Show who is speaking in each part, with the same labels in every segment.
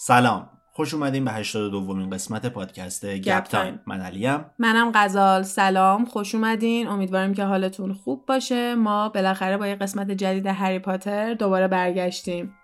Speaker 1: سلام. خوش اومدین به 82 دومین قسمت پادکست گپ تایم. من علیم.
Speaker 2: منم غزال. سلام. خوش اومدین. امیدوارم که حالتون خوب باشه. ما بالاخره با یه قسمت جدید هری پاتر دوباره برگشتیم.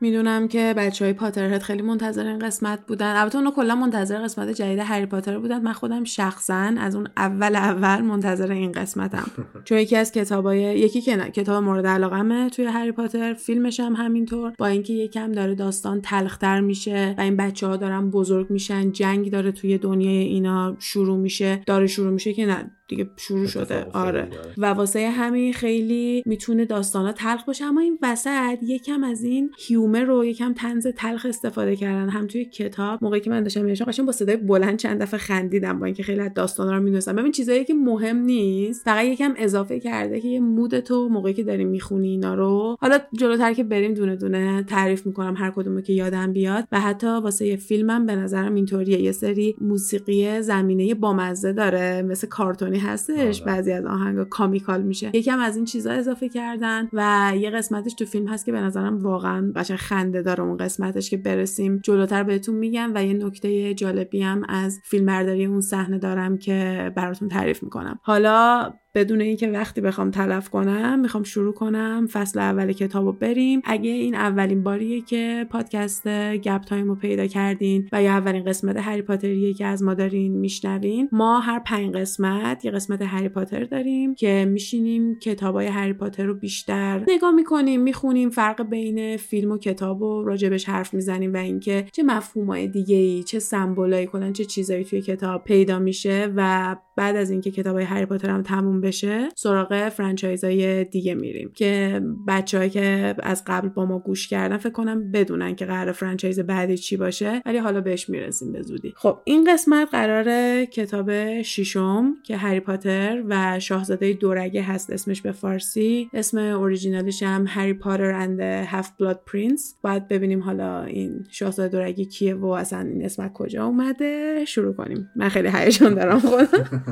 Speaker 2: می‌دونم که بچه های پاترهد خیلی منتظر این قسمت بودن. البته اونو کلا منتظر قسمت جدید هری پاتر بودن. من خودم شخصا از اون اول اول منتظر این قسمتم. چون یکی از کتابای یکی که کتاب مورد علاقمه توی هری پاتر فیلمش هم همینطور. با اینکه یکم داره داستان تلختر میشه و این بچه ها دارن بزرگ میشن جنگ داره توی دنیای اینا شروع میشه داره شروع میشه که نه دیگه شروع شده. آره. و واسه همین خیلی می‌تونه داستانا تلخ باشه. اما این وسط یکم از این هیومر رو یکم تنز تلخ استفاده کردن. هم توی کتاب موقعی که من داشتم میشم قشنگ با صدای بلند چند دفعه خندیدم با اینکه خیلی از داستانا رو می‌دونستم. ببین چیزایی که مهم نیست فقط یکم اضافه کرده که یه مود تو موقعی که داری می‌خونی اینا رو. حالا جلوتر که بریم دونه دونه تعریف می‌کنم هر کدومو که یادم بیاد. و حتی واسه یه فیلمم به نظرم اینطوریه. یه سری موسیقی زمینه بامزه داره مثل کارتونی هستش آره. بعضی از آهنگا کامیکال میشه. یکم از این چیزا اضافه کردن و یه قسمتش تو فیلم هست که به نظرم واقعا قشنگ خنده داره اون قسمتش که برسیم. جلوتر بهتون میگم و یه نکته جالبی هم از فیلم برداری اون صحنه دارم که براتون تعریف می‌کنم. حالا بدون اینکه وقتی بخوام تلف کنم می‌خوام شروع کنم فصل اول کتاب رو بریم. اگه این اولین باریه که پادکست گپ تایم رو پیدا کردین و یا اولین قسمت هری پاتریه که از ما دارین میشنوین ما هر پنج قسمت یه قسمت هری پاتر داریم که میشینیم کتابای هری پاتر رو بیشتر نگاه می‌کنیم می‌خونیم. فرق بین فیلم و کتاب و راجبش حرف می‌زنیم و اینکه چه مفهومای دیگه ای چه سمبولایی کلا چه چیزایی توی کتاب پیدا میشه و بعد از اینکه کتابای هری پاتر هم تموم بشه سراغ franchise ای دیگه میریم که بچههایی که از قبل با ما گوش کردن فکر کنم بدونن که قرار franchise بعدی چی باشه ولی حالا بهش می‌رسیم به زودی. خب این قسمت قرار کتاب ششم که هری پاتر و شاهزاده دورگه هست اسمش به فارسی. اسم اوریجینالش هم Harry Potter and Half-Blood Prince باید ببینیم حالا این شاهزاده دورگه کیه و اصلا این اسم کجا اومده. شروع کنیم. من خیلی هیجان دارم خودم.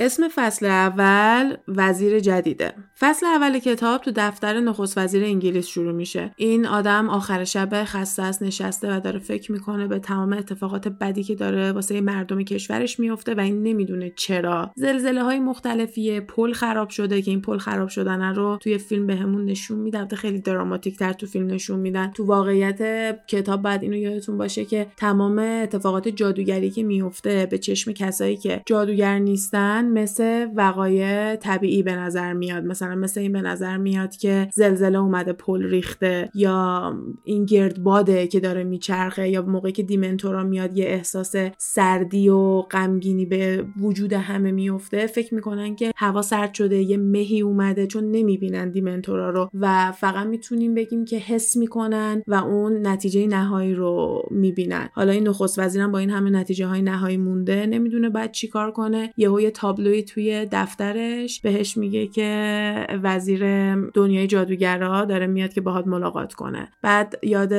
Speaker 2: اسم فصل اول وزیر جدیده. فصل اول کتاب تو دفتر نخست وزیر انگلیس شروع میشه. این آدم آخر شب خسته است نشسته و داره فکر می‌کنه به تمام اتفاقات بدی که داره واسه مردم کشورش میفته و این نمی‌دونه چرا. زلزله های مختلفیه پل خراب شده که این پل خراب شدن رو توی فیلم بهمون نشون میدن خیلی دراماتیک تر تو فیلم نشون میدن. تو واقعیت کتاب بعد اینو یادتون باشه که تمام اتفاقات جادوگری که میفته به چشم کسایی که جادوگر نیستن مثل وقایع طبیعی به نظر میاد. مثلا مثل این به نظر میاد که زلزله اومده پل ریخته یا این گردباده که داره میچرخه یا موقعی که دیمنتورا میاد یه احساس سردی و غمگینی به وجود همه میفته فکر می‌کنن که هوا سرد شده یه مهی اومده چون نمی‌بینن دیمنتورا رو و فقط می‌تونیم بگیم که حس می‌کنن و اون نتیجه نهایی رو می‌بینن. حالا این نخست وزیرم با این همه نتیجه های نهایی مونده نمی‌دونه بعد چیکار کنه. یهو یه تابلوی توی دفترش بهش میگه که وزیر دنیای جادوگرا داره میاد که باهات ملاقات کنه. بعد یاد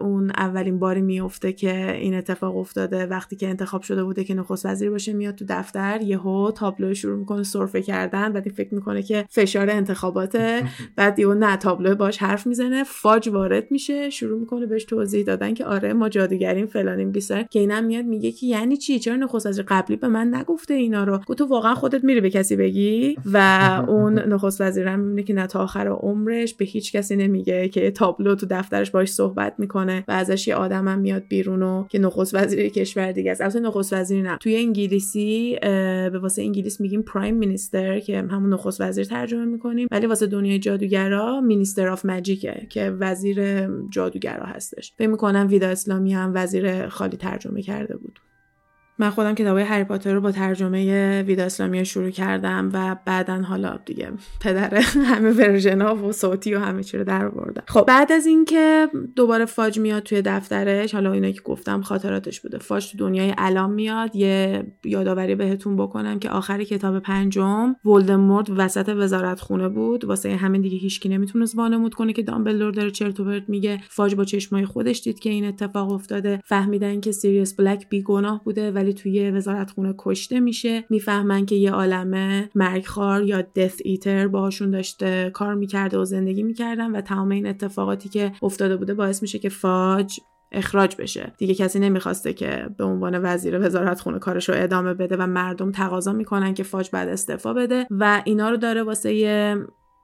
Speaker 2: اون اولین باری میفته که این اتفاق افتاده وقتی که انتخاب شده بوده که نخست وزیر باشه میاد تو دفتر یهو تابلو شروع می‌کنه سرفه کردن بعد فکر می‌کنه که فشار انتخاباته. بعد یهو نه تابلو باش حرف می‌زنه فاج وارد میشه شروع می‌کنه بهش توضیح دادن که آره ما جادوگریم فلانیم بیسار که اینم میاد میگه که یعنی چی؟ چرا نخست وزیر قبلی به من نگفته اینا رو؟ تو واقعا خودت میری به کسی بگی؟ و اون نخست وزیرم می‌بینه که نه تا آخر عمرش به هیچ کسی نمیگه که تابلو تو دفترش باش صحبت می‌کنه و ازش یه آدمم میاد بیرون و که نخست وزیر کشور دیگه است. البته نخست وزیر نه. توی انگلیسی به واسه انگلیس میگیم Prime Minister که همون نخست وزیر ترجمه می‌کنیم. ولی واسه دنیای جادوگرا Minister of Magic ه که وزیر جادوگرا هستش. فکر می‌کنم ویدا اسلامی هم وزیر خالی ترجمه کرده بود. من خودم کتاب هری پاتر رو با ترجمه ویدا اسلامی شروع کردم و بعدا حالا دیگه پدر همه version ها و صوتی و همه چی رو در آوردم. خب بعد از اینکه دوباره فاج میاد توی دفترش حالا اینا که گفتم خاطراتش بوده. فاج تو دنیای الان میاد یه یادآوری بهتون بکنم که آخر کتاب پنجم ولدمورت وسط وزارت خونه بود. واسه همین دیگه هیچکی نمی‌تونست وانمود کنه که دامبلدور داره چرت و پرت میگه. فاج با چشمای خودش دید که این اتفاق افتاده. فهمیدن که سیریس بلک بیگناه بوده ولی توی وزارت خونه کشته میشه. می‌فهمن که یه عالمه مرگخوار یا Death Eater باهاشون داشته کار می‌کرده و زندگی می‌کردن و تمام این اتفاقاتی که افتاده بوده باعث میشه که فاج اخراج بشه. دیگه کسی نمی‌خواسته که به عنوان وزیر وزارت خونه کارش رو ادامه بده و مردم تقاضا می‌کنن که فاج بعد استعفا بده و اینا رو داره واسه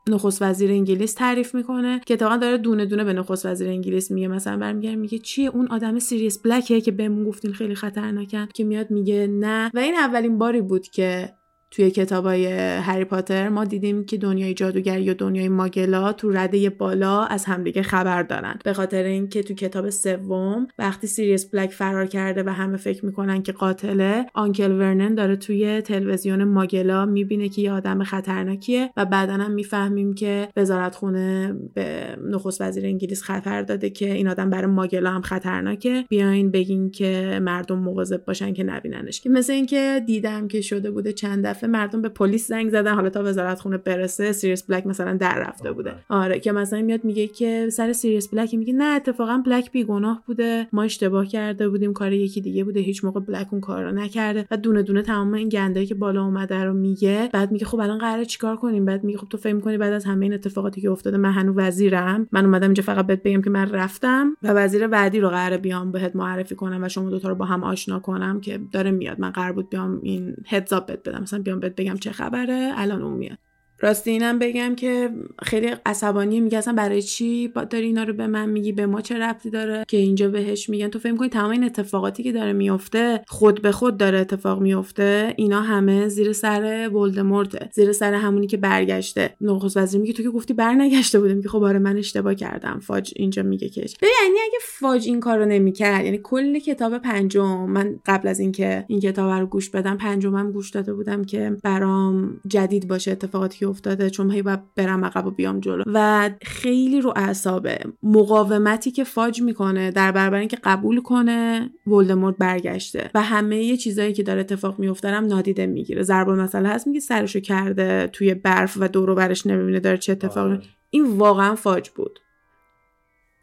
Speaker 2: نخست وزیر انگلیس تعریف می‌کنه که اتفاقا داره دونه دونه به نخست وزیر انگلیس میگه. مثلا برمیگرده میگه چیه اون آدم سیریس بلکه که بهمون گفتین خیلی خطرناکن که میاد میگه نه. و این اولین باری بود که توی کتابای هری پاتر ما دیدیم که دنیای جادوگری یا دنیای Muggle ا تو رده بالا از همدیگه خبر دارن. به خاطر اینکه تو کتاب سوم وقتی سیریس بلک فرار کرده و همه فکر می‌کنن که قاتله Uncle ورنن داره توی تلویزیون Muggle ا می‌بینه که یه آدم خطرناکیه و بعدا هم می‌فهمیم که وزارت خونه به نخست وزیر انگلیس خطر داده که این آدم برای Muggle ا هم خطرناکه. بیاین بگین که مردم مواظب باشن که نبیننش. که مثل اینکه دیدم که شده بوده چند دفعه مردم به پلیس زنگ زدن حالا تا وزارت خونه برسه سیریس بلک مثلا در رفته بوده. آره. که مثلا میاد میگه که سر سیریس بلک میگه نه اتفاقا بلک بیگناه بوده. ما اشتباه کرده بودیم کار یکی دیگه بوده هیچ موقع بلک اون کار رو نکرده. و دونه دونه تمام این گندایی که بالا اومده رو میگه. بعد میگه خب الان قراره چیکار کنیم؟ بعد میگه خب تو فکر می‌کنی بعد از همه این اتفاقاتی که افتاده من هنوز وزیرم. من اومدم اینجا فقط بهت بگم که من رفتم و وزیر بعدی رو قراره بیام بهت معرفی کنم و شما دوتا رو با هم آشنا کنم که داره میاد. من قرار بود بیام این هدزاب بهت بدم. مثلا بیام بهت بگم چه خبره الان اون میاد. راستی اینم بگم که خیلی عصبانی میگه اصلا برای چی داری اینا رو به من میگی؟ به ما چه ربطی داره؟ که اینجا بهش میگن. تو فکر کنی تمام این اتفاقاتی که داره میفته خود به خود داره اتفاق میفته اینا همه زیر سر ولدمورت زیر سر همونی که برگشته. نخست وزیر میگه تو که گفتی برنگشته بودیم که خب آره من اشتباه کردم. فاج اینجا میگه که یعنی اگه فاج این کارو نمی‌کرد یعنی کل کتاب پنجم من قبل از اینکه این کتاب رو گوش بدم پنجمم گوش داده بودم که برام جدید باشه اتفاقاتی افتاده چون هی باید برم عقب و بیام جلو. و خیلی رو اعصابه. مقاومتی که فاج می‌کنه در برابر اینکه قبول کنه ولدمورت برگشته. و همه یه چیزایی که داره اتفاق میفته هم نادیده می‌گیره. ضرب المثل هست میگه سرشو کرده توی برف و دورو برش نمی‌بینه داره چه اتفاقی آره. این واقعا فاج بود.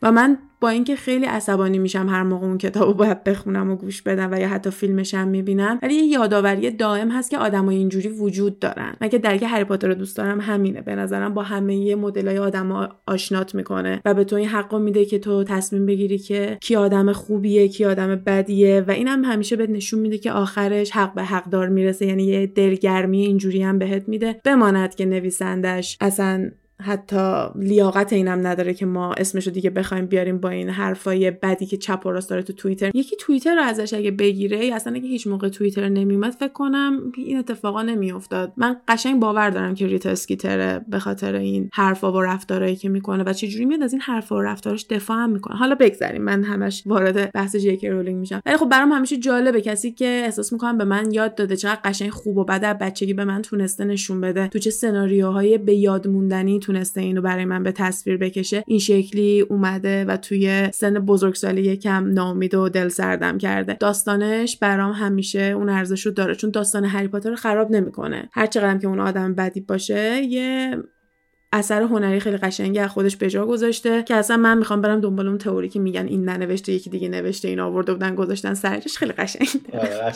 Speaker 2: و من با اینکه خیلی عصبانی میشم هر موقع اون کتابو باید بخونم و گوش بدم و یا حتی فیلمش هم می‌بینم ولی یه یادآوری دائم هست که آدمای اینجوری وجود دارن. من که درک هری پاتر رو دوست دارم همینه. به نظرم با همه مدلای آدما آشنات می‌کنه و به تو این حقو میده که تو تصمیم بگیری که کی آدم خوبیه کی آدم بدیه و اینم هم همیشه بهت نشون میده که آخرش حق به حقدار می‌رسه. یعنی یه دلگرمی اینجوری هم بهت میده. بماند که نویسندش اصلا حتی لیاقت اینم نداره که ما اسمشو دیگه بخوایم بیاریم با این حرفای بدی که چپ و راست داره تو توییتر. یکی توییتر رو ازش اگه بگیره یا اصلا اگه هیچ موقع توییتر نمیومد فکر کنم این اتفاقا نمیافتاد. من قشنگ باور دارم که ریتا اسکیتره به خاطر این حرفا و رفتارهایی که می‌کنه و چجوری میاد از این حرفا و رفتارش دفاع هم می‌کنه. حالا بگذریم من همش وارد بحث جیکی رولینگ میشم. ولی خب برام همیشه جالبه کسی که احساس می‌کنم به من یاد داده چقدر قشنگ خوب و بد بچگی به من تونسته نشون بده تو چه سناریوهای به یاد موندنی تونسته اینو برای من به تصویر بکشه این شکلی اومده و توی سن بزرگسالی یکم نامید و دل سردم کرده. داستانش برام همیشه اون ارزش رو داره چون داستان هری پاتر رو خراب نمی‌کنه. هر چقدر که اون آدم بدی باشه یه اثر هنری خیلی قشنگی از خودش به جا گذاشته که اصلا من می‌خوام برم دنبال اون تئوری که میگن این ننوشته یکی دیگه نوشته این آورده بودن گذاشتن سرش خیلی قشنگ.
Speaker 1: آره،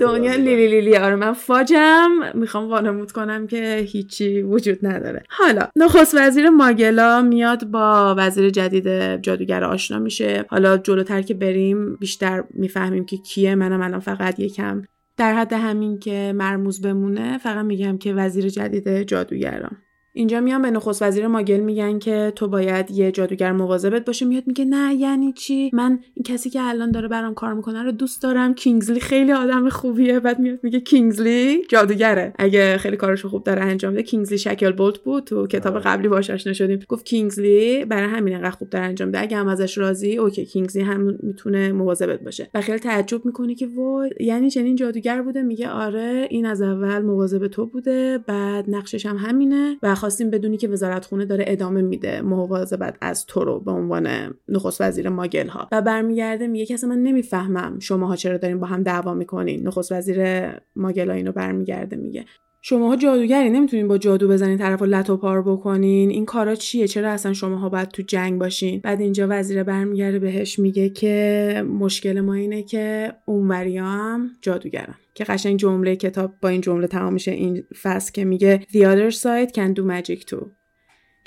Speaker 2: دنیا لیلی لیلی آره من فاجم. می‌خوام وانمود کنم که هیچی وجود نداره. حالا نخست وزیر ماگلا میاد با وزیر جدید جادوگر آشنا میشه. حالا جلوتر که بریم بیشتر می‌فهمیم که کیه. منم الان فقط یکم در حد همین که مرموز بمونه فقط میگم که وزیر جدید جادوگران اینجا میان به نخست وزیر Muggle میگن که تو باید یه جادوگر مواظبت باشه میاد میگه نه یعنی چی؟ من این کسی که الان داره برام کار می‌کنه رو دوست دارم. کینگزلی خیلی آدم خوبیه. بعد میاد میگه کینگزلی جادوگره. اگه خیلی کارشو خوب داره انجام بده کینگزلی شکلبولت بود تو کتاب آره. قبلی باش آشنا شدیم. گفت کینگزلی برای همین انقدر خوب داره انجام بده اگه هم ازش راضی okay کینگزلی هم می‌تونه مواظبت باشه. و خیلی تعجب می‌کنه که وای یعنی چنین جادوگر بوده. میگه آره این از اول مواظب تو بوده. بعد نقشش هم همینه. و خواستیم بدونی که وزارت خونه داره ادامه میده مواظبت از تو رو به عنوان نخست وزیر Muggle ها و برمیگرده میگه که من نمی‌فهمم شماها چرا دارین با هم دعوا می‌کنین. نخست وزیر ماگل ها اینو برمیگرده میگه. شماها جادوگری نمی‌تونین با جادو بزنین طرف و پار بکنین. این کارا چیه؟ چرا اصلا شماها باید تو جنگ باشین؟ بعد اینجا وزیر برمیگرده بهش میگه که مشکل ما اینه که اونوریا هم جادوگرن. که قشنگ جمله کتاب با این جمله تمام میشه. این فصل که میگه The other side can do magic too.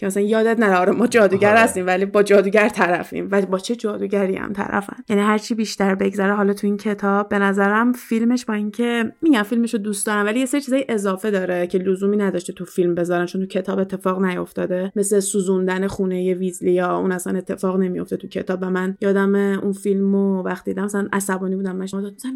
Speaker 2: که مثلا یادت نره آره ما جادوگر آره. هستیم ولی با جادوگر طرفیم. ولی با چه جادوگری هم طرفن؟ یعنی هرچی بیشتر بگذره حالا تو این کتاب به نظرم فیلمش با اینکه میگم فیلمش رو دوست دارم ولی یه سری چیزای اضافه داره که لزومی نداشته تو فیلم بذارن چون تو کتاب اتفاق نیافتاده مثل سوزوندن خونه ویزلیا اون اصلا اتفاق نمیافته تو کتاب. و من یادم اون فیلمو وقتی دیدم مثلا عصبانی بودم. من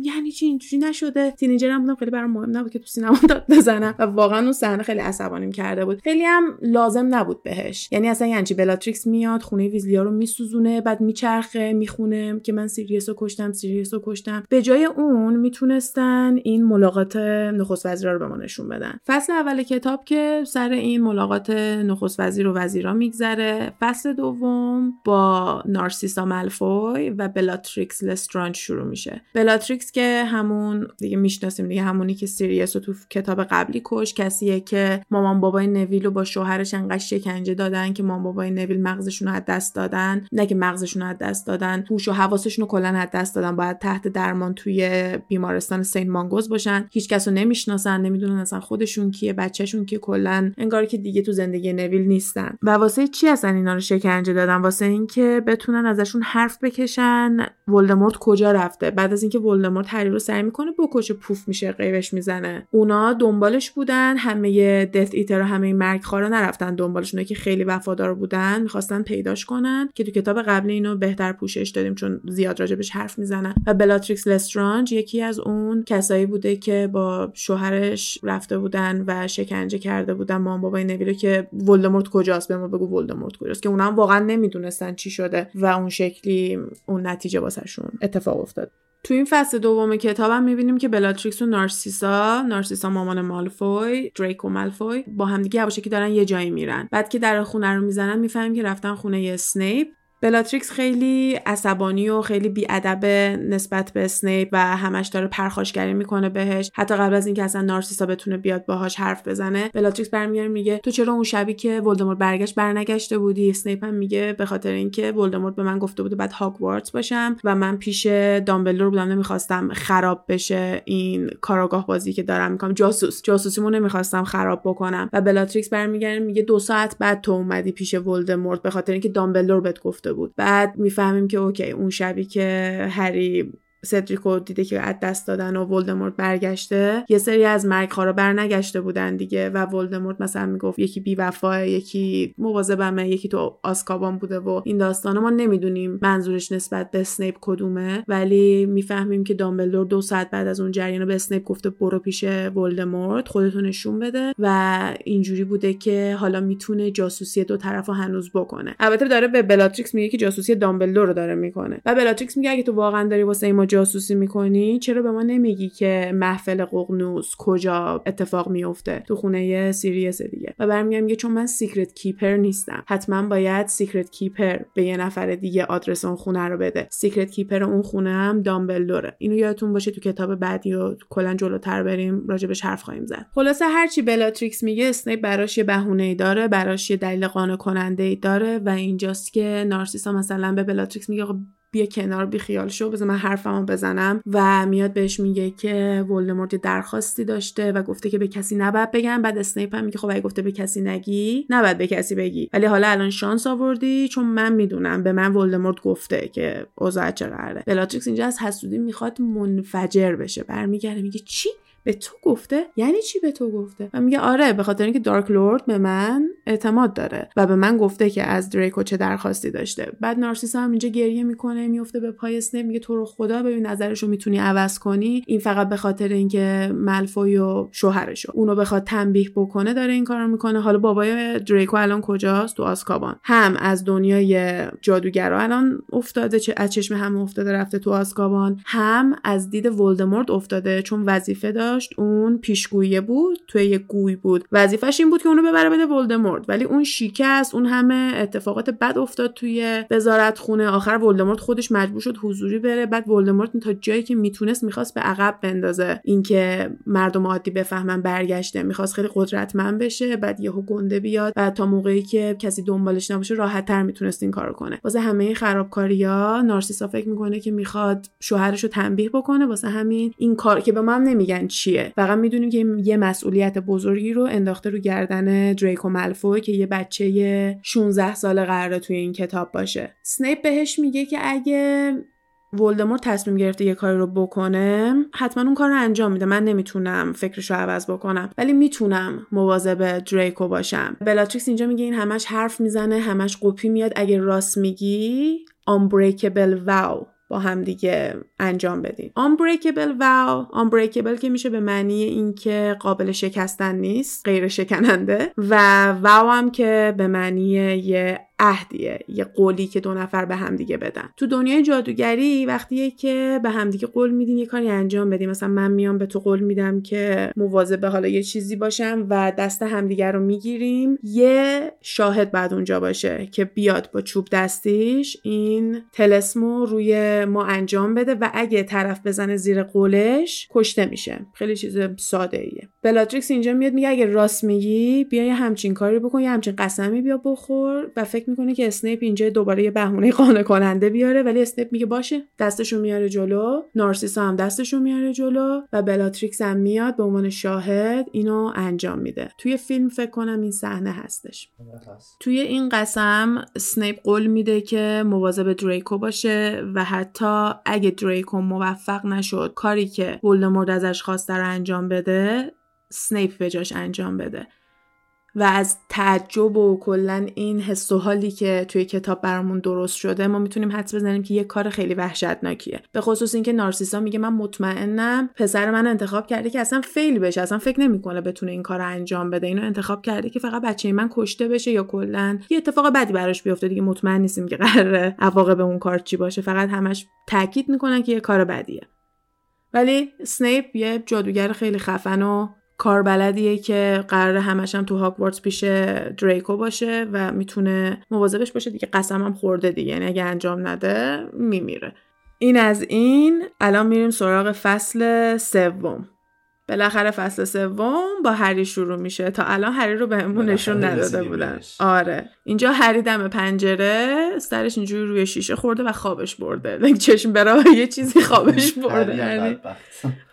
Speaker 2: یعنی چی؟ اینجوری نشده؟ teenager م بودم خیلی برام مهم نبود که تو سینما داد بزنم. و واقعا اون صحنه خیلی عصبانیم کرده بود. خیلی هم لازم نبود بهش. یعنی اصلا یعنی بلاتریکس میاد خونه ویزلیا رو میسوزونه بعد میچرخه می‌خونه که من سیریس رو کشتم سیریس رو کشتم. به جای اون می‌تونستن این ملاقات نخست وزیرا رو به ما نشون بدن. فصل اول کتاب که سر این ملاقات نخست وزیر و وزیرا میگذره. فصل دوم با نارسیسا مالفوی و بلاتریکس لسترانج شروع میشه. بلاتریکس که همون دیگه می‌شناسیم دیگه همونی که سیریس رو تو کتاب قبلی کشت کسیه که مامان بابای نویل رو با شوهرش انقدر شکنجه دادن که مامان بابای نویل مغزشون رو از دست دادن. نه که مغزشون رو از دست دادن هوش و حواسشون رو کلا از دست دادن. باید تحت درمان توی بیمارستان سینت مانگوز باشن. هیچ کس رو نمی‌شناسن نمی‌دونن اصلا خودشون کیه بچهشون کیه کلا انگار که دیگه تو زندگی نویل نیستن. و واسه چی اصلا اینا رو شکنجه دادن؟ واسه اینکه بتونن ازشون حرف بکشن. ولدمورت کجا رفته؟ بعد از اینکه ولدمورت هری رو سعی می‌کنه بکشه پوف میشه غیبش می‌زنه. اونا دنبالش بودن. همه Death Eater و همه مرگخوارا نرفتن دنبالشون که خیلی وفادار بودن می‌خواستن پیداش کنن که تو کتاب قبلی اینو بهتر پوشش دادیم چون زیاد راجبش حرف می‌زنن. و بلاتریکس لسترانج یکی از اون کسایی بوده که با شوهرش رفته بودن و شکنجه کرده بودن. مامان بابای نویلو که ولدمورت کجاست؟ به ما بگو ولدمورت کجاست. که اونم واقعا نمی‌دونستن چی شده و اون شکلی اون نتیجه واسهشون اتفاق افتاد. تو این فصل دوم کتابم می‌بینیم که بلاتریکس و نارسیسا نارسیسا مامان مالفوی دراکو مالفوی با همدیگه یواشکی دارن یه جایی میرن. بعد که در خونه رو می‌زنن می‌فهمیم که رفتن خونه اسنیپ بلاتریکس خیلی عصبانی و خیلی بی‌ادب نسبت به اسنیپ و همش داره پرخاشگری می‌کنه بهش. حتی قبل از اینکه اصلا نارسیسا بتونه بیاد باهاش حرف بزنه بلاتریکس برمیگره میگه تو چرا اون شبی که ولدمورت برگشت برنگشته بودی؟ اسنیپ هم میگه به خاطر اینکه ولدمورت به من گفته بود باید هاگوارتس باشم و من پیش دامبلدور بودم نمی‌خواستم خراب بشه این کارآگاه بازی که دارم می‌کنم. جاسوس جاسوسیمو نمی‌خواستم خراب بکنم. و بلاتریکس برمیگره میگه دو ساعت بعد تو اومدی پیش ولدمورت به خاطر اینکه دامبلدور بهت گفته بود. بعد می‌فهمیم که okay اون شبی که هری سدریکو دیده که از دست دادن و ولدمورت برگشته یه سری از مرگ‌خوارا برنگشته بودن دیگه و ولدمورت مثلا می‌گفت یکی بی وفائه یکی مواظبمه یکی تو آزکابان بوده و این داستان ما نمی‌دونیم منظورش نسبت به اسنیپ کدومه. ولی می‌فهمیم که دامبلدور دو ساعت بعد از اون جریان به اسنیپ گفته برو پیش ولدمورت خودتو نشون بده و اینجوری بوده که حالا می‌تونه جاسوسی دو طرف هنوز بکنه. البته داره به بلاتریکس میگه که جاسوسی دامبلدور رو داره می‌کنه. و بلاتریکس میگه اگه تو واقعا داری واسه ما جاسوسی می‌کنی چرا به ما نمیگی که محفل ققنوس کجا اتفاق میفته تو خونه سیریوس دیگه. و برمیگرده میگه چون من secret keeper نیستم حتما باید secret keeper به یه نفر دیگه آدرس اون خونه رو بده. secret keeper اون خونه هم دامبلدوره اینو یادتون باشه تو کتاب بعدی و کلا جلوتر بریم راجبش حرف خواهیم زد. خلاصه هرچی بلاتریکس میگه اسنیپ براش یه بهونه داره براش یه دلیل قانع کننده ای داره و اینجاست که نارسیسا مثلا به بلاتریکس میگه بیا کنار بی خیال شو بذار من حرفمو بزنم. و میاد بهش میگه که ولدمورت درخواستی داشته و گفته که به کسی نباید بگم. بعد اسنیپ هم میگه خب اگه گفته به کسی نگی نباید به کسی بگی. ولی حالا الان شانس آوردی چون من می‌دونم به من ولدمورت گفته که اوضاع چقدره بلاتریکس اینجا از حسودی می‌خواد منفجر بشه. برمیگرده میگه چی؟ به تو گفته؟ یعنی چی به تو گفته؟ و میگه آره به خاطر اینکه Dark Lord به من اعتماد داره و به من گفته که از دراکو چه درخواستی داشته. بعد نارسیسا هم اینجا گریه می‌کنه میفته به پای اسنیپ میگه تو رو خدا ببین نظرشو می‌تونی عوض کنی. این فقط به خاطر اینکه مالفوی و شوهرشو اونو بخواد تنبیه بکنه داره این کارو می‌کنه. حالا بابای دراکو الان کجاست؟ تو آسکابان هم از دنیای جادوگرا الان افتاده چه از چشم هم افتاده رفته تو آسکابان هم از دید ولدمورت افتاده چون وظیفه داشت اون پیشگویی بود توی یه گوی بود. وظیفش این بود که اونو ببره بده ولدمورت. ولی اون شکست اون همه اتفاقات بد افتاد توی وزارت خونه آخر ولدمورت خودش مجبور شد حضوری بره. بعد ولدمورت تا جایی که می‌تونست می‌خواست به عقب بندازه. اینکه مردم عادی بفهمن برگشته. می‌خواست خیلی قدرتمند بشه. بعد یهو گنده بیاد. بعد تا موقعی که کسی دنبالش نباشه راحتتر می‌تونست این کارو کنه. واسه همه خرابکاریا نارسیسا فکر می‌کنه که می‌خواد شوهرش رو تنبیه بکنه. واسه همین این کار که به هم نمیگن چی چیه. فقط می‌دونیم که یه مسئولیت بزرگی رو انداخته رو گردن دراکو مالفوی که یه بچه 16 ساله قراره توی این کتاب باشه. اسنیپ بهش میگه که اگه ولدمورت تصمیم گرفته یه کاری رو بکنه حتما اون کار رو انجام میده. من نمی‌تونم فکرش رو عوض بکنم ولی می‌تونم مواظب دراکو باشم. بلاتریکس اینجا میگه این همش حرف می‌زنه همش قپی میاد. اگه راست میگی unbreakable vow. با هم دیگه انجام بدین unbreakable vow unbreakable که میشه به معنی اینکه قابل شکستن نیست غیر شکننده. و vow هم که به معنی یه عهدیه. یه قولی که دو نفر به همدیگه بدن. تو دنیای جادوگری وقتیه که به همدیگه قول میدین یه کاری انجام بدیم مثلا من میام به تو قول میدم که مواظب حالا یه چیزی باشم و دست همدیگه رو می‌گیریم. یه شاهد باید اونجا باشه که بیاد با چوب دستیش این طلسمو روی ما انجام بده و اگه طرف بزنه زیر قولش کشته میشه. خیلی چیز ساده ایه بلاتریکس اینجا میاد میگه اگه راست میگی بیا یه همچین کاری بکن یه همچین قسمی بیا بخور. و فکر می‌کنه که اسنیپ اینجا دوباره یه بهونه قانع کننده بیاره. ولی اسنیپ میگه باشه دستشو میاره جلو. نارسیسا هم دستشو میاره جلو و بلاتریکس هم میاد به عنوان شاهد اینو انجام میده. توی فیلم فکر کنم این صحنه هستش. توی این قسم اسنیپ قول میده که مواظب دریکو باشه و حتی اگه دریکو موفق نشد کاری که ولدمورت ازش خواسته رو انجام بده سنیپ به جاش انجام بده. و از تعجب و کلا این حس و حالی که توی کتاب برامون درست شده ما می‌تونیم حدس بزنیم که یه کار خیلی وحشتناکیه. به خصوص اینکه نارسیسا میگه من مطمئنم پسر من انتخاب کرده که اصلا فیل بشه اصلا فکر نمی‌کنه بتونه این کار انجام بده. اینو انتخاب کرده که فقط بچه من کشته بشه یا کلا یه اتفاق بدی براش بیفته دیگه. مطمئن نیستیم که قراره عواقب اون کار چی باشه. فقط همش تاکید می‌کنن که یه کار بدیه. ولی سنیپ یه جادوگر خیلی خفن و کاربلدیه که قرار همش هم تو هاگوارتس پیش دریکو باشه و می‌تونه مواظبش باشه. دیگه قسم هم خورده دیگه. یعنی اگه انجام نده میمیره. این از این. الان میریم سراغ فصل سوم. بالاخره فصل سوم با هری شروع میشه. تا الان هری رو بهمون نشون نداده بودن. آره. اینجا هری دم پنجره سرش اینجوری روی شیشه خورده و خوابش برده. چشم برای یه چیزی خوابش برده.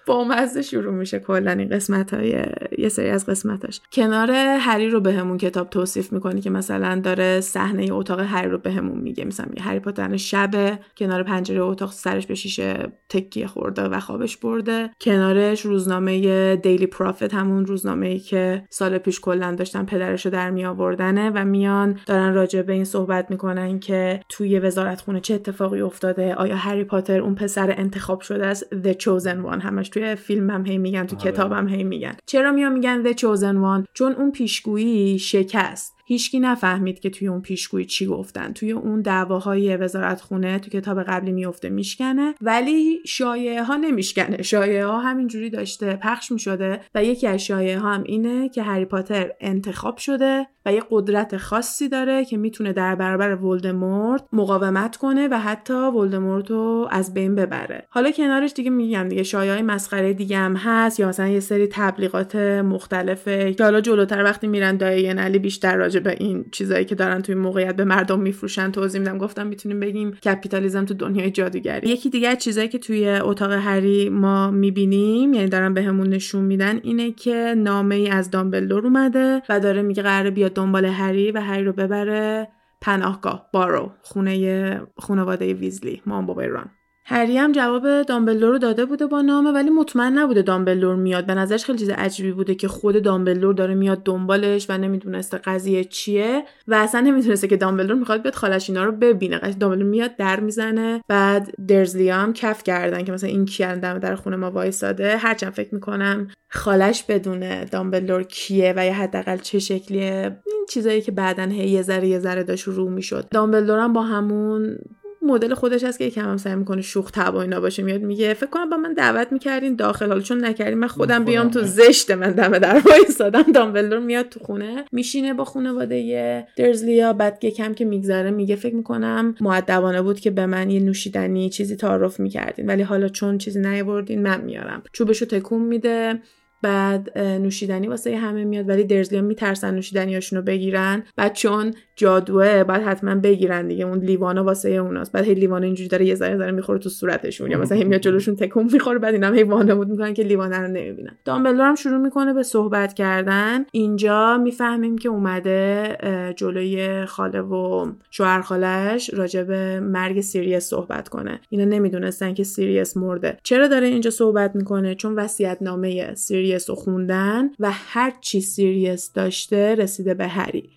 Speaker 2: با مزه شروع میشه کلا این قسمت های یه سری از قسمتاش. کنار هری رو بهمون کتاب توصیف می‌کنی که مثلا داره صحنه اتاق هری رو بهمون میگه. مثلا هری پاتر شب کنار پنجره اتاق سرش به شیشه تکیه خورده و خوابش برده. کنارش روزنامه دیلی پرافیت همون روزنامه ای که سال پیش کلا داشتن پدرش رو در می آوردنه و میان دارن راجع به این صحبت می‌کنن که توی وزارت خونه چه اتفاقی افتاده آیا هری پاتر اون پسر انتخاب شده است؟ The Chosen One. همش توی فیلم هم هی میگن تو آره. کتاب هم هی میگن. چرا میان میگن The Chosen One چون اون پیشگویی شکست. هیچکی نفهمید که توی اون پیشگویی چی گفتن. توی اون دعواهای وزارت خونه تو کتاب قبلی میفته میشکنه ولی شایعه ها نمیشکنه. شایعه ها همینجوری داشته پخش می‌شده و یکی از شایعه ها هم اینه که هری پاتر انتخاب شده و یه قدرت خاصی داره که می‌تونه در برابر ولدمورت مقاومت کنه و حتی ولدمورت رو از بین ببره. حالا کنارش دیگه میگم دیگه شایعه مسخره دیگه هم هست یا مثلا یه سری تبلیغات مختلفه که حالا جلوتر وقتی میرن دایه علی بیشتر راجع به این چیزایی که دارن توی موقعیت به مردم میفروشن توضیح میدم. گفتم می‌تونیم بگیم کپیتالیزم تو دنیای جادوگری. یکی دیگه چیزایی که توی اتاق هری ما می‌بینیم یعنی دارن بهمون نشون میدن اینه که نامه ای از دامبلدور اومده و داره میگه قراره بیاد دنبال هری و هری رو ببره پناهگاه بارو خونه خانواده ویزلی مام بابای ران. هری هم جواب دامبلور رو داده بوده با نامه ولی مطمئن نبوده دامبلور میاد. به نظرش خیلی چیز عجیبی بوده که خود دامبلور داره میاد دنبالش و نمی‌دونسته قضیه چیه و اصلا نمی‌دونسته که دامبلور می‌خواد بیاد خالش اینا رو ببینه. قش دامبلور میاد در می‌زنه بعد درزلی هم کف کردن که مثلا این کیان دم در خونه ما وایساده. هرچند فکر می‌کنم خالش بدونه دامبلور کیه و یا حداقل چه شکلیه این چیزایی که بعدا هی یه ذره یه ذره داشت رو می‌شد. دامبلور هم با همون مدل خودش هست که یکم هم سعی می‌کنه شوخ طبع اینا باشه میاد میگه فکر کنم با من دعوت می‌کردین داخل حالا چون نکردین من خودم بیام تو زشت من دم در وایسادم دامبلدور میاد تو خونه میشینه با خانواده درزلیا بعد یکم که میگذره میگه فکر می‌کنم معدبانه بود که به من یه نوشیدنی چیزی تعارف می‌کردین ولی حالا چون چیزی نیاوردین من میارم. چوبشو تکون میده بعد نوشیدنی واسه همه میاد ولی درزلی میترسن نوشیدنیاشونو بگیرن. بعد چون جادوه باید حتما بگیرن دیگه. اون لیوانا واسه اوناست. بعد هی لیوان اینجوری داره یه ذره ذره می‌خوره تو صورتشون. یا مثلا میاد جلوشون تکون می‌خوره. بعد اینا هی وانمود می‌کنن که لیوانه رو نمی‌بینن. دامبلدور هم شروع می‌کنه به صحبت کردن. اینجا می‌فهمیم که اومده جلوی خاله و شوهر خالش راجع مرگ سیریوس صحبت کنه. اینا نمی‌دونستن که سیریوس مرده. چرا داره اینجا صحبت می‌کنه؟ چون وصیت نامه سیریوس رو خوندن و هر چی سیریوس داشته رسیده به هری.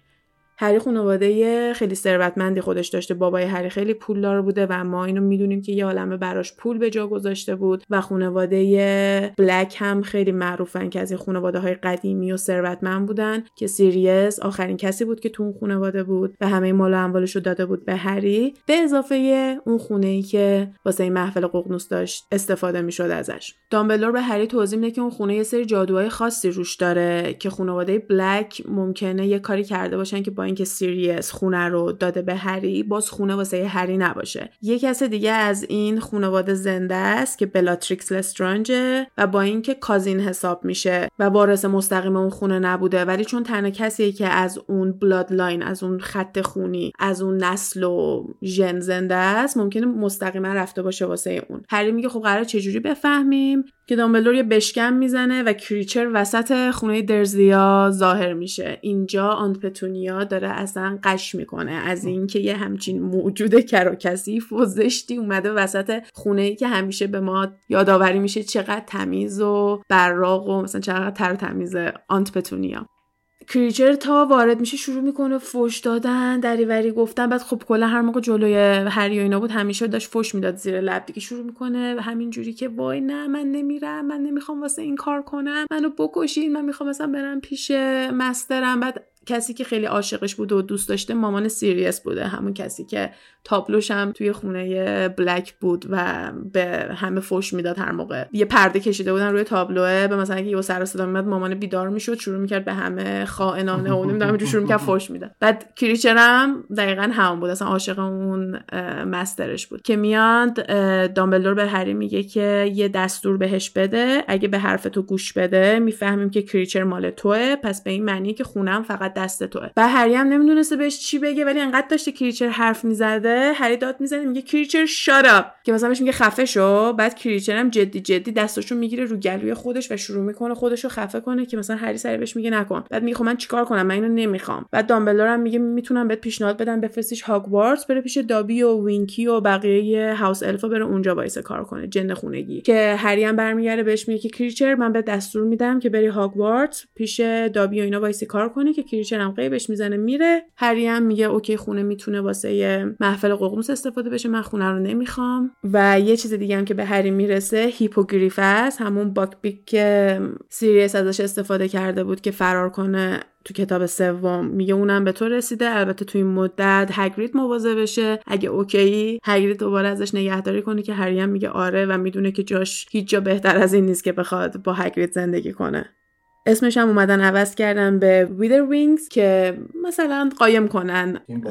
Speaker 2: هری خانواده خیلی ثروتمندی خودش داشته. بابای هری خیلی پولدار بوده و ما اینو می‌دونیم که یه عالمه براش پول به جا گذاشته بود و خانواده بلک هم خیلی معروفن که از این خانواده های قدیمی و ثروتمند بودن که سیریوس آخرین کسی بود که تو اون خانواده بود و همه مال و اموالش رو داده بود به هری. به اضافه اون خونه ای که واسه این محفل ققنوس داشت استفاده می‌شد ازش. دامبلدور به هری توضیح میده که اون خونه یه سری جادوهای خاصی روش داره که خانواده بلک ممکنه یه کاری کرده باشن که با اینکه سیریوس خونه رو داده به هری باز خونه واسه هری نباشه. یه کس دیگه از این خانواده زنده است که بلاتریکس لسترانجه و با اینکه cousin حساب میشه و وارث مستقیم اون خونه نبوده ولی چون تنها کسیه که از اون bloodline از اون خط خونی از اون نسل و ژن زنده است ممکنه مستقیما رفته باشه واسه اون. هری میگه خب قرار چجوری بفهمیم که دامبلدور یه بشکن می‌زنه و کریچر وسط خونه دورسلیا ظاهر میشه. اینجا Aunt پتونیا داره اصلا غش می‌کنه. از اینکه یه همچین موجود کر و کثیف و زشتی اومده وسط خونه ای که همیشه به ما یادآوری میشه چقدر تمیز و براق و مثلا چقدر تر تمیزه Aunt پتونیا. کریچر تا وارد میشه شروع می‌کنه فوش دادن دریوری گفتن. بعد خب کلا هر موقع جلوی هری و اینا بود همیشه داشت فوش می‌داد زیر لب. دیگه شروع می‌کنه همین جوری که وای نه من نمیرم من نمی‌خوام واسه این کار کنم. منو بکشین من می‌خوام مثلا برم پیش master م. بعد کسی که خیلی عاشقش بود و دوست داشته مامان سیریوس بوده همون کسی که تابلوش هم توی خونه بلک بود و به همه فوش می‌داد هر موقع. یه پرده کشیده بودن روی تابلوه به مثلا یه سر صدا میاد مامان بیدار می‌شد شروع می‌کرد به همه خائنن و نمی‌دونم شروع می‌کرد فوش می‌داد. بعد کریچر هم دقیقا همون بود. اصلا عاشق اون master ش بود. که میاد دامبلدور به هری میگه که یه دستور بهش بده. اگه به حرف تو گوش بده می‌فهمیم که کریچر مال توه. پس به این معنی که خونم فقط دست توه. و هری هم نمی‌دونسته بهش چی بگه ولی انقدر داشته کریچر حرف می‌زده. هری داد می‌زنه میگه کریچر شارا که مثلا بهش میگه خفه شو. بعد کریچر هم جدی جدی دستاشو می‌گیره رو گلوی خودش و شروع می‌کنه خودش رو خفه کنه که مثلا هری سریع بهش میگه نکن. بعد میگه خب من چیکار کنم؟ من اینو نمی‌خوام. بعد دامبلدور هم میگه می‌تونم بهت پیشنهاد بدم بفرستیش هاگوارتس بره پیش دابی و وینکی و بقیه house elf ا بره اونجا وایسه کار کنه جن خونگی. که هری هم برمی‌گرده بهش میگه که کریچر من بهت دستور میدم که بری هاگوارتس پیش دابی و اینا وایسه کار کنه که کریچر هم غیبش می‌زنه میره. هری هم میگه OK خونه می‌تونه واسه محفل ققنوس استفاده بشه من خونه رو نمی‌خوام. و یه چیز دیگه هم که به هری می‌رسه hippogriff س همون باکبیک که سیریس ازش استفاده کرده بود که فرار کنه تو کتاب سوم. میگه اونم به تو رسیده. البته تو این مدت هگرید مواظبش بوده. اگه OK هگرید دوباره ازش نگهداری کنه که هری هم میگه آره و می‌دونه که جاش هیچ جا بهتر از این نیست که بخواد با هگرید زندگی کنه. اسمش هم اومدن عوض کردن به ویدر وینگز که مثلا قایم کنن.
Speaker 1: این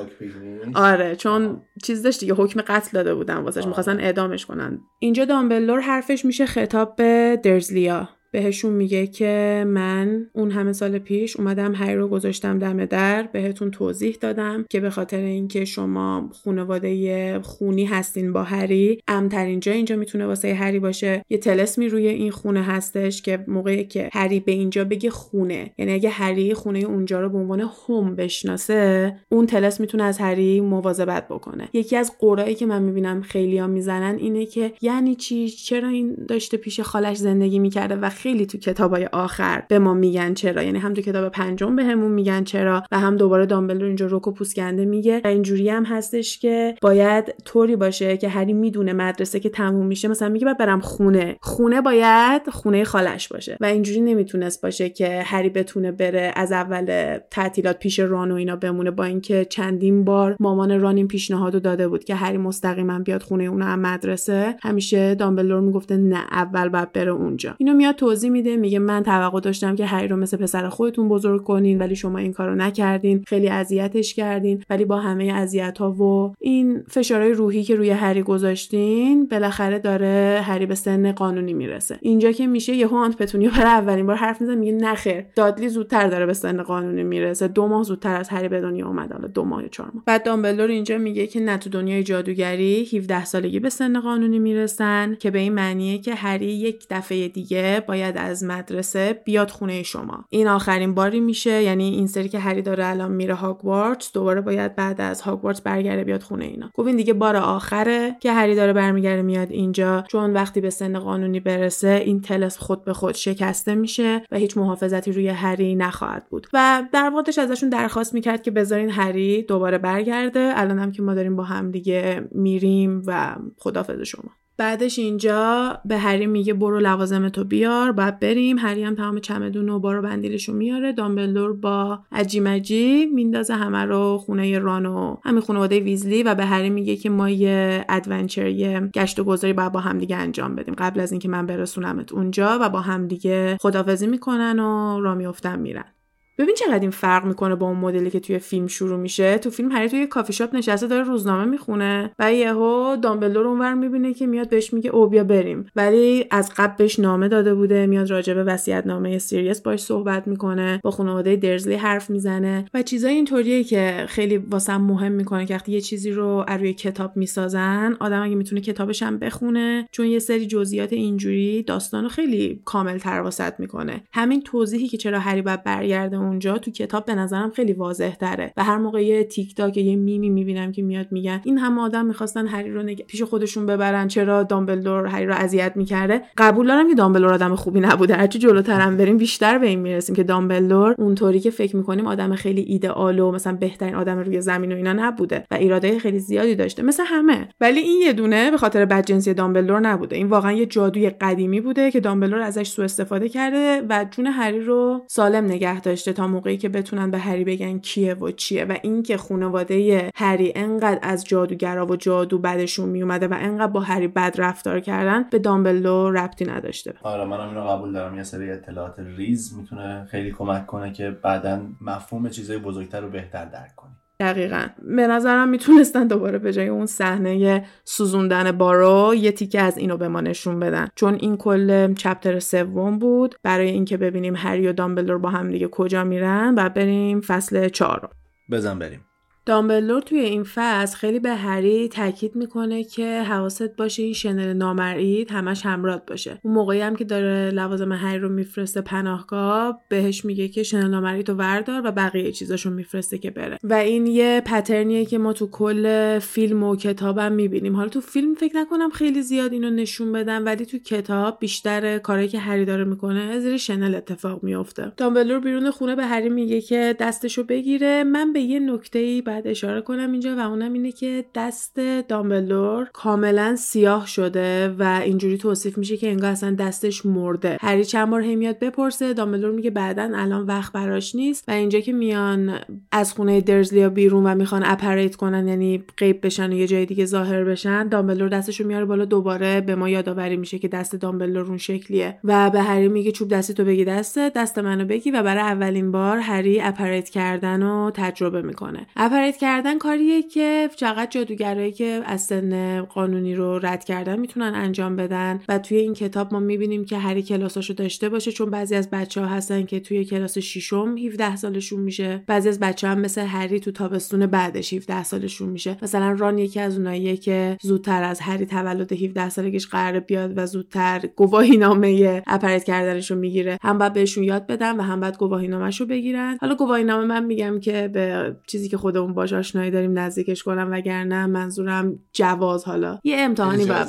Speaker 2: آره چون چیز داشت دیگه حکم قتل داده بودن واسش می‌خواستن اعدامش کنن. اینجا دامبلدور حرفش میشه خطاب به درزلیا بهشون میگه که من اون همه سال پیش اومدم هری رو گذاشتم دم در بهتون توضیح دادم که به خاطر اینکه شما خانواده خونی هستین با هری امترین جا اینجا می‌تونه واسه هری باشه. یه تلسمی روی این خونه هستش که موقعی که هری به اینجا بگه خونه. یعنی اگه هری خونه اونجا رو به عنوان هم بشناسه اون تلس می‌تونه از هری مواظبت بکنه. یکی از قرایی که من می‌بینم خیلیا می‌زنن اینه که یعنی چی؟ چرا این داشته پیش خالش زندگی می‌کرده و خیلی تو کتابای آخر به ما میگن چرا. یعنی هم تو کتاب پنجم بهمون به میگن چرا و هم دوباره دامبلدور اینجا روکو پوسکنده میگه. و اینجوری هم هستش که باید طوری باشه که هری می‌دونه مدرسه که تموم میشه. مثلا میگه باید برم خونه. خونه باید خونه خالش باشه. و اینجوری نمی‌تونست باشه که هری بتونه بره از اول تعطیلات پیش ران و اینا بمونه با اینکه چندین بار مامان ران این پیشنهادو داده بود که هری مستقیما بیاد خونه اون مدرسه. همیشه دامبلدور می‌گفته نه اول باید بره اونجا. اینو میاد توضیح میده میگه من توقع داشتم که هری رو مثل پسر خودتون بزرگ کنین ولی شما این کارو نکردین خیلی اذیتش کردین ولی با همه اذیت ها و این فشارهای روحی که روی هری گذاشتین بالاخره داره هری به سن قانونی می‌رسه. اینجا که میشه یه آنت پتونیا برای اولین بار حرف می‌زنه میگه نخیر دادلی زودتر داره به سن قانونی می‌رسه. دو ماه زودتر از هری به دنیا اومد حالا دو ماه یا چهار ماه. بعد دامبلدور اینجا میگه که نه تو دنیای جادوگری 17 سالگی به سن قانونی می‌رسن که به این معنیه که هری یک دفعه دیگه باید از مدرسه بیاد خونه شما. این آخرین باری میشه. یعنی این سری که هری داره الان میره هاگوارتس دوباره باید بعد از هاگوارتس برگرده بیاد خونه اینا. گفت این دیگه بار آخره که هری داره برمیگرده میاد اینجا. چون وقتی به سن قانونی برسه این تلس خود به خود شکسته میشه و هیچ محافظتی روی هری نخواهد بود. و در واقعش ازشون درخواست می‌کرد که بذارین هری دوباره برگرده. الان هم که ما داریم با هم دیگه میریم و خدافظ شما. بعدش اینجا به هری میگه برو لوازم تو بیار باید بریم. هری هم تمام چمدون و بارو بندیلشو میاره. دامبلدور با اجی مجی میندازه همه رو خونه رون و همین خانواده ویزلی و به هری میگه که ما یه adventure یه گشت و گذاری باید با همدیگه انجام بدیم. قبل از اینکه من برسونمت اونجا و با همدیگه خدافظی می‌کنن و را میفتن میرن. ببین چقدر این فرق می‌کنه با اون مدلی که توی فیلم شروع میشه. تو فیلم هری توی کافی شاپ نشسته داره روزنامه می‌خونه و یهو دامبلدور اونور می‌بینه که میاد بهش میگه او بیا بریم. ولی از قبل بهش نامه داده بوده میاد راجع به وصیت نامه سیریس باش صحبت می‌کنه با خانواده درزلی حرف می‌زنه و چیزای اینطوریه که خیلی واسم مهم می‌کنه که وقتی یه چیزی رو روی کتاب می‌سازن آدم اگه می‌تونه کتابش هم بخونه چون یه سری جزئیات اینجوری داستانو خیلی کامل تر واسط می‌کنه. همین توضیحی که چرا هری باید برگرده اونجا تو کتاب به نظرم خیلی واضح تره و هر موقع یه تیک تاک یه میمی می‌بینم که میاد میگن این همه آدم می‌خواستن هری رو نگ... پیش خودشون ببرن. چرا دامبلدور هری رو اذیت می‌کرده؟ قبول دارم که دامبلدور آدم خوبی نبوده. هرچی جلوترم بریم بیشتر به این می‌رسیم که دامبلدور اونطوری که فکر می‌کنیم آدم خیلی ایدئال و مثلا بهترین آدم روی زمین و اینا نبوده و ایراده خیلی زیادی داشته. مثل همه. ولی این یه دونه به خاطر بدجنسی دامبلدور نبوده. این واقعا یه جادوی قدیمی بوده که دامبلدور ازش سوء استفاده کرده و جون هری رو سالم نگه داشته. تا موقعی که بتونن به هری بگن کیه و چیه و اینکه خانواده هری انقدر از جادوگرا و جادو بدشون میومده و انقدر با هری بد رفتار کردن به دامبلدو ربطی نداشته.
Speaker 1: آره منم اینو قبول دارم. یه سری اطلاعات ریز می‌تونه خیلی کمک کنه که بعدا مفهوم چیزای بزرگتر رو بهتر درک کنی
Speaker 2: دقیقا. به نظرم می‌تونستن دوباره به جای اون صحنه سوزوندن بارو یه تیکه از اینو به ما نشون بدن. چون این کل چپتر سوم بود برای اینکه ببینیم هری و دامبلدور با هم دیگه کجا میرن و بریم فصل چهارم.
Speaker 1: بزن بریم.
Speaker 2: دامبلدور توی این فصل خیلی به هری تاکید می‌کنه که حواست باشه این شنل نامرئی همش همراه باشه. اون موقعی هم که داره لوازم هری رو میفرسته پناهگاه بهش میگه که شنل نامرئی تو وردار و بقیه چیزاشو میفرسته که بره. و این یه پترنیه که ما تو کل فیلم و کتابم می‌بینیم. حالا تو فیلم فکر نکنم خیلی زیاد اینو نشون بدم ولی تو کتاب بیشتر کاری که هری داره می‌کنه زیر شنل اتفاق میفته دامبلدور بیرون خونه به هری میگه که دستشو بگیره. من به یه نکته باید اشاره کنم اینجا و اونم اینه که دست دامبلدور کاملا سیاه شده و اینجوری توصیف میشه که انگار اصلا دستش مرده. هری چند بار هی میاد بپرسه. دامبلدور میگه بعدا الان وقت براش نیست. و اینجا که میان از خونه درزلیا بیرون و می‌خوان apparate کنن یعنی غیب بشن و یه جای دیگه ظاهر بشن دامبلدور دستشو میاره بالا. دوباره به ما یادآوری میشه که دست دامبلدور اون شکلیه. و به هری میگه چوب دستی تو بگیر دست دست منو بگیر. و برای اولین بار هری apparate کردن رو تجربه می‌کنه. apparate کردن کاریه که فقط جادوگرایی که از سن قانونی رو رد کردن می‌تونن انجام بدن. و توی این کتاب ما می‌بینیم که هری کلاساشو داشته باشه چون بعضی از بچه ها هستن که توی کلاس ششم 17 سالشون میشه. بعضی از بچه هم مثل هری تو تابستون بعدش 17 سالشون میشه. مثلا ران یکی از اوناییه که زودتر از هری تولد 17 سالگیش قرار بیاد و زودتر گواهی نامه اپریت کردنش رو می‌گیره. هم باید بهشون یاد بدن و هم باید گواهی رو بگیرن. حالا گواهی نامه من میگم که به چیزی که خودمون باش آشنایی داریم نزدیکش کنم وگرنه منظورم جواز حالا. یه امتحانی باید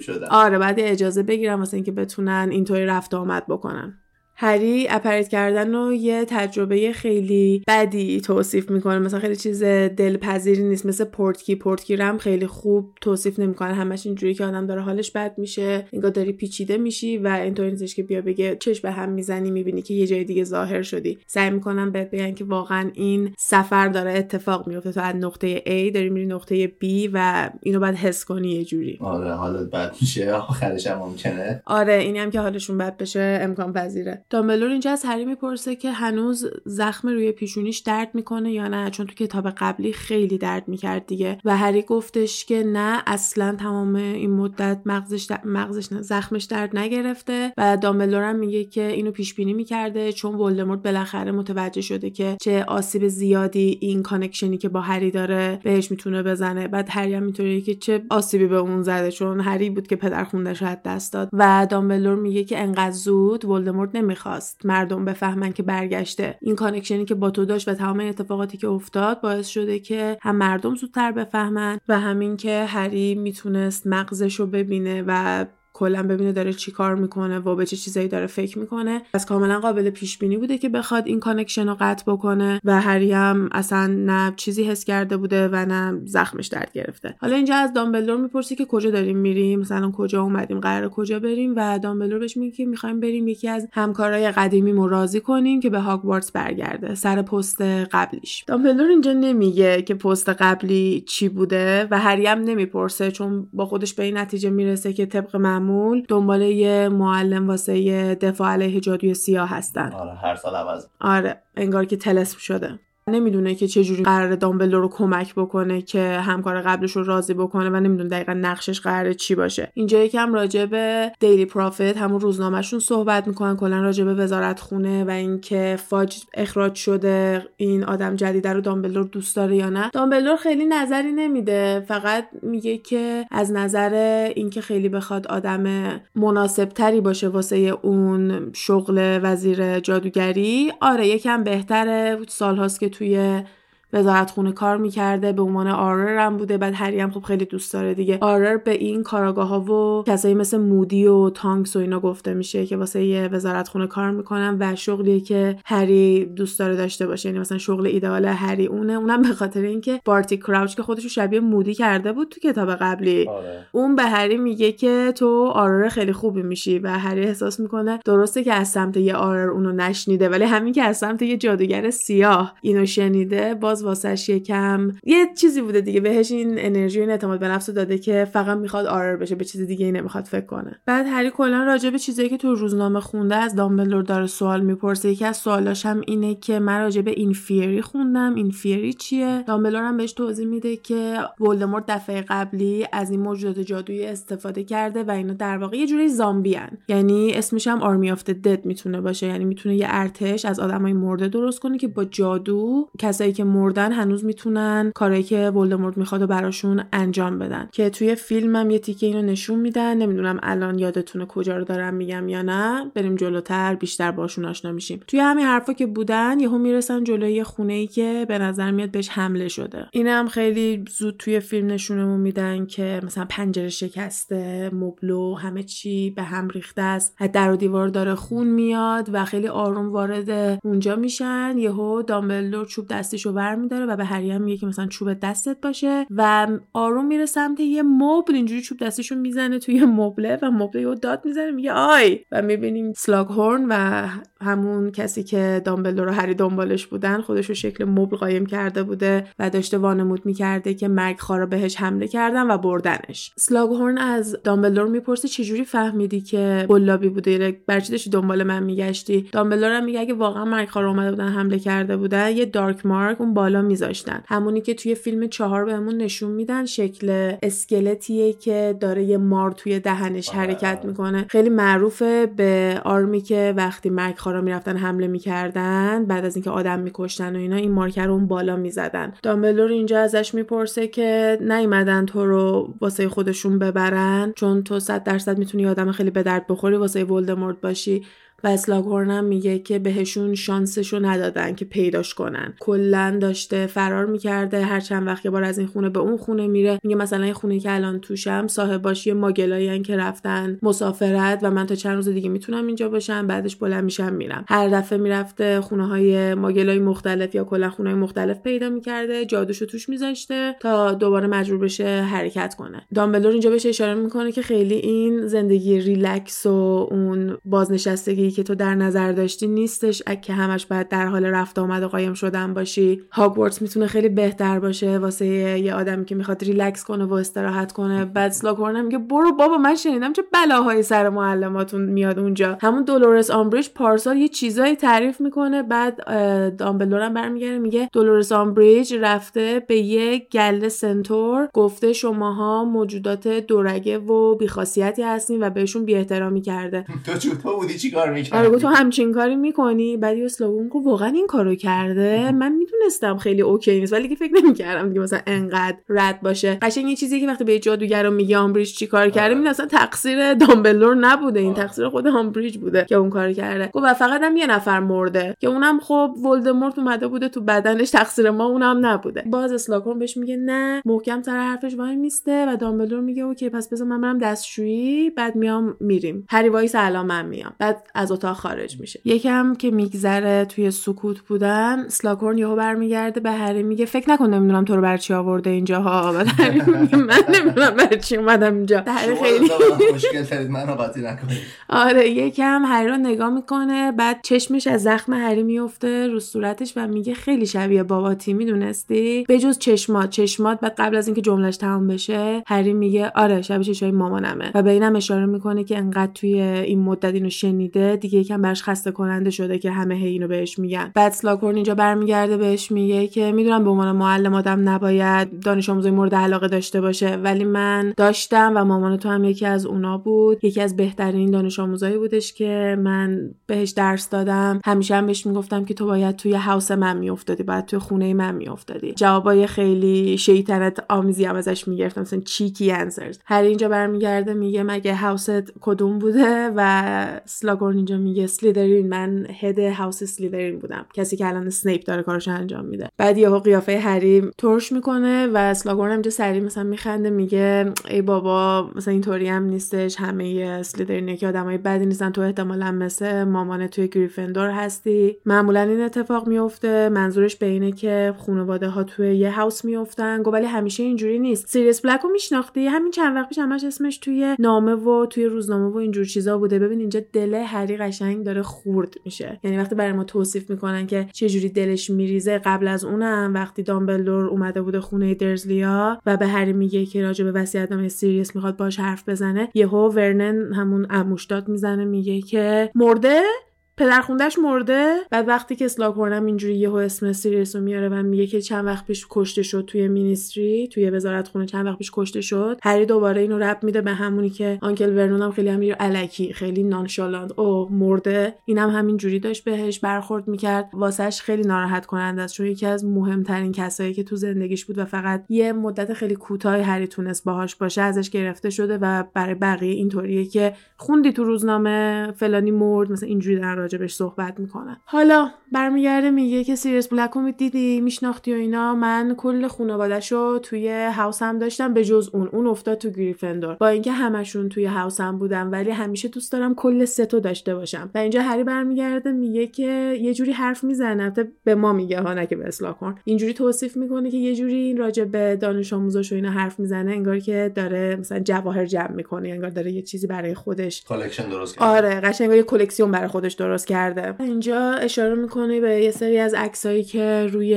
Speaker 1: شدن
Speaker 2: آره بعد اجازه بگیرم واسه اینکه بتونن اینطوری رفت آمد بکنن. هری اپریت کردن رو یه تجربه خیلی بدی توصیف می‌کنه. مثلا خیلی چیز دلپذیری نیست. مثل پورتکی. پورتکی هم خیلی خوب توصیف نمی‌کنه. همش اینجوری که آدم داره حالش بد میشه. انگار داری پیچیده میشی و اینطوری نیستش که بیا بگه چش به هم می‌زنی می‌بینی که یه جای دیگه ظاهر شدی. سعی می‌کنم بهت بگن که واقعا این سفر داره اتفاق میفته تو از نقطه A داری میری نقطه B و اینو باید حس کنی یه جوری.
Speaker 1: آره حالت بد میشه. آخرش هم ممکنه.
Speaker 2: آره اینی هم که حالشون بد بشه امکان پذیره. دامبلور اینجا از هری می‌پرسه که هنوز زخم روی پیشونیش درد می‌کنه یا نه؟ چون تو کتاب قبلی خیلی درد می‌کرد دیگه. و هری گفتش که نه اصلا تمام این مدت مغزش مغزش نه زخمش درد نگرفته. و دامبلور هم میگه که اینو پیش بینی می‌کرده چون ولدمورت بالاخره متوجه شده که چه آسیب زیادی این connection ی که با هری داره بهش می‌تونه بزنه. بعد هری هم می‌تونه که چه آسیبی به اون زده؟ چون هری بود که پدر خوندشو از دست داد. و دامبلور میگه که انقدر زود ولدمورت نمی‌خواست مردم بفهمن که برگشته. این connection ی که با تو داشت و تمام اتفاقاتی که افتاد باعث شده که هم مردم زودتر بفهمن و همین که هری می‌تونست مغزش رو ببینه و کلا ببینه داره چی کار می‌کنه و به چه چیزایی داره فکر می‌کنه. پس کاملا قابل پیش بینی بوده که بخواد این connection رو قطع بکنه و هری هم اصلا نه چیزی حس کرده بوده و نه زخمش درد گرفته. حالا اینجا از دامبلدور می‌پرسی که کجا داریم میریم؟ مثلا کجا اومدیم؟ قرار کجا بریم؟ و دامبلدور بهش میگه که می‌خوایم بریم یکی از همکارای قدیمی راضی کنیم که به هاگوارتس برگرده سر پست قبلیش. دامبلدور اینجا نمیگه که پست قبلی چی بوده و هری هم نمی‌پرسه چون با خودش به این نتیجه می‌رسه که طبق معمول دنبال یه معلم واسه دفاع علیه جادوی سیاه هستن.
Speaker 1: آره هر سال عوض
Speaker 2: آره انگار که تلسم شده. نمی‌دونه که چجوری قرار دامبلدور رو کمک بکنه که همکار قبلش رو راضی بکنه و نمی‌دونه دقیقا نقشش قراره چی باشه. اینجا یکم راجع به دیلی پروفیت همون روزنامهشون صحبت می‌کنن کلا راجع به وزارت خونه و اینکه فاج اخراج شده این آدم جدید رو دامبلدور دوست داره یا نه. دامبلدور خیلی نظری نمیده فقط میگه که از نظر اینکه خیلی بخواد آدم مناسب تری باشه واسه اون شغل وزیر جادوگری آره یکم بهتره. سالهاست که توی وزارت خونه کار می‌کرده به عنوان آرر هم بوده. بعد هری هم خب خیلی دوست داره دیگه. آرر به این کاراگاه ها و کسایی مثل مودی و تانکس و اینا گفته میشه که واسه یه وزارت خونه کار می‌کنن و شغلی که هری دوست داره داشته باشه. یعنی مثلا شغل ایدئال هری اونه. اونم به خاطر اینکه بارتی کراوچ که خودشو شبیه مودی کرده بود تو کتاب قبلی.
Speaker 1: آره.
Speaker 2: اون به هری میگه که تو آرر خیلی خوبی میشی و هری احساس می‌کنه درسته که از سمت یه آرر اونو نشنیده ولی همین که از سمت یه جادوگر سیاه اینو شنیده باز باز واسش یکم یه چیزی بوده دیگه بهش این انرژی این اعتماد به نفس داده که فقط می‌خواد auror بشه به چیز دیگه ای نمی‌خواد فکر کنه. بعد هری کلا راجع به چیزایی که تو روزنامه خونده از دامبلدور داره سوال می‌پرسه. یکی از سوالاش هم اینه که من راجع به inferi خوندم. inferi چیه؟ دامبلدور هم بهش توضیح میده که ولدمورت دفعه قبلی از این موجودات جادویی استفاده کرده و اینا در واقع یه جوری زامبی هن. یعنی اسمش هم army of dead می‌تونه باشه. یعنی می‌تونه یه ارتش از آدمای مرده درست کنه که با جادو کسایی که مردن هنوز می‌تونن کاری که ولدمورت می‌خواد و براشون انجام بدن. که توی فیلمم یه تیکه اینو نشون میدن. نمی‌دونم الان یادتونه کجا رو دارم میگم یا نه. بریم جلوتر بیشتر باشون آشنا میشیم. توی همین حرفا که بودن یهو می‌رسن جلوی خونه ای که به نظر میاد بهش حمله شده. اینم خیلی زود توی فیلم نشونمون میدن که مثلا پنجره شکسته مبلو همه چی به هم ریخته است. در و دیوار داره خون میاد و خیلی آروم وارد اونجا میشن. یهو دامبلدور چوب دستشو ور میداره و به هری هم میگه که مثلا چوب دستت باشه و آروم میره سمت یه مبل اینجوری چوب دستشو می‌زنه توی مبله و مبله یهو داد می‌زنه میگه آی! و می‌بینیم سلاگ هورن و همون کسی که دامبلدور رو هری دنبالش بودن خودش رو شکل مبل قایم کرده بوده و داشته وانمود می‌کرده که مرگ خارا بهش حمله کردن و بردنش. سلاگ هورن از دامبلدور می‌پرسه چجوری فهمیدی که قلابی بوده؟ برچی داشتی دنبال من میگشتی؟ دامبلدور هم میگه اگه واقعا مرگ خارا اومده بودن حمله کرده بودن یه دارک مارک اون بالا میذاشتن. همونی که توی فیلم چهار بهمون نشون میدن شکل اسکلتیه که داره یه مار توی دهنش
Speaker 1: آره،
Speaker 2: حرکت. می‌کنه. خیلی معروفه به آرمی که وقتی مرگ خارا می‌رفتن حمله می‌کردن. بعد از اینکه آدم میکشتن و اینا این مارکر رو اون بالا می‌زدن. دامبلور اینجا ازش می‌پرسه که نیومدن تو رو واسه خودشون ببرن. چون تو صد درصد می‌تونی آدم خیلی به درد بخوری واسه ولدمورت باشی. و اسلاگورن هم میگه که بهشون شانسشو ندادن که پیداش کنن. کلا داشته فرار می‌کرده هر چند وقت یه بار از این خونه به اون خونه میره. میگه مثلا این خونه که الان توشم صاحباش یه ماگلایی که رفتن مسافرت و من تا چند روز دیگه می‌تونم اینجا باشم بعدش بلند میشم میرم. هر دفعه می‌رفته خونه های ماگلای مختلف یا کلا خونه های مختلف پیدا می‌کرده جادوشو توش میذاشته تا دوباره مجبور بشه حرکت کنه. دامبلور اینجا بهش اشاره می‌کنه که خیلی این زندگی ریلکس و اون بازنشستگی که تو در نظر داشتی نیستش که همش باید در حال رفت آمد و قایم شدن باشی. هاگوارتس می‌تونه خیلی بهتر باشه واسه یه آدمی که می‌خواد ریلکس کنه و استراحت کنه. بعد اسلاگهورن میگه برو بابا من شنیدم چه بلاهایی سر معلماتون میاد اونجا. همون دولورس آمبریج پارسال یه چیزایی تعریف می‌کنه بعد دامبلدور هم برمی‌گرده میگه دولورس آمبریج رفته به یه گله centaur گفته شماها موجودات دورگه و بیخاصیتی هستین و بهشون بی احترامی کرده.
Speaker 1: تو تو بودی چی می‌کردی
Speaker 2: آره تو همچین کاری می‌کنی؟ بعد یه گفت واقعا این کارو کرده. من می‌دونستم خیلی OK نیست ولی که فکر نمی‌کردم دیگه مثلا انقدر رد باشه. قشنگ یه چیزی که وقتی به جادوگر رو میگه آمبریج چی کار کرده می‌دونی اصلا تقصیر دامبلور نبوده. این تقصیر خود آمبریج بوده که اون کار کرده. گفت و فقط هم یه نفر مرده که اونم خب ولدمورت اومده بوده تو بدنش تقصیر ما اونم نبوده. باز اسلاگهورن بهش میگه نه محکم سر حرفش وایمیسته و دامبلور میگه OK پس بذار من برم دستشویی بعد میام میریم. هری وایسا الان من میام. بعد از اتاق خارج میشه. یکم که میگذره توی سکوت بودن سلاگهورن یهو برمیگرده به هری میگه فکر نکن نمی‌دونم تو رو برا چی آورده اینجا ها بعد من نمی‌دونم بر چی اومدم اینجا. هری خیلی.
Speaker 1: مشکل منو قاطی نکنید
Speaker 2: آره یکم هری رو نگاه می‌کنه بعد چشمش از زخم هری میفته رو صورتش و میگه خیلی شبیه باباتی می‌دونستی؟ به جز چشمات چشمات بعد قبل از اینکه جملش تمام بشه هری میگه آره شبیه چشای مامانمه و به اینم اشاره می‌کنه که انقدر توی این مدت اینو شنیده دیگه یکم برش خسته کننده شده که همه هی اینو بهش میگن. بعد سلاکورن اینجا برمیگرده بهش میگه که می‌دونم به عنوان معلم آدم نباید دانش آموزای مورد علاقه داشته باشه ولی من داشتم و مامان تو هم یکی از اونا بود. یکی از بهترین دانش آموزایی بودش که من بهش درس دادم. همیشه هم بهش می‌گفتم که تو باید توی هاوس من میافتادی باید توی خونه من میافتادی. جوابای خیلی شیطنت آمیزی هم ازش می‌گرفتم مثلا cheeky answers هر اینجا برمیگرده میگه مگه house ت کدوم بوده و سلاگهورن اینجا میگه سلیدرین من head house سلیدرین بودم. کسی که الان اسنیپ داره کارش انجام میده. بعد یهو قیافه هری ترش می‌کنه و سلاگهورن اینجا سریع مثلا میخنده میگه ای بابا مثلا اینطوری هم نیستش. همه سلیدرین که آدمای بدی نیستن. تو احتمالا مثل مامان توی گریفندور هستی. معمولا این اتفاق میفته منظورش به اینه که خانواده ها توی یه house میافتن. گفت ولی همیشه اینجوری نیست. سیریس بلک رو میشناختی؟ همین چند وقت پیش همش اسمش توی نامه و توی روزنامه و اینجور چیزا بوده. ببین اینجا دل هری قشنگ داره خورد میشه. یعنی وقتی برای ما توصیف می‌کنن که چه جوری دلش میریزه قبل از اونم وقتی دامبلدور اومده بوده خونه درزلیا و به هری میگه که راجع به وصیت‌نامه سیریس می‌خواد باش حرف بزنه یهو ورنون همون عموش داد می‌زنه میگه که مرده؟ پدر خوندش مرده؟ بعد وقتی که اسلاگهورنم اینجوری یهو اسم سیریس رو میاره و میگه که چند وقت پیش کشته شد توی ministry توی وزارت خونه چند وقت پیش کشته شد. هری دوباره اینو ربط میده به همونی که uncle ورنون هم خیلی همین الکی خیلی nonchalant oh مرده. اینم هم همین جوری داشت بهش برخورد می‌کرد. واسش خیلی ناراحت کننده است چون یکی از مهمترین کسایی که تو زندگیش بود و فقط یه مدت خیلی کوتاهی هری تونست باهاش باشه ازش گرفته شده و برای بقیه اینطوریه که خوندی تو روزنامه فلانی مرد مثلا اینجوری در راجبش صحبت می‌کنن حالا برمیگرده میگه که سیریس بلک رو دیدی میشناختی و اینا. من کل خانوادهشو توی house م داشتم به جز اون. اون افتاد تو گریفندور. با اینکه همشون توی house م بودم ولی همیشه دوست دارم کل ستو داشته باشم. و اینجا هری برمیگرده میگه که یه جوری حرف می‌زنه. به ما میگه ها نه که به اسلاگهورن اینجوری توصیف می‌کنه که یه جوری راجع به دانش آموزاش و اینا حرف می‌زنه. انگار که داره مثلا جواهر جمع می‌کنه. انگار داره یه چیزی برای خودش
Speaker 1: collection درست
Speaker 2: آره قشنگ یه کلکسیون برای خودش درست کرده. اینجا اشاره می‌کنه به یه سری از عکسایی که روی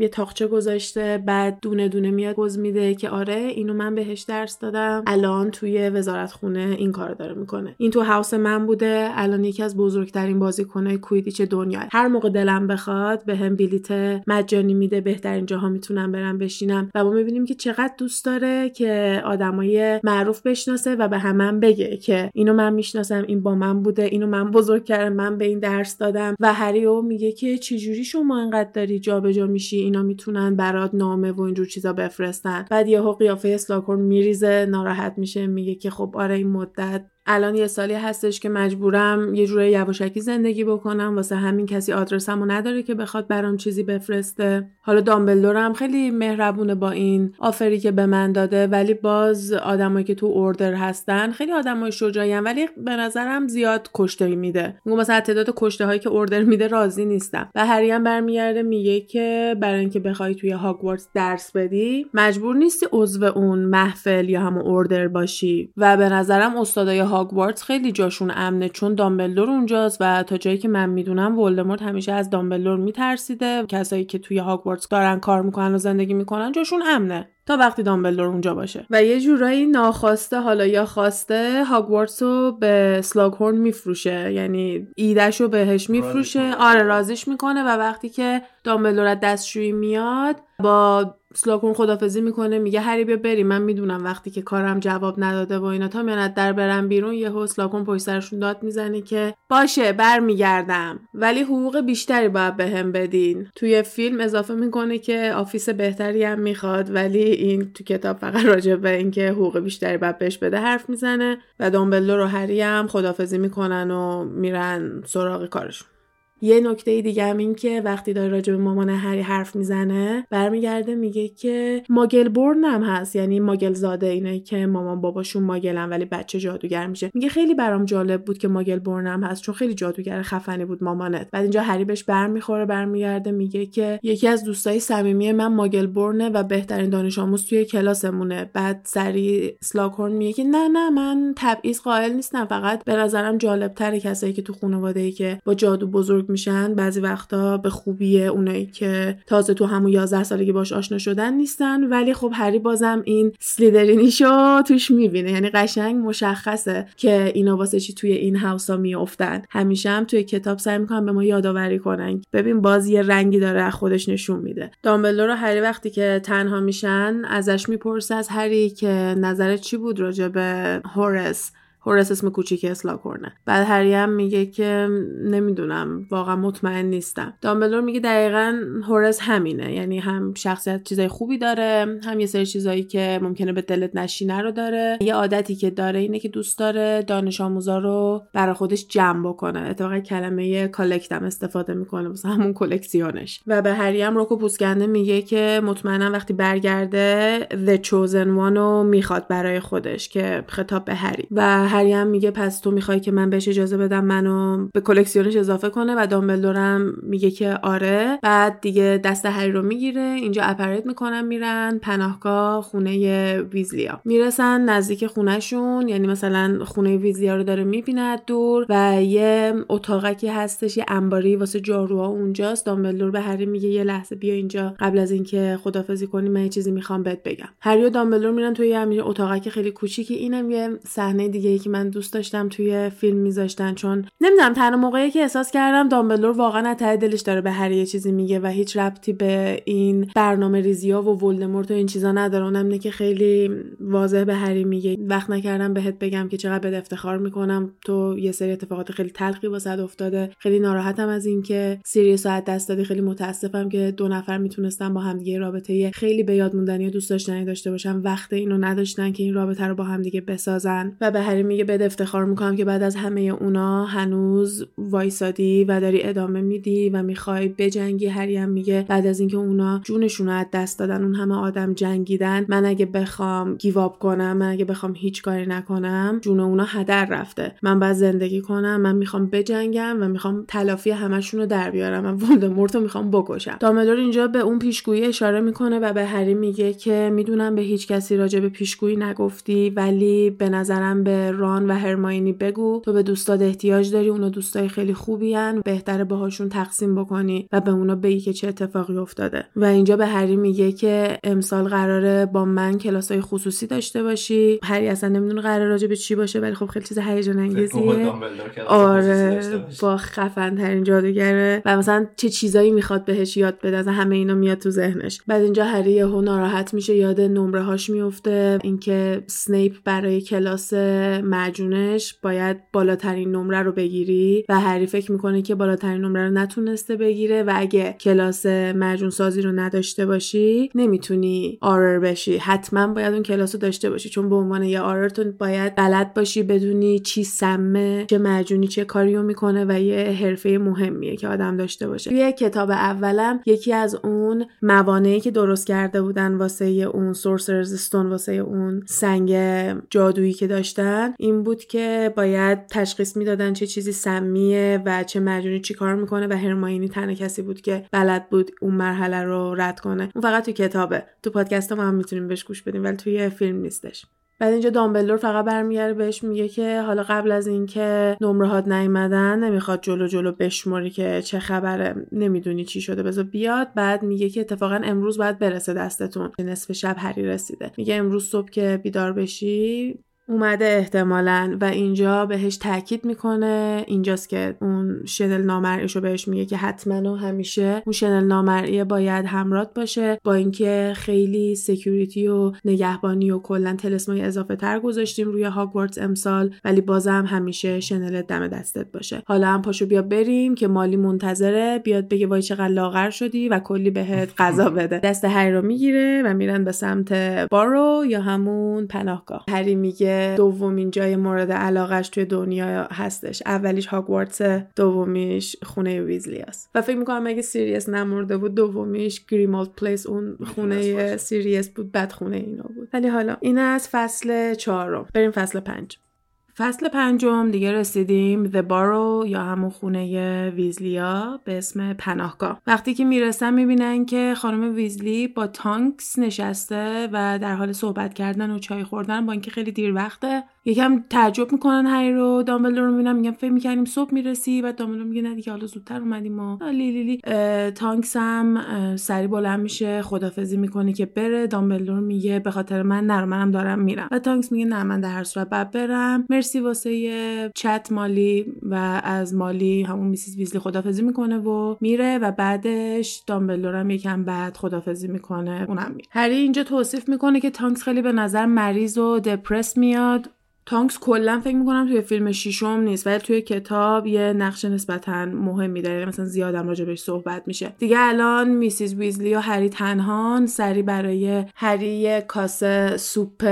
Speaker 2: یه تاقچه گذاشته بعد دونه دونه میاد گز میده که آره اینو من بهش درس دادم. الان توی وزارت خونه این کار داره می‌کنه. این تو هاوس من بوده. الان یکی از بزرگترین بازیکنهای کویدیچ دنیا. هر موقع دلم بخواد به هم بلیت مجانی میده بهترین جاها می‌تونم برم بشینم. و ما می‌بینیم که چقدر دوست داره که آدمای معروف بشناسه و به همم بگه که اینو من می‌شناسم این با من بوده اینو من بزرگ کردم من به این درس دادم و هریو میگه که چجوری شما انقدر داری جابجا میشی؟ اینا می‌تونن برات نامه و اینجور چیزا بفرستن. بعد یهو قیافه اسلاکورن میریزه ناراحت میشه میگه که خب آره این مدت الان یه سالی هستش که مجبورم یه جوره یواشکی زندگی بکنم. واسه همین کسی آدرسمو نداره که بخواد برام چیزی بفرسته. حالا دامبلدورم خیلی مهربونه با این آفری که به من داده ولی باز آدمایی که تو اوردر هستن خیلی آدمای شجاعی ولی به نظرم زیاد کشته میده. میگم مثلا تعداد کشته هایی که اوردر میده راضی نیستم. و هری هم برمیگرده میگه که برای اینکه بخوای توی هاگوارتس درس بدی مجبور نیستی عضو اون محفل یا همون اوردر باشی. و به نظرم استادای هاگوارتس خیلی جاشون امنه چون دامبلدور اونجاست و تا جایی که من می‌دونم ولدمورت همیشه از دامبلدور میترسیده. کسایی که توی هاگوارتس دارن کار می‌کنن و زندگی می‌کنن جاشون امنه تا وقتی دامبلدور اونجا باشه. و یه جورایی ناخواسته حالا یا خواسته هاگوارتس رو به سلاگهورن میفروشه. یعنی ایدهش رو بهش میفروشه. آره راضیش می‌کنه و وقتی که دامبلدور از دستشویی میاد با سلاگهورن خدافظی می‌کنه میگه هری بیا بریم. من می‌دونم وقتی که کارم جواب نداده و اینا تا میاند در برم بیرون یه سلاگهورن پشت سرشون داد می‌زنه که باشه برمیگردم. ولی حقوق بیشتری باید بهم به بدین. توی فیلم اضافه می‌کنه که office بهتری هم می‌خواد ولی این تو کتاب فقط راجع به اینکه حقوق بیشتری باید بهش بده حرف می‌زنه و دامبلدور و هری هم خدافظی می‌کنن و میرن سراغ کارشون. یه نکته دیگه هم این که وقتی داره راجع به مامان هری حرف می‌زنه برمیگرده میگه که ماگل برن هم هست. یعنی ماگل زاده اینه که مامان باباشون ماگلن ولی بچه جادوگر میشه. میگه خیلی برام جالب بود که ماگل برن هم هست چون خیلی جادوگر خفنی بود مامانت. بعد اینجا هری بهش برمیخوره برمیگرده میگه که یکی از دوستای صمیمی من ماگل برنه و بهترین دانش آموز توی کلاسمونه. بعد سری سلاکورن میگه که نه نه من تبعیض قائل نیستم. فقط به نظرم جالب تره کسایی که تو خانواده ای که با جادو بزرگ میشن. بعضی وقتا به خوبی اونایی که تازه تو همون 11 سالگی باش آشنا شدن نیستن. ولی خب هری بازم این سلیدرینیشو توش می‌بینه. یعنی قشنگ مشخصه که اینا واسه چی توی این هاوسا میافتن. همیشه هم توی کتاب سعی می‌کنن به ما یادآوری کنن. ببین باز یه رنگی داره خودش نشون میده. دامبلدور رو هری وقتی که تنها میشن ازش می‌پرسه از هری که نظرت چی بود راجع به هورس؟ هورس اسم کوچیک اسلاکورنه بعد هری هم میگه که نمی‌دونم واقعا مطمئن نیستم. دامبلور میگه دقیقا هورس همینه. یعنی هم شخصیت چیزای خوبی داره هم یه سری چیزایی که ممکنه به دلت نشینه رو داره. یه عادتی که داره اینه که دوست داره دانش آموزا رو برای خودش جمع بکنه. اتفاقا کلمه کالکتم استفاده می‌کنه واسه همون کلکسیونش. و به هری هم روکو پوسکنده میگه که مطمئنا وقتی برگرده The Chosen One رو می‌خواد برای خودش که خطاب به هری. و هری هم میگه پس تو می‌خوای که من بهش اجازه بدم منو به کلکسیونش اضافه کنه. و دامبلدورم میگه که آره. بعد دیگه دست هری رو می‌گیره. اینجا اپریت می‌کنن میرن پناهگاه خونه ویزلیا. می‌رسن نزدیک خونهشون یعنی مثلا خونه ویزلیا رو داره می‌بیند دور و یه اتاقکی هستش یه انباری واسه جاروها اونجاست. دامبلدور به هری میگه یه لحظه بیا اینجا قبل از اینکه خدافزی کنی من یه چیزی می‌خوام بهت بگم. هری و دامبلدور میرن توی یه اتاقکی خیلی کوچیکی. اینم یه صحنه دیگه که من دوست داشتم توی فیلم میذاشتن. چون نمی‌دونم تنها موقعی که احساس کردم دامبلور واقعا ته دلش داره به هری یه چیزی میگه و هیچ ربطی به این برنامه ریزی ها و ولدمورت و این چیزا نداره. اونم که خیلی واضح به هری میگه. وقت نکردم بهت بگم که چقدر بهت افتخار می‌کنم. تو یه سری اتفاقات خیلی تلخی واسه افتاده. خیلی ناراحتم از اینکه سیریوس از دست دادی. خیلی متاسفم که دو نفر می‌تونستن با همدیگه رابطه خیلی به یاد موندنی و دوست داشتنی داشته باشن. وقت اینو نداشتن که این رابطه رو با همدیگه بسازن و به هری میگه بده افتخار می‌کنم که بعد از همه اونا هنوز وایسادی و داری ادامه میدی و می‌خوای بجنگی. هری میگه بعد از اینکه اونا جونشون رو از دست دادن اون همه آدم جنگیدن من اگه بخوام گیواب کنم من اگه بخوام هیچ کاری نکنم جون اونا هدر رفته. من باید زندگی کنم من می‌خوام بجنگم و می‌خوام تلافی همشون رو در بیارم و ولدمورت رو می‌خوام بکشم. دامبلدور اینجا به اون پیشگویی اشاره می‌کنه و به هری میگه که می‌دونم به هیچ کسی راجع به پیشگویی نگفتی ولی به نظرم به ران و هرماینی بگو. تو به دوستات احتیاج داری اونا دوستای خیلی خوبی هن. بهتره باهاشون تقسیم بکنی و به اونا بگی که چه اتفاقی افتاده. و اینجا به هری میگه که امسال قراره با من کلاسای خصوصی داشته باشی. هری اصلا نمی‌دونه قراره راجع به چی باشه ولی خب خیلی چیز هیجان انگیزیه آره با خفن ترین جادوگره. و مثلا چه چیزایی می‌خواد بهش یاد بده از همه اینا میاد تو ذهنش. بعد اینجا هری یهو ناراحت میشه یاد نمره هاش میفته اینکه سنیپ برای کلاس معجونش باید بالاترین نمره رو بگیری و هری فکر می‌کنه که بالاترین نمره رو نتونسته بگیره و اگه کلاس معجون سازی رو نداشته باشی نمی‌تونی آرر بشی. حتما باید اون کلاس رو داشته باشی چون به عنوان یه آرر تو باید بلد باشی بدونی چی سمه چه معجونی چه کاریو می‌کنه و یه حرفه مهمیه که آدم داشته باشه. توی کتاب اولم یکی از اون موانعی که درست کرده بودن واسه اون سورسرز استون واسه اون سنگ جادویی که داشتن این بود که باید تشخیص می‌دادن چه چیزی سمیه و چه معجونی چی کار می‌کنه و هرماینی تنها کسی بود که بلد بود اون مرحله رو رد کنه. اون فقط تو کتابه. تو پادکست ما هم می‌تونیم بهش گوش بدیم ولی توی فیلم نیستش. بعد اینجا دامبلدور فقط برمیگرده بهش میگه که حالا قبل از اینکه نمرهات نیومدن نمی‌خواد جلو جلو بشماری که چه خبره نمی‌دونی چی شده بذار بیاد. بعد میگه که اتفاقا امروز باید برسه دستتون. نصف شب هری رسیده. میگه امروز صبح که بیدار بشی اومده احتمالا و اینجا بهش تاکید می‌کنه. اینجاست که اون شنل نامرئیش رو بهش میگه که حتما و همیشه اون شنل نامرئی باید همراه باشه با اینکه خیلی security و نگهبانی و کلا طلسمای اضافه تر گذاشتیم روی هاگوارتس امسال ولی بازم همیشه شنل دم دستت باشه. حالا هم پاشو بیا بریم که مالی منتظره بیاد بگه وای چقدر لاغر شدی و کلی بهت غذا بده. دست هری رو می‌گیره و میرن به سمت Burrow یا همون پناهگاه. هری میگه دومین جای مورد علاقش توی دنیا هستش. اولیش هاگوارتس دومیش خونه ویزلی است و فکر می‌کنم اگه سیریس نمرده بود دومیش Grimmauld Place اون خونه سیریس بود بعد خونه اینا بود. ولی حالا این از فصل چهارم. بریم فصل پنج فصل پنجم دیگه رسیدیم The Burrow یا همون خونه ویزلیا به اسم پناهگاه. وقتی که می‌رسن می‌بینن که خانم ویزلی با تانکس نشسته و در حال صحبت کردن و چای خوردن با اینکه خیلی دیر وقته یکم تعجب می‌کنن هری رو. دامبلدور رو می‌بینن میگن فکر می‌کنیم صبح می‌رسی و دامبلدور میگه نه دیگه حالا زودتر اومدیم ما لیلی لی تانکس هم سریع بلند میشه خدافظی می‌کنه که بره. دامبلدور میگه به خاطر من نرو منم دارم میرم. و تانکس میگه نه من در هر صورت باید برم. واسه چت مالی و از مالی همون Mrs. ویزلی خدافظی می‌کنه و میره و بعدش دامبلدور هم یکم بعد خدافظی می‌کنه اونم میره. هری اینجا توصیف می‌کنه که تانکس خیلی به نظر مریض و دپرس میاد. تانکس کلا فکر می‌کنم توی فیلم شیشم نیست ولی توی کتاب یه نقش نسبتا مهمی داره مثلا زیادم راجع بهش صحبت میشه. دیگه الان Mrs. ویزلی و هری تنهان سریع برای هری کاسه سوپ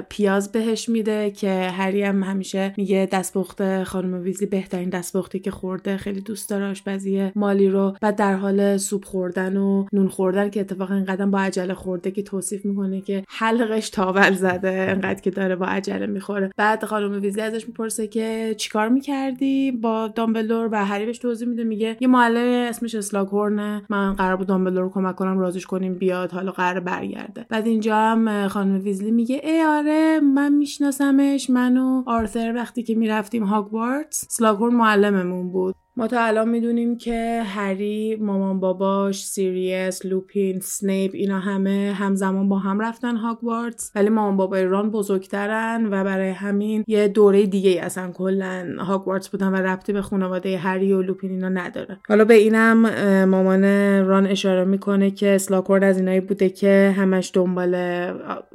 Speaker 2: پیاز بهش میده که هری هم همیشه میگه دستپخت خانم ویزلی بهترین دستپختی که خورده خیلی دوست داره آشپزی مالی رو. بعد در حال سوپ خوردن و نون خوردن که اتفاقا اینقدر با عجله خورده که توصیف می‌کنه که حلقش تاول زده انقدر که داره با عجله می‌خوره. بعد خانم ویزلی ازش می‌پرسه که چیکار می‌کردی؟ با دامبلدور و هری بهش توضیح میده میگه یه معلم اسمش اسلاگورنه من قرار بود دامبلدور کمک کنم راضیش کنیم بیاد حالا قرار برگرده. بعد اینجا هم خانم ویزلی میگه ای آره من میشناسمش من و آرثر وقتی که می‌رفتیم هاگوارتس اسلاگورن معلممون بود. ما تا الان می‌دونیم که هری مامان باباش سیریس لوپین سنیپ اینا همه همزمان با هم رفتن هاگوارتس ولی مامان بابای ران بزرگترن و برای همین یه دوره دیگه ای اصلا کلا هاگوارتس بودن و ربطی به خانواده هری و لوپین اینا نداره. حالا به اینم مامان ران اشاره می‌کنه که اسلاگورن از اینایی بوده که همش دنبال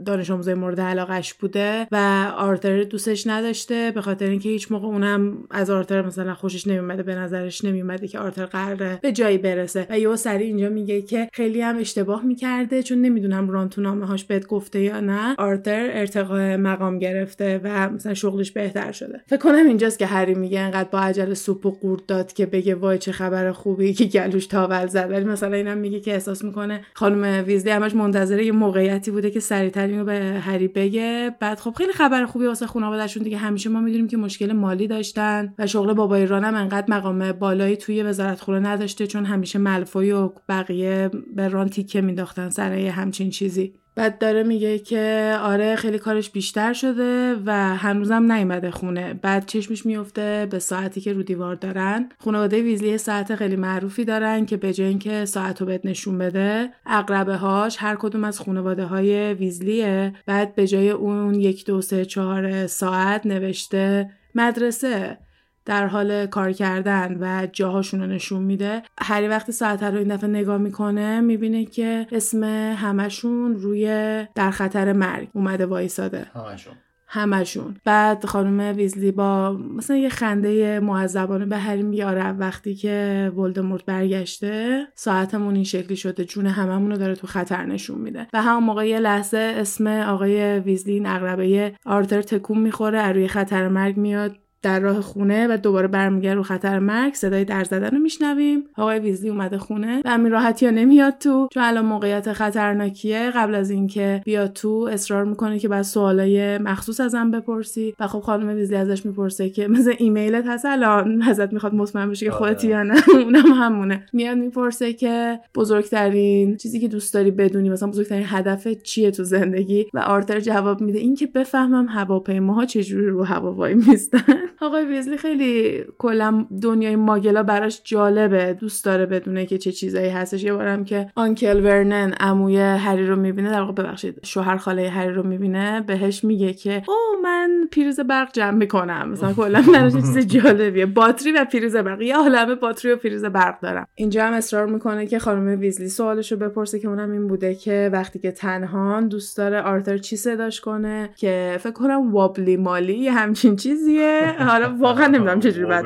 Speaker 2: دانش آموزای مورد علاقش بوده و آرثر دوستش نداشته به خاطر اینکه هیچ موقع اونم از آرثر مثلا خوشش نمیومده به نظرش نمیومده که آرثر قراره به جایی برسه. و یهو سری اینجا میگه که خیلی هم اشتباه می‌کرده چون نمی‌دونم ران تو نامه هاش بهت گفته یا نه. آرثر ارتقاء مقام گرفته و مثلا شغلش بهتر شده. فکر کنم اینجاست که هری میگه انقدر با عجله سوپ و قورت داد که بگه وای چه خبر خوبی که گلوش تاول زد. ولی مثلا اینم میگه که احساس می‌کنه خانم ویزلی همش منتظر یه موقعیتی بوده که سریعتر اینو به هری بگه. بعد خب خیلی خبر خوبی واسه خانوادهشون دیگه. همیشه ما می‌دونیم که مشکل مالی داشتن و شغل بابای رانم انقدر مقام بالایی توی وزارت خونه نداشته چون همیشه ملفوی و بقیه به ران تیکه مینداختن سر همچین چیزی. بعد داره میگه که آره خیلی کارش بیشتر شده و هنوزم نیومده خونه. بعد چشمش میفته به ساعتی که رو دیوار دارن. خانواده ویزلی ساعت خیلی معروفی دارن که به جای اینکه ساعت رو بهت نشون بده اقربه هاش هر کدوم از خانواده های ویزلیه. بعد به جای اون یک دو سه چهار ساعت نوشته مدرسه. در حال کار کردن و جاهاشون رو نشون میده. هری وقتی ساعت رو این دفعه نگاه می‌کنه می‌بینه که اسم همشون روی در خطر مرگ اومده وایساده.
Speaker 1: همشون
Speaker 2: همشون بعد خانم ویزلی با مثلا یه خنده معذبانه به هری میگه آره وقتی که ولدمورت برگشته ساعتمون این شکلی شده جون هممون رو داره تو خطر نشون میده. و همون موقع یه لحظه اسم آقای ویزلی این اقربه آرتر تکون می‌خوره روی خطر مرگ میاد. در راه خونه و دوباره برمیگرده رو خطر مرگ صدای در زدن رو میشنویم. آقای ویزلی اومده خونه و همین راحتی ها نمیاد تو. چون الان موقعیت خطرناکیه. قبل از اینکه بیاد تو اصرار می‌کنه که بعد سوالای مخصوص ازم بپرسی. و خب خانم ویزلی ازش می‌پرسه که مثل ایمیلت هست الان؟ ازت می‌خواد مطمئن بشه که خودتی یا نه؟ اونم همونه. میاد می‌پرسه که بزرگترین چیزی که دوست داری بدونی مثلا بزرگترین هدف چیه تو زندگی؟ و آرتر جواب میده اینکه بفهمم هواپیماها چجوری رو هوا وای میستن. آقای ویزلی خیلی کلا دنیای ماگلا براش جالبه. دوست داره بدونه که چه چیزایی هستش. یه بارم که آنکل ورنن عموی هری رو می‌بینه در واقع ببخشید شوهر خاله هری رو می‌بینه بهش میگه که او من پیروز برق جمع می‌کنم. مثلا کلا براش چیز جالبیه. باتری و پیروز برق. یه عالمه باتری و پیروز برق دارم. اینجا هم اصرار می‌کنه که خانم ویزلی سوالشو بپرسه که اونم این بوده که وقتی که تنها دوست داره آرتر چی صداش کنه که فکر کنم وابلی مالی همچین چیزیه. حالا واقعا نمی‌دونم چجوری بعد.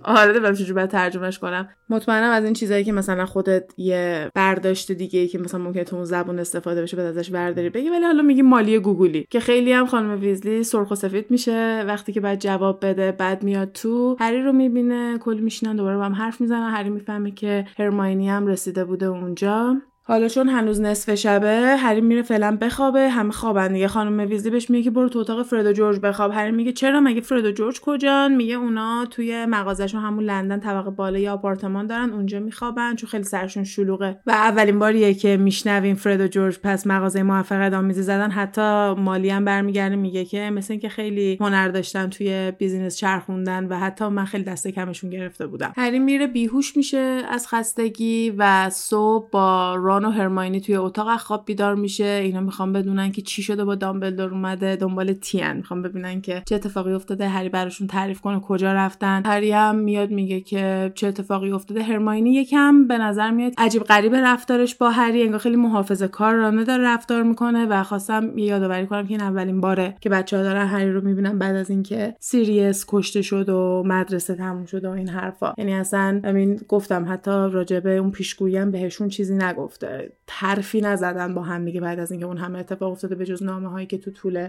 Speaker 2: حالا نمی‌دونم چجوری بعد ترجمهش کنم. مطمئنم از این چیزایی که مثلا خودت یه برداشت دیگه ای که مثلا ممکنه تو اون زبون استفاده بشه بعد ازش برداری. بگی ولی حالا میگی مالی گوگلی که خیلی هم خانم ویزلی سرخ و سفید میشه. وقتی که بعد جواب بده بعد میاد تو. هری رو می‌بینه کلی میشینن دوباره با هم حرف می‌زنن. هری می‌فهمه که هرماینی هم رسیده بوده اونجا. حالا چون هنوز نصف شبه هری میره فعلا بخوابه همه خوابن دیگه. خانم ویزلی بهش میگه که برو تو اتاق فرد جورج بخواب. هری میگه چرا؟ مگه فرد جورج کجان؟ میگه اونا توی مغازهشون همون لندن طبقه بالای آپارتمان دارن اونجا میخوابن چون خیلی سرشون شلوغه. و اولین باریه که میشنویم فرد و جورج پس مغازه موفقیت آمیزی زدن حتی مالی هم برمیگرده میگه که مثل اینکه خیلی هنر داشتن توی business چرخوندن و حتی من خیلی دست کمشون گرفته بودم. هری میره بیهوش میشه از خستگی و صبح با ران و هرماینی توی اتاق خواب بیدار میشه. اینا می‌خوان بدونن که چی شده با دامبلدور اومده. دنبال تین. می‌خوان ببینن که چه اتفاقی افتاده. هری براشون تعریف کنه کجا رفتن. هری هم میاد میگه که چه اتفاقی افتاده. هرماینی یکم به نظر میاد عجیب غریب رفتارش با هری. انگار خیلی محافظه کارانه داره رفتار می‌کنه و خواستم یادآوری کنم که این اولین باره که بچه ها دارن هری رو می‌بینن بعد از اینکه سیریس کشته شد و مدرسه تموم شد و این حرفا. یعنی اصلا همین گفتم حتی راجبه اون پیشگویی بهشون چیزی نگفت. حرفی نزدن با هم دیگه بعد از اینکه اون همه اتفاق افتاده به جز نامه هایی که تو طول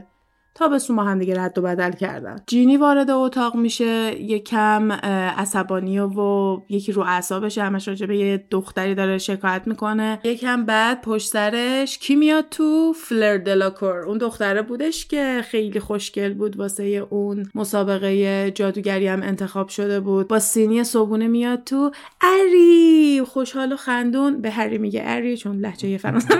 Speaker 2: تابستون با هم دیگه رد و بدل کردن. جینی وارد اتاق میشه یکم عصبانی و یکی رو اعصابش همش راجع به یه دختری داره شکایت می‌کنه. یکم بعد پشت سرش کی میاد تو؟ فلر دلاکور. اون دختره بودش که خیلی خوشگل بود واسه اون مسابقه جادوگری هم انتخاب شده بود. با سینی صبونه میاد تو اری! خوشحال و خندون. به هری میگه اری چون لهجه فرانسوی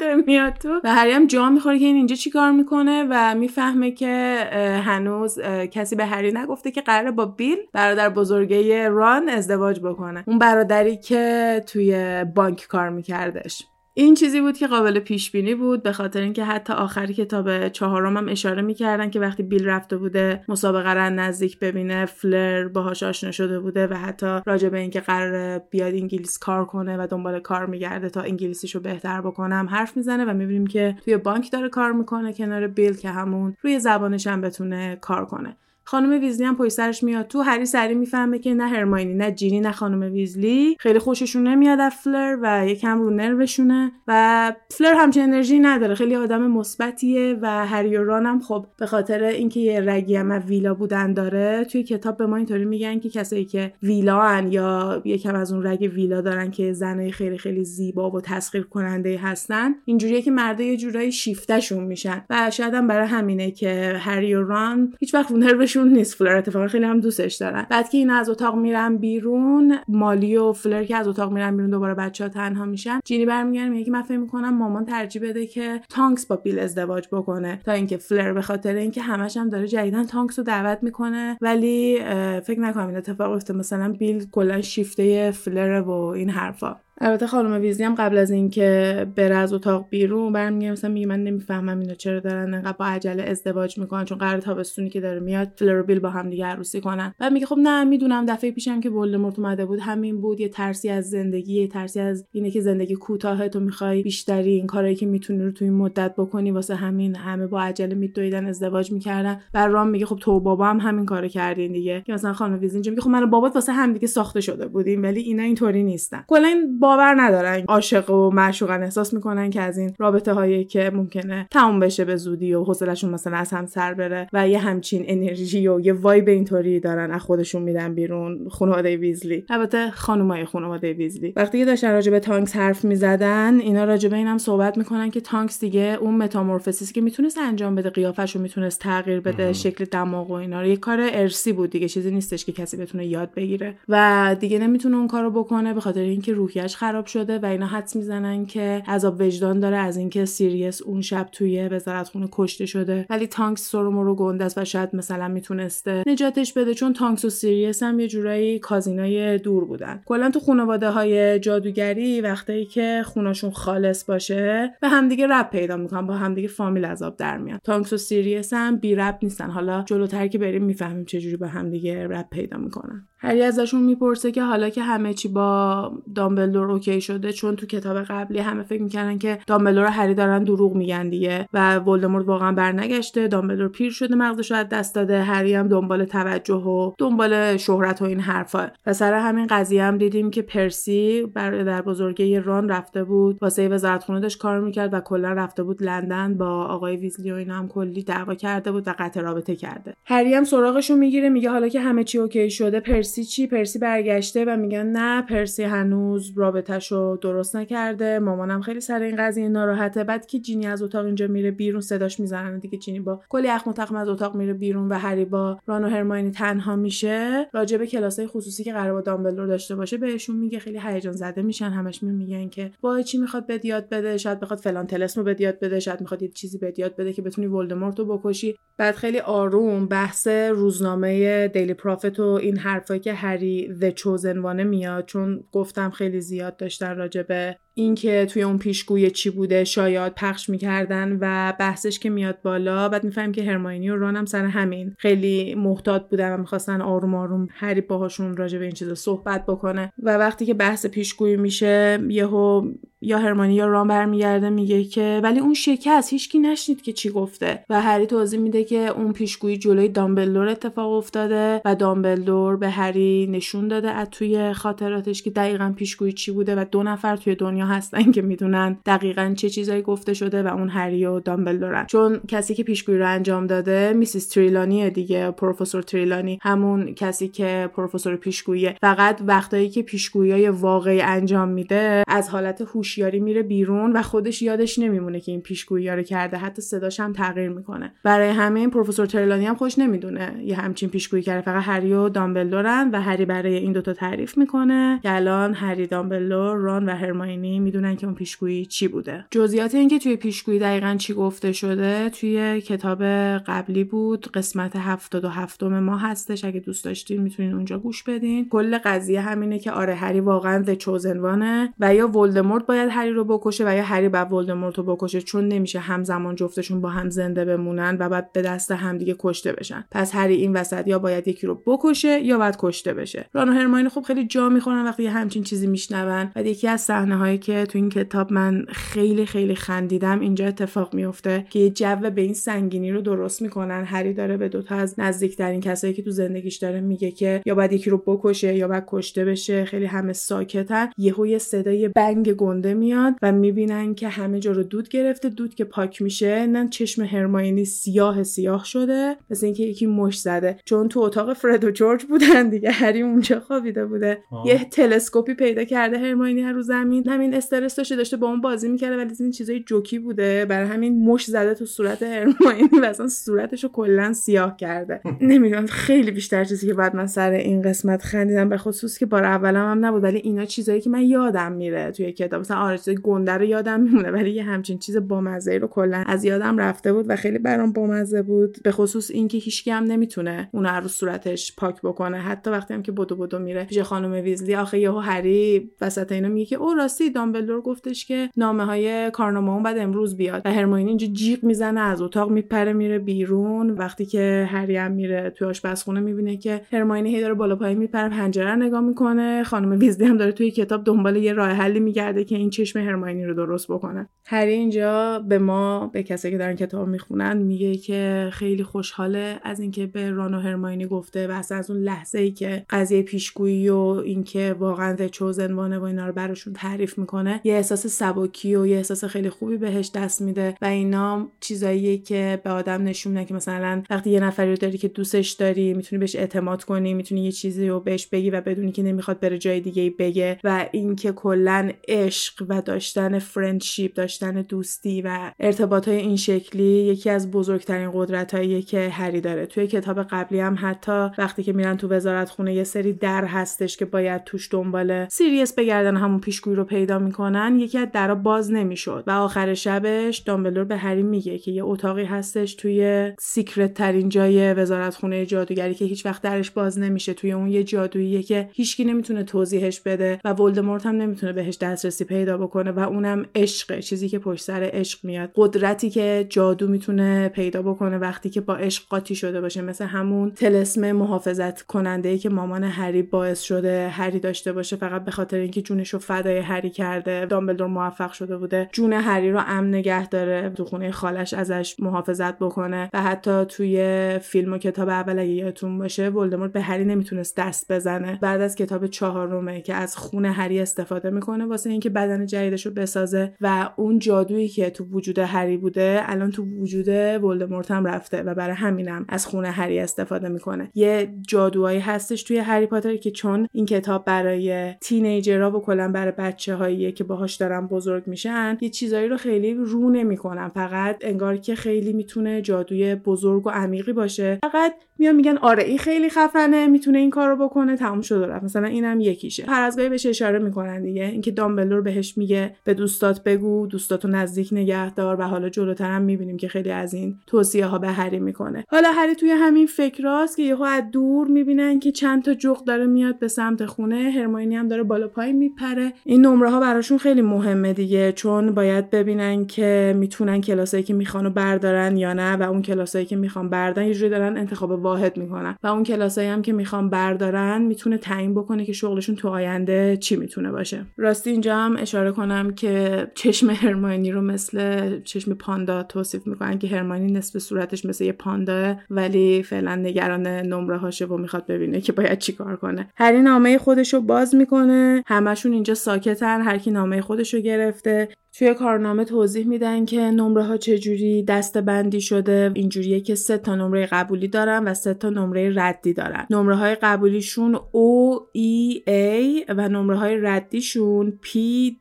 Speaker 2: داره میاد تو. و هری هم جا می‌خوره که این اینجا چیکار می‌کنه و می‌فهمه که هنوز کسی به هری نگفته که قراره با بیل برادر بزرگه ران ازدواج بکنه. اون برادری که توی بانک کار میکردش. این چیزی بود که قابل پیش بینی بود به خاطر اینکه حتی آخری کتاب چهارم هم اشاره می‌کردن که وقتی بیل رفته بوده مسابقه را نزدیک ببینه فلر باهاش آشنا شده بوده و حتی راجع به اینکه قرار بیاد انگلیس کار کنه و دنبال کار میگرده تا انگلیسیشو بهتر بکنم حرف می‌زنه و می‌بینیم که توی بانک داره کار می‌کنه کنار بیل که همون روی زبانش هم بتونه کار کنه. خانم ویزلی هم پشت سرش میاد. تو هری سری می‌فهمه که نه هرماینی نه جینی نه خانم ویزلی. خیلی خوششون نمیاد از فلر و یکم رو نروشونه. و فلر همچین انرژی نداره. خیلی آدم مثبتیه و هری و ران هم خب به خاطر اینکه یه رگی هم ویلا بودن داره توی کتاب به ما اینطوری میگن که کسایی که ویلا هن یا یکم از اون رگ ویلا دارن که زنای خیلی خیلی زیبا و تسخیر کننده هستن اینجوریه که مردا یه جورایی شیفتشون میشن. و شاید هم برای همینه که هری و ران هیچ وقت شون نیست. فلر اتفاقا خیلی هم دوستش دارن. بعد که اینا از اتاق میرن بیرون مالی و فلر که از اتاق میرن بیرون دوباره بچه ها تنها میشن جینی برمیگرده میگه که من فکر می‌کنم مامان ترجیح بده که تانکس با بیل ازدواج بکنه. تا اینکه فلر به خاطر اینکه همش هم داره جدیداً تانکس رو دعوت می‌کنه ولی فکر نکنم این اتفاق افتاد مثلا بیل کلا شیفته فلر و این حرفا. البته خانم ویزلی هم قبل از اینکه بره از اتاق بیرون برمیگه مثلا میگه من نمی‌فهمم اینا چرا دارن انقدر با عجله ازدواج می‌کنن چون قرار تابستونی که داره میاد فلر بیل با هم دیگه عروسی کنن. بعد میگه خب نه می‌دونم دفعه پیشم که ولدمورت اومده بود همین بود یه ترسی از زندگی یه ترسی از اینه که زندگی کوتاهه تو می‌خوای بیشتری این کارایی که می‌تونی رو تو این مدت بکنی واسه همین همه با عجله میدویدن ازدواج می‌کردن. بر رام میگه خب تو بابا هم همین کارو کردین دیگه. که مثلا خانم ویزلی میگه خب من بابات واسه هم دیگه ساخته شده بودیم ولی اینا اینطوری نیستن. کلا باور ندارن عاشق و معشوقن احساس می‌کنن که از این رابطه هایی که ممکنه تموم بشه به زودی و حوصلشون مثلا از هم سر بره و یه همچین انرژی و یه وایب اینطوری دارن از خودشون میدن بیرون خانواده ویزلی. البته خانمای خانواده ویزلی. وقتی که داشتن راجع به تانکس حرف می‌زدن اینا راجع به اینم صحبت می‌کنن که تانکس دیگه اون متامورفوسیس که می‌تونست انجام بده قیافش رو می‌تونست تغییر بده شکل دماغ و اینا رو. یه کار ارسی بود دیگه چیزی نیستش که کسی بتونه یاد بگیره. و دیگه نمی‌تونه اون کارو بکنه به خاطر اینکه روحیش خراب شده و اینا حدس می‌زنن که عذاب وجدان داره از اینکه سیریس اون شب توی وزارتخونه کشته شده. ولی تانکس سر و مر و گنده است و شاید مثلا می‌تونسته نجاتش بده چون تانکس و سیریس هم یه جورایی cousin ای دور بودن. کلا تو خانواده های جادوگری وقتی که خوناشون خالص باشه به همدیگه ربط پیدا می‌کنن با همدیگه فامیل از آب در میان. تانکس و سیریس هم بی ربط نیستن. حالا جلوتر که بریم می‌فهمیم چجوری با همدیگه ربط پیدا می‌کنن. هری ازشون می‌پرسه که حالا که همه چی با دامبلدور OK شده چون تو کتاب قبلی همه فکر می‌کردن که دامبلدور هری دارن دروغ میگن دیگه و ولدمورت واقعا برنگشته دامبلدور پیر شده مغزش رو دست داده هری هم دنبال توجه و دنبال شهرت و این حرفا. و سر همین قضیه هم دیدیم که پرسی در بزرگی ران رفته بود واسه وزارتخونه داشت کار می‌کرد و کلا رفته بود لندن با آقای ویزلی و اینا هم کلی دعوا کرده بود و قطع رابطه کرده. هری هم سراغشو می‌گیره میگه حالا که همه چی اوکی شده پرسی چی؟ پرسی برگشته و میگن نه پرسی هنوز رابطهشو درست نکرده. مامانم خیلی سر این قضیه ناراحته. بعد که جینی از اتاق اینجا میره بیرون صداش می‌زنن دیگه جینی با کلی اخم و از اتاق میره بیرون و هری با ران و هرماینی تنها میشه. راجع کلاسای خصوصی که قرار با دامبلدور داشته باشه بهشون میگه خیلی هیجان زده میشن. همش میگن که با چی می‌خواد بد یاد بده؟ شاید بخواد فلان تلسمو بد یاد بده. شاید می‌خواد یه چیزی بد یاد بده که بتونی ولدمورت رو بکشی. بعد خیلی آروم بحث روزنامه دیلی پروفیت و این حرفایی که هری The Chosen One میاد چون گفتم خیلی زیاد داشتن راجع به اینکه توی اون پیشگوی چی بوده شاید پخش می‌کردن و بحثش که میاد بالا. بعد می‌فهمیم که هرماینی و ران هم سر همین. خیلی محتاط بودن و می‌خواستن آروم آروم هری باهاشون راجع به این چیزا صحبت بکنه. و وقتی که بحث پیشگویی میشه یهو یا هرمانی یا ران برمیگرده میگه که ولی اون شکست هیچکی نشنید که چی گفته. و هری توضیح میده که اون پیشگویی جلوی دامبلدور اتفاق افتاده و دامبلدور به هری نشون داده از توی خاطراتش که دقیقا پیشگویی چی بوده و دو نفر توی دنیا هستن که می‌دونن دقیقا چه چیزایی گفته شده و اون هری و دامبلدورن. چون کسی که پیشگویی رو انجام داده میسیس تریلانی دیگه پروفسور تریلانی. همون کسی که پروفسور پیشگویی فقط وقتایی که پیشگویی واقعی انجام میده از حالت هوشیاری میره بیرون و خودش یادش نمیمونه که این پیشگویی رو کرده. حتی صداش هم تغییر می‌کنه. برای همین پروفسور تریلانی هم خوش نمی‌دونه یه همچین پیشگویی کرده. فقط هری و دامبلدورن و هری برای این دوتا تعریف می‌کنه که الان هری دامبلدور ران و هرماینی می‌دونن که اون پیشگویی چی بوده. جزئیات اینکه توی پیشگویی دقیقا چی گفته شده توی کتاب قبلی بود قسمت هفتاد و هفتم ما هستش. اگه دوست داشتین می‌تونین اونجا گوش بدین. کل قضیه همینه که آره هری واقعا ذ چوزنوانه و یا ولدمورت باید هری رو بکشه و یا هری باید ولدمورت رو بکشه چون نمیشه همزمان جفتشون با هم زنده بمونن و بعد به دست همدیگه کشته بشن. پس هری این وسط یا باید یکی رو بکشه یا باید کشته بشه. ران و هرماین خب خیلی جا می‌خورن وقتی همچین چیزی میشنون و یکی از صحنه هایی که تو این کتاب من خیلی خیلی خندیدم. اینجا اتفاق میفته که یه جو به این سنگینی رو درست می‌کنن. هری داره به دوتا از نزدیکترین کسایی که تو زندگیش داره میگه که یا باید یکی رو بکشه یا باید کشته بشه. خیلی همه ساکتن. یهو یه صدای بنگ گنده میاد و می‌بینن که همه جا رو دود گرفته. دود که پاک میشه. نه چشم هرماینی سیاه سیاه شده. مثل اینکه یکی مش زده. چون تو اتاق فرد و جورج بودن دیگه. هری اونجا خوابیده بوده. یه تلسکوپی پیدا کرده هرماینی رو زمین. همین این استرس داشته داشته با اون بازی می‌کرده ولی این چیزای جوکی بوده. برای همین مش زده تو صورت هرماینی و اصلا صورتشو کلا سیاه کرده. نمی‌دونم خیلی بیشتر چیزی که بعد من سر این قسمت خندیدم به خصوص که بار اولم هم نبود ولی اینا چیزایی که من یادم میره توی کتاب. مثلا آره گنده رو یادم میمونه ولی یه همچین چیز بامزه رو کلا از یادم رفته بود و خیلی برام بامزه بود. به خصوص اینکه هیچکی هم نمی‌تونه اون رو صورتش پاک بکنه. حتی وقتی هم که بدو بدو میره پیش خانم ویزلی آخه یهو هری وسط اینا میگه که او راستی دامبلدور گفتش که نامه های کارنامه اون بعد امروز بیاد و هرماینی اینجا جیغ می‌زنه از اتاق میپره میره بیرون. وقتی که هری هم میره توی آشپزخونه می‌بینه که هرماینی هی داره بالا پایین میپره پنجره نگاه می‌کنه. خانم ویزلی هم داره توی کتاب دنبال یه راه حلی میگرده که این چشم هرماینی رو درست بکنه. هری اینجا به ما به کسایی که دارن کتاب می‌خونن میگه که خیلی خوشحاله از اینکه به ران و هرماینی گفته و از اون لحظه ای که قضیه پیشگویی و اینکه واقعا Chosen One و اینا رو براشون تعریف می‌کنه. یه احساس سبکی و یه احساس خیلی خوبی بهش دست میده و اینا چیزاییه که به آدم نشون میده که مثلا وقتی یه نفری رو داری که دوستش داری می‌تونی بهش اعتماد کنی می‌تونی یه چیزی رو بهش بگی و بدونی که نمی‌خواد بره جای دیگه بگه و اینکه کلا عشق و داشتن friendship داشتن دوستی و ارتباط های این شکلی یکی از بزرگترین قدرت که هری داره. توی کتاب قبلی هم حتی وقتی که میرن تو وزارت خونه یه سری در هستش که باید توش دنبال سیریس بگردن همون پیشگویی رو پیدا می‌کنن یکی از درا باز نمی‌شد. و آخر شبش دامبلور به هری میگه که یه اتاقی هستش توی secret ترین جای وزارت خونه جادوگری که هیچ وقت درش باز نمیشه. توی اون یه جادوییه که هیچکی نمی‌تونه توضیحش بده و ولدمورت هم نمی‌تونه بهش دسترسی پیدا بکنه و اونم عشق چیزی که پشت سر عشق میاد. قدرتی که جادو می‌تونه پیدا بکنه وقتی که با عشق قاطی شده باشه. مثل همون تلسم محافظت کننده ای که مامان هری باعث شده هری داشته باشه. فقط به خاطر اینکه جونش رو فدای هری کرده دامبلدور موفق شده بوده جون هری رو امن نگه داره تو خونه خالش ازش محافظت بکنه و حتی توی فیلم و کتاب اول اگه یادتون باشه ولدمورت به هری نمی‌تونست دست بزنه. بعد از کتاب چهارمه که از خون هری استفاده می‌کنه واسه اینکه بدن جدیدش رو بسازه و اون جادویی که تو وجود هری بوده الان تو وجود ولدمورت هم رفته و برای همینم از خون هری استفاده می‌کنه. یه جادوهایی هستش توی هری پاتر که چون این کتاب برای تینیجرها و کلا برای بچه هاییه که باهاش دارن بزرگ میشن یه چیزایی رو خیلی رو نمی‌کنن. فقط انگار که خیلی می‌تونه جادوی بزرگ و عمیقی باشه. فقط میان میگن آره این خیلی خفنه می‌تونه این کارو بکنه تموم شد رفت. مثلا اینم یکیشه. هر از بهش اشاره می‌کنن دیگه. اینکه دامبلور بهش میگه به دوستات بگو دوستاتو نزدیک نگه دار و حالا جلوتر هم می‌بینیم که خیلی از این توصیه ها به هری می‌کنه. حالا هری توی همین فکراست که یهو از دور می‌بینن که چند تا جغ داره میاد به سمت خونه. هرماینی هم داره بالا پایین میپره. این نمره ها براشون خیلی مهمه دیگه چون باید ببینن که می‌تونن کلاسایی که میخوانو بردارن یا نه و اون کلاسایی که می‌خوان بردارن یه جوری دارن انتخاب واحد می‌کنن. و اون کلاسایی هم که می‌خوان بردارن می‌تونه تعیین بکنه که شغلشون تو آینده چی می‌تونه باشه. راستی اینجا هم اشاره کنم که چشم هرماینی رو مثل چشم پاندا توصیف می‌کنن که هرماینی نصف صورتش مثل یه پاندا ولی فعلا نگران نمره هاشه و می‌خواد ببینه که باید چیکار کنه. هری نامه خودش رو باز می‌کنه. همشون اینجا ساکتن. هر کی نامه خودش گرفته. توی کارنامه توضیح میدن که نمره ها چجوری دسته بندی شده. اینجوریه که سه تا نمره قبولی دارن و سه تا نمره ردی دارن. نمره های قبولیشون O, E, A و نمره های ردیشون P,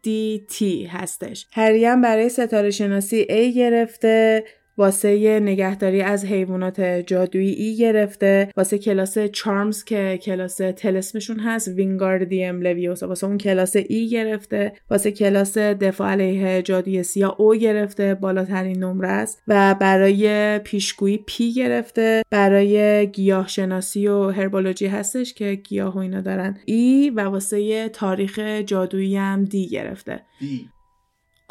Speaker 2: D, T هستش. هریم برای ستاره شناسی A گرفته. واسه نگهداری از حیوانات جادویی گرفته واسه کلاس چارمز که کلاس تلسمشون هست وینگاردیم لویوسا واسه اون کلاس ای گرفته واسه کلاس دفاع علیه جادوی سیا او گرفته بالاترین نمره است. و برای پیشگویی پی گرفته. برای گیاه شناسی و هربولوژی هستش که گیاه و اینا دارن. ای و واسه تاریخ جادویی هم دی گرفته.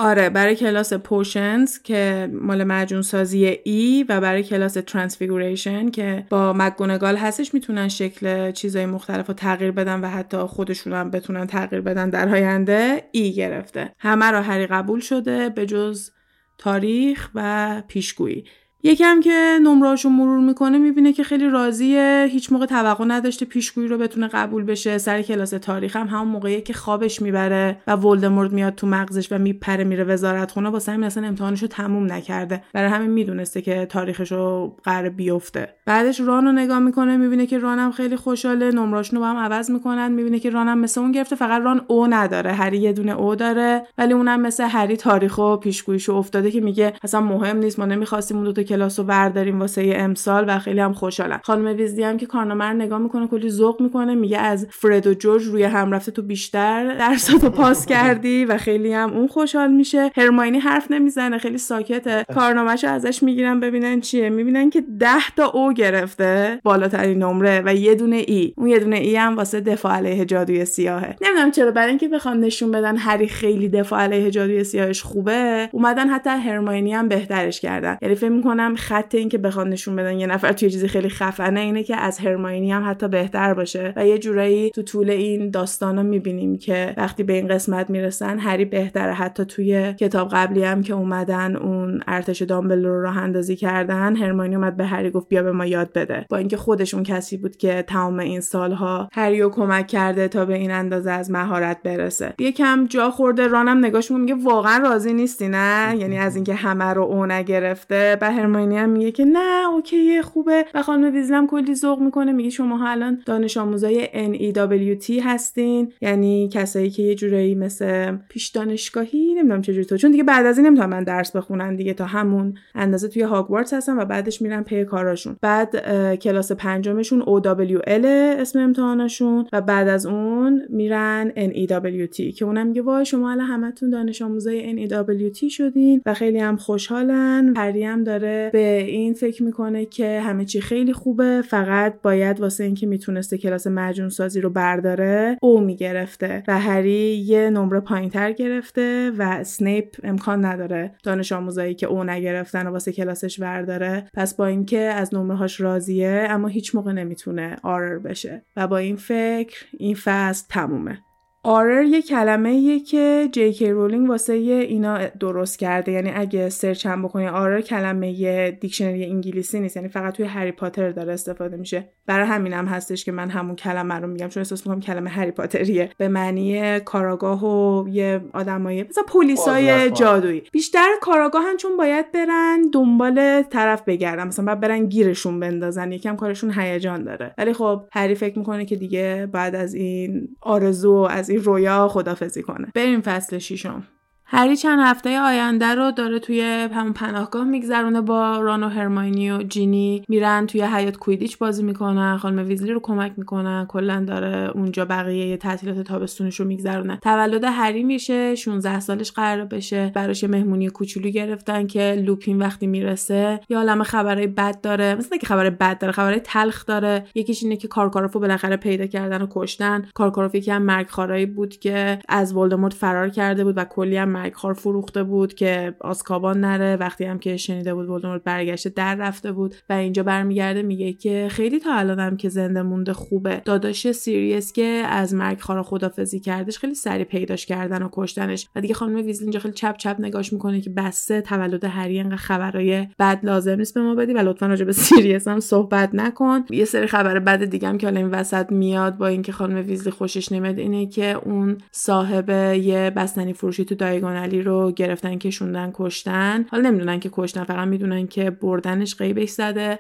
Speaker 2: آره برای کلاس Potions که مال معجون سازی ای و برای کلاس Transfiguration که با مک‌گونگال هستش می‌تونن شکل چیزای مختلف رو تغییر بدن و حتی خودشون هم بتونن تغییر بدن در آینده ای گرفته. همه را هری قبول شده به جز تاریخ و پیشگویی. یکم که نمرهاشو مرور می‌کنه می‌بینه که خیلی راضیه. هیچ موقع توقع نداشته پیشگویی رو بتونه قبول بشه. سر کلاس تاریخ هم همون موقعی که خوابش می‌بره و ولدمورت میاد تو مغزش و میپره میره وزارت خونه واسه همین اصلا امتحانشو تموم نکرده. برای همین می‌دونسته که تاریخشو قرار بیفته. بعدش ران رو نگاه می‌کنه می‌بینه که رانم خیلی خوشحاله. نمراشون رو با هم عوض می‌کنن. می‌بینه که رانم مثل اون گرفته. فقط ران او نداره. هری یه دونه او داره. ولی اونم مثل هری تاریخ و پیشگوییشو افتاده که میگه اصلا مهم نیست. ما نمی‌خواستیم اون دو کلاس رو برداریم واسه امسال و خیلی هم خوشحالم. خانم ویزلی هم که کارنامه رو نگاه می‌کنه کلی ذوق می‌کنه میگه از فرد و جورج روی هم رفته تو بیشتر درساتو پاس کردی و خیلی هم اون خوشحال میشه. هرماینی حرف نمی‌زنه خیلی ساکته. کارنامهشو ازش می‌گیرن ببینن چیه. می‌بینن که 10 تا او گرفته بالاترین نمره و یه دونه ای. اون یه دونه ای هم واسه دفاع علیه جادوی سیاهه. نمی‌دونم چرا برای اینکه بخوان نشون بدن هری خیلی دفاع علیه جادوی سیاهش خوبه اومدن حتی هرماینی هم بهترش کردن. یعنی فکر می‌کنم خط این که بخوان نشون بدن یه نفر توی چیزی خیلی خفنه اینه که از هرماینی هم حتی بهتر باشه. و یه جورایی تو طول این داستانا می‌بینیم که وقتی به این قسمت می‌رسن هری بهتره. حتی توی کتاب قبلی هم که اومدن اون ارتش دامبلور رو راه اندازی کردن هرماینی اومد به هری گفت بیا به ما یاد بده. با اینکه خودشون کسی بود که تمام این سالها هریو کمک کرده تا به این اندازه از مهارت برسه. یکم جا خورده رانم نگاش میگه واقعا راضی نیستی نه؟ یعنی از اینکه همه رو O نگرفته به هرماینی هم میگه که نه OK خوبه. و خانم ویزلی هم کلی ذوق می‌کنه. میگه شما الان دانش آموزای NEWT هستین. یعنی کسایی که یه جورایی مثل پیش دانشگاهی نمی‌دونم چجوری تو. چون دیگه بعد از این نمی‌تونم من درس بخونن دیگه. تا همون اندازه توی هاگوارتس هستن و بعدش میرن پی کاراشون. بعد کلاس پنجمشون OWL اسم امتحانشون و بعد از اون میرن NEWT که اونم میگه وای شما الان همتون دانش آموزای NEWT شدین و خیلی هم خوشحالن. هری هم داره به این فکر می‌کنه که همه چی خیلی خوبه فقط باید واسه اینکه می‌تونسته کلاس معجون سازی رو برداره O می‌گرفته و هری یه نمره پایینتر گرفته و سنیپ امکان نداره دانش آموزایی که O نگرفتن و واسه کلاسش برداره. پس با اینکه از نمرهاش راضیه اما هیچ موقع نمی‌تونه Auror بشه و با این فکر این فصل تمومه. Auror یه کلمه یه که جی کی رولینگ واسه اینا درست کرده. یعنی اگه سرچ هم بکنی Auror کلمه یه دیکشنری انگلیسی نیست. یعنی فقط توی هری پاتر داره استفاده میشه. برای همینم هم هستش که من همون کلمه رو میگم چون احساس می‌کنم کلمه هری پاتریه. به معنی کاراگاه و یه آدمای مثلا پلیسای جادویی. بیشتر کاراگاه هم چون باید برن دنبال طرف بگردن. مثلا باید برن گیرشون بندازن. یکم کارشون هیجان داره. ولی خب هری فکر می‌کنه که دیگه بعد از این آرزو از این رویا خدافزی کنه. بریم فصل شیشم هری چند هفته آینده رو داره توی همون پناهگاه میگذرونه با ران و هرماینی و جینی. میرن توی حیات کویدیچ بازی می‌کنن. خانم ویزلی رو کمک می‌کنن. کلا داره اونجا بقیه تعطیلات تابستونش رو میگذرونه. تولد هری میشه. 16 سالش قرار بشه. براش مهمونی کوچولو گرفتن که لوپین وقتی می‌رسه یه عالمه خبرهای بد داره. مثلا که خبر بد داره خبرهای تلخ داره. یکیش اینه که کارکاروفو بالاخره پیدا کردن و کشتن. کارکاروف یکی هم مرگ بود که از ولدمورت فرار کرده بود و کلی هم مرگخوار فروخته بود که آسکابان نره. وقتی هم که شنیده بود ولدمورت برگشته در رفته بود و اینجا برمیگرده میگه که خیلی تا الانم که زنده مونده خوبه. داداش سیریس که از مرگخواری خدافزی کردش خیلی سری پیداش کردن و کشتنش. و دیگه خانم ویزلی اینجا خیلی چپ چپ نگاش می‌کنه که بسه تولد هری انقدر خبرای بد لازم نیست به ما بدی. و لطفا راجع به سیریس هم صحبت نکن. یه سری خبر بد دیگه هم که حالا این وسط میاد با اینکه خانم ویزلی خوشش نمیاد اینه که اون صاحب یه بستنی فروشی تو دایگونالی رو گرفتن کشوندن کشتن. حالا نمی‌دونن که کشتن فقط می‌دونن که بردنش قیبش زده.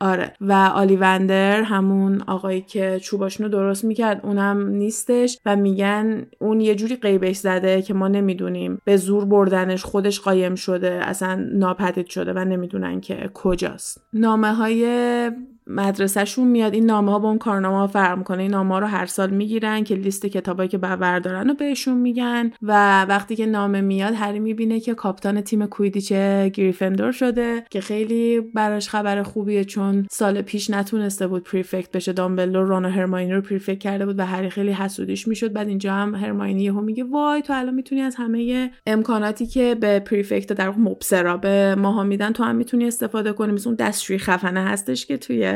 Speaker 2: آره. و آلیوندر همون آقایی که چوباشونو درست می‌کرد اونم نیستش و میگن اون یه جوری قیبش زده که ما نمی‌دونیم. به زور بردنش خودش قایم شده اصلا ناپدید شده و نمی‌دونن که کجاست. نامه های مدرسهشون میاد این نامه ها با اون کارنامه ها فرق می‌کنه. این نامه ها رو هر سال می‌گیرن که لیست کتابایی که باور دارن رو بهشون میگن و وقتی که نامه میاد هری می‌بینه که کاپیتان تیم کویدیچ گریفندور شده که خیلی براش خبر خوبیه چون سال پیش نتونسته بود prefect بشه. دامبلدور ران و هرماینی رو prefect کرده بود و هری خیلی حسودیش می‌شد. بعد اینجا هم هرماینی یهو میگه وای تو الان می‌تونی از همه امکاناتی که به prefect در مبصرا به ماها میدن تو هم می‌تونی استفاده کنی. مثل اون دستشویی خفنه هستش که توی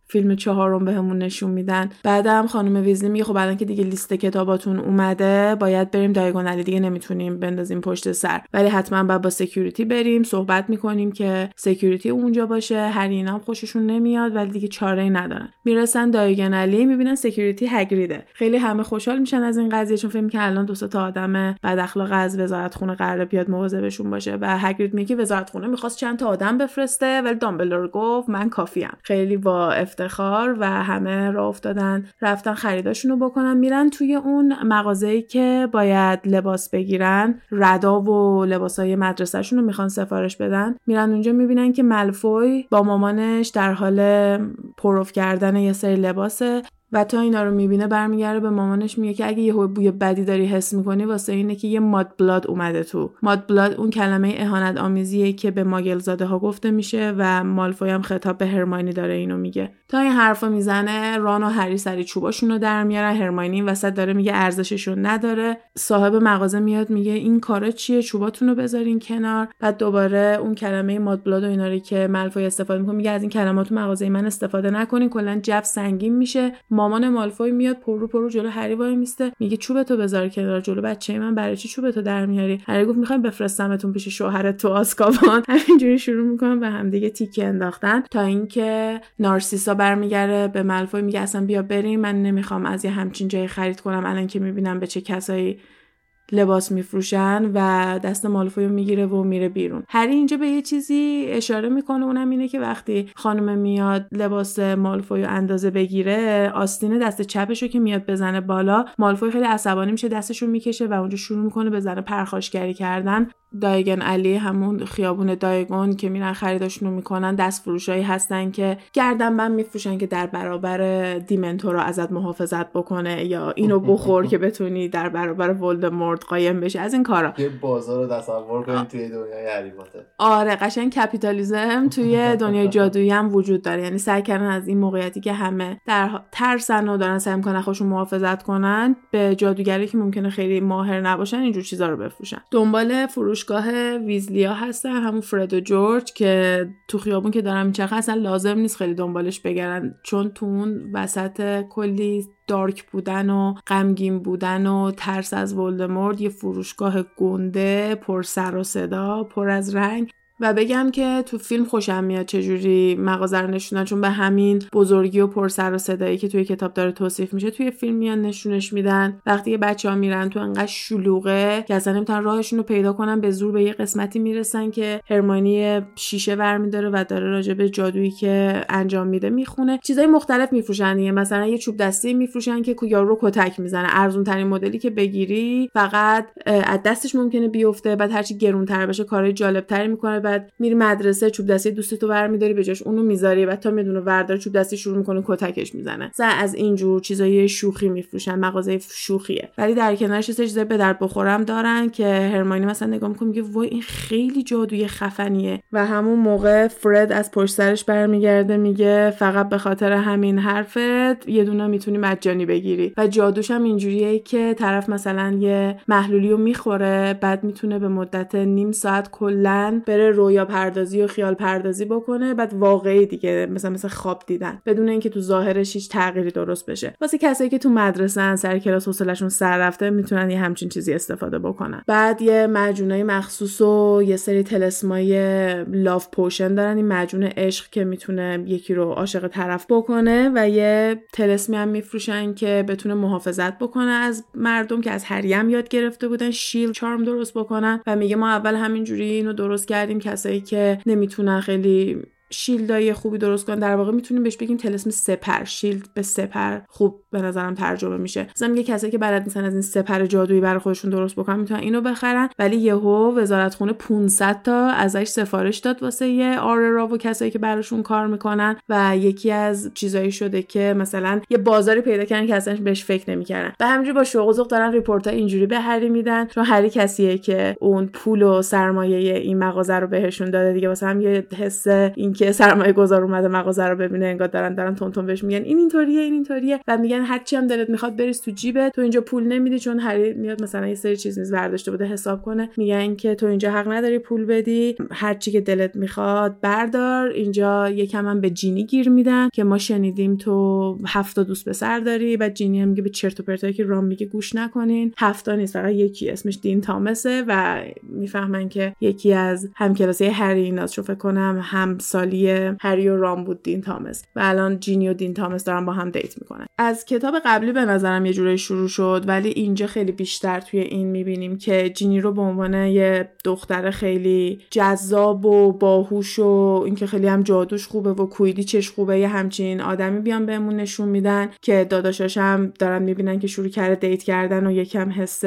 Speaker 2: فیلم چهارم بهمون نشون میدن. بعدم خانم ویزلی میگه خب الان که دیگه لیست کتاباتون اومده باید بریم Diagon Alley دیگه نمی‌تونیم بندازیم پشت سر. ولی حتما باید با security بریم صحبت می‌کنیم که security اونجا باشه هر اینا هم خوششون نمیاد ولی دیگه چاره ای ندارن. می‌رسن Diagon Alley می‌بینن security هگریده خیلی همه خوشحال میشن از این قضیه چون فکر که الان دو تا آدم بد اخلاق از وزارت خونه قرار بیاد مواظبشون باشه و هگرید میگه وزارت خونه می‌خواست چند تا آدم بفرسته ولی دامبلور گفت من کافیم. خیلی با افتخار و همه را افتادن رفتن خریداشونو بکنن میرن توی اون مغازه‌ای که باید لباس بگیرن ردا و لباسای مدرسهشون رو می‌خوان سفارش بدن. میرن اونجا می‌بینن که ملفوی با مامانش در حال پروف کردن یه سری لباسه. و تا اینا رو می‌بینه برمیگرده به مامانش میگه که اگه یه بوی بدی داری حس می‌کنی واسه اینه که یه ماد بلاد اومده تو. ماد بلاد اون کلمه اهانت آمیزیه که به ماگل زاده ها گفته میشه و مالفوی هم خطاب به هرماینی داره اینو میگه. تا این حرفا می‌زنه ران و هری سری چوباشون رو در میارن هرماینی این وسط داره میگه ارزششون نداره. صاحب مغازه میاد میگه این کارا چیه؟ چوباتون رو بذارین کنار. بعد دوباره اون کلمه ماد بلاد و اینا که مالفوی استفاده می‌کنه میگه از این کلمات تو مغازه من استفاده نکنین. کلا جو سنگین میشه. مامان مالفوی میاد پرو پرو جلو هری وای میسته. میگه چوبتو بذار کنار جلو بچه من برای چی چوبتو در میاری؟ هری گفت می‌خوام بفرستمتون پیش شوهرت تو آسکابان همینجوری شروع می‌کنن به همدیگه تیکه انداختن تا اینکه نارسیسا برمیگره به مالفوی میگه اصلا بیا بریم من نمی‌خوام از یه همچین جایی خرید کنم الان که می‌بینم به چه کسایی لباس میفروشن و دست مالفوی می‌گیره و میره بیرون. هری اینجا به یه چیزی اشاره می‌کنه اونم اینه که وقتی خانم میاد لباس مالفوی اندازه بگیره آستین دست چپشو که میاد بزنه بالا مالفوی خیلی عصبانی میشه دستشو می‌کشه و اونجا شروع می‌کنه به پرخاشگری کردن. Diagon Alley همون خیابون Diagon که میرن خریداشون رو می‌کنن دست فروشایی هستن که گردن بند میفروشن که در برابر Dementor رو ازت محافظت بکنه یا اینو بخور که بتونی در برابر ولدمورت قایم بشه از این کارا.
Speaker 1: یه بازار رو تصور کنید توی دنیای هری
Speaker 2: آره قشنگ کپیتالیزم توی دنیای جادویی هم وجود داره. یعنی سعی کردن از این موقعیتی که همه در ترسن و دارن سعی می‌کنن خودشون محافظت کنن به جادوگری که ممکنه خیلی ماهر نباشن اینجور چیزا رو بفروشن. دنبال فروش فروشگاه ویزلیا هستن همون فرد و جورج که تو خیابون که دارن میچرخه اصلا لازم نیست خیلی دنبالش بگرن چون تو اون وسط کلی dark بودن و غمگین بودن و ترس از ولدمورد یه فروشگاه گنده پر سر و صدا پر از رنگ. و بگم که تو فیلم خوشم میاد چجوری مغازه رو نشونن چون به همین بزرگی و پرسر و صدایی که توی کتاب داره توصیف میشه توی فیلم میان نشونش میدن. وقتی بچه ها میرن تو انقدر شلوغه که اصلا نمی‌تونن راهشون رو پیدا کنن به زور به یه قسمتی می‌رسن که هرمانی شیشه ور میداره و داره راجع به جادویی که انجام میده می‌خونه. چیزای مختلف میفروشن دیگه. مثلا یه چوب دستی میفروشن که یارو رو کتک می‌زنه. ارزون ترین مدلی که بگیری فقط از دستش ممکنه بیفته بعد هرچی گرونتر بشه کارهای جالب تری می‌کنه بعد میری مدرسه چوب دستی دوستتو برمیداری به جاش اونو می‌ذاری و تا می‌دونه وردار چوب دستی شروع می‌کنه کتکش می‌زنه. مثلا از اینجور چیزای شوخی میفروشن مغازه شوخیه. ولی در کنارش یه چیزای به درد بخورم دارن که هرماینی مثلا نگاه می‌کنه میگه وای این خیلی جادوی خفنیه. و همون موقع فرد از پشت سرش برمیگرده میگه فقط به خاطر همین حرفت یه دونه می‌تونی مجانی بگیری. و جادوش هم اینجوریه که طرف مثلا یه محلولی رو می‌خوره بعد می‌تونه به مدت نیم ساعت کلا بره رویا پردازی و خیال پردازی بکنه بعد واقعی دیگه مثلا مثل خواب دیدن. بدون اینکه تو ظاهرش هیچ تغییری درست بشه. واسه کسایی که تو مدرسه سر کلاس حوصله‌شون سر رفته می‌تونن یه همچین چیزی استفاده بکنن. بعد یه مجونای مخصوص و یه سری طلسمای love potion دارن. این معجون عشق که می‌تونه یکی رو عاشق طرف بکنه و یه طلسمی هم میفروشن که بتونه محافظت بکنه از مردم که از هریم یاد گرفته بودن. shield charm درست بکنن. و میگه ما اول همینجوری اینو درست کردیم کسایی که نمی‌تونن خیلی shield ای خوبی درست کن در واقع می‌تونیم بهش بگیم طلسم سپر. shield به سپر خوب به نظرم ترجمه میشه. مثلا میگه کسایی که بلد نیستن از این سپر جادویی برای خودشون درست بکنن می‌تونن اینو بخرن. ولی یهو وزارت خونه 500 تا ازش سفارش داد واسه یه Auror ا و کسایی که براشون کار می‌کنن و یکی از چیزایی شده که مثلا یه بازاری پیدا کردن که اصلا بهش فکر نمی‌کردن. و همینجوری با شوق و دارن ریپورت اینجوری به هری میدن. چون هری کسیه که اون پول و سرمایه این مغازه رو بهشون داده دیگه. واسه هم یه حس این که سرمایه گذار اومده مغازه رو ببینه انگار دارن دارن تون بهش میگن. این اینطوریه این اینطوریه. و میگن هرچی هم دلت می‌خواد بریز تو جیبه تو اینجا پول نمیدی چون هری میاد مثلا یه سری چیز میز برداشته بوده حساب کنه. میگن که تو اینجا حق نداری پول بدی. هرچی که دلت می‌خواد بردار. اینجا یکم هم به جینی گیر میدن که ما شنیدیم تو هفت دوست پسر داری. و جینی هم میگه به چرت و پرتایی که رام میگه گوش نکنین. هفتا نیست فقط یکی. اسمش دین تامسه و می‌فهمن که یکی از همکلاسی هری ایناست فکر کنم هم سالی هری و ران بود دین تامس. و الان جینی و دین تامس دارن با هم date می‌کنن. از کتاب قبلی به نظرم یه جوری شروع شد ولی اینجا خیلی بیشتر توی این می‌بینیم که جینی رو به عنوان یه دختر خیلی جذاب و باهوش و اینکه خیلی هم جادوش خوبه و چش خوبه یه همچین آدمی بیان بهمون نشون میدن که داداشاش هم دارن می‌بینن که شروع کرده date کردن و یکم حس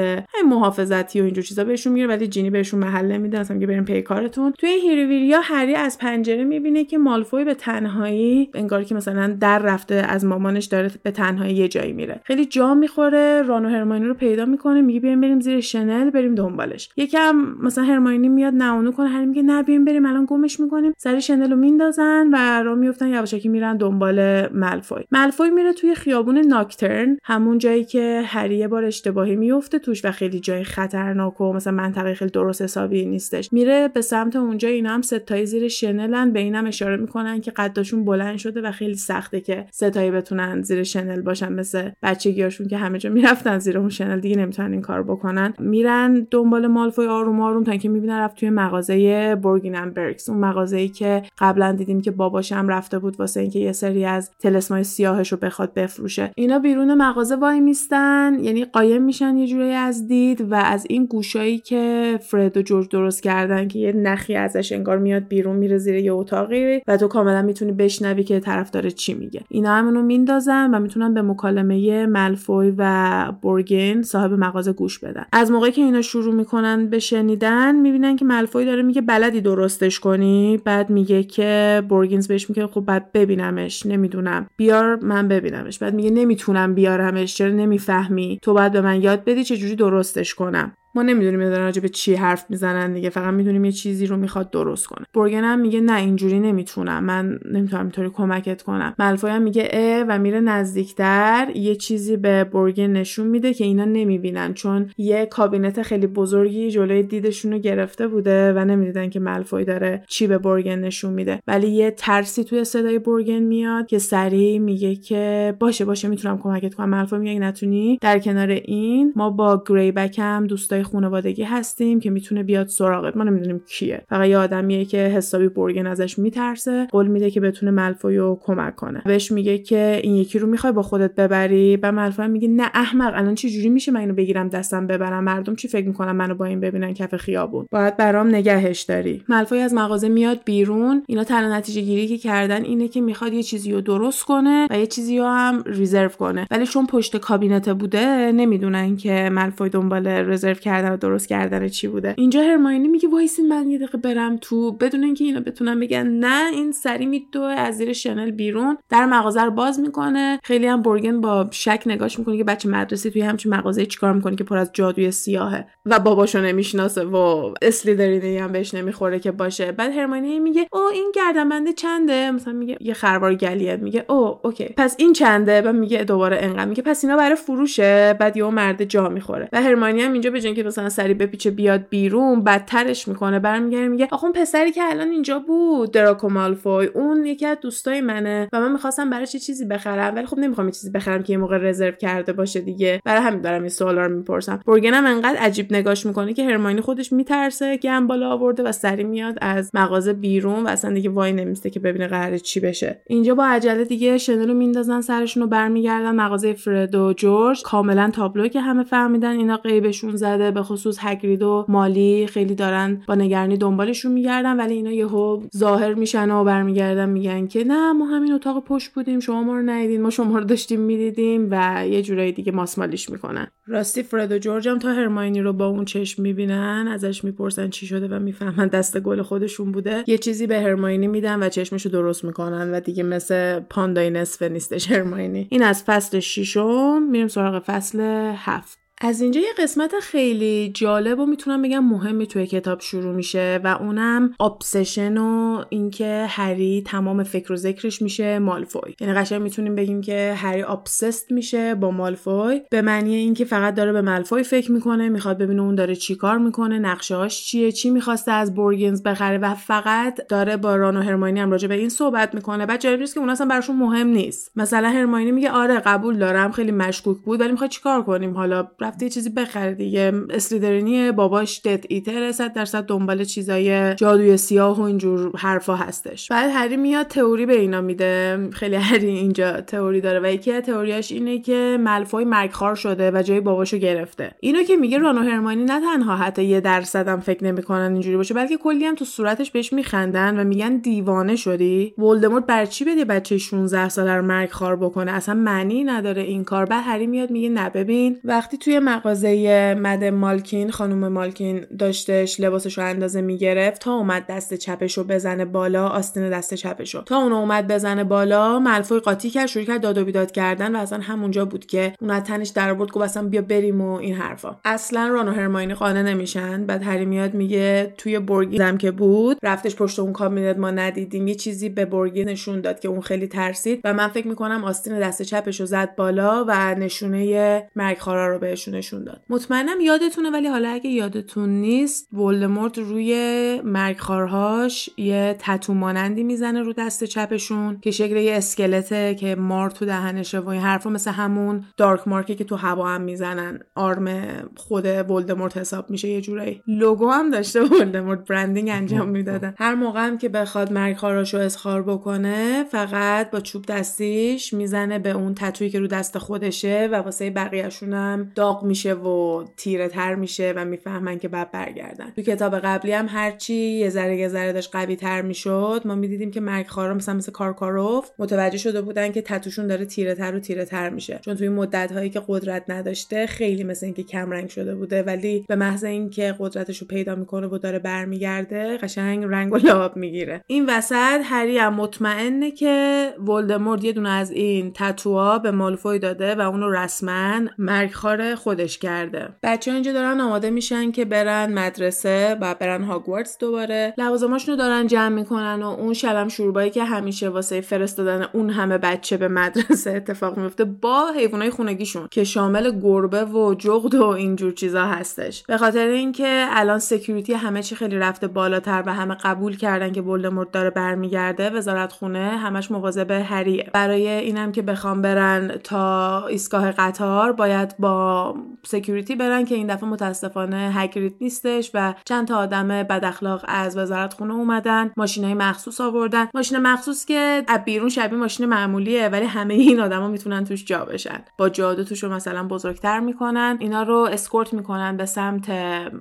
Speaker 2: محافظتی و اینجور چیزا بهشون می‌گیره ولی جینی بهشون محل نمیده. اصلا که بریم پی کارتون. توی هیری ویریا هری از پنجره می‌بینه که مالفوی به تنهایی انگار که مثلا در رفته از مامانش داره به تنهایی یه جایی میره. خیلی جا می‌خوره ران و هرماینی رو پیدا می‌کنه میگه بیایم بریم زیر شنل بریم دنبالش. یکم مثلا هرماینی میاد نمونو کنه هری میگه نه بیایم بریم الان گمش می‌کنیم. سری شنل رو میندازن و را میفتن یواشکی میرن دنبال ملفوی ملفوی میره توی خیابون ناکترن همون جایی که هری یه بار اشتباهی میفته توش و خیلی جای خطرناک و مثلا منطقه خیلی درست حسابی نیستش. میره به سمت اونجا اینا هم ستایی زیر شنلن به اینم اشاره می‌کنن که قداشون بلند شده و خیلی سخته که ستایی بتونن زیر شنل باشن مثل بچگیاشون که همه جا می‌رفتن زیر اون شنل دیگه نمی‌تونن این کار بکنن. میرن دنبال مالفوی آروم آروم تا اینکه می‌بینن رفت توی مغازه بورگینن برکس اون مغازه‌ای که قبلا دیدیم که باباشم رفته بود واسه اینکه یه سری از تلسمای سیاهش رو بخواد بفروشه. اینا بیرون مغازه وای میستن یعنی قایم میشن یه جوری از دید و از این گوشایی که فرد و جورج درست کردن که یه نخی ازش انگار میاد بیرون میره زیر یه اتاقی و تو کاملا می‌تونی بشنوی که طرف داره چی میگه. اینا همونو میندازن و می‌تونن به مکالمه ملفوی و بورگین صاحب مغازه گوش بدن. از موقعی که اینا شروع می‌کنن به شنیدن می‌بینن که ملفوی داره میگه بلدی درستش کنی. بعد میگه که بورگینز بهش میگه خب بعد ببینمش نمی‌دونم. بیار من ببینمش. بعد میگه نمی‌تونم بیارمش چرا نمی‌فهمی؟ تو باید به من یاد بدی چجوری درستش کنم. ما نمی‌دونیم دارن راجع به چی حرف می‌زنن دیگه فقط می‌دونیم یه چیزی رو می‌خواد درست کنه. برگن هم میگه نه اینجوری نمی‌تونم من نمی‌تونم اینطوری کمکت کنم. ملفوی هم میگه اه و میره نزدیکتر یه چیزی به برگن نشون میده که اینا نمی‌بینن چون یه کابینت خیلی بزرگی جلوی دیدشون رو گرفته بوده و نمی‌دیدن که ملفوی داره چی به برگن نشون میده. ولی یه ترسی توی صدای برگن میاد که سریع میگه که باشه باشه می‌تونم کمکت کنم. ملفوی میگه نتونی در کنار این ما با گری بک هم دوستای خانوادگی هستیم که می‌تونه بیاد سراغت. ما نمی‌دونیم کیه. فقط یه آدمیه که حسابی برگن ازش میترسه. قول میده که بتونه ملفوی رو کمک کنه. بهش میگه که این یکی رو می‌خوای با خودت ببری. و ملفوی میگه نه احمق الان چه جوری میشه من اینو بگیرم دستم ببرم؟ مردم چی فکر می‌کنن منو با این ببینن کف خیابون؟ باید برام نگهش داری. ملفوی از مغازه میاد بیرون. اینا تنها نتیجه گیری که کردن اینه که می‌خواد یه چیزی رو درست کنه و یه چیزی رو هم reserve کنه. ولی چون پشت کابینت بوده نمی‌دونن که ملفوی دنبال رزرو کردن و درست کردن چی بوده. اینجا هرماینی میگه وایسین من یه دقیقه برم تو. بدون اینکه اینا بتونن بگن نه این سری میدو از زیر شنل بیرون. در مغازه رو باز می‌کنه. خیلی هم برگن با شک نگاش می‌کنه که بچه مدرسه توی همچین مغازه چیکار می‌کنه که پر از جادوی سیاهه و باباشو نمی‌شناسه و اسلیدرینی هم بهش نمی‌خوره که باشه. بعد هرماینی میگه oh این گردنبنده چنده؟ مثلا میگه یه خروار گالیون میگه oh okay. پس این چنده؟ بعد میگه دوباره انقدر. میگه پس اینا برای فروشه؟ بعد یهو مرد جا می‌خوره. و هرمانی هم اینجا به مثلا سری بپیچه بیاد بیرون بدترش می‌کنه. برمیگره میگه آخه اون پسری که الان اینجا بود دراکو مالفوی اون یکی از دوستای منه و من می‌خواستم براش یه چیزی بخرم؟ ولی خب نمی‌خوام یه چیزی بخرم که یه موقع رزرو کرده باشه دیگه. برای همین دارم این سوالا رو می‌پرسم. برگنم انقدر عجیب نگاش می‌کنه که هرماینی خودش میترسه گم بالا آورده و سری میاد از مغازه بیرون و اصلا دیگه وای نمیسته که ببینه قراره چی بشه. اینجا با عجله دیگه شنل رو میندازن سرشون رو برمیگردن مغازه فرد و جورج. کاملا تابلو که همه فهمیدن اینا قیبشون زده. به خصوص هگرید و مالی خیلی دارن با نگرانی دنبالشون میگردن ولی اینا یهو ظاهر میشن و برمیگردن میگن که نه ما همین اتاق پشت بودیم شما ما رو ندیدین ما شما رو داشتیم می‌دیدیم و یه جورایی دیگه ماسمالیش می‌کنن. راستی فرد و جورج هم تا هرماینی رو با اون چشم می‌بینن ازش می‌پرسن چی شده و می‌فهمن دست گل خودشون بوده. یه چیزی به هرماینی میدن و چشمشو درست می‌کنن و دیگه مثل پاندای نصفه نیستش هرماینی. این از فصل ششم میریم سراغ فصل هفت. از اینجا یه قسمت خیلی جالب و می‌تونم بگم مهمی توی کتاب شروع میشه و اونم ابسشن و اینکه هری تمام فکر و ذکرش میشه مالفوی. یعنی قشنگ می‌تونیم بگیم که هری ابسست میشه با مالفوی. به معنی اینکه فقط داره به مالفوی فکر می‌کنه می‌خواد ببینه اون داره چیکار می‌کنه نقشه‌هاش چیه چی می‌خواسته از بورگینز بخره و فقط داره با ران و هرماینی هم راجع به این صحبت می‌کنه. بعد جالب که اون اصلا براشون مهم نیست. مثلا هرماینی میگه آره قبول دارم خیلی مشکوک بود ولی می‌خواد چیکار کنیم؟ حالا رفته یه چیزی بخره دیگه. اسلیدرینی باباش دت ایتر 100 درصد دنبال چیزای جادوی سیاه و اینجور حرفا هستش. بعد هری میاد تئوری به اینا میده. خیلی هری اینجا تئوری داره و یکی از تئوریاش اینه که ملفوی مرگخوار شده و جای باباشو گرفته. اینو که میگه رانو هرمانی نه تنها حتی یه درصد هم فکر نمی‌کنن اینجوری باشه بلکه کلی هم تو صورتش بهش میخندن و میگن دیوانه شدی. ولدمورت بر چی بده بچه 16 ساله رو مرگ خار بکنه؟ اصلا معنی نداره این کار. بعد هری میاد میگه نه ببین وقتی توی مغازه مد مالکین خانم مالکین داشتش لباسش رو اندازه می‌گرفت تا اومد دست چپش رو بزنه بالا آستین دست چپش رو تا اون اومد بزنه بالا ملفوی قاطی کرد شروع کرد داد و بیداد کردن و اصلا همونجا بود که اون تنش در گفت اصلا بیا بریم و این حرفا. اصلا ران و هرماینی قانع نمیشن. بعد هری میاد میگه توی برگیزم که بود رفتش پشت اون کابینت ما ندیدیم. یه چیزی به برگی نشون داد که اون خیلی ترسید و من فکر می‌کنم آستین دست چپش رو زد بالا و نشونه مرگخوارا رو بهشون نشون داد. مطمئنم یادتونه ولی حالا اگه یادتون نیست ولدمورت روی مرگخوارهاش یه تتو مانندی می‌زنه رو دست چپشون که شکل یه اسکلته که مار تو دهنشه و این حرفا مثل همون دارک مارکی که تو هوا هم می‌زنن. آرم خود ولدمورت حساب میشه یه جورایی. لوگو هم داشته ولدمورت برندینگ انجام می‌دادن هر موقع هم که بخواد مرگخواراشو اسخار بکنه فقط با چوب دستیش می‌زنه به اون تتویی که رو دست خودشه و واسه بقیهشون هم داغ میشه و تیره تر میشه و می‌فهمن که بعد برگردن. تو کتاب قبلی هم هرچی یه ذره یه ذره داشت قوی تر می‌شد ما می‌دیدیم که مرگخوارا مثلا مثل کارکاروف متوجه شده بودن که تتوشون داره تیره تر و تیره تر میشه. چون توی مدت هایی که قدرت نداشته خیلی مثل اینکه کم رنگ شده بوده ولی به محض اینکه قدرتش رو پیدا می‌کنه و داره برمیگرده قشنگ رنگ و لعاب می‌گیره. این وسط هری هم مطمئنه که ولدمورت یه دونه از این تتوها به مالفوی داده و اونو رسما مرگخوار خودش کرده. بچه اینجا دارن آماده میشن که برن مدرسه و برن هاگوارتس دوباره. لوازماشونو دارن جمع می‌کنن و اون شلم شوربایی که همیشه واسه فرستادن اون همه بچه به مدرسه اتفاق میفته با حیوانای خونگیشون که شامل گربه و جغد و اینجور چیزا هستش. به خاطر اینکه الان security همه چی خیلی رفته بالاتر و همه قبول کردن که ولدمورت داره برمیگرده وزارت خونه همش مواظب هریه. برای اینم که بخوام برن تا ایستگاه قطار باید با security برن که این دفعه متاسفانه هگرید نیستش و چند تا آدم بد از وزارت خونه اومدن ماشینای مخصوص آوردن. ماشین مخصوص که از بیرون شبیه ماشین معمولیه ولی همه این آدما می‌تونن توش جا بشن. با جادو توش رو مثلا بزرگتر می‌کنن. اینا رو escort می‌کنن به سمت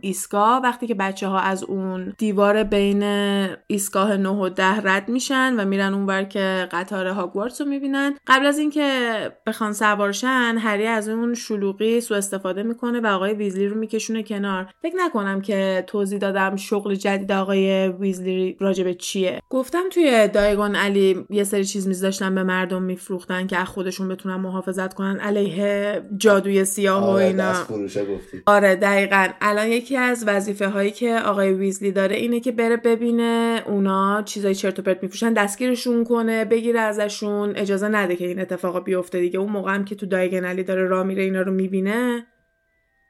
Speaker 2: ایستگاه. وقتی که بچه ها از اون دیوار بین ایستگاه 9 و 10 رد میشن و میرن اونور که قطار هاگوارتس رو می‌بینن. قبل از اینکه بخوان سوارشن هری از اون شلوغی سو استفاده می‌کنه و آقای ویزلی رو میکشونه کنار. فکر نکنم که توضیح دادم شغل جدید آقای ویزلی راجبه چیه. گفتم توی دایگون علی یه سری چیز میز داشتن به مردم میفروختن که از خودشون بتونن محافظت کنن. علیه جادوی سیاه و
Speaker 1: آره
Speaker 2: اینا.
Speaker 1: گفتی.
Speaker 2: آره دقیقا. الان یکی از وظیفه هایی که آقای ویزلی داره اینه که بره ببینه اونا چیزای چرت و پرت میفروشن دستگیرشون کنه بگیره ازشون. اجازه نده که این اتفاقا بیفته دیگه. اون موقع هم که تو دایگنالی داره راه میره اینا رو می‌بینه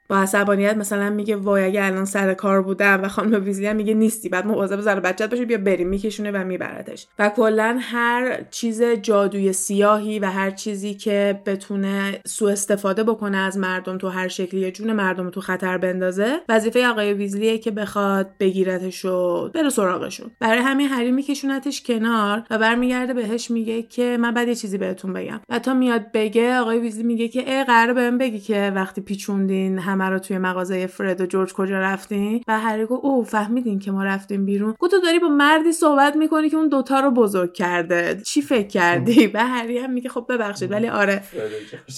Speaker 2: با عصبانیت مثلا میگه وای اگه الان سر کار بودم و خانم ویزلی هم میگه نیستی بعد مواظب و بچت باشه بیا بریم میکشونه و میبردش. و کلا هر چیز جادوی سیاهی و هر چیزی که بتونه سوء استفاده بکنه از مردم تو هر شکلی جون مردم تو خطر بندازه وظیفه آقای ویزلیه که بخواد بگیرتش و بره سراغشون. برای همین هری میکشونتش کنار و برمیگرده بهش میگه که من بعد یه چیزی بهتون بگم. و تا میاد بگه آقای ویزلی میگه که ای قراره بهم بگی که وقتی پیچوندین همه رو توی مغازه فرد و جورج کجا رفتین؟ و هری گفت او فهمیدین که ما رفتیم بیرون. گفت تو داری با مردی صحبت می‌کنی که اون دوتا رو بزرگ کرده. چی فکر کردی؟ و هری هم میگه خب ببخشید ولی آره.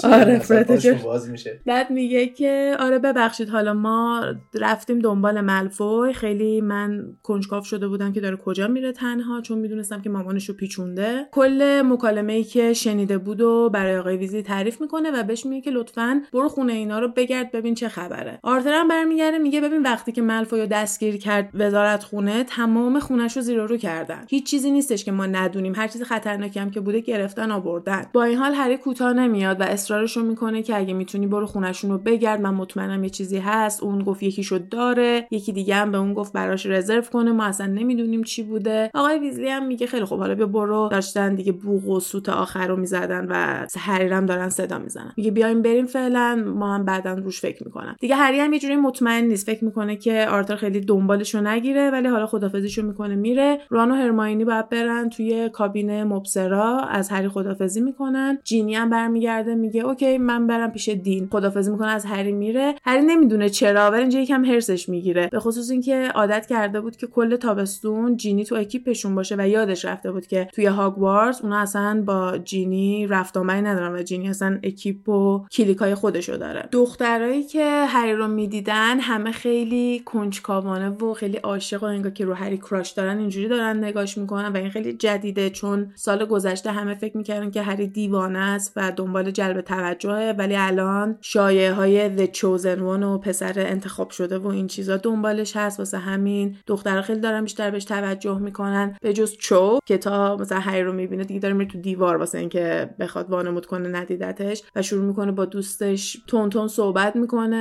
Speaker 2: آره، فرد.
Speaker 1: باز میشه.
Speaker 2: بعد میگه که آره ببخشید حالا ما رفتیم دنبال ملفوی. خیلی من کنجکاو شده بودم که داره کجا میره تنها چون می‌دونستم که مامانش رو پیچونده. کل مکالمه ای که شنیده بود و برای آقای ویزی تعریف می‌کنه و بهش میگه که لطفا برو خونه اینا رو بگرد ببین چه چه خبره. آرتر هم برمیگرده میگه ببین وقتی که ملفوی دستگیر کرد وزارت خونه تمام خونش رو زیر رو کردن. هیچ چیزی نیستش که ما ندونیم. هر چیز خطرناکی هم که بوده گرفتن آوردن. با این حال هری کوتاه نمیاد و اصرارش رو می‌کنه که اگه می‌تونی برو خونشون رو بگرد. من مطمئنم یه چیزی هست. اون گفت یکیشو داره. یکی دیگه هم به اون گفت براش رزرو کنه. ما اصلا نمی‌دونیم چی بوده. آقای ویزلی هم میگه خیلی خوب. حالا بیا برو. داشتن دیگه بوق و سوت آخر رو می‌زدن و هری دارن صدا می‌زنن. میگه بیایم بریم فعلا. ما هم بعدا روش فکر می‌کنم. دیگه هری هم یه جوری مطمئن نیست. فکر می‌کنه که آرتر خیلی دنبالش رو نگیره ولی حالا خدافظیشو می‌کنه میره. ران و هرماینی باید برن توی کابین مبصرا. از هری خدافظی می‌کنن. جینی هم برمیگرده میگه okay من برم پیش دین. خدافظی می‌کنه از هری میره. هری نمی‌دونه چرا ولی اینجا یکم حرصش می‌گیره. به خصوص اینکه عادت کرده بود که کل تابستون جینی تو اکیپشون باشه و یادش رفته بود که توی هاگوارتس اونا اصلا با جینی رفت آمدی ندارن و جینی اصلا اکیپ و کلیکای خودشو داره. دخترایی که هری رو می‌دیدن همه خیلی کنجکاوانه و خیلی عاشق و انگار که رو هری کراش دارن اینجوری دارن نگاش می‌کنن و این خیلی جدیده چون سال گذشته همه فکر می‌کردن که هری دیوانه است و دنبال جلب توجهه ولی الان شایعه های The Chosen One و پسر انتخاب شده و این چیزا دنبالش هست. واسه همین دخترها خیلی دارن بیشتر بهش توجه می‌کنن. به جز چو که تا مثلا هری رو می‌بینه دیگه داره میره تو دیوار واسه اینکه بخواد وانمود کنه ندیدتش و شروع می‌کنه با دوستش تون تون صحبت می‌کنه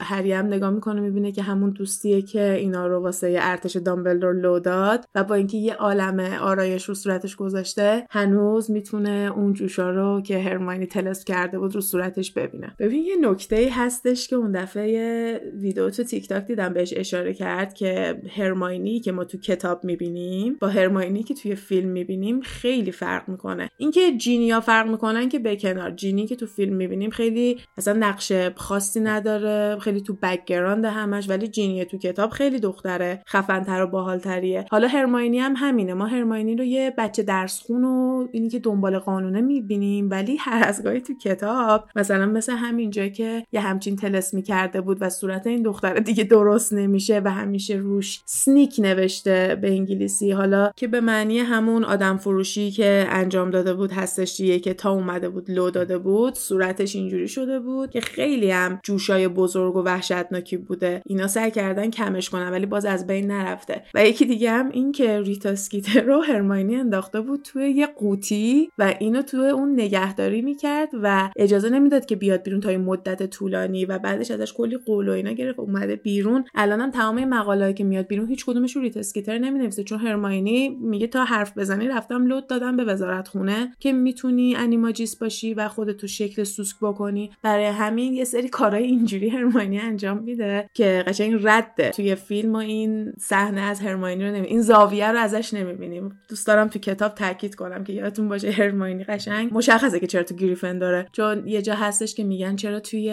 Speaker 2: هری هم نگاه می‌کنه می‌بینه که همون دوستیه که اینا رو واسه ارتش دامبلدور لو داد و با اینکه یه عالم آرایش رو صورتش گذاشته هنوز می‌تونه اون جوشا رو که هرماینی تلس کرده بود رو صورتش ببینه. ببین یه نکته هستش که اون دفعه ویدیو تو تیک تاک دیدم بهش اشاره کرد که هرماینی که ما تو کتاب می‌بینیم با هرماینی که توی فیلم می‌بینیم خیلی فرق می‌کنه. اینکه جینیا فرق می‌کنن که به کنار جینی که تو فیلم می‌بینیم خیلی اصلا نقش خاصی نداره. خیلی تو background همش ولی جینی تو کتاب خیلی دختره خفنتر و باحالتریه. حالا هرماینی هم همینه. ما هرماینی رو یه بچه درس خون و اینی که دنبال قانونه می‌بینیم ولی هر از گاهی تو کتاب مثلا مثل همینجا که یه همچین طلسمی کرده بود و صورت این دختر دیگه درست نمیشه و همیشه روش sneak نوشته به انگلیسی. حالا که به معنی همون آدم فروشی که انجام داده بود هستش دیگه که تا اومده بود لو داده بود صورتش اینجوری شده بود که خیلی هم جوشای بزرگ و وحشتناکی بوده. اینا سعی کردن کمش کنن ولی باز از بین نرفته. و یکی دیگه هم این که ریتا سکیتر رو هرماینی انداخته بود توی یه قوطی و اینو توی اون نگهداری می‌کرد و اجازه نمی‌داد که بیاد بیرون تا این مدت طولانی و بعدش ازش کلی قول و اینا گرفت اومده بیرون. الانم تمام مقاله‌ای که میاد بیرون هیچ کدومش رو ریتا سکیتر نمی‌نویسه چون هرماینی میگه تا حرف بزنی رفتم لود دادم به وزارت خونه که می‌تونی انیماجیس باشی و خودتو شکل سوسک بکنی. برای همین یه سری کارهای اینجوری هرماینی انجام میده که قشنگ رده توی فیلم و این صحنه از هرماینی رو نمی این زاویه رو ازش نمی‌بینیم. دوست دارم تو کتاب تاکید کنم که یادتون باشه هرماینی قشنگ مشخصه که چرا تو گریفن داره. چون یه جا هستش که میگن چرا توی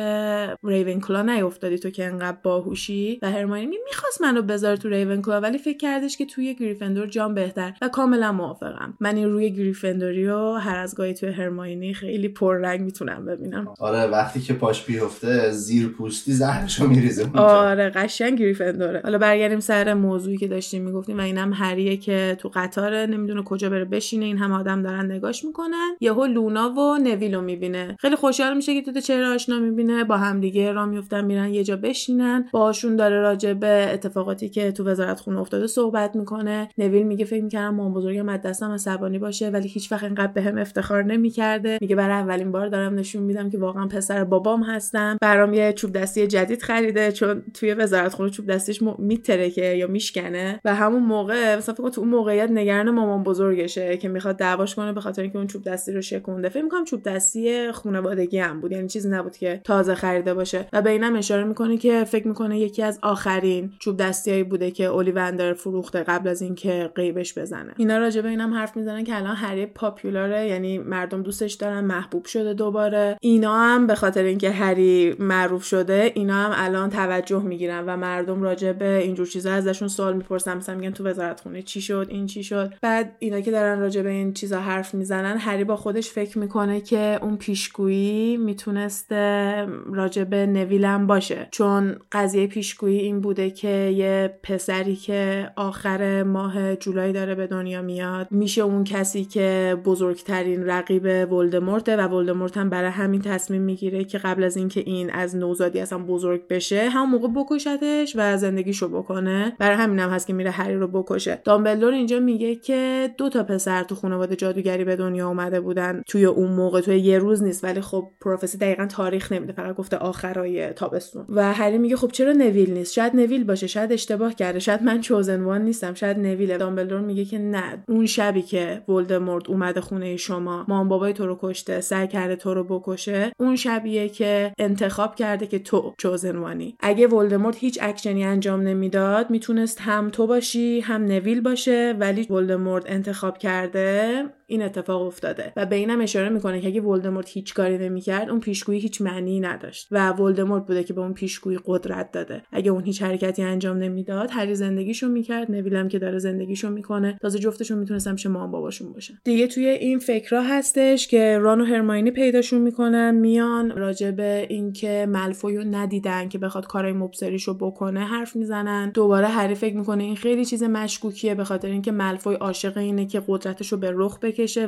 Speaker 2: ریون کلا نیافتادی تو که انقدر باهوشی و هرماینی می‌خواست منو بذاره تو ریون کلا ولی فکر کردش که توی گریفندور جام بهتر و کاملا موافقم. من این روی گریفندوری رو هر از گاهی توی هرماینی خیلی پررنگ می‌تونم ببینم.
Speaker 1: آره وقتی که پاش بیفته زیر پوستی زهرشو میریزه اونجا.
Speaker 2: آره قشنگ گریفندوره حالا برگردیم سر موضوعی که داشتیم می‌گفتیم و اینم هریه که تو قطاره نمی‌دونه کجا بره بشینه این هم آدم دارن نگاش می‌کنن. یهو لونا و نویلو می‌بینه. خیلی خوشحال میشه که تو چهره آشنا می‌بینه با همدیگه را میفتن میرن یه جا بشینن. باهاشون داره راجع به اتفاقاتی که تو وزارت خونه افتاده صحبت می‌کنه. نویل میگه فکر می‌کردم مام بزرگم از دستم عصبانی باشه ولی هیچ وقت اینقدر بهم افتخار نمی‌کرده. میگه برای اولین بار دارم نشون میدم که واقعا پسر بابام هستم. برام یه چوب دستی جدید خریده چون توی وزارت خونه چوب دستیش میترکه یا میشکنه. و همون موقع مثلا فکر تو اون موقعیت نگران مامان بزرگشه که می‌خواد دعواش کنه به خاطر اینکه اون چوب دستی رو شکونده. فکر می‌کنم چوب دستی خانوادگی هم بود یعنی چیزی نبود که تازه خریده باشه. و به اینم اشاره می‌کنه که فکر می‌کنه یکی از آخرین چوب دستیایی بوده که اولیوندر فروخته قبل از اینکه قیبش بزنه. اینا راجع به اینم حرف می‌زنن که الان هری پاپولاره یعنی مردم دوستش دارن محبوب شده دوباره. اینا هم به خاطر اینکه هری معروف شده اینا هم الان توجه می‌گیرن و مردم راجع به اینجور چیزا ازشون سوال می‌پرسن. مثلا میگن تو وزارت خونه چی شد؟ این چی شد؟ بعد اینا که دارن راجع به این چیزا حرف می‌زنن هری با خودش فکر می‌کنه که اون پیشگویی می‌تونسته راجع به نویلم باشه. چون قضیه پیشگویی این بوده که یه پسری که آخر ماه جولای داره به دنیا میاد میشه اون کسی که بزرگترین رقیب ولدمورته و ولدمورت هم برای همین تصمیم می‌گیره که قبل از اینکه این از نوزادی اصلا بزرگ بشه هم موقع بکشتش و زندگیشو بکنه. برای همینم هم هست که میره هری رو بکشه. دامبلدور اینجا میگه که دو تا پسر تو خانواده جادوگری به دنیا اومده بودن. توی اون موقع توی یه روز نیست ولی خب پروفسی دقیقا تاریخ نمیده فقط گفته آخرای تابستون. و هری میگه خب چرا نویل نیست؟ شاید نویل باشه شاید اشتباه کرده شاید من chosen one نیستم شاید نویل. دامبلدور میگه که نه. اون شبی که ولدمورت اومده خونه شما مام بابای تو رو کشته سعی کرده تو رو بکشه اون شبیه که انتخاب کرده که تو chosen one ی اگه ولدمورت هیچ اکشنی انجام نمی‌داد می‌تونست هم تو باشی هم نویل باشه ولی ولدمورت انتخاب کرده این اتفاق افتاده و به اینم اشاره می‌کنه که اگه ولدمورت هیچ کاری نمی‌کرد اون پیشگویی هیچ معنی نداشت و ولدمورت بوده که به اون پیشگویی قدرت داده. اگه اون هیچ حرکتی انجام نمی‌داد هری زندگیشو می‌کرد نویلم که داره زندگیشو می‌کنه تازه جفتشون می‌تونستم مام باباشون باشن. دیگه توی این فکرها هستش که ران و هرماینی پیداشون می‌کنن میان راجع به اینکه ملفویو ندیدن که بخواد کارای مبصریشو بکنه حرف می‌زنن. دوباره هری فکر می‌کنه این خیلی چیز مشکوکیه به خاطر اینکه ملفوی عاشق اینه که قدرتشو به رخ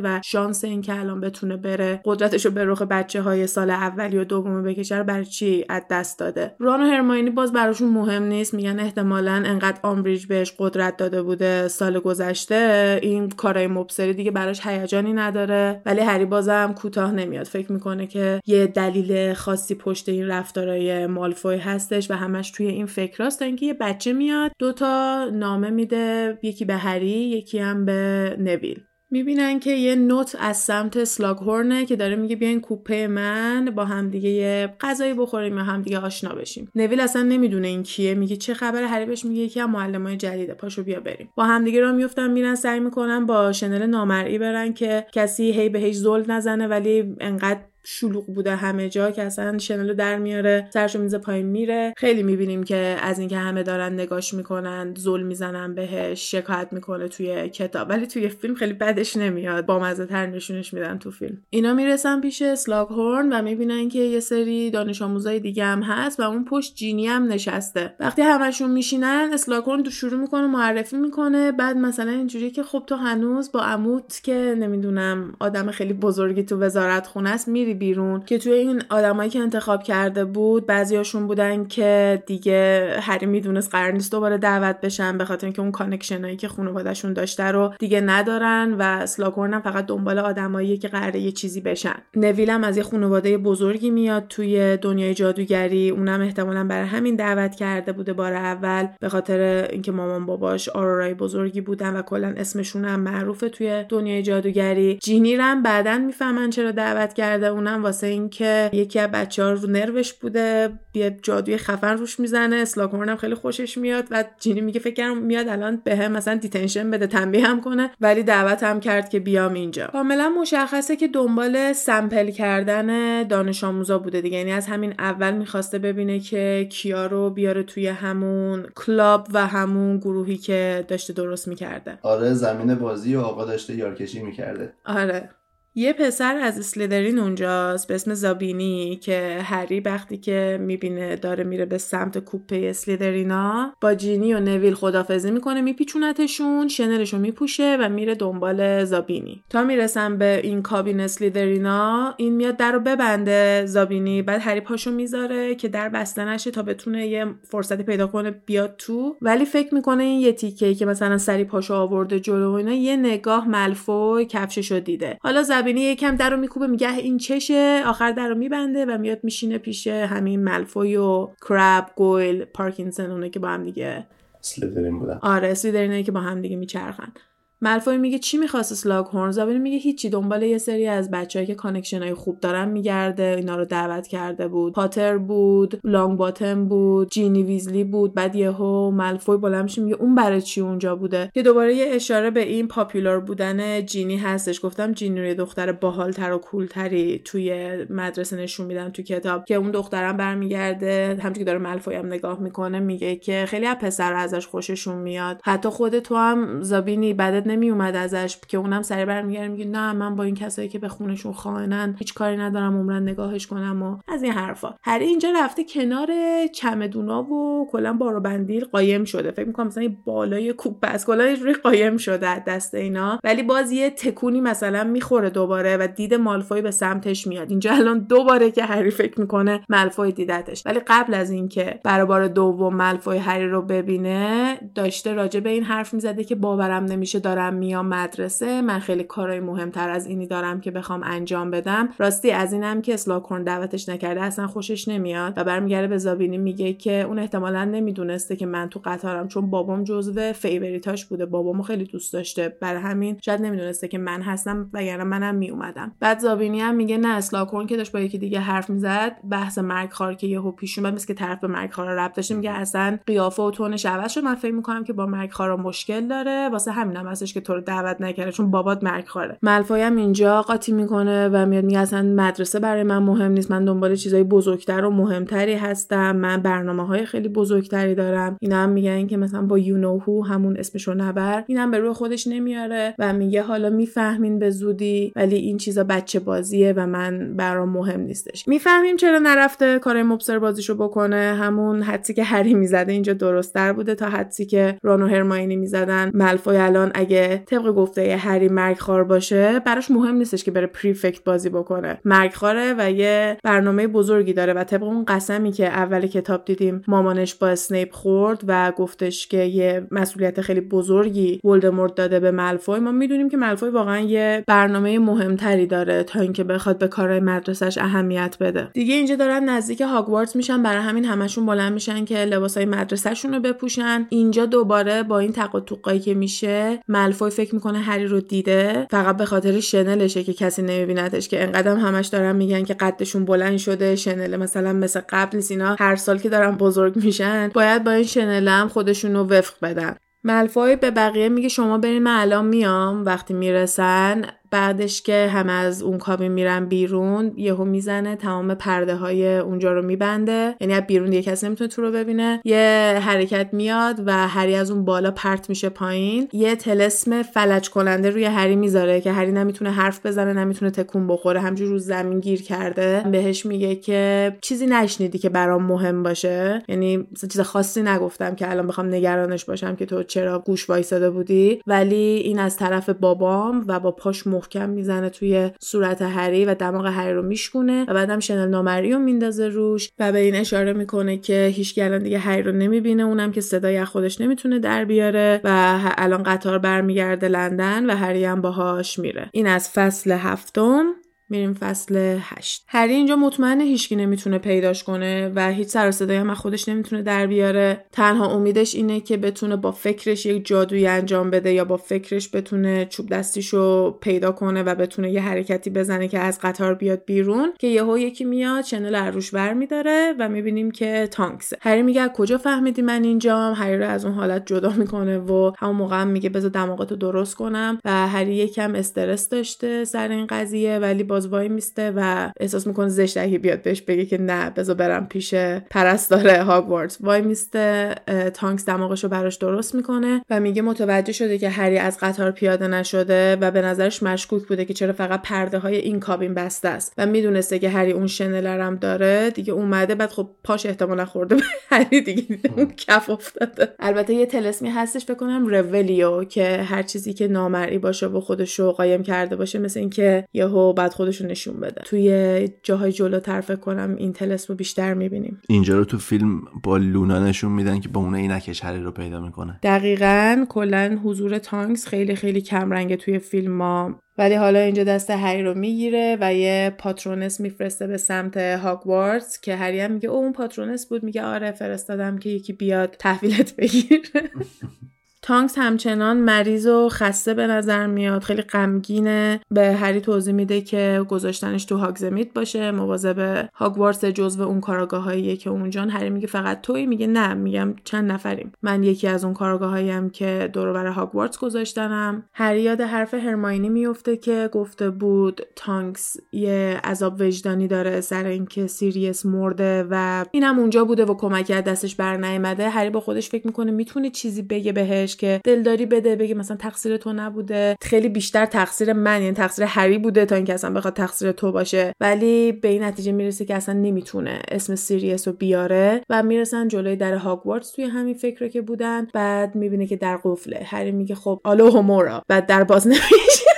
Speaker 2: و شانس این که الان بتونه بره قدرتش رو به رخ بچه های سال اولی و دوم بکشه رو برای چی از دست داده؟ ران و هرماینی باز براشون مهم نیست میگن احتمالا انقدر آمبریج بهش قدرت داده بوده سال گذشته این کارای مبصری دیگه براش هیجانی نداره. ولی هری بازم کوتاه نمیاد. فکر می‌کنه که یه دلیل خاصی پشت این رفتارای مالفوی هستش و همش توی این فکراست تا اینکه یه بچه میاد دوتا نامه میده یکی به هری یکی هم به نویل. می‌بینن که یه نوت از سمت سلاگ که داره میگه بیاین کوپه من با همدیگه یه غذایی بخوریم و همدیگه آشنا بشیم. نویل اصلا نمی‌دونه این کیه میگه چه خبر هری بهش میگه یکی از معلمای جدیده پاشو بیا بریم. با همدیگه را میفتن میرن سعی می‌کنن با شنل نامرئی برن که کسی هی بهش زل نزنه ولی انقدر شلوغ بوده همه جا که اصلا شنلو در میاره سرشو میزه پایین میره. خیلی می‌بینیم که از اینکه همه دارن نگاش می‌کنن زل می‌زنن بهش شکایت می‌کنه توی کتاب. ولی توی فیلم خیلی بدش نمیاد. با مزه تر نشونش میدن تو فیلم. اینا می‌رسن پیش سلاگ هورن و می‌بینن که یه سری دانش آموزای دیگه هم هست و اون پشت جینی هم نشسته. وقتی همشون میشینن اسلاگ هورن تو شروع می‌کنه معرفی می‌کنه. بعد مثلا اینجوری که خب تو هنوز با عموت که نمی‌دونم آدم خیلی بزرگی تو وزارت خونه است میری بیرون که توی این آدمایی که انتخاب کرده بود بعضیاشون بودن که دیگه هری می‌دونست قرار نیست دوباره دعوت بشن به خاطر اینکه اون کانکشنایی که خانوادهشون داشته رو دیگه ندارن و سلاکورن هم فقط دنبال آدمایی که قراره یه چیزی بشن. نویل هم از یه خانواده بزرگی میاد توی دنیای جادوگری. اونم احتمالا برای همین دعوت کرده بوده بار اول به خاطر اینکه مامان باباش آرورای بزرگی بودن و کلا اسمشون هم معروفه توی دنیای جادوگری. جینی هم بعدا می‌فهمن چرا دعوت کرده. اونم واسه اینکه یکی از بچه ها رو نروش بوده یه جادوی خفن روش می‌زنه اسلاگهورن هم خیلی خوشش میاد و جینی میگه فکر کنم میاد الان به هم مثلا detention بده تنبیه هم کنه ولی دعوت هم کرد که بیام اینجا. کاملا مشخصه که دنبال sample کردن دانش آموزا بوده دیگه. یعنی از همین اول می‌خواسته ببینه که کیا رو بیاره توی همون کلاب و همون گروهی که داشته درست می‌کرده.
Speaker 1: آره زمین بازی و آقا داشته یارکشی می‌کرده.
Speaker 2: آره. یه پسر از اسلیدرین اونجاست به اسم زابینی که هری وقتی که می‌بینه داره میره به سمت کوپه اسلیدرینا با جینی و نویل خدافزی می‌کنه میپیچونتشون شنلشو میپوشه و میره دنبال زابینی. تا می‌رسن به این کابین اسلیدرینا این میاد در رو ببنده زابینی. بعد هری پاشو می‌ذاره که در بسته نشه تا بتونه یه فرصتی پیدا کنه بیاد تو. ولی فکر می‌کنه این یه تیکه که مثلا سری پاشو آورده جلو اینا یه نگاه ملفوی کفششو دیده. حالا زبینی یکم در رو میکوبه میگه این چشه؟ آخر در رو میبنده و میاد میشینه پیش همین ملفوی و کراب گویل پارکینسون اونه که با هم دیگه
Speaker 1: سلیدرین بودن.
Speaker 2: آره سلیدرینه که با هم دیگه میچرخن. مالفوی میگه چی می‌خواست اسلاگهورن زابینی میگه هیچی. دنبال یه سری از بچه‌ای که connection های خوب دارن میگرده. اینا رو دعوت کرده بود. پاتر بود لانگ باتم بود جینی ویزلی بود. بعد یهو مالفوی بلند میگه اون برای چی اونجا بوده؟ که دوباره یه اشاره به این popular بودن جینی هستش. گفتم جینی رو دختر باحالتر و cool تری توی مدرسه نشون میدن تو کتاب. که اون دخترم برمیگرده. همونطور که داره مالفوی هم نگاه می‌کنه میگه که خیلی از پسر ازش خوششون میاد. حتی خود تو هم زابینی بدت نمی اومد ازش که اونم سریع برمیگرده میگه نه من با این کسایی که به خونشون خائنن هیچ کاری ندارم عمرا نگاهش کنم و از این حرفا. هری اینجا رفته کنار چمدونا و کلا بارو بندیل قایم شده. فکر می‌کنم مثلا بالای کوب بس کلا روی قایم شده دست اینا. ولی باز یه تکونی مثلا می‌خوره دوباره و دید مالفوی به سمتش میاد. اینجا الان دوباره که هری فکر می‌کنه مالفوی دیدتش. ولی قبل از اینکه برای بار دوم مالفوی هری رو ببینه داشته راجع به این حرف می‌زده که باورم نمیشه دارم میام مدرسه من خیلی کارهای مهمتر از اینی دارم که بخوام انجام بدم. راستی از اینم که اسلاگهورن دعوتش نکرده اصلا خوشش نمیاد و برمیگرده به زابینی میگه که اون احتمالا نمی‌دونسته که من تو قطارم چون بابام جزو favorite اش بوده. بابامو خیلی دوست داشته. برای همین شاید نمی‌دونسته که من هستم وگرنه منم میومدم بعد زابینی هم میگه نه اسلاکورن که داشت با یکی دیگه حرف می‌زد. بحث مرگ خار که یهو پیش اومد مثل که طرف به مرگ خار ربط داشته میگه اصلا قیافه و تونش عوض شد. من فکر می‌کنم که با مرگ خارا مشکل داره. واسه همینم هستش که تو رو دعوت نکرده چون بابات مرگ خاره ملفای هم اینجا قاطی می‌کنه و میاد میگه اصلا مدرسه برای من مهم نیست. من دنبال چیزای بزرگتر و مهمتری هستم. من برنامه های خیلی بزرگتری دارم. اینا هم میگن که مثلا با یونوهو همون اسمشو نبر. اینم به روی خودش نمیاره و میگه حالا می‌فهمین به زودی ولی این چیزا بچه بازیه و من برام مهم نیستش. می‌فهمیم چرا نرفته کار مبصر بازیشو بکنه. همون حدسی که هری می‌زده اینجا درستتر بوده تا حدسی که ران و هرماینی می‌زدن. ملفوی الان اگه طبق گفته هری مرگخوار باشه براش مهم نیستش که بره پریفکت بازی بکنه. مرگخواره و یه برنامه بزرگی داره و طبق اون قسمی که اول کتاب دیدیم مامانش با اسنیپ خورد و گفتش که یه مسئولیت خیلی بزرگی ولدمورت داده به ملفوی. ما می‌دونیم که ملفوی واقعا یه برنامه مهمتری داره تا اینکه بخواد به کارهای مدرسهش اهمیت بده. دیگه اینجا دارن نزدیک هاگوارتس میشن برای همین همشون بلند میشن که لباسای مدرسهشون رو بپوشن. اینجا دوباره با این تق که میشه ملفوی فکر می‌کنه هری رو دیده فقط به خاطر شنلشه که کسی نمیبینتش که انقدر همش دارن میگن که قدشون بلند شده شنل مثلا مثل قبل اینا هر سال که دارن بزرگ میشن باید با این شنل هم خودشون رو وفق بدن. ملفوی به بقیه میگه شما برین من الان میام وقتی می‌رسن بعدش که همه از اون کابین میرن بیرون یهو می‌زنه تمام پرده های اونجا رو میبنده. یعنی از بیرون یه کسی نمی‌تونه تو رو ببینه. یه حرکت میاد و هری از اون بالا پرت میشه پایین. یه تلسم فلج کننده روی هری می‌ذاره که هری نمی‌تونه حرف بزنه نمی‌تونه تکون بخوره. همجور رو زمین گیر کرده. بهش میگه که چیزی نشنیدی که برام مهم باشه. یعنی چیز خاصی نگفتم که الان بخوام نگرانش باشم که تو چرا گوش وایساده بودی. ولی این از طرف بابام و با پاش محکم می‌زنه توی صورت هری و دماغ هری رو میشکونه و بعدم شنل نامری رو میندازه روش و به این اشاره می‌کنه که هیچ الان دیگه هری رو نمی‌بینه اونم که صدای خودش نمی‌تونه در بیاره و الان قطار برمیگرده لندن و هری هم باهاش میره. این از فصل هفتم. میریم فصل هشت. هری اینجا مطمئنه هیچکی نمی‌تونه پیداش کنه و هیچ سر صدایی هم خودش نمی‌تونه در بیاره. تنها امیدش اینه که بتونه با فکرش یک جادویی انجام بده یا با فکرش بتونه چوب دستیشو پیدا کنه و بتونه یه حرکتی بزنه که از قطار بیاد بیرون. که یهو یکی میاد چنل عروش بر میداره و می‌بینیم که تانکسه. هری میگه کجا فهمیدی من اینجام؟ هری رو از اون حالت جدا می‌کنه و همون موقع هم میگه بذار دماغتو درست کنم. و هری یکم استرس داشته سر این قضیه ولی باز وای میسته و احساس می‌کنه زشت اگه بیاد بهش بگه که نه بذار برم پیش پرستار هاگوارتس وای میسته تانکس دماغش رو براش درست می‌کنه و میگه متوجه شده که هری از قطار پیاده نشده و به نظرش مشکوک بوده که چرا فقط پرده های این کابین بسته است. و می‌دونسته که هری اون شنلرم داره. دیگه اومده بعد خب پاش احتمالا خورده به هری دیگه. اون کف افتاده. البته یه تلسمی هستش فکر کنم رولیو که هر چیزی که نامرئی باشه و خودش رو قایم کرده باشه مثل اینکه یهو بعد خودشو نشون بده. توی جاهای جلوتر فکر کنم این تلسمو بیشتر می‌بینیم.
Speaker 1: اینجا رو تو فیلم با لونا نشون میدن که با اون عینکش هری رو پیدا می‌کنه.
Speaker 2: دقیقا کلا حضور تانکس خیلی خیلی کم رنگه توی فیلم ما. ولی حالا اینجا دست هری رو می‌گیره و یه پاترونس میفرسته به سمت هاگوارتس که هری هم میگه اون پاترونس بود. میگه آره فرستادم که یکی بیاد تحویلت بگیره. تانکس همچنان مریض و خسته به نظر میاد خیلی غمگینه. به هری توضیح میده که گذاشتنش تو هاگزمیت باشه. مواظب هاگوارتس جزو اون کاراگاهاییه که اونجان هری میگه فقط توی؟ میگه نه میگم چند نفریم. من یکی از اون کاراگاهاییم که دور بر هاگوارتس گذاشتنم. هری یاد حرف هرماینی میفته که گفته بود تانکس یه عذاب وجدانی داره سر اینکه سیریس مرده و اینم اونجا بوده و کمک دستش بر هری با خودش فکر می‌کنه می‌تونه چیزی بگه بهش. که دلداری بده بگه مثلا تقصیر تو نبوده. خیلی بیشتر تقصیر من یعنی تقصیر هری بوده تا اینکه اصلا بخواد تقصیر تو باشه. ولی به این نتیجه می‌رسه که اصلا نمی‌تونه اسم سیریس رو بیاره و می‌رسن جلوی در هاگوارتس توی همین فکره که بودن. بعد می‌بینه که در قفله. هری میگه خب آلو همورا بعد در باز نمیشه.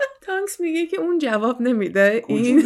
Speaker 2: تانکس میگه که اون جواب نمیده. این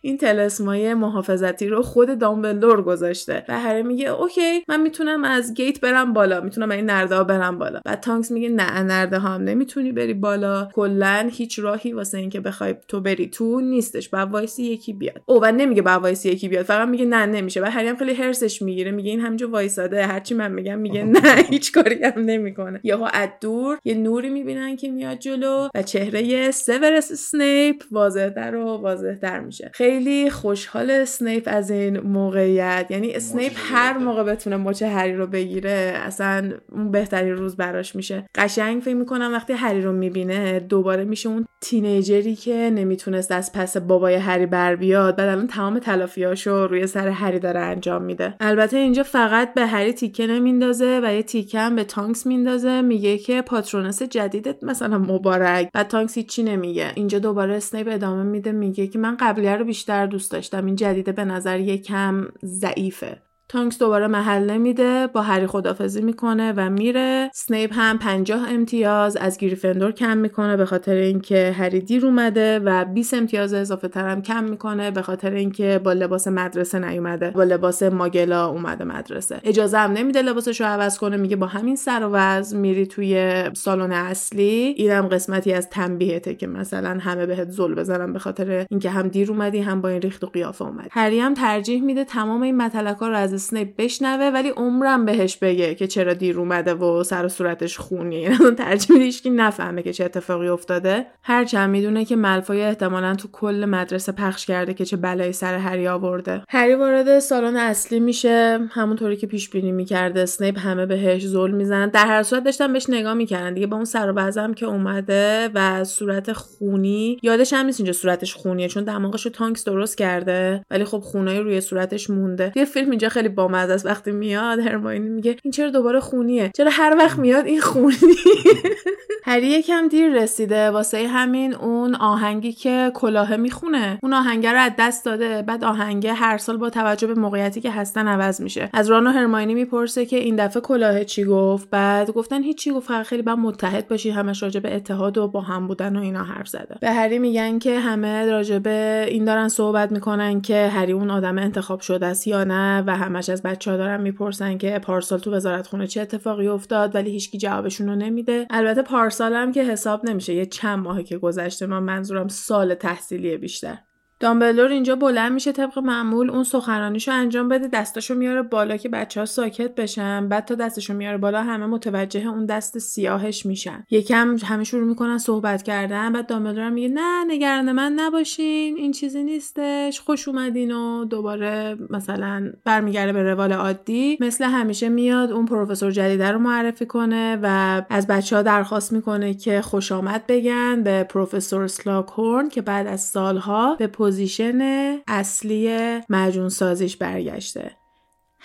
Speaker 2: این طلسمای محافظتی رو خود دامبلدور گذاشته و هری میگه okay من می‌تونم از gate برم بالا می‌تونم این نرده ها برم بالا. بعد تانکس میگه نه نرده ها هم نمی‌تونی بری بالا. کلا هیچ راهی واسه اینکه بخوای تو بری تو نیستش. بعد وایسی یکی بیاد. او و نمیگه بعد وایسی یکی بیاد فقط میگه نه نمیشه. و هری هم خیلی حرصش می‌گیره میگه این همینجا وایساده. هرچی من میگم میگه نه هیچ کاری هم نمی‌کنه. یهو از دور یه نوری می‌بینن که میاد جلو و چهره سیورس اسنیپ واضحتر و واضحتر میشه. خیلی خوشحال اسنیپ از این موقعیت. یعنی اسنیپ هر موقع بتونه مچ هری رو بگیره اصلا اون بهترین روز براش میشه. قشنگ فکر می‌کنم وقتی هری رو می‌بینه دوباره میشه اون teenager ی که نمی‌تونست از پس بابای هری بر بیاد. بعد الان تمام تلافیاشو روی سر هری داره انجام میده. البته اینجا فقط به هری تیکه نمیندازه و یه تیکه هم به تانکس میندازه. میگه که Patronus جدیدت مثلا مبارک. و تانکس هیچی نمیگه. اینجا دوباره اسنیپ ادامه میده میگه که من قبلیه رو بیشتر دوست داشتم. این جدیده به نظر یکم ضعیفه. تانکس دوباره محل نمیده با هری خدافزی می‌کنه و میره. سنیپ هم 50 امتیاز از گریفندور کم می‌کنه به خاطر اینکه هری دیر اومده و 20 امتیاز اضافه ترم کم می‌کنه به خاطر اینکه با لباس مدرسه نیومده. با لباس ماگلا اومده مدرسه. اجازه هم نمیده لباسش رو عوض کنه میگه با همین سر و وضع میری توی سالن اصلی. اینم قسمتی از تنبیهته که مثلا همه بهت زل بزنن به خاطر اینکه هم دیر اومدی هم با این ریخت و قیافه اومدی. هری هم ترجیح میده تمام این متلکا رو از اسنیپ بشنوه ولی عمرم بهش بگه که چرا دیر اومده و سر و صورتش خونیه. یعنی ترجیح میده که نفهمه که چه اتفاقی افتاده. هرچند می‌دونه که ملفای احتمالا تو کل مدرسه پخش کرده که چه بلایی سر هری آورده. هری وارد سالن اصلی میشه. همونطوری که پیش بینی می‌کرده اسنیپ همه بهش ظلم می‌زنن. در هر صورت داشتن بهش نگاه می‌کردن. دیگه با اون سر و که اومده و صورت خونی یادش هم نیست اینجا صورتش خونیه چون دماغش رو تانکس درست کرده. ولی خب خونای روی صورتش مونده. یه فیلم اینجا خیلی بامزه است. وقتی میاد هرماینی میگه این چرا دوباره خونیه؟ چرا هر وقت میاد این خونی؟ هری یکم دیر رسیده. واسه همین اون آهنگی که کلاه می‌خونه. اون آهنگ رو از دست داده. بعد آهنگه هر سال با توجه به موقعیتی که هستن عوض میشه. از ران و هرماینی می‌پرسه که این دفعه کلاه چی گفت؟ بعد گفتن هیچی گفت خیلی با متحد باشی. همش راجع به اتحاد و با هم بودن و اینا حرف زده. به هری میگن که همه راجع به این دارن صحبت می‌کنن که هری اون آدم انتخاب شده است یا نه و همش از بچه ها دارن می‌پرسن که پارسال تو وزارت خونه چه اتفاقی افتاد ولی هیچکی جوابشون رو نمیده. البته پارسال هم که حساب نمیشه. یه چند ماهی که گذشته من منظورم سال تحصیلی بیشتر. دامبلدور اینجا بلند میشه طبق معمول اون سخنرانیشو انجام بده دستاشو میاره بالا که بچه ها ساکت بشن. بعد تا دستشو میاره بالا همه متوجه اون دست سیاهش میشن. یکم همه شروع می‌کنن صحبت کردن. بعد دامبلور میگه نه نگران من نباشین این چیزی نیستش. خوش اومدین و دوباره مثلا برمیگرده به روال عادی. مثل همیشه میاد اون پروفسور جدیده رو معرفی کنه و از بچه ها درخواست می‌کنه که خوش آمد بگن به پروفسور اسلاگهورن که بعد از سالها به position اصلی معجون سازیش برگشته.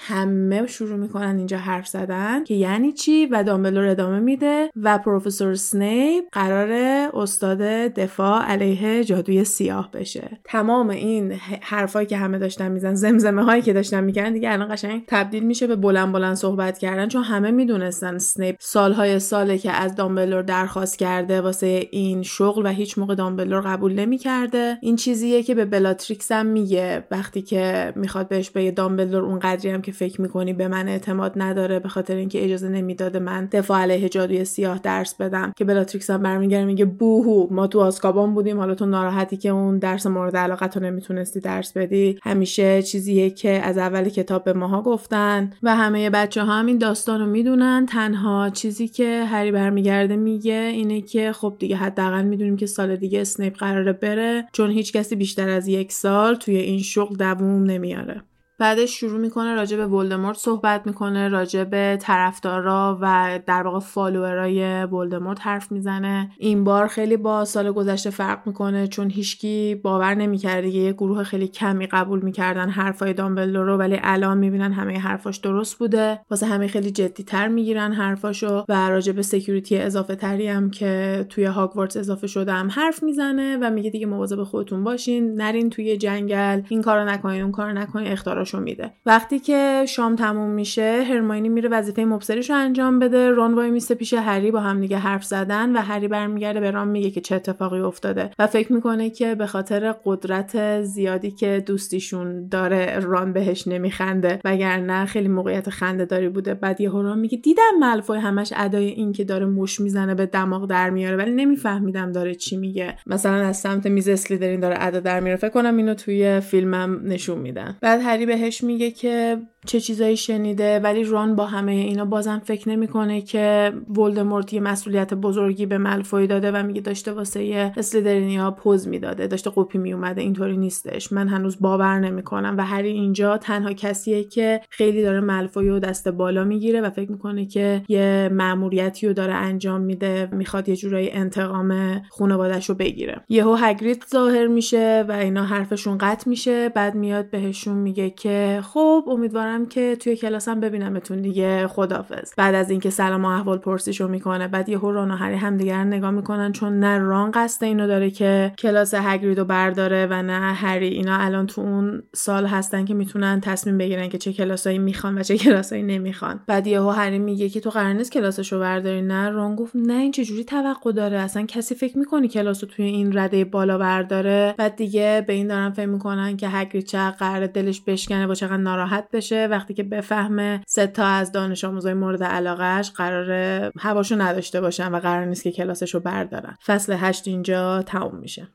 Speaker 2: همه شروع می‌کنن اینجا حرف زدن که یعنی چی و دامبلدور ادامه میده و پروفسور سنیپ قرار استاد دفاع علیه جادوی سیاه بشه. تمام این حرفایی که همه داشتن می‌زدن زمزمه هایی که داشتن میگن دیگه الان قشنگ تبدیل میشه به بلند بلند صحبت کردن چون همه می‌دونستن سنیپ سالهای ساله که از دامبلدور درخواست کرده واسه این شغل و هیچ موقع دامبلدور قبول نمی‌کرده. این چیزیه که به بلاتریکس هم میگه وقتی که می‌خواد بهش بگه دامبلدور اون قدری هم که فکر می‌کنی به من اعتماد نداره به خاطر اینکه اجازه نمی‌داده من دفاع علیه جادوی سیاه درس بدم. که بلاتریکس هم برمیگرده میگه بوهو ما تو آسکابان بودیم حالا تو ناراحتی که اون درس مورد علاقت رو نمی‌تونستی درس بدی. همیشه چیزیه که از اول کتاب به ماها گفتن و همه بچه ها هم این داستان رو می‌دونن. تنها چیزی که هری برمیگرده میگه اینه که خب دیگه حداقل می‌دونیم که سال دیگه اسنیپ قراره بره چون هیچ کسی بیشتر از یک سال توی این شغل دووم نمیاره. بعدش شروع می‌کنه راجع به ولدمورت صحبت می‌کنه راجع به طرفدارا و در واقع فالوورای ولدمورت حرف می‌زنه. این بار خیلی با سال گذشته فرق می‌کنه چون هیچکی باور نمی‌کرده یه گروه خیلی کمی قبول می‌کردن حرفای دامبلدور رو ولی الان می‌بینن همه حرفاش درست بوده. واسه همه خیلی جدی تر می‌گیرن حرفاشو و راجع به security اضافه تری هم که توی هاگوارتس اضافه شده هم حرف می‌زنه و میگه دیگه مواظب خودتون باشین. نرین توی جنگل این کارو نکنین اون کارو نکنین اخطاراشو میده. وقتی که شام تموم میشه هرماینی میره وظیفه مبصریش رو انجام بده. رون وای میسته پیش هری با هم دیگه حرف زدن و هری برمیگرده به ران میگه که چه اتفاقی افتاده و فکر می‌کنه که به خاطر قدرت زیادی که دوستیشون داره ران بهش نمیخنده. وگرنه خیلی موقعیت خنده داری بوده. بعد یه ران میگه دیدم ملفوی همش ادای این که داره مشت می‌زنه به دماغ در میاره. ولی نمیفهمیدم داره چی میگه. مثلا از سمت میز اسلیدرین داره ادا در میاره. فکر کنم اینو توی فیلمم نشون میدن. بعد هری بهش میگه که چه چیزایی شنیده ولی ران با همه اینا بازم فکر نمی‌کنه که ولدمورت یه مسئولیت بزرگی به ملفوی داده و میگه داشته واسه اسلیدرینیا پوز می‌داده. داشته قپی میومده اینطوری نیستش. من هنوز باور نمی‌کنم و هری اینجا تنها کسیه که خیلی داره ملفوی و دست بالا می‌گیره و فکر می‌کنه که یه مأموریتی رو داره انجام میده می‌خواد یه جورایی انتقام خانوادش رو بگیره. یهو هگرید ظاهر میشه و اینا حرفشون قطع میشه. بعد میاد بهشون میگه که خب امیدوارم که توی کلاسم ببینمتون دیگه خدافظ بعد از اینکه سلام و احوال پرسیشو می‌کنه بعد یهو ران و هری همدیگر نگاه می‌کنن چون نه ران قصد اینو داره که کلاس هگرید رو برداره و نه هری. اینا الان تو اون سال هستن که می‌تونن تصمیم بگیرن که چه کلاسایی می‌خوان و چه کلاسایی نمی‌خوان. بعد یهو هری میگه که تو قرار نیست کلاسشو برداری. نه ران گفت نه این چجوری توقع داره؟ اصلا کسی فکر می‌کنی کلاس رو توی این رده بالا برداره. بعد دیگه به این دارن فکر می‌کنن که هگرید چقدر قرار دلش بشکنه و چقدر ناراحت بشه. وقتی که بفهمه سه تا از دانش آموزای مورد علاقهش قرار هواشو نداشته باشن و قرار نیست که کلاسش رو بردارن. فصل هشت اینجا تموم میشه.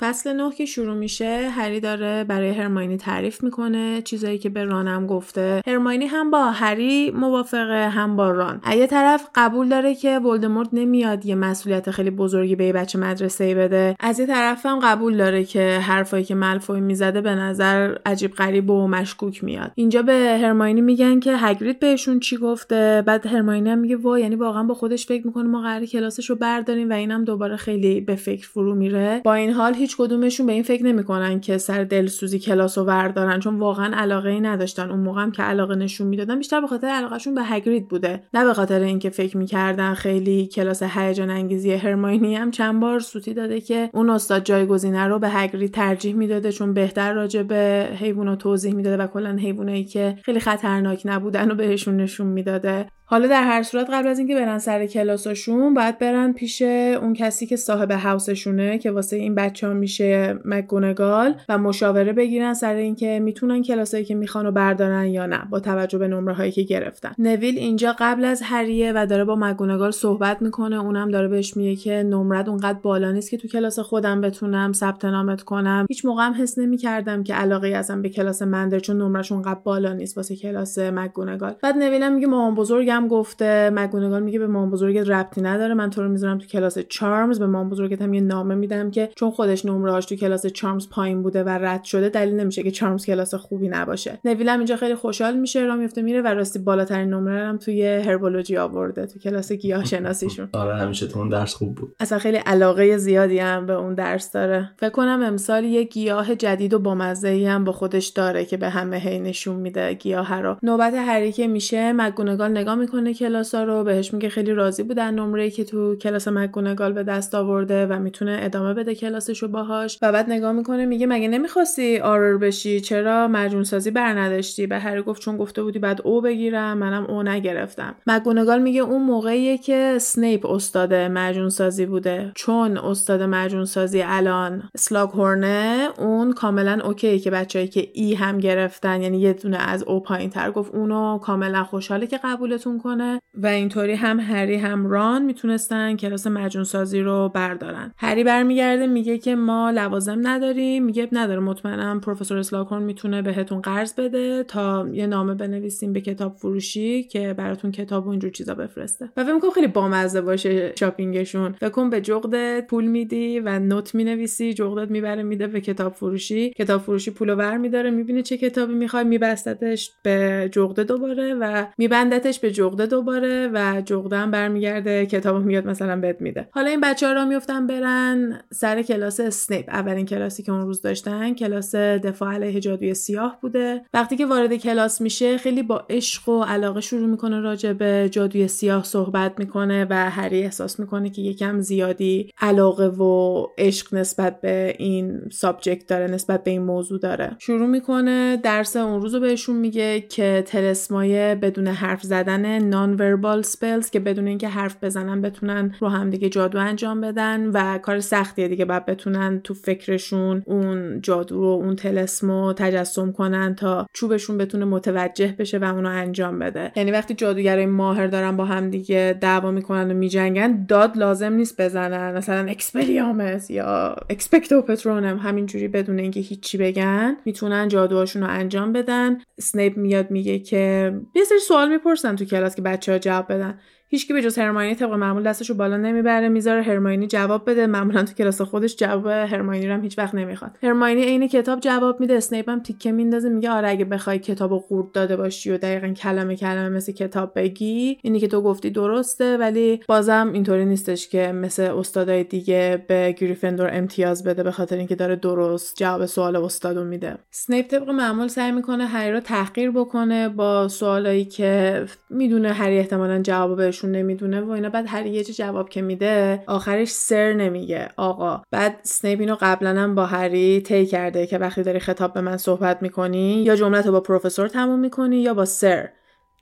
Speaker 2: فصل نه که شروع میشه هری داره برای هرماینی تعریف می‌کنه چیزایی که به رانم گفته. هرماینی هم با هری موافقه هم با ران. یه طرف قبول داره که ولدمورت نمیاد یه مسئولیت خیلی بزرگی به یه بچه مدرسه ای بده. از یه طرف هم قبول داره که حرفایی که ملفوی می‌زده به نظر عجیب غریب و مشکوک میاد. اینجا به هرماینی میگن که هگرید بهشون چی گفته؟ بعد هرماینی هم میگه وا یعنی واقعا با خودش فکر می‌کنه ما قرار کلاسش رو برداریم و اینم دوباره خیلی به فکر فرو میره. با این حال کدومشون به این فکر نمی‌کنن که سر دلسوزی کلاس رو وردارن چون واقعا علاقه ای نداشتن. اون موقع هم که علاقه نشون می‌دادن بیشتر به خاطر علاقهشون به هگرید بوده. نه به خاطر اینکه فکر می‌کردن خیلی کلاس هیجان انگیزی هرماینی هم چند بار سوتی داده که اون استاد جایگزینه رو به هگرید ترجیح می‌داده چون بهتر راجع به حیوونا توضیح می‌داده و کلا حیوانایی که خیلی خطرناک نبودن و بهشون نشون می‌داده. حالا در هر صورت قبل از اینکه برن سر کلاساشون باید برن پیش اون کسی که صاحب هاوسشونه که واسه این بچه ها میشه مکگونگال و مشاوره بگیرن سر اینکه می‌تونن کلاسایی که می‌خوان رو بردارن یا نه با توجه به نمره هایی که گرفتن. نویل اینجا قبل از هریه و داره با مکگونگال صحبت می‌کنه. اونم داره بهش میگه که نمرت اونقدر بالا نیست که تو کلاس خودم بتونم ثبت نامت کنم. هیچ موقع هم حس نمی‌کردم که علاقه ازم به کلاس من چون نمرش اونقدر بالا نیست واسه کلاس مکگونگال. بعد نویل میگه مامان بزرگم گفته مگونگال میگه به مام بزرگت ربطی نداره من تو رو می‌ذارم تو کلاس چارمز. به مام بزرگت هم یه نامه میدم که چون خودش نمرهاش تو کلاس چارمز پایین بوده و رد شده دلیل نمیشه که چارمز کلاس خوبی نباشه. نویل هم اینجا خیلی خوشحال میشه را میفته میره و راستی بالاترین نمره هم توی هربولوژی آورده تو کلاس گیاه شناسیشون
Speaker 1: آره همیشه تو اون درس خوب بود.
Speaker 2: اصلا خیلی علاقه زیادی هم به اون درس داره. فکر کنم امسال یه گیاه جدید و بامزه هم با خودش داره که به همه هی نشون میده گیاه رو. نوبت هری که میشه. مگونگال نگاه می‌کنه کلاسا رو بهش میگه خیلی راضی بودن نمره که تو کلاس مگونگال به دست آورده و می‌تونه ادامه بده کلاسشو باهاش. و بعد نگاه می‌کنه میگه مگه نمی‌خواستی Auror بشی؟ چرا معجون سازی بر نداشتی به هری گفت چون گفته بودی باید O بگیرم منم O نگرفتم. مگونگال میگه اون موقعیه که سنیپ استاد معجون سازی بوده. چون استاد معجون سازی الان اسلاگهورنه اون کاملا okay که بچه‌ای که E هم گرفتن یعنی یه دونه از O پایین تر گفت اونو کاملا خوشحاله که قبولتون می‌کنه و اینطوری هم هری هم ران می‌تونستن کلاس معجون سازی رو بردارن. هری برمیگرده میگه که ما لوازم نداریم. میگه نداره مطمئنم پروفسور اسلاگهورن می‌تونه بهتون قرض بده تا یه نامه بنویسیم به کتاب فروشی که براتون کتاب و اینجور چیزا بفرسته. و فکر خیلی بامزه باشه شاپینگشون. فکر به جغدت پول میدی و نوت می‌نویسی جغدت می‌بره میده به کتاب فروشی. کتاب فروشی پولو ور میداره می‌بینه چه کتابی می‌خوای میبستتش به جغده دوباره و میبندتش به دوباره و جغده هم برمیگرده کتابو میاد مثلا بهت میده. حالا این بچه ها را میفتن برن سر کلاس اسنیپ اولین کلاسی که اون روز داشتن کلاس دفاع علیه جادوی سیاه بوده. وقتی که وارد کلاس میشه خیلی با عشق و علاقه شروع می‌کنه راجع به جادوی سیاه صحبت می‌کنه و هری احساس می‌کنه که یکم زیادی علاقه و عشق نسبت به این subject داره نسبت به این موضوع داره. شروع می‌کنه درس اون روز رو بهشون میگه که طلسمای بدون حرف زدن non-verbal spells که بدون اینکه حرف بزنن بتونن رو هم دیگه جادو انجام بدن و کار سختیه دیگه. بعد بتونن تو فکرشون اون جادو و اون طلسمو تجسم کنن تا چوبشون بتونه متوجه بشه و اونو انجام بده. یعنی وقتی جادوگرای ماهر دارن با هم دیگه دعوا می‌کنن و میجنگن داد لازم نیست بزنن. مثلا Expelliarmus یا Expecto Patronum همینجوری بدون اینکه هیچی بگن می‌تونن جادوهاشون رو انجام بدن. سنیپ میاد میگه که یه سری سوال می‌پرسن تو کلاس که بچه ها جواب بدن. هیچکی به جز هرماینی طبق معمول دستشو بالا نمی‌بره می‌ذاره هرماینی جواب بده. معمولا تو کلاس خودش جواب هرماینی رو هم هیچ وقت نمی‌خواد. هرماینی عین کتاب جواب میده. اسنیپ هم تیکه میندازه میگه آره اگه بخوای کتابو قورت داده باشی و دقیقا کلمه کلمه مثل کتاب بگی اینی که تو گفتی درسته ولی بازم اینطوری نیستش که مثل استادای دیگه به گریفندور امتیاز بده به خاطر اینکه داره درست جواب سوال استادو میده. اسنیپ طبق معمول سعی می‌کنه هری رو تحقیر بکنه با سوالایی که می‌دونه هری احتمالا جواب بهشون نمی‌دونه و اینا. بعد هری جواب که میده آخرش sir نمیگه. آقا بعد سنیپ اینو قبلا هم با هری طی کرده که وقتی داری خطاب به من صحبت می‌کنی یا جملت رو با پروفسور تموم می‌کنی یا با sir.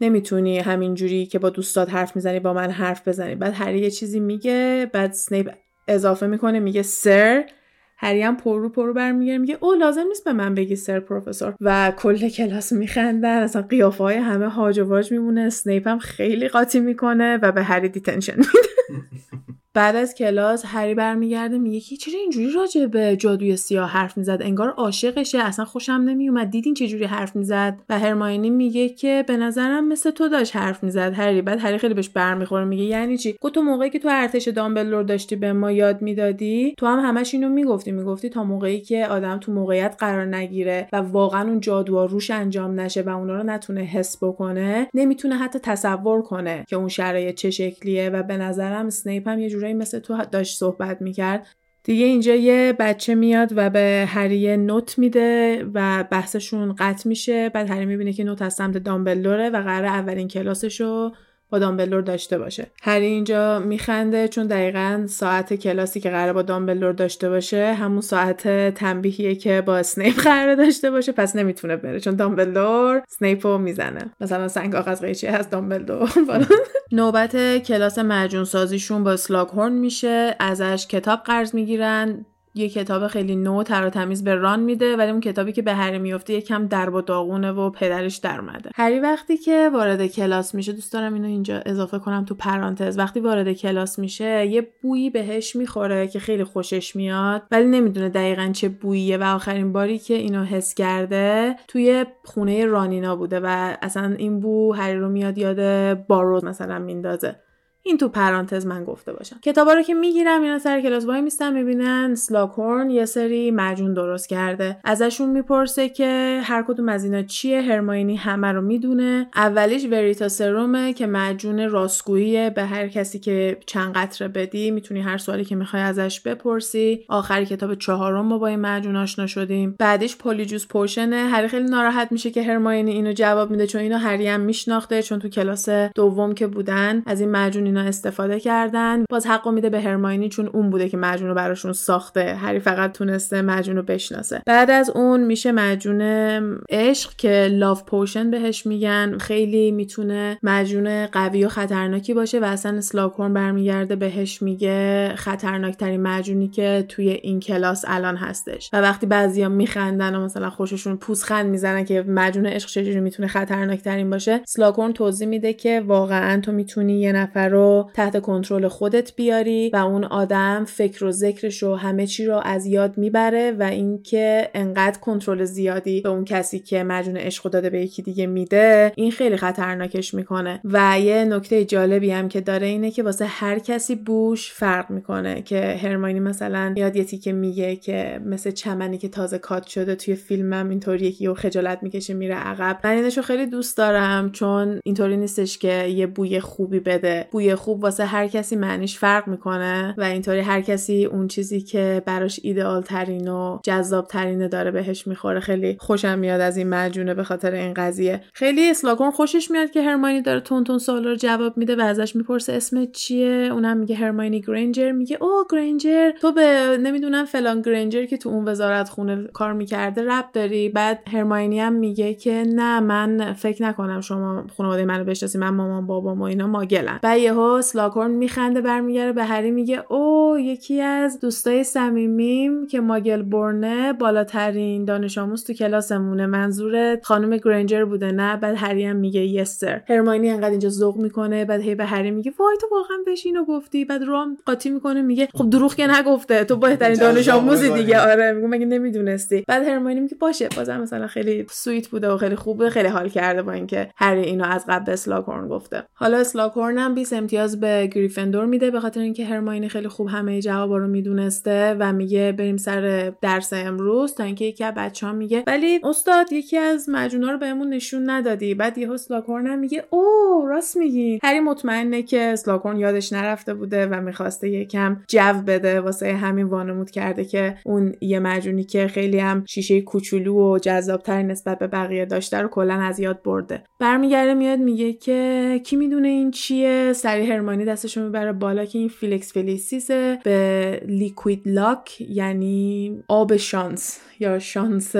Speaker 2: نمی‌تونی همینجوری که با دوستات حرف می‌زنی با من حرف بزنی. بعد هری یه چیزی میگه بعد سنیپ اضافه می‌کنه میگه sir. هری هم پررو پررو برمیگرده میگه او لازم نیست به من بگی sir پروفسور. و کل کلاس میخندن اصلا قیافه های همه هاج و واج میمونه اسنیپ هم خیلی قاطی می‌کنه و به هری detention میده. بعد از کلاس هری برمیگرده میگه که چرا اینجوری راجع به جادوی سیاه حرف می‌زد؟ انگار عاشقشه اصلا خوشم نمیومد. دیدین چه جوری حرف می‌زد؟ و هرماینی میگه که به نظرم مثل تو داشت حرف می‌زد هری. بعد هری خیلی بهش برمیخوره میگه یعنی چی؟ گفت تو موقعی که تو ارتش دامبلور داشتی به ما یاد می‌دادی تو هم همش اینو می‌گفتی. می‌گفتی تا موقعی که آدم تو موقعیت قرار نگیره و واقعا اون جادوها روش انجام نشه و اونا رو نتونه حس بکنه نمی‌تونه حتی تصور کنه که اون شرایط چه شکلیه. و به نظرم اسنیپ هم یه جورایی مثل تو داشت صحبت می‌کرد. دیگه اینجا یه بچه میاد و به هری نوت میده و بحثشون قطع میشه. بعد هری می‌بینه که نوت از سمت دامبلوره و قرار اولین کلاسشو با دامبلور داشته باشه. هری اینجا میخنده چون دقیقا ساعت کلاسی که قرار با دامبلور داشته باشه همون ساعت تنبیهیه که با سنیپ قرار داشته باشه پس نمی‌تونه بره چون دامبلور سنیپ رو می‌زنه. مثلا سنگ آغاز قیچی هست دامبلدور نوبت کلاس مجون سازیشون با سلاک میشه ازش کتاب قرض می‌گیرن. یه کتاب خیلی نو تر تمیز به ران میده ولی اون کتابی که به هری میفته یکم درب و داغونه و پدرش در اومده. هری وقتی که وارد کلاس میشه دوست دارم اینو اینجا اضافه کنم تو پرانتز. وقتی وارد کلاس میشه یه بویی بهش می‌خوره که خیلی خوشش میاد ولی نمی‌دونه دقیقا چه بوییه. و آخرین باری که اینو حس کرده توی خونه رانینا بوده و اصلا این بو هری رو میاد یاد بارو مثلا میندازه. این تو پرانتز من گفته باشم. کتابا رو که می‌گیرم اینا سر کلاس وای میستن می‌بینن سلاکورن یه سری مجون درست کرده. ازشون می‌پرسه که هر کدوم از اینا چیه هرماینی همه رو می‌دونه. اولیش وریتا سرومه که مجون راستگویی به هر کسی که چند قطره بدی می‌تونی هر سوالی که می‌خوای ازش بپرسی. آخر کتاب چهارم ما با این مجون آشنا شدیم. بعدش پولیجوس پوشنه هری خیلی ناراحت میشه که هرماینی اینو جواب میده چون اینو هری هم میشناخته چون تو کلاس دوم که بودن از این مجون استفاده کردن. باز حق میده به هرماینی چون اون بوده که مجون رو براشون ساخته. هری فقط تونسته مجون رو بشناسه. بعد از اون میشه مجون عشق که لاف پوشن بهش میگن. خیلی می‌تونه مجون قوی و خطرناکی باشه و اصلا سلاکورن برمیگرده بهش میگه خطرناکترین مجونی که توی این کلاس الان هستش. و وقتی بعضیا میخندن و مثلا خوششون پوزخند می‌زنن که مجون عشق چجوری می‌تونه خطرناکترین باشه سلاکورن توضیح میده که واقعا تو می‌تونی یه نفر رو تحت کنترل خودت بیاری و اون آدم فکر و ذکرش و همه چی رو از یاد می‌بره و اینکه انقدر کنترل زیادی به اون کسی که مجون عشق داده به یکی دیگه میده این خیلی خطرناکش می‌کنه. و یه نکته جالبی هم که داره اینه که واسه هر کسی بوش فرق می‌کنه که هرماینی مثلا یاد یه که میگه که مثل چمنی که تازه کات شده توی فیلمم اینطوری یکی و خجالت می‌کشه میره عقب. من اینشو خیلی دوست دارم چون اینطوری نیستش که یه بوی خوبی بده. بوی خوب واسه هر کسی معنیش فرق می‌کنه و اینطوری هر کسی اون چیزی که براش ایدئال ترین و جذاب ترینه داره بهش می‌خوره خیلی خوشم میاد از این مجونه به خاطر این قضیه. خیلی اسلاکون خوشش میاد که هرماینی داره تون تون سوالا رو جواب میده و ازش می‌پرسه اسمت چیه؟ اونم میگه هرماینی گرینجر. میگه او گرینجر تو به نمی‌دونم فلان گرینجر که تو اون وزارت خونه کار می‌کرده رب داری. بعد هرماینی هم میگه که نه من فکر نکنم شما خانواده منو بشناسی من مامان بابام و اینا ماگلن. بعد یهو اسلاگهورن میخنده برمیگرده به هری میگه او یکی از دوستای صمیمیم که muggle born ه بالاترین دانش آموز تو کلاسمونه. منظور خانم گرینجر بوده نه؟ بعد هری هم میگه yes sir هرماینی انقدر اینجا ذوق می‌کنه بعد هی به هری میگه وای تو واقعا بهش اینو گفتی. بعد ران قاطی می‌کنه میگه خب دروغ که نگفته تو بهترین دانش آموزی دیگه. آره میگه مگه نمی‌دونستی. بعد هرماینی میگه باشه بازم مثلا خیلی sweet بوده و خیلی خوبه خیلی حال کرده با اینکه هری اینو از قبل اسلاگهورن گفته. حالا اسلاگهورن هم 20 امتیاز به گریفندور میده به خاطر اینکه هرماینی خیلی خوب همه جوابا رو می‌دونسته و میگه بریم سر درس امروز تا اینکه یکی از بچه‌ها میگه ولی استاد یکی از معجونا رو بهمون نشون ندادی. بعد یهو اسلاکورن هم میگه او راست میگی. هری مطمئنه که اسلاکورن یادش نرفته بوده و می‌خواسته یکم جو بده واسه همین وانمود کرده که اون یه مجونی که خیلی هم شیشه کوچولو و جذابتر نسبت به بقیه داشته رو کلا از یاد برده. برمیگرده میاد میگه که کی می‌دونه این چیه؟ سری هرمانی دستشو می‌بره بالا که این فیلکس فلیسیسه به لیکوید لاک یعنی آب شانس یا شانس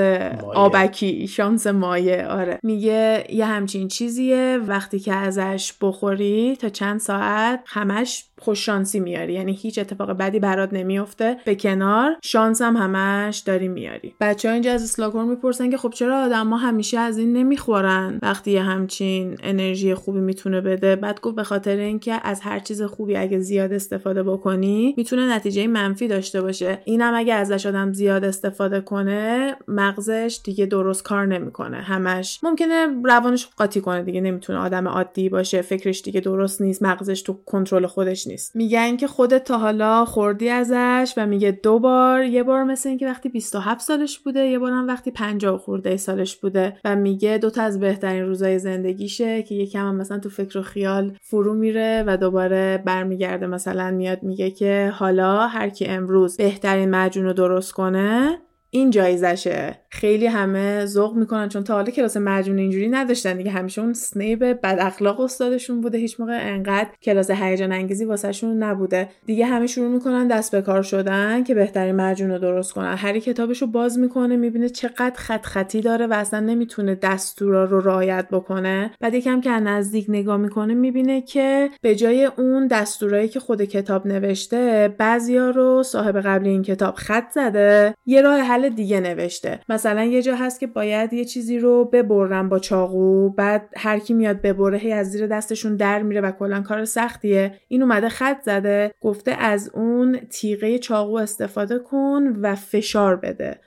Speaker 2: آبکی شانس مایه آره. میگه یه همچین چیزیه. وقتی که ازش بخوری تا چند ساعت همش خوش شانسی میاری. یعنی هیچ اتفاق بدی برات نمیفته به کنار شانس هم همش داری میاری. بچه ها اینجا از اسلاکور می‌پرسن که خب چرا آدم ما همیشه از این نمی‌خورن؟ وقتی یه همچین انرژی خوبی می‌تونه بده. بعد گفت به خاطر اینکه از هر چیز خوبی اگه زیاد استفاده بکنی می‌تونه نتیجه منفی داشته باشه. اینم اگه ازش آدم زیاد استفاده کنه مغزش دیگه درست کار نمی‌کنه. همش ممکنه روانش قاطی کنه دیگه. نمی‌تونه آدم عادی باشه. فکرش دیگه درست نیست. مغزش تو کنترل خودش نیست. میگن که خودت تا حالا خوردی ازش و میگه دو بار یه بار مثل اینکه وقتی 27 سالش بوده یه بارم وقتی 50 خورده سالش بوده و میگه دو تا از بهترین روزای زندگیشه که یکم هم مثلا تو فکر و خیال فرو میره و دوباره برمیگرده. مثلا میاد میگه که حالا هر کی امروز بهترین مجون رو درست کنه این جایزشه. خیلی همه ذوق می‌کنن چون تا حالا کلاس مجموعه اینجوری نداشتن دیگه. همیشه اون سنیب بد اخلاق استادشون بوده. هیچ موقع انقدر کلاس هیجان انگیزی واسهشون نبوده. دیگه همه شروع می‌کنن دست به کار شدن که بهترین مجموعه رو درست کنن. هری کتابشو باز می‌کنه می‌بینه چقدر خط خطی داره و اصلا نمی‌تونه دستورا رو رعایت بکنه. بعد یکم که نزدیک نگاه می‌کنه می‌بینه که به جای اون دستورایی که خود کتاب نوشته بعضیا رو صاحب قبلی این کتاب خط زده. یه راه حل دیگه نوشته. مثلا یه جا هست که باید یه چیزی رو ببرن با چاقو بعد هر کی میاد ببره هی از زیر دستشون در میره و کلا کار سختیه. این اومده خط زده گفته از اون تیغه چاقو استفاده کن و فشار بده.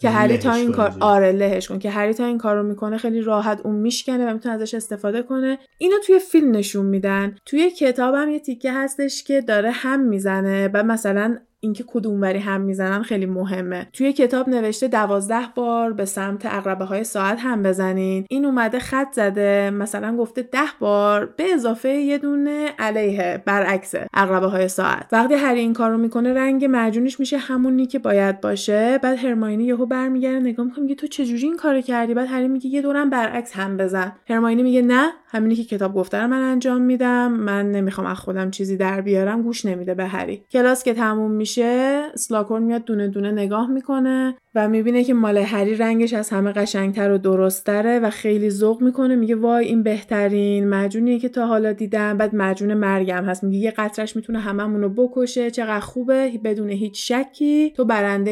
Speaker 2: که هری تا این کار آره لهش کن. که هری تا این کارو می‌کنه خیلی راحت اون میشکنه و می‌تونه ازش استفاده کنه. اینو توی فیلم نشون میدن. توی کتابم یه تیکه هستش که داره هم می‌زنه و مثلا اینکه کدوم وری هم می‌زنن خیلی مهمه. توی کتاب نوشته دوازده بار به سمت اقربه های ساعت هم بزنین. این اومده خط زده مثلا گفته ده بار به اضافه یه دونه علیه برعکس اقربه های ساعت. وقتی هری این کار رو می‌کنه رنگ معجونش میشه همونی که باید باشه. بعد هرماینی یهو برمیگرده نگاه می‌کنه میگه تو چجوری این کارو کردی؟ بعد هری میگه یه دورم برعکس هم بزن. هرماینی میگه نه همینی که کتاب گفته من انجام میدم. من نمی‌خوام از خودم چیزی در بیارم گوش نمیده به هری. کلاس که تموم میشه سلاکورن میاد دونه دونه نگاه می‌کنه. و می‌بینه که مال هری رنگش از همه قشنگتر و درستره و خیلی ذوق می‌کنه. میگه وای این بهترین. مجونیه که تا حالا دیدم. بعد مجون مرگم هست. میگه یه قطرش می‌تونه هممون رو بکشه. چقدر خوبه. بدون هیچ شکی. تو برنده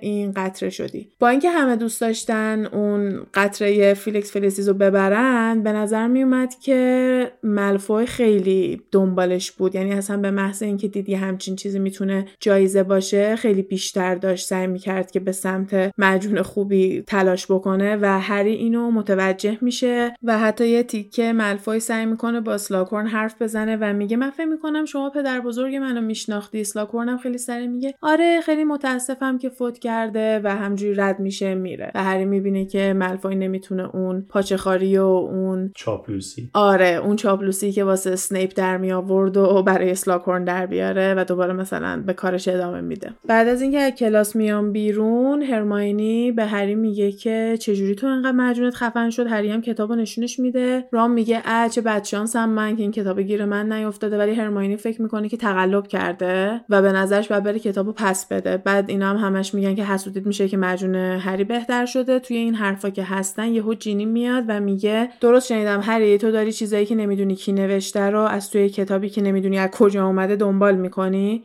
Speaker 2: این قطره شدی. با اینکه همه دوست داشتن اون قطره فیلیکس فلیسیس رو ببرن به نظر میومد که ملفوی خیلی دنبالش بود. یعنی اصلا به محض اینکه دیدی همچین چیزی می‌تونه جایزه باشه خیلی بیشتر داشت سعی می‌کرد که به معجون خوبی تلاش بکنه و هری اینو متوجه میشه و حتی یه تیکه ملفوی سعی می‌کنه با اسلاگهورن حرف بزنه و میگه من فکر می‌کنم شما پدر بزرگ منو میشناختی. اسلاگهورن خیلی سریع میگه آره خیلی متاسفم که فوت کرده و همینجوری رد میشه میره. و هری می‌بینه که ملفوی نمی‌تونه اون پاچه‌خواری و اون
Speaker 1: چاپلوسی.
Speaker 2: آره اون چاپلوسی که واسه سنیپ در می آورد و برای سلاکورن در بیاره و دوباره مثلا به کارش ادامه میده. بعد از اینکه از کلاس میام بیرون هرماینی به هری میگه که چجوری تو انقدر مجونت خفن شد؟ هری هم کتابو نشونش میده. رام میگه اه چه بدشانسم من که این کتاب گیر من نیافتاده ولی هرماینی فکر می‌کنه که تقلب کرده و به نظرش باید بره کتابو پس بده. بعد اینا هم همش میگن که حسودیت میشه که مجون هری بهتر شده. توی این حرفا که هستن یهو جینی میاد و میگه درست شنیدم هری تو داری چیزایی که نمی‌دونی کی نوشته رو از توی کتابی که نمی‌دونی از کجا اومده دنبال می‌کنی؟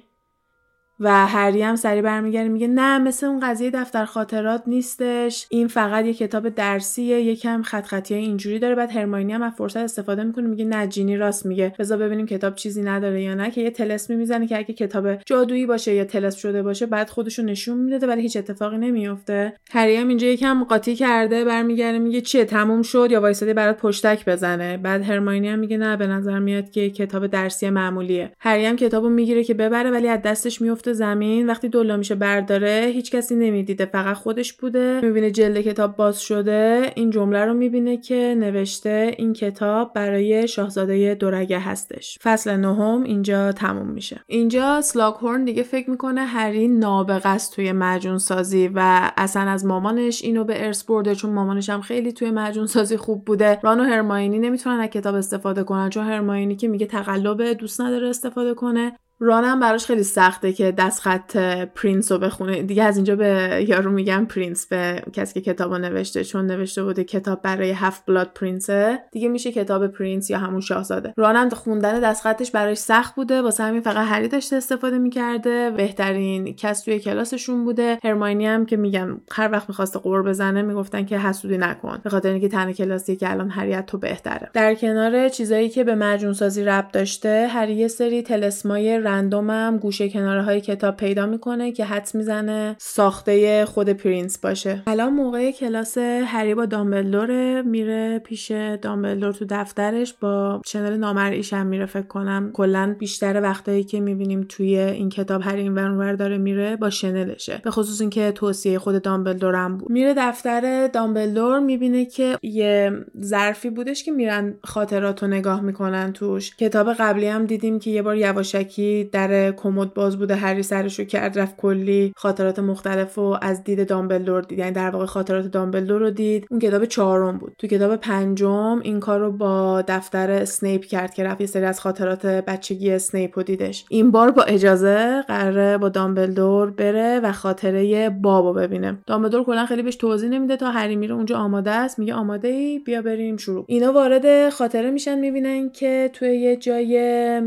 Speaker 2: و هری هم سری برمیگرده میگه نه مثل اون قضیه دفتر خاطرات نیستش. این فقط یه کتاب درسیه یکم خط خطی اینجوری داره. بعد هرماینی هم از فرصت استفاده می‌کنه میگه نه جینی راست میگه. بذار ببینیم کتاب چیزی نداره یا نه که یه تلسمی می‌زنه که اگه کتاب جادویی باشه یا تلس شده باشه بعد خودشو نشون می‌داده ولی هیچ اتفاقی نمیفته هری هم اینجا یکم قاطی کرده برمیگرده میگه چیه تموم شد یا وایساده برات پشتک بزنه. بعد هرماینی هم میگه نه به نظر میاد که کتاب درسی معمولیه. هری هم کتابو می‌گیره که ببره ولی از دستش میفته زمین وقتی دولا میشه برداره هیچ کسی نمی‌دیده فقط خودش بوده. می‌بینه جلد کتاب باز شده. این جمله رو می‌بینه که نوشته این کتاب برای شاهزاده دورگه هستش. فصل نهم اینجا تموم میشه. اینجا اسلاگهورن دیگه فکر می‌کنه هری نابغه است توی معجون سازی و اصلا از مامانش اینو به ارث برده چون مامانش هم خیلی توی معجون سازی خوب بوده. ران و هرماینی نمی‌تونن از کتاب استفاده کنن چون هرماینی که میگه تقلب دوست نداره استفاده کنه. رانم براش خیلی سخته که دست خط prince رو بخونه. دیگه از اینجا به یارو میگم prince به کسی که کتاب نوشته چون نوشته بوده کتاب برای half-blood prince ه. دیگه میشه کتاب prince یا همون شاهزاده. رانم خوندن دست خطش براش سخت بوده. واسه همین فقط هری داشته استفاده می‌کرده. بهترین کس توی کلاسشون بوده. هرماینی هم که میگم هر وقت می‌خواسته غر بزنه می‌گفتن که حسودی نکن. به خاطر اینکه تنها کلاسی که الان هری تو بهتره. در کنار چیزایی که به معجون سازی ربط داشته هری یه سری طلسمای random م گوشه کناره های کتاب پیدا می‌کنه که حدس می‌زنه ساخته خود prince باشه. الان موقع کلاس هری با دامبلدور میره پیش دامبلدور تو دفترش با شنل نامرئیش هم میره فکر کنم. کلا بیشتر وقتایی که می‌بینیم توی این کتاب هری این ور داره میره با شنلشه به خصوص اینکه توصیه خود دامبلدور هم بود. میره دفتر دامبلدور می‌بینه که یه ظرفی بودش که میرن خاطرات رو نگاه می‌کنن توش. کتاب قبلی هم دیدیم که یه بار یواشکی در کمد باز بوده هری سرشو کرد رفت کلی خاطرات مختلف و از دید دامبلدور دید. یعنی در واقع خاطرات دامبلدور رو دید. اون کتاب چهارم بود. تو کتاب پنجم این کار رو با دفتر اسنیپ کرد که رفت یه سری از خاطرات بچگی اسنیپ رو دیدش. این بار با اجازه قراره با دامبلدور بره و خاطره بابو ببینه. دامبلدور کلا خیلی بهش توضیح نمیده. تا هری میره اونجا آماده است. میگه آماده ای؟ بیا بریم شروع. اینا وارد خاطره میشن می‌بینن که توی یه جای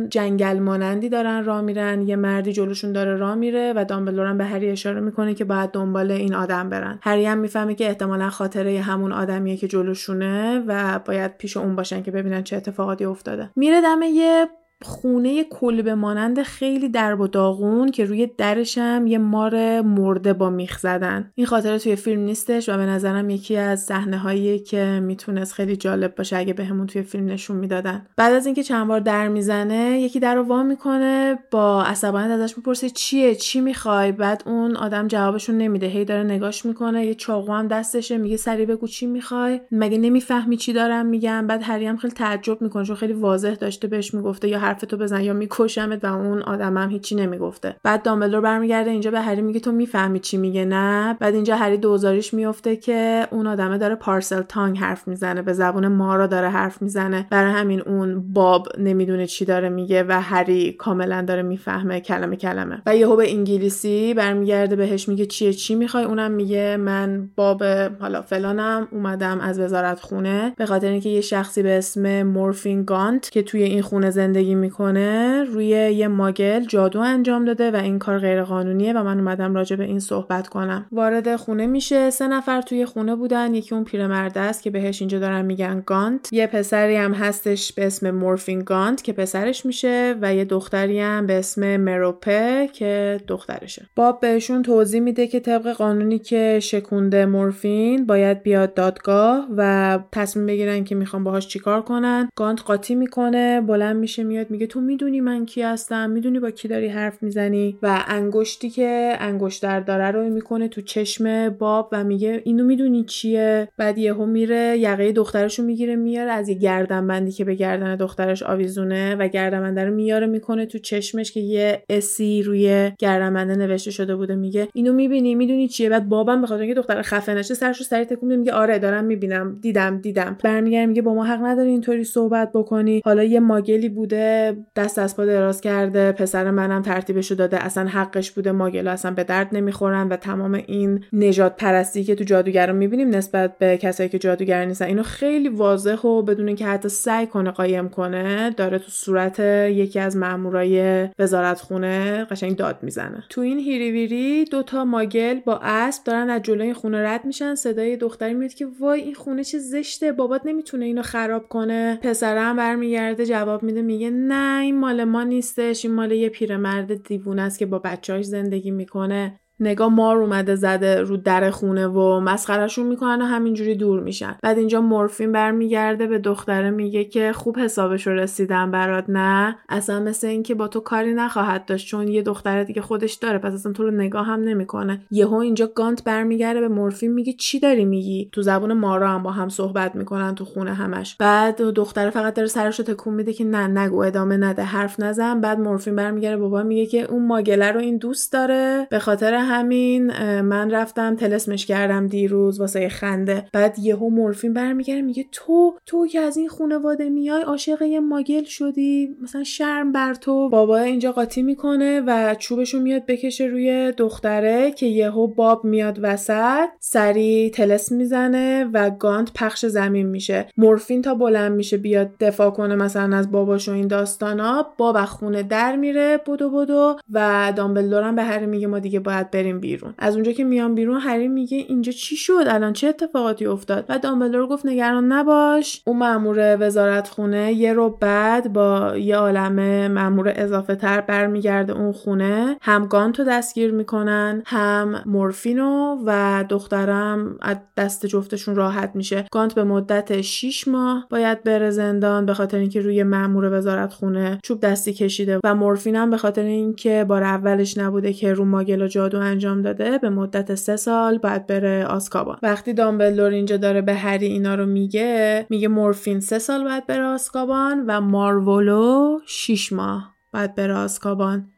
Speaker 2: جنگل مانندی دارن. دارن راه میرن یه مردی جلوشون داره راه میره و دامبلدور به هری اشاره می‌کنه که باید دنبال این آدم برن. هری هم می‌فهمه که احتمالا خاطره همون آدمیه که جلوشونه و باید پیش اون باشن که ببینن چه اتفاقاتی افتاده. میره دم یه خونه کلبه مانند خیلی درب و داغون که روی درش هم یه مار مرده با میخ زدن. این خاطره توی فیلم نیستش و به نظرم یکی از صحنه هایی که می‌تونست خیلی جالب باشه اگه بهمون توی فیلم نشون می‌دادن. بعد از اینکه چند بار در می‌زنه یکی در رو وا می‌کنه با عصبانیت ازش می‌پرسه چیه؟ چی می‌خوای؟ بعد اون آدم جوابشون نمیده. هی داره نگاش می‌کنه یه چاقو هم دستشه میگه سری بگو چی می‌خوای؟ مگه نمی‌فهمی چی دارم میگم؟ بعد هری خیلی تعجب می‌کنه چون خیلی واضح داشته بهش می‌گفته یا حرفتو بزن یا میکشمت و اون آدمم هیچی نمی‌گفته. بعد دامبلدور برمیگرده اینجا به هری میگه تو می‌فهمی چی میگه نه؟ بعد اینجا هری دوزاریش میفته که اون آدمه داره پارسل تانگ حرف می‌زنه به زبون مارا داره حرف می‌زنه. برای همین اون باب نمی‌دونه چی داره میگه و هری کاملا داره می‌فهمه کلمه کلمه. و یهو به انگلیسی برمیگرده بهش میگه چیه چی می‌خوای؟ اونم میگه من باب حالا فلانم اومدم از وزارت خونه. به خاطر اینکه یه شخصی به اسم مورفین گانت که توی این خونه زندگی می‌کنه روی یه ماگل جادو انجام داده و این کار غیر قانونیه و من اومدم راجع به این صحبت کنم. وارد خونه میشه سه نفر توی خونه بودن یکی اون پیرمرد است که بهش اینجا دارن میگن گانت. یه پسری هم هستش به اسم مورفین گانت که پسرش میشه و یه دختری هم به اسم مروپه که دخترشه. باب بهشون توضیح میده که طبق قانونی که شکونده مورفین باید بیاد دادگاه و تصمیم بگیرن که می‌خوان باهاش چیکار کنن. گانت قاطی می‌کنه بلند میشه میاد میگه تو می‌دونی من کی هستم می‌دونی با کی داری حرف می‌زنی و انگشتی که انگشتر داره رو می‌کنه تو چشم باب و میگه اینو می‌دونی چیه؟ بعد یهو میره یقه دخترشو می‌گیره میاره از یه گردنبندی که به گردن دخترش آویزونه و گردنبنده رو میاره می‌کنه تو چشمش که یه اسی روی گردنبنده نوشته شده بوده. میگه اینو می‌بینی؟ می‌دونی چیه؟ بعد بابم به خاطر اینکه دختر خفه نشه سرشو سری تکون میگه آره دارم می‌بینم. دیدم دیدم. برمیگره میگه با ما حق نداری اینطوری صحبت بکنی. حالا یه ماگلی بوده دست از پا دراز کرده پسر منم ترتیبشو داده اصلا حقش بوده ماگلا اصلا به درد نمی‌خورن و تمام این نجات پرستی که تو جادوگرا می‌بینیم نسبت به کسایی که جادوگر نیستن اینو خیلی واضح و بدون که حتی سعی کنه قایم کنه داره تو صورت یکی از مامورای وزارت خونه قشنگ داد می‌زنه. تو این هیریویری دوتا ماگل با اسب دارن از جلوی خونه رد میشن صدای دختری میاد که وای این خونه چه زشته بابات نمی‌تونه اینو خراب کنه. پسرم برمیگرده جواب میده میگه نه این مال ما نیستش این مال یه پیرمرد دیوونه است که با بچه‌هاش زندگی می‌کنه. نگاه مار اومده زده رو در خونه و مسخرشون می‌کنن و همینجوری دور میشن. بعد اینجا مورفین برمیگرده به دختره میگه که خوب حسابش رو رسیدم برات نه؟ اصلا مثل اینکه با تو کاری نخواهد داشت چون یه دختره دیگه خودش داره پس اصلا تو رو نگاه هم نمی‌کنه. یهو اینجا گانت برمیگرده به مورفین میگه چی داری میگی؟ تو زبون مارا هم با هم صحبت می‌کنن تو خونه همش. بعد دختره فقط داره سرش رو تکون میده که نه نگو ادامه نده حرف نزن. بعد مورفین برمیگرده بابا میگه که اون ماگله رو این دوست داره. به خاطر همین من رفتم تلسمش کردم دیروز واسه خنده. بعد یهو مورفین برمیگره میگه تو تو که از این خانواده میای عاشق ماگل شدی مثلا شرم بر تو. بابا اینجا قاطی می‌کنه و چوبشو میاد بکشه روی دختره که یهو باب میاد وسط سری تلس می‌زنه و گانت پخش زمین میشه. مورفین تا بلند میشه بیاد دفاع کنه مثلا از باباش و این داستانا باب خونه در میره بودو بودو و دامبلدورم به هری میگه ما دیگه باید بریم بیرون. از اونجا که میان بیرون هری میگه اینجا چی شد؟ الان چه اتفاقاتی افتاد؟ و دامبلدور گفت نگران نباش. اون مامور وزارت خونه یه رو بعد با یه عالمه مامور اضافه تر برمیگرده اون خونه. هم گانتو دستگیر می‌کنن هم مورفینو و دخترم از دست جفتشون راحت میشه. گانت به مدت 6 ماه باید بره زندان به خاطر اینکه روی مامور وزارت خونه چوب دستی کشیده و مورفین هم به خاطر اینکه بار اولش نبوده که رو ماگل و جادو انجام داده به مدت سه سال باید بره آسکابان. وقتی دامبلدور اینجا داره به هری اینا رو میگه میگه مورفین سه سال باید بره آسکابان و مارولو 6 ماه باید بره آسکابان.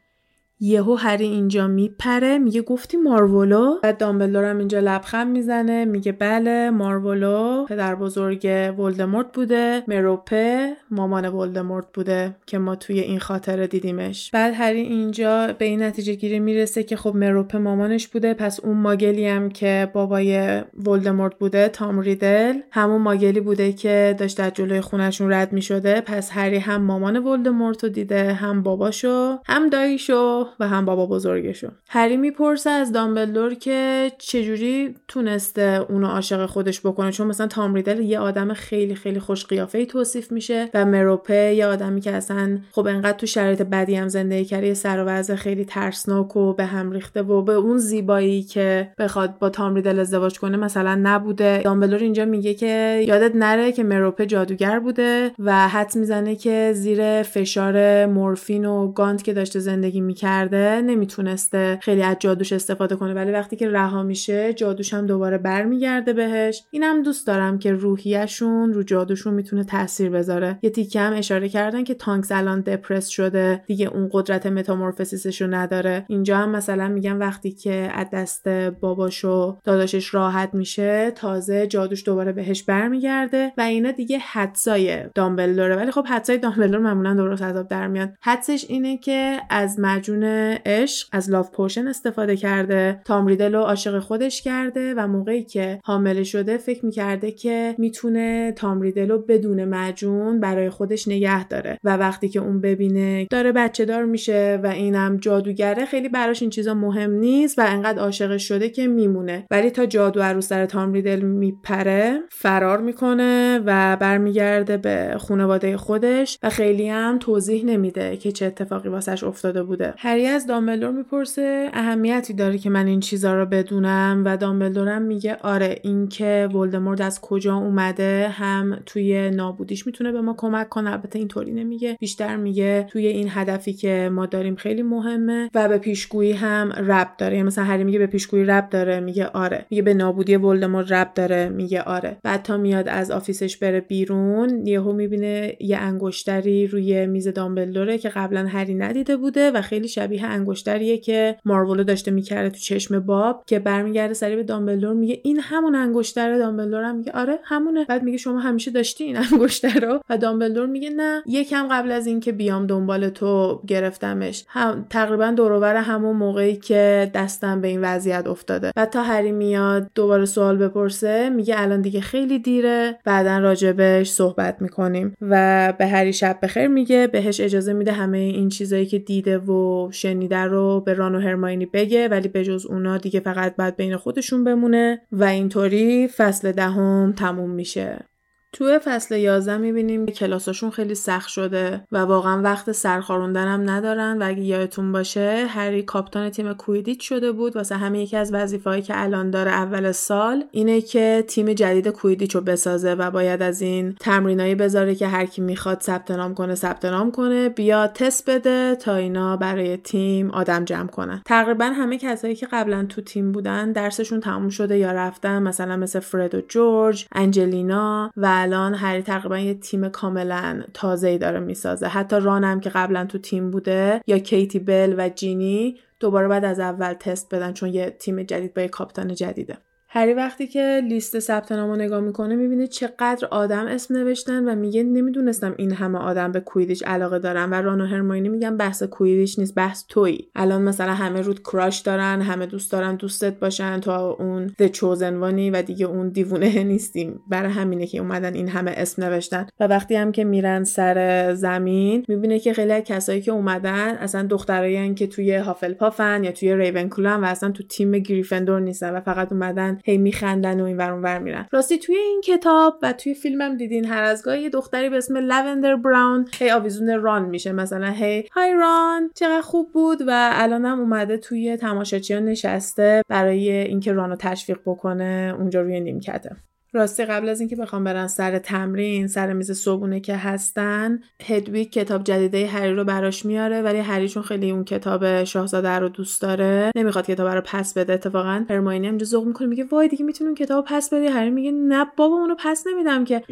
Speaker 2: یهو هری اینجا میپره میگه گفتی مارولو؟ بعد دامبلدور هم اینجا لبخند می‌زنه میگه بله مارولو پدر بزرگ ولدمورت بوده مروپه مامان ولدمورت بوده که ما توی این خاطره دیدیمش. بعد هری اینجا به این نتیجه گیری می‌رسه که خب مروپه مامانش بوده پس اون ماگلی هم که بابای ولدمورت بوده تام ریدل همون ماگلی بوده که داشت از جلوی خونشون رد می‌شده پس هری هم مامان ولدمورت رو دیده هم باباشو هم داییشو. و هم بابا بزرگشو. هری می‌پرسه از دامبلدور که چجوری تونسته اونو عاشق خودش بکنه چون مثلا تام ریدل یه آدم خیلی خیلی خوش قیافه ای توصیف میشه و مروپه یه آدمی که اصلا خب انقدر تو شرایط بدی هم زندگی کرده یه سر و خیلی ترسناک و به هم ریخته و به اون زیبایی که بخواد با تام ریدل ازدواج کنه مثلا نبوده. دامبلور اینجا میگه که یادت نره که مروپه جادوگر بوده و حد می‌زنه که زیر فشار مورفین و گانت که داشته زندگی می‌کرده نمی‌تونسته خیلی از جادوش استفاده کنه. ولی وقتی که رها میشه جادوش هم دوباره برمیگرده بهش. اینم دوست دارم که روحیشون رو جادوشون می‌تونه تاثیر بذاره. یه تیکه هم اشاره کردن که تانکس الان دپرس شده. دیگه اون قدرت متامورفوسیسش رو نداره. اینجا هم مثلا میگم وقتی که از دست باباش و داداشش راحت میشه تازه جادوش دوباره بهش برمیگرده و اینا دیگه حدسای دامبلدوره ولی خب حدسای دامبلدور معمولا درست عذاب در میاد. حدسش اینه که از مجون عشق از لاف پوشن استفاده کرده تام رو عاشق خودش کرده و موقعی که حامله شده فکر می‌کرده که می‌تونه تام رو بدون مجون برای خودش نگه داره و وقتی که اون ببینه داره بچه دار میشه و اینم جادوگره خیلی براش این چیزا مهم نیست و انقدر عاشقش شده که میمونه. ولی تا جادو رو سر تام ریدل میپره فرار می‌کنه و برمیگرده به خانواده خودش و خیلی هم توضیح نمیده که چه اتفاقی واسش افتاده بوده. هری از دامبلدور می‌پرسه اهمیتی داره که من این چیزا رو بدونم و دامبلدورم میگه آره اینکه ولدمورت از کجا اومده هم توی نابودیش می‌تونه به ما کمک کنه. البته اینطوری نمیگه بیشتر میگه توی این هدفی که ما داریم خیلی مهمه و به پیشگویی هم رب داره. یعنی مثلا هری میگه به پیشگویی رب داره میگه آره. میگه به نابودی ولدمورت رب داره میگه آره. بعد تا میاد از آفیسش بره بیرون یهو می‌بینه یه انگشتری روی میز دامبلدوره که قبلا هری ندیده بوده و خیلی شبیه انگشتریه که مارولو داشته می‌کرده تو چشم باب که برمیگرده سری به دامبلدور میگه این همون انگشتره. دامبلدور هم میگه آره همونه. بعد میگه شما همیشه داشتی این انگشتر رو و دامبلدور میگه نه یکم قبل از اینکه بیام دنبال تو گرفتمش. هم تقریبا دورور همون موقعی که دستم به این وضعیت افتاده. و تا هری میاد دوباره سوال بپرسه میگه الان دیگه خیلی دیره. بعدا راجبش صحبت می‌کنیم. و به هری شب بخیر میگه بهش اجازه میده همه این چیزایی که دیده و شنیده رو به ران و هرماینی بگه ولی به جز اونا دیگه فقط باید بین خودشون بمونه و اینطوری فصل دهم تموم میشه. تو فصل 11 می‌بینیم که کلاساشون خیلی سخت شده و واقعا وقت سرخاروندن هم ندارن و اگه یادتون باشه هری کاپتان تیم کویدیت شده بود. واسه همه یکی از وظیفه‌هایی که الان داره اول سال اینه که تیم جدید کویدیچ رو بسازه و باید از این تمرینایی بذاره که هر کی می‌خواد ثبت نام کنه ثبت نام کنه بیا تست بده تا اینا برای تیم آدم جمع کنن. تقریبا همه کسایی که قبلا تو تیم بودن درسشون تموم شده یا رفتن مثلا مثل فرد و جورج انجلینا و الان هری تقریبا یه تیم کاملا تازه‌ای داره می‌سازه. حتی رانم که قبلا تو تیم بوده یا کیتی بل و جینی دوباره بعد از اول تست بدن چون یه تیم جدید با یه کاپتان جدیده. هری وقتی که لیست ثبت نامو نگاه می‌کنه می‌بینه چقدر آدم اسم نوشتن و میگه نمی‌دونستم این همه آدم به کویدیش علاقه دارن و ران و هرماینی میگن بحث کویدیش نیست بحث تویی. الان مثلا همه رود کراش دارن همه دوست دارن دوستت باشن تو اون د چوزنوانی و دیگه اون دیوونه نیستیم. برای همینه که اومدن این همه اسم نوشتن. و وقتی هم که میرن سر زمین می‌بینه که خیلی کسایی که اومدن اصلا دخترایی که توی هافلپافن یا توی ریونکلو و اصلا تو تیم گریفندور نیستن و فقط اومدن هی میخندن و این ور اونور میرن. راستی توی این کتاب و توی فیلمم دیدین هر از گاهی یه دختری به اسم لوندر براون هی آویزون ران میشه. مثلا هی های ران چقدر خوب بود. و الانم اومده توی تماشاچیان نشسته برای اینکه رانو تشویق بکنه اونجا روی نیمکته. راستی قبل از اینکه بخوام برن سر تمرین سر میز صبونه که هستن هدویگ کتاب جدیده هری رو براش میاره ولی هری چون خیلی اون کتاب شاهزاده رو دوست داره نمی‌خواد کتاب رو پس بده. اتفاقا هرماینی هم ذوق می‌کنه میگه وای دیگه می‌تونی اون کتاب پس بدی؟ هری میگه نه بابا اونو پس نمیدم که.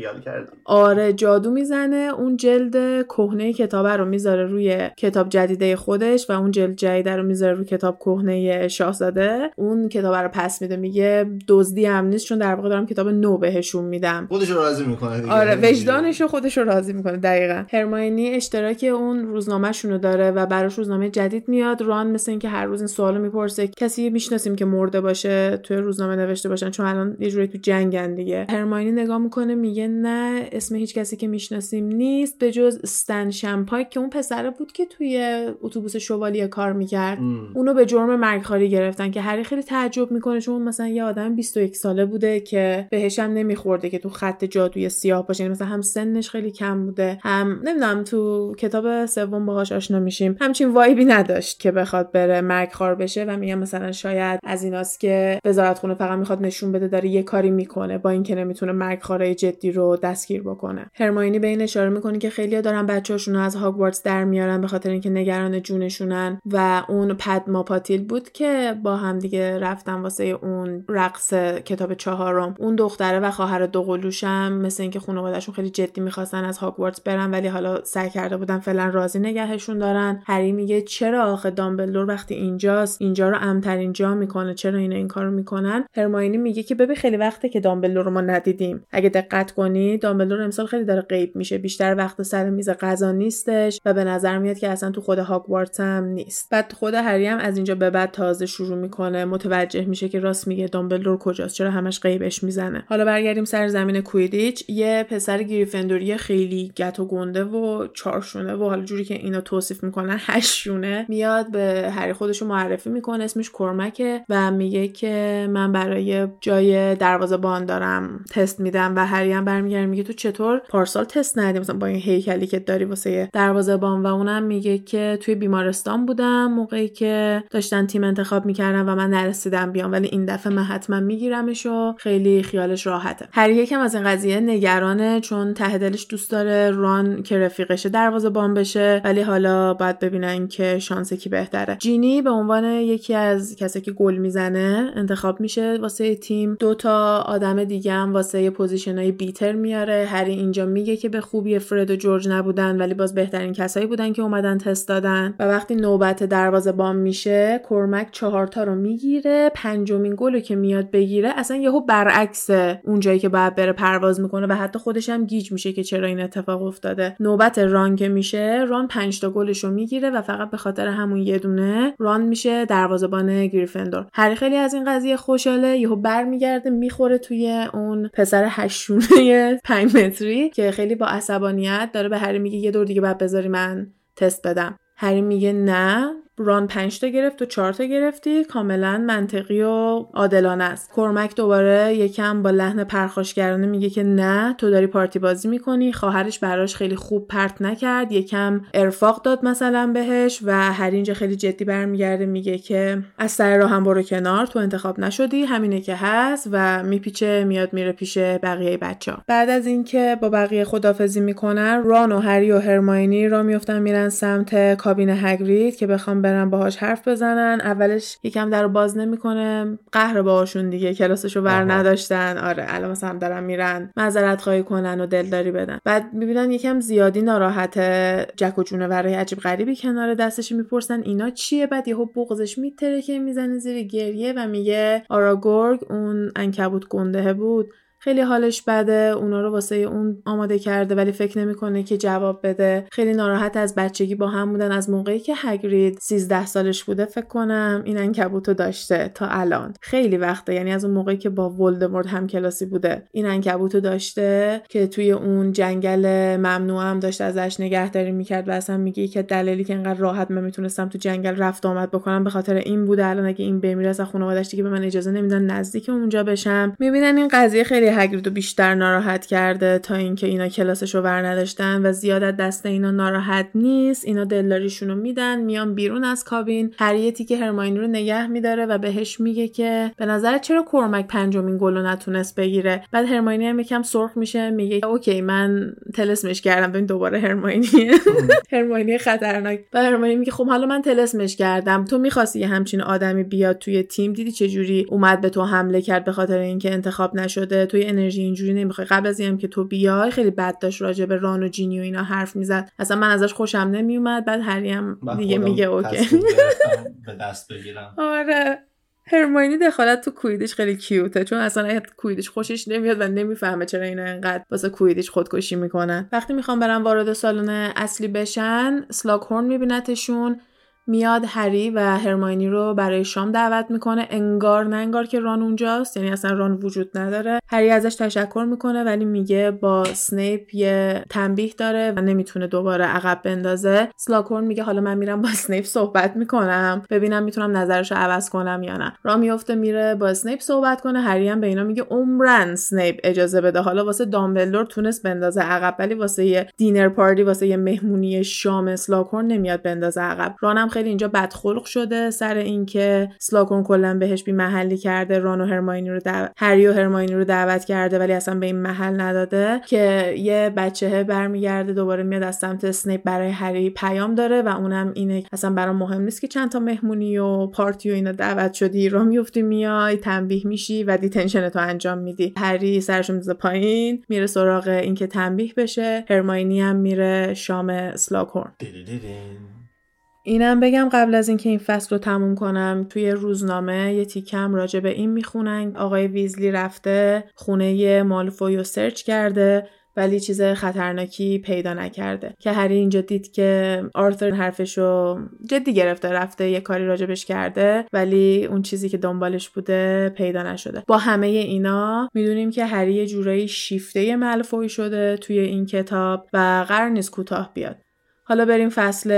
Speaker 2: آره جادو می‌زنه اون جلد کهنه کتاب رو می‌ذاره روی کتاب جدیده خودش و اون جلد جدیده رو می‌ذاره روی کتاب کهنه شاهزاده. اون کتاب رو پس میده میگه دزدی هم نیست چون در واقع دارم کتاب نو بهشون میدم.
Speaker 1: خودش راضی می‌کنه دیگه.
Speaker 2: آره وجدانش خودش رو راضی می‌کنه دقیقا. هرماینی اشتراک اون روزنامهشون رو داره و براش روزنامه جدید میاد. ران مثل اینکه هر روز این سوالو می‌پرسه. کسی می‌شناسیم که مرده باشه توی روزنامه نوشته باشن چون الان یه جوری تو جنگن دیگه. هرماینی نگاه می‌کنه میگه نه اسم هیچ کسی که می‌شناسیم نیست به جز استن شمپاک که اون پسره بود که توی اتوبوس شوالیه کار می‌کرد. اونو به جرم مرگخواری گرفتن که هری خیلی تعجب می‌کنه چون مثلا یه آدم 21 ساله بوده که بهش هم نمیخورده که تو خط جادوی سیاه باشه. یعنی مثلا هم سنش خیلی کم بوده هم نمی‌دونم تو کتاب سوم باهاش آشنا میشیم. همچین وایبی نداشت که بخواد بره مرگخوار بشه و میگم مثلا شاید از ایناست که وزارت خونه فقط می‌خواد نشون بده داره یه کاری می‌کنه با اینکه نمی‌تونه مرگخوارای جدی رو دستگیر بکنه. هرماینی به این اشاره می‌کنه که خیلیا دارن بچه‌هاشون از هاگوارتس در میارن به خاطر اینکه نگران جونشونن و اون پدما پاتیل بود که با هم دیگه رفتن واسه اون رقص کتاب چهارم. اون دختره و خواهر دوقلوشم مثل اینکه خانوادهشون خیلی جدی می‌خواستن از هاگوارتس برن ولی حالا سعی کرده بودن فعلا راضی نگهشون دارن. هری میگه چرا آخه دامبلدور وقتی اینجاست؟ اینجا رو امترین جا می‌کنه. چرا اینا این کارو می‌کنن؟ هرماینی میگه که ببین خیلی وقته که دامبلدور رو ما ندیدیم. اگه دقت کنی دامبلدور امسال خیلی داره غیب میشه. بیشتر وقت سر میز غذا نیستش و به نظر میاد که اصلا تو خود هاگوارتس هم نیست. بعد خود هری هم از اینجا به بعد تازه شروع می‌کنه. متوجه میشه که راست میگه دامبلدور کجاست. چرا همش غیبش می‌زنه. حالا برگردیم سر زمین کویدیچ یه پسر گریفندوری خیلی گت و گنده و چارشونه و حالا جوری که اینا توصیف می‌کنن هشتشونه میاد به هری خودشو معرفی می‌کنه اسمش کرمکه و میگه که من برای جای دروازه بان دارم تست میدم و هری هم برمیگرده میگه تو چطور پارسال تست ندی؟ مثلا با این هیکلی که داری واسه دروازه بان و اونم میگه که توی بیمارستان بودم موقعی که داشتن تیم انتخاب می‌کردن و من نرسیدم بیام ولی این دفعه من حتما میگیرمش و خیلی خیالش راحته. هر یکم از این قضیه نگرانه چون ته دلش دوست داره ران که رفیقشه دروازه بان بشه ولی حالا باید ببینن که شانس کی بهتره. جینی به عنوان یکی از کسی که گل می‌زنه انتخاب میشه واسه تیم. دو تا آدم دیگه هم واسه پوزیشنای بیتر میاره. هری اینجا میگه که به خوبی فرد و جورج نبودن ولی باز بهترین کسایی بودن که اومدن تست دادن. و وقتی نوبت دروازه بان میشه کرمک چهارتا رو می‌گیره. پنجمین گل که میاد بگیره اصلا یهو برعکس اون جایی که باید بره پرواز می‌کنه و حتی خودش هم گیج میشه که چرا این اتفاق افتاده. نوبت ران که میشه ران پنج تا گلش رو می‌گیره و فقط به خاطر همون یه دونه ران میشه دروازه‌بان گریفندور. هر خیلی از این قضیه خوشحاله یهو برمیگرده می‌خوره توی اون پسر هشتونه 5 متری که خیلی با عصبانیت داره به هری میگه یه دور دیگه بعد بذاری من تست بدم. هری میگه نه ران 5 تا گرفت و 4 تا گرفتی. کاملا منطقی و عادلانه است. کرمک دوباره یکم با لحن پرخاشگرانه میگه که نه تو داری پارتی بازی می‌کنی. خواهرش براش خیلی خوب پرت نکرد. یکم ارفاق داد مثلا بهش و هر اینجا خیلی جدی برمیگرده میگه که از سر راه هم برو کنار تو انتخاب نشدی. همینه که هست و میپیچه میاد میره پیش بقیه بچه. بعد از اینکه با بقیه خدافزی می‌کنن ران و هری و هرماینی را میفتن میرن سمت کابین هگرید که بخوام برن باهاش حرف بزنن. اولش یکم در باز نمی‌کنه. قهر باهاشون دیگه. کلاسشو ور نداشتن. آره الان مثلا دارن میرن معذرت خواهی کنن و دلداری بدن. بعد می‌بینن یکم زیادی ناراحت جک و جونورای عجیب غریبی کنار دستش می‌پرسن. اینا چیه؟ بعد یهو بغزش میتره که می‌زنه زیر گریه و میگه آراگورگ اون انکبوت گنده بود. خیلی حالش بده اونا رو واسه اون آماده کرده ولی فکر نمی‌کنه که جواب بده. خیلی ناراحت از بچگی با هم بودن. از موقعی که هگرید 13 سالش بوده فکر کنم این انکبوتو داشته تا الان. خیلی وقته. یعنی از اون موقعی که با ولدمورت هم کلاسی بوده. این انکبوتو داشته که توی اون جنگل ممنوع هم داشته ازش نگهداری می‌کرد و اصلا میگه که دلیلی که انقدر راحت من می‌تونستم تو جنگل رفت آمد بکنم به خاطر این بوده. الان اگه این بمیره از خانواده‌اش دیگه به من اجازه نمیدن نزدیک اونجا بشم. می‌بینن این قضیه خیلی هگرید بیشتر ناراحت کرده تا اینکه اینا کلاسش رو ور نداشتن و زیادت دست اینا ناراحت نیست اینا دلداریشون رو میدن میان بیرون از کابین هریتی که هرماینی رو نگه میداره و بهش میگه که به نظر چرا کرمک پنجمین گل رو نتونست بگیره؟ بعد هرماینی هم یکم سرخ میشه میگه اوکی من تلسمش کردم ببین دوباره هرماینی هرماینی خطرناک. و هرماینی میگه خب حالا من تلسمش کردم تو می‌خواستی یه همچین آدمی بیاد توی تیم؟ دیدی چه جوری اومد به تو حمله کرد به خاطر اینکه انتخاب نشده؟ توی انرژی اینجوری نمی‌خوای. قبل از اینم که تو بیای خیلی بد داشت راجع به ران و جینی و اینا حرف می‌زد. اصلا من ازش خوشم نمیومد بعد هری هم دیگه میگه اوکی.
Speaker 1: به دست بگیرم.
Speaker 2: آره. هرماینی دخالت تو کویدش خیلی کیوته چون اصلا کویدش خوشش نمیاد و نمی‌فهمه چرا اینا انقدر واسه کویدش خودکشی می‌کنن. وقتی می‌خوام برن وارد سالن اصلی بشن اسلاگهورن میبینتشون. میاد هری و هرماینی رو برای شام دعوت می‌کنه. انگار نه انگار که ران اونجاست یعنی اصلا ران وجود نداره. هری ازش تشکر می‌کنه ولی میگه با سنیپ یه تنبیه داره و نمی‌تونه دوباره عقب بندازه. اسلاگهورن میگه حالا من میرم با سنیپ صحبت می‌کنم ببینم می‌تونم نظرش رو عوض کنم یا نه. راه میفته میره با سنیپ صحبت کنه. هری هم به اینا میگه عمراً سنیپ اجازه بده. حالا واسه دامبلدور تونست بندازه عقب ولی واسه یه dinner party واسه یه مهمونی شام اسلاگهورن نمیاد بندازه عقب. رانم خیلی اینجا بدخلق شده سر اینکه اسلاگهورن کلا بهش بی محلی کرده ران و هرماینی رو دعوت هری و هرماینی رو دعوت کرده ولی اصلا به این محل نداده که یه بچه برمیگرده دوباره میاد از سمت اسنیپ برای هری پیام داره و اونم اینه اصلا برام مهم نیست که چند تا مهمونی و پارتی و اینا دعوت شدی راه میفتی میای تنبیه میشی و detention تو انجام میدی. هری سرشو میندازه پایین میره سراغ اینکه تنبیه بشه. هرماینی هم میره شام اسلاگهورن اینم بگم قبل از اینکه این فصل رو تموم کنم توی روزنامه یه تیکم راجع به این می‌خونن. آقای ویزلی رفته خونه مالفوی رو search کرده ولی چیز خطرناکی پیدا نکرده. که هری اینجا دید که آرثر حرفشو جدی گرفته رفته یه کاری راجبش کرده ولی اون چیزی که دنبالش بوده پیدا نشده. با همه اینا می‌دونیم که هری یه جورایی شیفته ملفوی شده توی این کتاب و قرار نیست کوتاه بیاد. حالا بریم فصل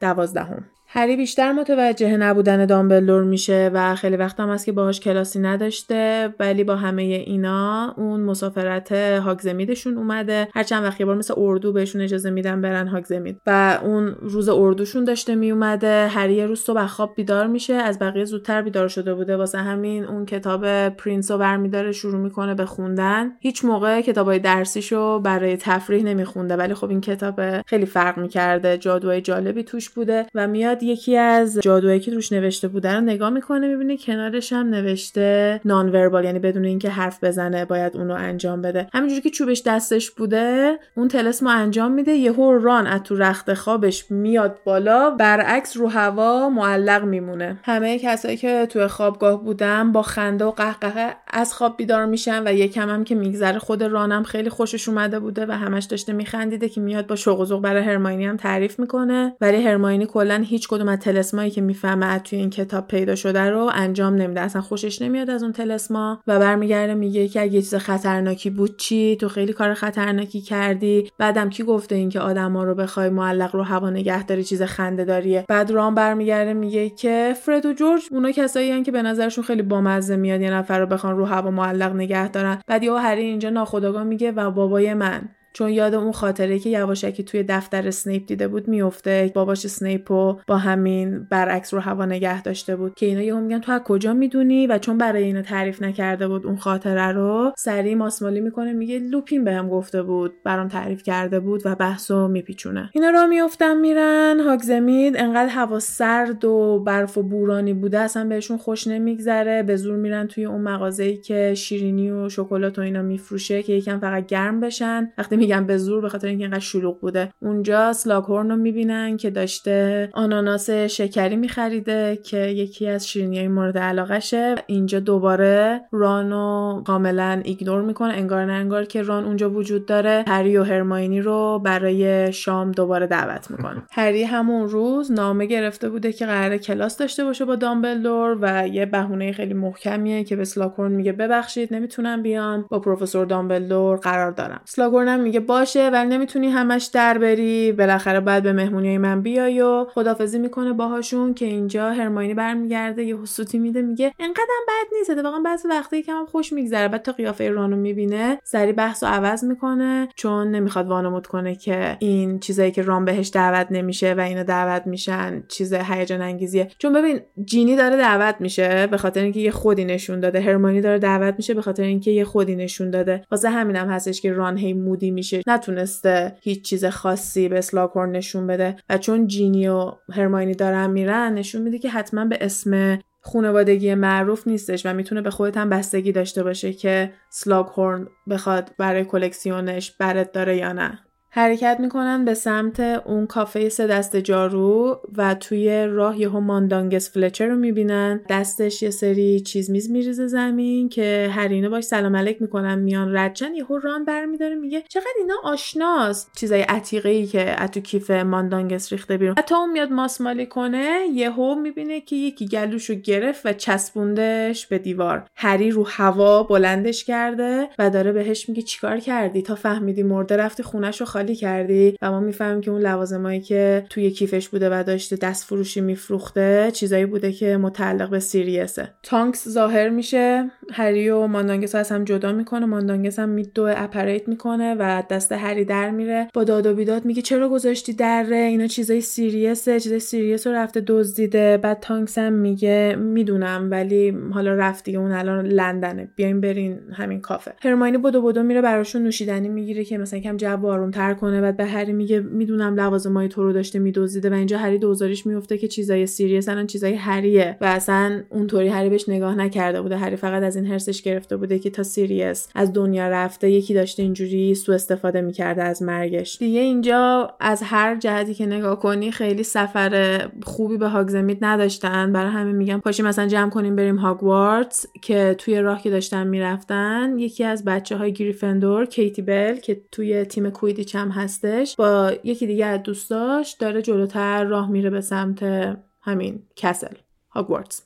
Speaker 2: دوازدهم. هری بیشتر متوجه نبودن دامبلدور میشه و خیلی وقت هم هست که باهاش کلاسی نداشته ولی با همه اینا اون مسافرت هاگزمیدشون اومده. هر چند وقت یه بار مثل اردو بهشون اجازه میدن برن هاگزمید و اون روز اردوشون داشته میومده. هری روز صبح خواب بیدار میشه. از بقیه زودتر بیدار شده بوده. واسه همین اون کتاب پرینس رو برمیداره شروع می‌کنه به خوندن. هیچ موقع کتابای درسیشو برای تفریح نمیخونده. ولی خب این کتاب خیلی فرق می‌کرده. جادوهای جالبی توش بوده و میاد یکی از جادوهایی که روش نوشته بوده رو نگاه می‌کنه می‌بینه کنارش هم نوشته نان وربال یعنی بدون اینکه حرف بزنه باید اونو انجام بده. همینجوری که چوبش دستش بوده اون تلسمو انجام میده یهو ران از تو رخت خوابش میاد بالا برعکس رو هوا معلق میمونه. همه کسایی که تو خوابگاه بودن با خنده و قهقهه از خواب بیدار میشن و یکم هم که میگذره خود رانم خیلی خوشش اومده بوده و همش داشته میخندیده که میاد با شوق برای هرماینی هم تعریف می‌کنه. ولی هرماینی کلا هیچ کدوم از تلسمایی که می‌فهمه توی این کتاب پیدا شده رو انجام نمیده. اصلا خوشش نمیاد از اون تلسما و برمیگرده میگه که اگه چیز خطرناکی بود چی؟ تو خیلی کار خطرناکی کردی. بعدم کی گفته اینکه آدما رو بخوای معلق رو هوا نگه داری چیز خنده داریه؟ بعد رام برمیگرده میگه که فرد و جورج اونا کسایی که به نظرشون خیلی بامزه میاد یه نفر رو بخوان رو هوا معلق نگه دارن. بعد یهو هری اینجا ناخداگاه میگه و بابای من. چون یاد اون خاطره که یواشکی توی دفتر سنیپ دیده بود میفته باباش سنیپ و با همین برعکس رو هوا نگه داشته بود که اینا یهو میگن تو از کجا می‌دونی؟ و چون برای اینو تعریف نکرده بود اون خاطره رو سری ماسمالی می‌کنه میگه لوپین بهم گفته بود برام تعریف کرده بود و بحثو میپیچونه. اینا را میفتن میرن. هاگزمید انقدر هوا سرد و برف و بورانی بوده اصلا بهشون خوش نمیگذره. به زور میرن توی اون مغازه‌ای که شیرینی و شکلات و اینا میفروشه که یکم فقط گرم بشن. وقتی میگن به زور به خاطر اینکه اینقدر شلوغ بوده. اونجا سلاکورن رو می‌بینن که داشته آناناس شکری میخریده که یکی از شیرینی های مورد علاقشه اینجا دوباره رانو کاملا ایگنور می‌کنه. انگار نه انگار که ران اونجا وجود داره. هری و هرماینی رو برای شام دوباره دعوت می‌کنه. هری همون روز نامه گرفته بوده که قرار کلاس داشته باشه با دامبلدور و یه بهونه خیلی محکمیه که به سلاکورن میگه ببخشید نمی‌تونم بیام. با پروفسور دامبلدور قرار دارم. سلاکورن میگه باشه ولی نمی‌تونی همش در بری. بالاخره بعد به مهمونی من بیای و خدافزی می‌کنه باهاشون که اینجا هرماینی برمیگرده یه حسوتی میده میگه انقدرم بد نیست. واقعا بعضی وقتی کم خوش میگذره. بعد تا قیافه رانو می‌بینه سری بحث و عوض می‌کنه چون نمی‌خواد وانمود کنه که این چیزایی که ران بهش دعوت نمیشه و اینا دعوت میشن چیز هیجان انگیزیه. چون ببین جینی داره دعوت میشه به خاطر اینکه یه خودی نشون داده. هرمانی داره دعوت میشه به خاطر اینکه یه خودی نشون داده. واسه همینم هستش که ران هی مودی نتونسته هیچ چیز خاصی به سلاکورن نشون بده. و چون جینی و هرماینی دارن میرن نشون میده که حتما به اسم خانوادگی معروف نیستش و می‌تونه به خودت هم بستگی داشته باشه که سلاگ هورن بخواد برای کلکسیونش برت داره یا نه. حرکت می‌کنن به سمت اون کافه سه دست جارو و توی راه یهو ماندانگس فلچر رو می‌بینن. دستش یه سری چیز میز میریزه زمین که هرینه باش سلام علیک می‌کنن میان ردچن یهو ران برمیداره میگه چقدر اینا آشناست. چیزای عتیقه ای که اتو کیف ماندانگس ریخته بیرون. حتی اون میاد ماسمالی کنه یهو می‌بینه که یکی گلوشو گرفت و چسبوندش به دیوار. هری رو هوا بلندش کرده و داره بهش میگه چیکار کردی؟ تا فهمیدی مرده رفتی خونش رو خالی کردی و ما می‌فهمیم که اون لوازمایی که توی کیفش بوده و داشته دست فروشی میفروخته چیزایی بوده که متعلق به سیریسه. تانکس ظاهر میشه. هری و ماندانگس از هم جدا می‌کنه. ماندانگس هم میدوئه apparate می‌کنه و دست هری در میره. با داد و بیداد میگه چرا گذاشتی در ره؟ اینا چیزای سیریسه. چیزای سیریس رو رفته دزدیده. بعد تانکس هم میگه می‌دونم ولی حالا رفتی اون الان لندنه. بیاین برین همین کافه. هرماینی بدو بدو میره براشون نوشیدنی می‌گیره که مثلا کم جو آرومتر کنه بعد به هری میگه می‌دونم لوازمای تو رو داشته میدزدیده و اینجا هری دوزاریش میفته که چیزای سیریس الان چیزای هریه و اصلا اونطوری هری بهش نگاه نکرده بوده. هری فقط از این حرصش گرفته بوده که تا سیریس از دنیا رفته یکی داشته اینجوری سوء استفاده می‌کرده از مرگش. دیگه اینجا از هر جهتی که نگاه کنی خیلی سفر خوبی به هاگزمید نداشتن. برای همین میگم پاشین مثلا جمع کنیم بریم هاگوارتس که توی راه که داشتن می‌رفتن یکی از بچه های گریفندور کیتی بل که توی تیم کویدیچ هم هستش با یکی دیگه از دوستاش داره جلوتر راه میره به سمت همین کسل هاگوارتس.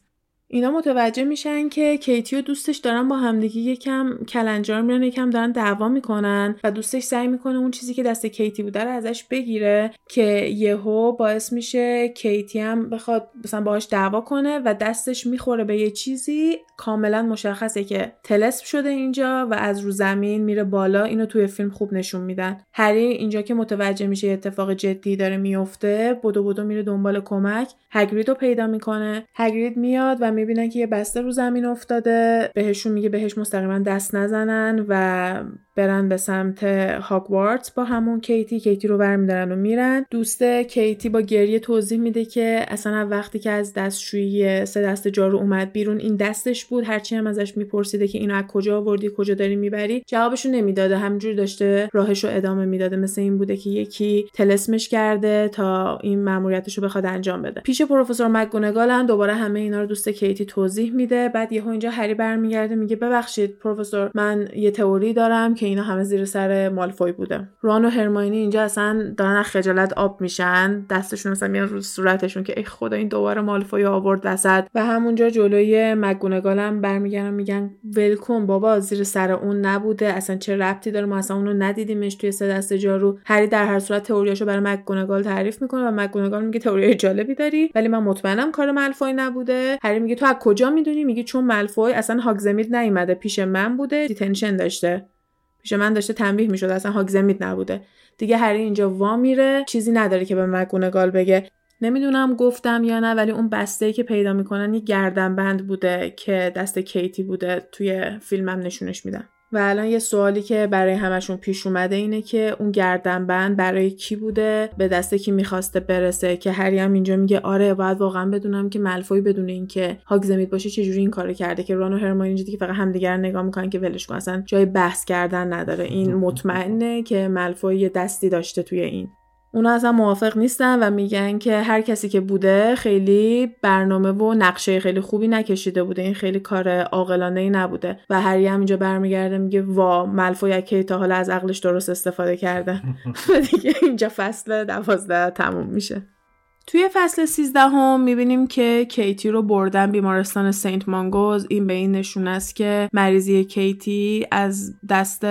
Speaker 2: اینا متوجه میشن که کیتی و دوستش دارن با همدیگه یکم کلنجار میرن یکم دارن دعوا می‌کنن و دوستش سعی می‌کنه اون چیزی که دست کیتی بوده رو ازش بگیره که یهو باعث میشه کیتی هم بخواد مثلا باهاش دعوا کنه و دستش می‌خوره به یه چیزی کاملا مشخصه که تلسم شده اینجا و از رو زمین میره بالا اینو توی فیلم خوب نشون میدن. هری اینجا که متوجه میشه اتفاق جدی داره میفته بدو بدو میره دنبال کمک. هگرید پیدا می‌کنه. هگرید میاد و می‌بینن که یه بسته رو زمین افتاده بهشون میگه بهش مستقیما دست نزنن و برن به سمت هاگوارتس با همون کیتی کیتی رو برمیدارن و میرن. دوست کیتی با گریه توضیح میده که اصلا وقتی که از دستشویی سه دست جارو اومد بیرون این دستش بود. هرچی هم ازش میپرسیده که اینو از کجا آوردی کجا داری می‌بری جوابشو نمی‌داده. همجوری داشته راهش رو ادامه می‌داده. مثل این بوده که یکی تلسمش کرده تا این ماموریتش رو بخواد انجام بده. پیش پروفسور مکگونگال هم دوباره همه اینا رو دوست کیتی توضیح میده. بعد یهو اینجا هری برمیگرده میگه ببخشید پروفسور من یه تئوری دارم که اینا همه زیر سر مالفوی بوده. ران و هرماینی اینجا اصلا دارن خجالت آب میشن. دستشون مثلا میان رو صورتشون که ای خدا این دوباره مالفوی آورد وسط. و همونجا جلوی مگونگال هم برمیگردن میگن ولکن بابا زیر سر اون نبوده. اصلا چه ربطی داره؟ ما اصلا اونو ندیدیمش توی سه دست جارو هری در هر صورت تئوریاشو برای مگونگال تعریف می‌کنه و مگونگال میگه تئوری جالبی داری. ولی من مطمئنم کار مالفوی نبوده. هری میگه تو از کجا می‌دونی؟ میگه چون مالفوی اصلا هاگزمید نیومده پیش من بوده دیتنشن داشته. پیش من داشته تنبیه می‌شد اصلا هاگزمید نبوده. دیگه هری اینجا وا میره چیزی نداره که به مگونگال بگه. نمی‌دونم گفتم یا نه ولی اون بسته که پیدا می‌کنن یه گردنبند بوده که دست کیتی بوده توی فیلمم نشونش میدن. و الان یه سوالی که برای همشون پیش اومده اینه که اون گردنبند برای کی بوده؟ به دست کی می‌خواسته برسه؟ که هری هم اینجا میگه آره باید واقعا بدونم که ملفوی بدونه اینکه هاگزمید باشه چجوری این کارو کرده. که ران و هرماین اینجا دیگه فقط همدیگر نگاه می‌کنن که ولش کن اصلا جای بحث کردن نداره. این مطمئنه که ملفوی یه دستی داشته توی این. اونا اصلا موافق نیستن و میگن که هر کسی که بوده خیلی برنامه و نقشه خیلی خوبی نکشیده بوده. این خیلی کار عاقلانه ای نبوده. و هری هم اینجا برمیگرده میگه وا ملفو یکی تا حالا از عقلش درست استفاده کرده. و دیگه اینجا فصل دوازده تموم میشه. توی فصل 13 هم می‌بینیم که کیتی رو بردن بیمارستان سنت مانگوز. این به این نشون است که مریضی کیتی از دست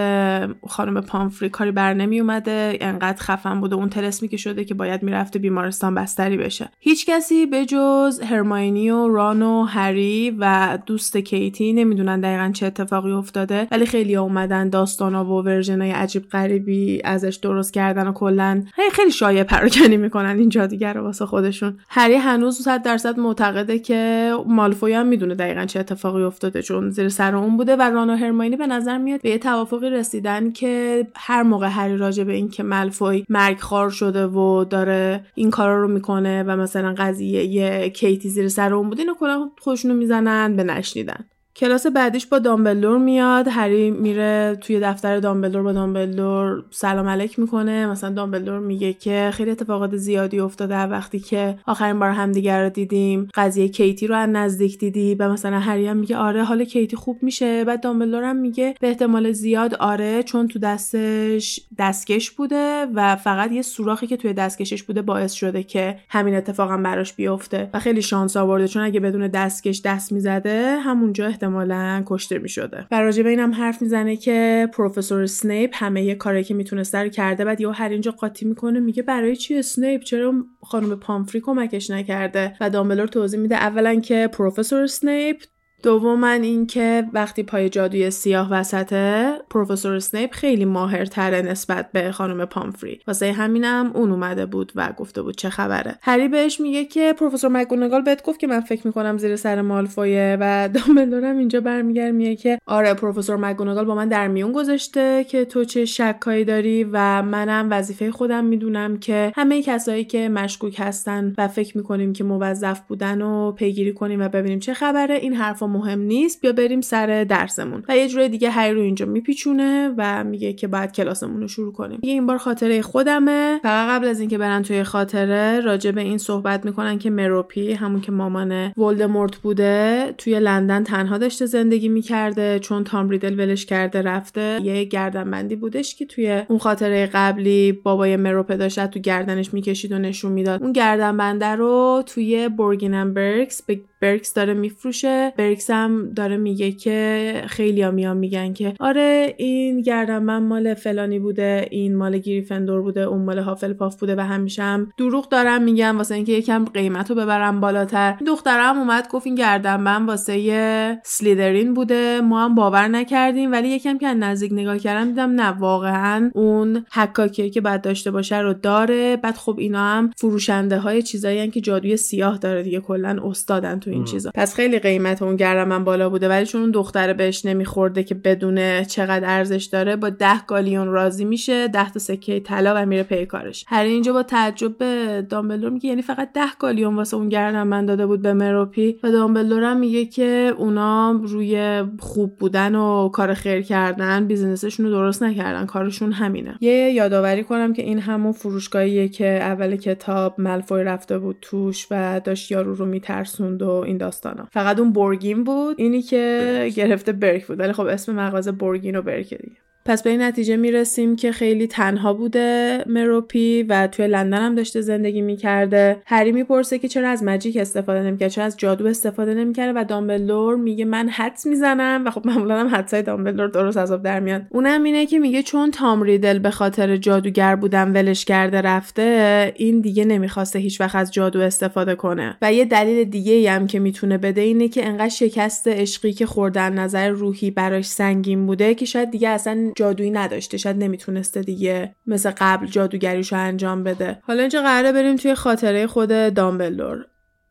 Speaker 2: خانم پامفری کاری بر نمی اومده. انقدر خفن بوده. اون تلسمی که شده که باید می‌رفته بیمارستان بستری بشه. هیچ کسی به جز هرماینی و ران و هری و دوست کیتی نمی‌دونن دقیقا چه اتفاقی افتاده. ولی خیلی اومدن داستانا و ورژنای عجیب غریبی ازش درست کردن و کلا. خیلی شایع پراکنی می‌کنن. اینجا دیگه رو واسه خودشون. هری هنوز 100 درصد معتقده که مالفوی هم می‌دونه دقیقا چه اتفاقی افتاده چون زیر سر اون بوده و ران و هرماینی به نظر میاد به یه توافقی رسیدن که هر موقع هری راجع به این که مالفوی مرگ خار شده و داره این کارا رو می‌کنه و مثلا قضیه یه کیتی زیر سر اون بوده اینو کلا خودشونو می‌زنن به نشنیدن. کلاس بعدیش با دامبلدور میاد هری میره توی دفتر دامبلدور با دامبلدور سلام علیک می‌کنه. مثلا دامبلدور میگه که خیلی اتفاقات زیادی افتاده وقتی که آخرین بار همدیگر رو دیدیم. قضیه کیتی رو از نزدیک دیدی و مثلا هری هم میگه آره حال کیتی خوب میشه. بعد دامبلدور هم میگه به احتمال زیاد آره چون تو دستش دستکش بوده و فقط یه سوراخی که توی دستکشش بوده باعث شده که همین اتفاقم براش بیفته و خیلی شانس آورده. چون اگه بدون دستکش دست می‌زده همونجا احتمالا کشته می‌شده. و راجع به اینم حرف می‌زنه که پروفسور سنیپ همه یه کاری که می‌تونسته رو کرده بعد یهو هری اینجا قاطی می‌کنه میگه برای چی سنیپ؟ چرا خانم پامفری کمکش نکرده؟ و دامبلور توضیح میده اولا که پروفسور سنیپ دوما اینکه وقتی پای جادوی سیاه وسطه پروفسور سنیپ خیلی ماهرتره نسبت به خانم پامفری. واسه همینم اون اومده بود و گفته بود چه خبره. هری بهش میگه که پروفسور مگونگال بهت گفت که من فکر می‌کنم زیر سر مالفویه و دامبلورم اینجا برمیگرد میگه که آره پروفسور مگونگال با من در میون گذاشته که تو چه شکایی داری و منم وظیفه خودم می‌دونم که همه کسایی که مشکوک هستن و فکر می‌کنیم که موظف بودن و پیگیری کنیم و ببینیم چه خبره. این حرف مهم نیست بیا بریم سر درسمون. و یه جوری دیگه هری رو اینجا میپیچونه و میگه که باید کلاسمون رو شروع کنیم. میگه این بار خاطره خودمه. فقط قبل از اینکه برن توی خاطره راجع به این صحبت می‌کنن که مروپی همون که مامان ولدمورت بوده توی لندن تنها داشته زندگی می‌کرده چون تام ریدل ولش کرده رفته. یه گردنبندی بودش که توی اون خاطره قبلی بابای مروپه داشت تو گردنش می‌کشید و نشون می‌داد. اون گردنبنده رو توی بورگیننبرگس به برکس داره میفروشه. برکس هم داره میگه که خیلی میان میگن که آره این گردن من مال فلانی بوده این مال گریفندور بوده اون مال هافلپاف بوده و همیشه هم دروغ دارم میگن واسه اینکه یکم قیمت رو ببرم بالاتر. دختره اومد گفت این گردنبند واسه اسلیدرین بوده. ما هم باور نکردیم ولی یکم که نزدیک نگاه کردم دیدم نه واقعا اون حکاکیه که باید داشته باشه رو داره. بعد خب اینا هم فروشنده های چیزایی که جادوی سیاه داره دیگه کلا استادن تو این چیزا. پس خیلی قیمت اون گردنبند بالا بوده ولی چون اون دختره بهش نمیخورده که بدونه چقدر ارزش داره با ده گالیون راضی میشه ده تا سکه طلا و میره پی کارش. هری اینجا با تعجب به دامبلدور میگه یعنی فقط ده گالیون واسه اون گردنبند داده بود به مروپی. و دامبلدور هم میگه که اونا روی خوب بودن و کار خیر کردن business شون رو درست نکردن کارشون همینه. یه یادآوری کنم که این همون فروشگاهیه که اول کتاب ملفوی رفته بود توش و داشت یارو رو میترسوند و این داستانا. فقط اون بورگین بود اینی که گرفته برک بود. ولی خب اسم مغازه بورگین و برک دیگه. پس به این نتیجه می‌رسیم که خیلی تنها بوده مروپی و توی لندن هم داشته زندگی می‌کرده. هری می‌پرسه که چرا از مجیک استفاده نمی‌کرده چرا از جادو استفاده نمی‌کرده و دامبلدور میگه من حدس می‌زنم و خب معمولا هم حدسای دامبلدور درست از در میاد اونم اینه که میگه چون تام ریدل به خاطر جادوگر بودن ولش کرده رفته این دیگه نمی‌خواسته هیچ وقت از جادو استفاده کنه. و یه دلیل دیگه هم که می‌تونه بده اینه که انقدر شکست عشقی که خب از نظر روحی براش سنگین بوده که شاید دیگه اصلا جادویی نداشته. شاید نمی‌تونسته دیگه مثل قبل جادوگریشو انجام بده. حالا اینجا قراره بریم توی خاطره خود دامبلدور.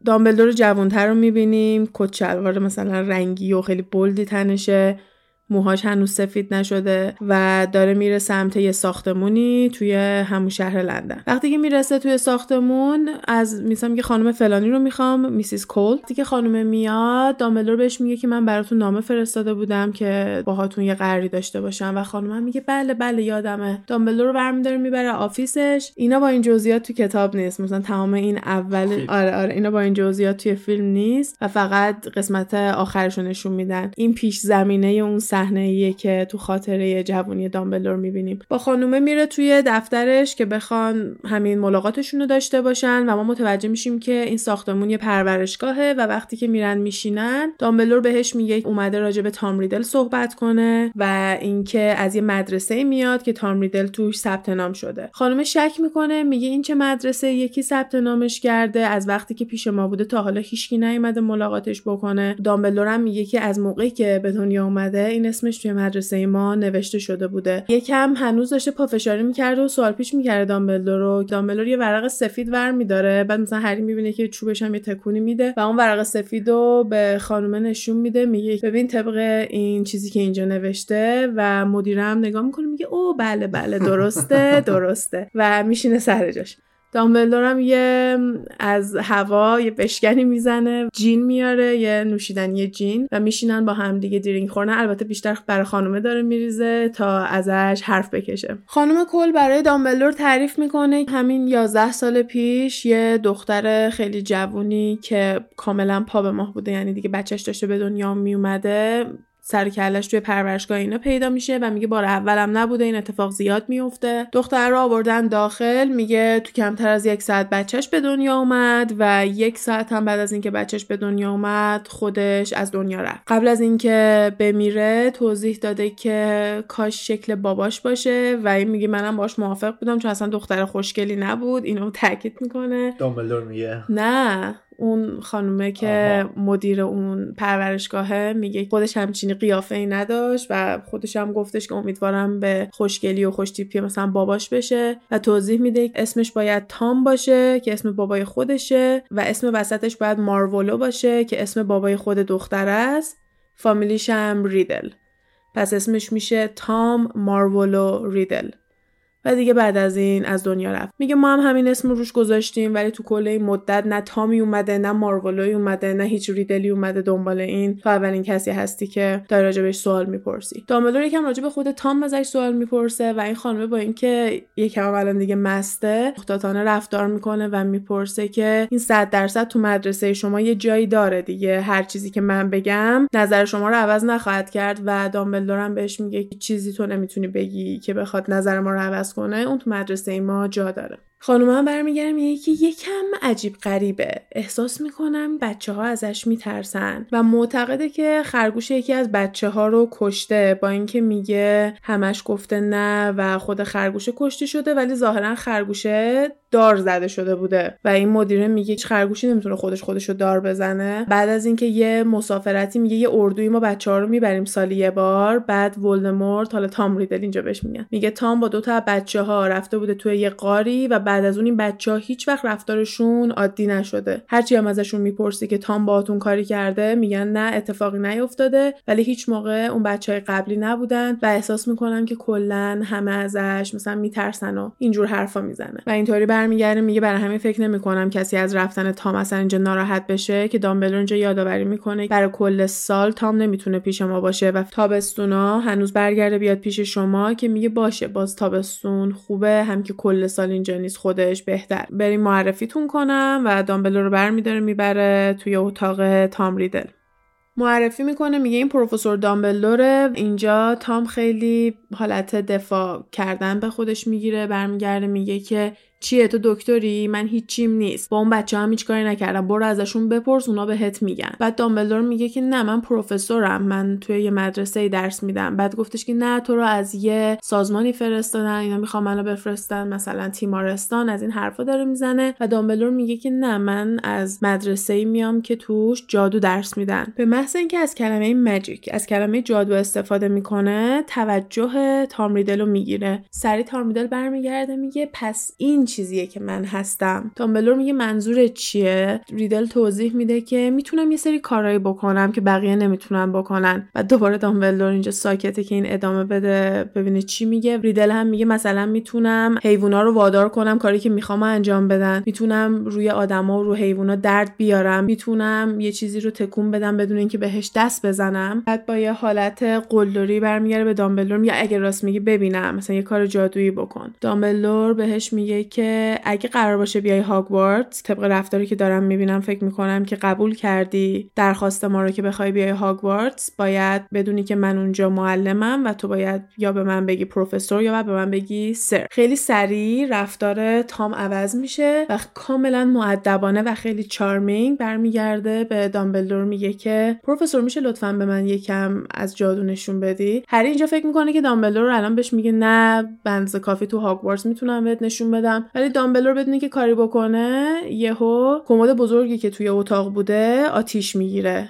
Speaker 2: دامبلدور جوانتر رو می‌بینیم. کت شلوار مثلا رنگی و خیلی bold ی تنشه. موهاش هنوز سفید نشده و داره میره سمت یه ساختمونی توی همون شهر لندن. وقتی که می‌رسه توی ساختمون از میسم که خانم فلانی رو می‌خوام Mrs. Cole. دیگه خانم میاد دامبلدور بهش میگه که من براتون نامه فرستاده بودم که باهاتون یه قراری داشته باشم. و خانم میگه بله بله یادمه. دامبلدور رو برمیداره می‌بره office ش. اینا با این جزئیات تو کتاب نیست. مثلا تمام این اول آره آره اینا با این جزئیات توی فیلم نیست. و فقط قسمت آخرشو نشون میدن. این پیش زمینه اون صحنه که تو خاطره جوانی دامبلور می‌بینیم. با خانومه میره توی دفترش که بخوان همین ملاقاتشون رو داشته باشن و ما متوجه میشیم که این ساختمون یه پرورشگاهه و وقتی که میرن میشینن دامبلور بهش میگه اومده راجع به تام ریدل صحبت کنه و اینکه از یه مدرسه میاد که تام ریدل توش ثبت نام شده. خانم شک می‌کنه میگه این چه مدرسه؟ یکی ثبت نامش کرده. از وقتی که پیش ما بوده تا حالا هیچکی نیومده ملاقاتش بکنه. دامبلور هم میگه که از موقعی که به دنیا اومده این اسمش توی مدرسه ما نوشته شده بوده. یکم هنوز داشته پافشاری می‌کرده و سوال پیچ می‌کرده دامبلدور رو. دامبلدور یه ورق سفید ور میداره. بعد مثلا هری می‌بینه که چوبش هم یه تکونی میده و اون ورق سفید رو به خانومه نشون میده. میگه ببین طبق این چیزی که اینجا نوشته و مدیرم نگاه می‌کنه میگه او بله بله درسته درسته. و میشینه سر جاش. دامبلدور هم یه از هوا یه بشکنی می‌زنه جین میاره یه نوشیدنی جین و میشینن با هم دیگه درینک خورن. البته بیشتر برای خانومه داره میریزه تا ازش حرف بکشه. خانم کل برای دامبلدور تعریف می‌کنه. همین 11 سال پیش یه دختر خیلی جوونی که کاملا پا به ماه بوده یعنی دیگه بچهش داشته به دنیا میومده سر کلش توی پرورشگاه اینا پیدا میشه و میگه بار اولم نبوده این اتفاق زیاد میفته. دختر رو آوردن داخل میگه تو کمتر از یک ساعت بچهش به دنیا اومد و یک ساعت هم بعد از اینکه بچهش به دنیا اومد خودش از دنیا رفت. قبل از اینکه بمیره توضیح داده که کاش شکل باباش باشه و این میگه منم باش موافق بودم چون اصلا دختر خوشگلی نبود. اینو تاکید می‌کنه.
Speaker 1: دامبلدور میگه.
Speaker 2: نه. اون خانومه که مدیر اون پرورشگاهه میگه خودش همچینی قیافه ای نداشت و خودش هم گفتش که امیدوارم به خوشگلی و خوشتیپی مثلا باباش بشه و توضیح میده اسمش باید تام باشه که اسم بابای خودشه و اسم وسطش باید مارولو باشه که اسم بابای خود دختر است. فامیلیش هم ریدل. پس اسمش میشه تام مارولو ریدل. و دیگه بعد از این از دنیا رفت. میگه ما هم همین اسم روش گذاشتیم ولی تو کل این مدت نه تامی اومده نه مارولوی اومده نه هیچ ریدلی اومده دنبال این. تو اولین کسی هستی که داری راجبش سوال می‌پرسی. دامبلدور یکم راجع به خود تام ازش سوال می‌پرسه و این خانمه با اینکه یکم الان دیگه مسته مختاتانه رفتار می‌کنه و می‌پرسه که این صد درصد تو مدرسه شما یه جایی داره دیگه. هر چیزی که من بگم نظر شما رو عوض نخواهد کرد و دامبلدورم بهش میگه چیزی تو نمی‌تونی بگی که بخواد نظر ما رو عوض کنه اون تو مدرسه ما جا داره. خانوم هم برمیگرده میگه که یکم عجیب غریبه. احساس می‌کنم بچه ها ازش میترسن و معتقده که خرگوش یکی از بچه ها رو کشته با اینکه میگه همش گفته نه و خود خرگوشه کشته شده ولی ظاهرا خرگوشه دار زده شده بوده و این مدیره میگه هیچ خرگوشی نمی‌تونه خودش خودش رو دار بزنه. بعد از اینکه یه مسافرتی میگه یه اردوی ما بچه ها رو می‌بریم سالی یه بار بعد ولدمورت حالا تام ریدل اینجا بهش میگن میگه تام با دو تا بچه ها رفته بوده توی یه قاری و بعد از اون این بچه ها هیچ وقت رفتارشون عادی نشده. هرچی هم ازشون می‌پرسی که تام باهاتون کاری کرده میگن نه اتفاقی نیفتاده ولی هیچ موقع اون بچه های قبلی نبودن و احساس می‌کنم که کلا همه ازش مثلا میترسن و اینجور حرفا می‌زنه. و اینطوری برمیگرده میگه برای همین فکر نمی‌کنم کسی از رفتن تام اصلا اینجا ناراحت بشه که دامبلور اینجا یادآوری می‌کنه. برای کل سال تام نمی‌تونه پیش ما باشه و تابستونا هنوز برگرده بیاد پیش شما که میگه باشه باز تابستون خوبه هم که کل سال اینجا نیست خودش بهتر. بریم معرفیتون کنم و دامبلور رو برمیداره می‌بره توی اتاق تام ریدل. معرفی می‌کنه میگه این پروفسور دامبلوره. اینجا تام خیلی حالت دفاع کردن به خودش می‌گیره برمیگرده میگه که چیه تو دکتری؟ من هیچیم نیست. با اون بچه هم هیچ کاری نکردم. برو ازشون بپرس اونا بهت میگن. بعد دامبلدور میگه که نه من پروفسورم. من توی یه مدرسه درس میدم. بعد گفتش که نه تو رو از یه سازمانی فرستادن. اینا می‌خوام منو بفرستن. مثلا تیمارستان. از این حرفا داره می‌زنه. و دامبلدور میگه که نه من از مدرسه میام که توش جادو درس میدن. به محض اینکه از کلمه ماجیک از کلمه جادو استفاده می‌کنه توجه تامریدل رو می‌گیره. سری تامریدل برمیگرده میگه پس این چیزیه که من هستم. تامبلور میگه منظور چیه؟ ریدل توضیح میده که می‌تونم یه سری کارایی بکنم که بقیه نمی‌تونن بکنن. و دوباره تامبلور اینجا ساکته که این ادامه بده. ببینه چی میگه. ریدل هم میگه مثلا می‌تونم حیوونا رو وادار کنم کاری که می‌خوام انجام بدن. می‌تونم روی آدما و رو حیوونا درد بیارم. می‌تونم یه چیزی رو تکون بدم بدون اینکه بهش دست بزنم. بعد با یه حالت قلدری برمیگره به دامبلور. میگه اگه راست میگه ببینم. مثلا یه کار جادویی بکن. دامبلور بهش میگه که اگه قرار باشه بیای هاگوارتس طبق رفتاری که دارم می‌بینم فکر می‌کنم که قبول کردی درخواست ما رو که بخوای بیای هاگوارتس باید بدونی که من اونجا معلمم و تو باید یا به من بگی پروفسور یا به من بگی سر. خیلی سریع رفتار تام عوض میشه و کاملا معدبانه و خیلی چارمینگ برمیگرده به دامبلدور میگه که پروفسور میشه لطفا به من یکم از جادو نشون بدی. هری اینجا فکر می‌کنه که دامبلدور الان بهش میگه نه بنز کافی تو هاگوارتس می‌تونم بهت نشون بدم. ولی دامبلور بدونی که کاری بکنه یهو کمد بزرگی که توی اتاق بوده آتیش می‌گیره.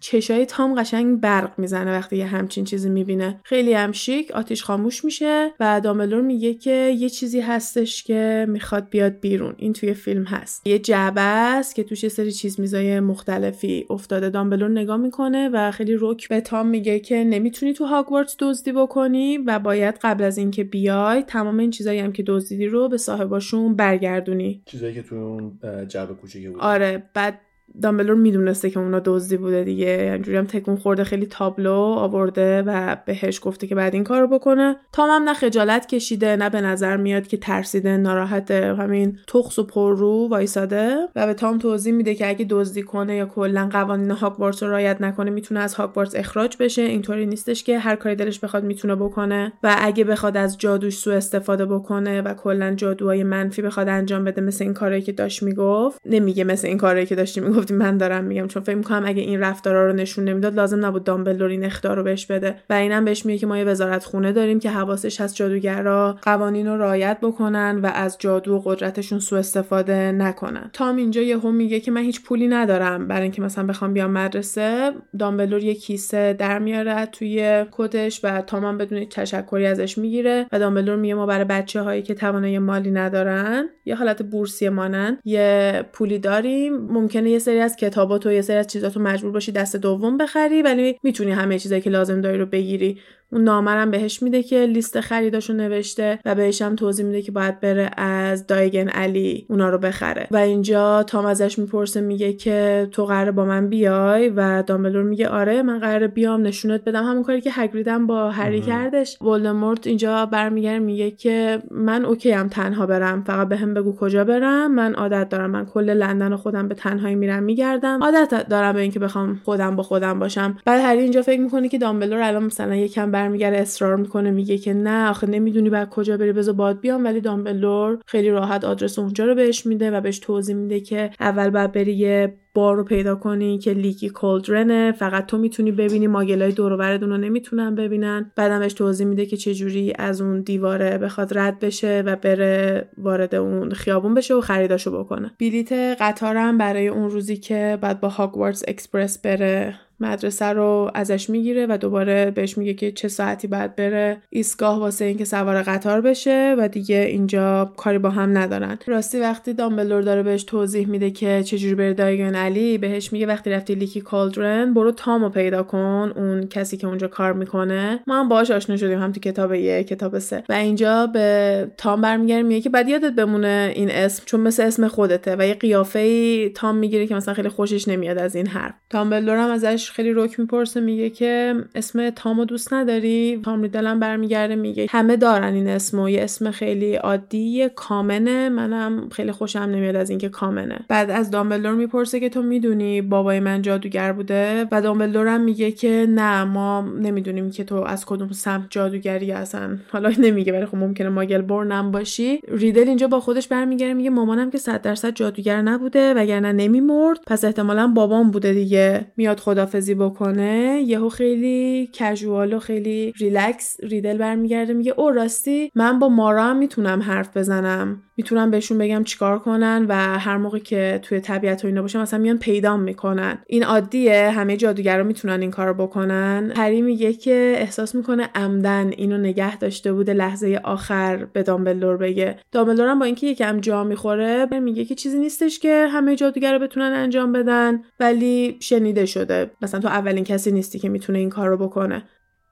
Speaker 2: چشای تام قشنگ برق می‌زنه وقتی یه همچین چیزی می‌بینه. خیلی هم شیک آتیش خاموش میشه و دامبلور میگه که یه چیزی هستش که می‌خواد بیاد بیرون. این توی فیلم هست. یه جعبه است که توش یه سری چیز میزای مختلفی افتاده. دامبلور نگاه می‌کنه و خیلی روک به تام میگه که نمی‌تونی تو هاگوارتس دزدی بکنی و باید قبل از اینکه بیای تمام این چیزایی هم که دزدیدی رو به صاحباشون برگردونی.
Speaker 1: چیزایی که تو اون جعبه کوچیک بود.
Speaker 2: آره بعد دامبلور می‌دونسته که اونا دزدی بوده دیگه. اینجوری هم تکون خورده خیلی تابلو آورده و بهش گفته که بعد این کارو بکنه. تام هم نه خجالت کشیده نه به نظر میاد که ترسیده ناراحته همین تخس و پر رو وایساده. و به تام توضیح میده که اگه دزدی کنه یا کلا قوانین هاگوارتس رو رعایت نکنه می‌تونه از هاگوارتس اخراج بشه. اینطوری نیستش که هر کاری دلش بخواد می‌تونه بکنه. و اگه بخواد از جادوش سوء استفاده بکنه و کلا جادوهای منفی بخواد انجام بده مثل این کاری که داشت می‌گفت. نمیگه مثل این کاری که داشتی می‌گفت من دارم میگم چون فکر می‌کنم اگه این رفتارا رو نشون نمی‌داد لازم نبود دامبلدور این اختیار رو بهش بده. و اینم بهش میگه که ما یه وزارت خونه داریم که حواسش هست جادوگرا قوانین رو رعایت بکنن و از جادو و قدرتشون سوء استفاده نکنن. تام اینجا یهو میگه که من هیچ پولی ندارم. برای اینکه مثلا بخوام بیام مدرسه دامبلور یه کیسه در میاره توی کتش و تام بدون تشکری ازش می‌گیره و دامبلور میگه ما برای بچه هایی که توانایی مالی ندارن یه حالت بورسی مانن یه پولی داریم. ممکنه یه سری از کتابات و یه سری از چیزاتو مجبور باشی دست دوم بخری ولی می‌تونی همه چیزایی که لازم داری رو بگیری. اون نامرم بهش میده که لیست خریداشو نوشته و بهش هم توضیح میده که باید بره از دایگن علی اونا رو بخره. و اینجا تام ازش می‌پرسه میگه که تو قراره با من بیای؟ و دامبلور میگه آره من قراره بیام نشونت بدم. همون کاری که هگریدم با هری کردش. ولدمورت اینجا برمیگرده میگه که من اوکی هم تنها برم. فقط بهم به بگو کجا برم. من عادت دارم من کل لندن خودم به تنهایی میرم میگردم. عادت دارم به اینکه بخوام خودم با خودم باشم. بعد هری اینجا فکر می‌کنه که دامبلور الان مثلا یکم برمیگره اصرار می‌کنه میگه که نه آخه نمی‌دونی بعد کجا بری بذار باد بیام. ولی دامبلور خیلی راحت آدرس اونجا رو بهش میده و بهش توضیح میده که اول بعد بری یه بار رو پیدا کنی که Leaky Cauldron ه. فقط تو می‌تونی ببینی Muggle ای دور و ور نمی‌تونن ببینن. بعدم بهش توضیح میده که چجوری از اون دیواره بخواد رد بشه و بره وارد اون خیابون بشه و خریداشو بکنه. بلیت قطارم برای اون روزی که بعد با Hogwarts Express بره مدرسه رو ازش می‌گیره و دوباره بهش میگه که چه ساعتی باید بره ایستگاه واسه اینکه سوار قطار بشه و دیگه اینجا کاری با هم ندارن. راستی وقتی دامبلدور داره بهش توضیح میده که چجوری بره Diagon Alley بهش میگه وقتی رفتی Leaky Cauldron برو تامو پیدا کن اون کسی که اونجا کار می‌کنه. ما هم باهاش آشنا شدیم هم تو کتاب یک کتاب سه. و اینجا به تام برمیگرده میگه که باید یادت بمونه این اسم چون مثل اسم خودته و یه قیافه تام می‌گیره که مثلا خیلی خوشش نمیاد از این حرف. تامبلور هم ازش خیلی روک می‌پرسه میگه که اسم تامو دوست نداری؟ تام ریدلم برمیگرده میگه همه دارن این اسمو یه اسم خیلی عادی کامنه. منم خیلی خوشم نمیاد از اینکه کامنه. بعد از دامبلدور می‌پرسه که تو می‌دونی بابای من جادوگر بوده؟ و دامبلدور هم میگه که نه ما نمی‌دونیم که تو از کدوم سمت جادوگری اصلا حالا نمیگه ولی خب ممکنه ماگل برنم باشی. ریدل اینجا با خودش برمیگره میگه مامانم که 100 درصد جادوگر نبوده وگرنه نمیمرد. پس احتمالا بابام بوده دیگه. میاد خدافظی بکنه یهو خیلی کژوال و خیلی ریلکس ریدل برمیگرده میگه او راستی من با مارا هم می‌تونم حرف بزنم. می‌تونم بهشون بگم چیکار کنن و هر موقع که توی طبیعت و اینا باشه مثلا میان پیدا می‌کنن. این عادیه همه جادوگرا می‌تونن این کارو بکنن. هری میگه که احساس می‌کنه عمدن اینو نگه داشته بوده لحظه آخر به دامبلدور بگه. دامبلدور هم با اینکه یکم جا می‌خوره میگه که چیزی نیستش که همه جادوگرا بتونن انجام بدن ولی شنیده شده. مثلا تو اولین کسی نیستی که می‌تونه این کار رو بکنه.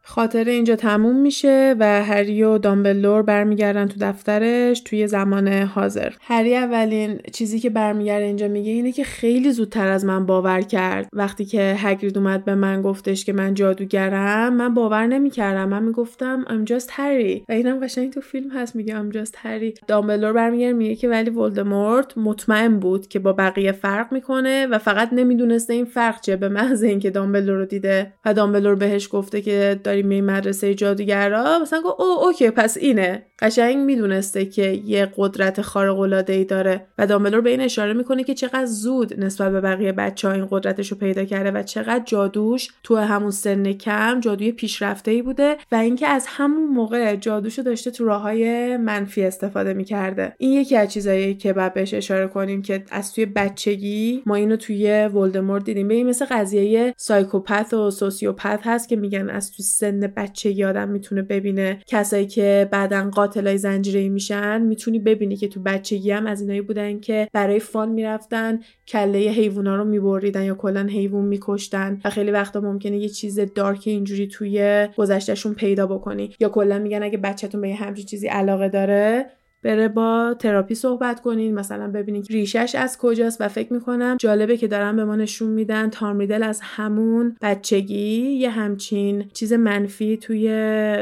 Speaker 2: خاطره اینجا تموم میشه و هری و دامبلور برمیگردن تو دفترش توی زمان حاضر. هری اولین چیزی که برمیگرده اینجا میگه اینه که خیلی زودتر از من باور کرد. وقتی که هگرید اومد به من گفتش که من جادوگرم من باور نمی‌کردم. من می‌گفتم I'm just هری و اینم قشنگ تو فیلم هست میگه I'm just هری دامبلور برمیگرده میگه که ولی ولدمورت مطمئن بود که با بقیه فرق می‌کنه و فقط نمی‌دونسته این فرق چیه. به محض اینکه دامبلور رو دیده و دامبلور بهش گفته که داریم این مدرسه جادوگرا مثلا گفت او اوکی پس اینه. قشنگ می‌دونسته که یه قدرت خارق العاده ای داره و دامبلور به این اشاره می‌کنه که چقدر زود نسبت به بقیه بچه ها این قدرتش رو پیدا کرده و چقدر جادوش تو همون سن کم جادوی پیشرفته ای بوده و اینکه از همون موقع جادوشو داشته تو راه های منفی استفاده می‌کرده. این یکی از چیزایی که بعد بهش اشاره کنیم که از توی بچگی ما اینو توی ولدمورت دیدیم. به این مثل قضیه سایکوپت و سوسیوپت هست که میگن از تو سن بچگی آدم می‌تونه ببینه. کسایی که بعدا قاتلای زنجیره میشن می‌تونی ببینی که تو بچگی هم از اینایی بودن که برای فان می‌رفتن کله حیوونا رو میبریدن یا کلا حیوان میکشتن و خیلی وقتا ممکنه یه چیز دارک اینجوری توی گذشتهشون پیدا بکنی. یا کلا میگن اگه بچهتون به یه همچین چیزی علاقه داره بره با تراپی صحبت کنین مثلا ببینید ریشش از کجاست و فکر می‌کنم جالبه که دارن به ما نشون میدن تارمیدل از همون بچگی. یه همچین چیز منفی توی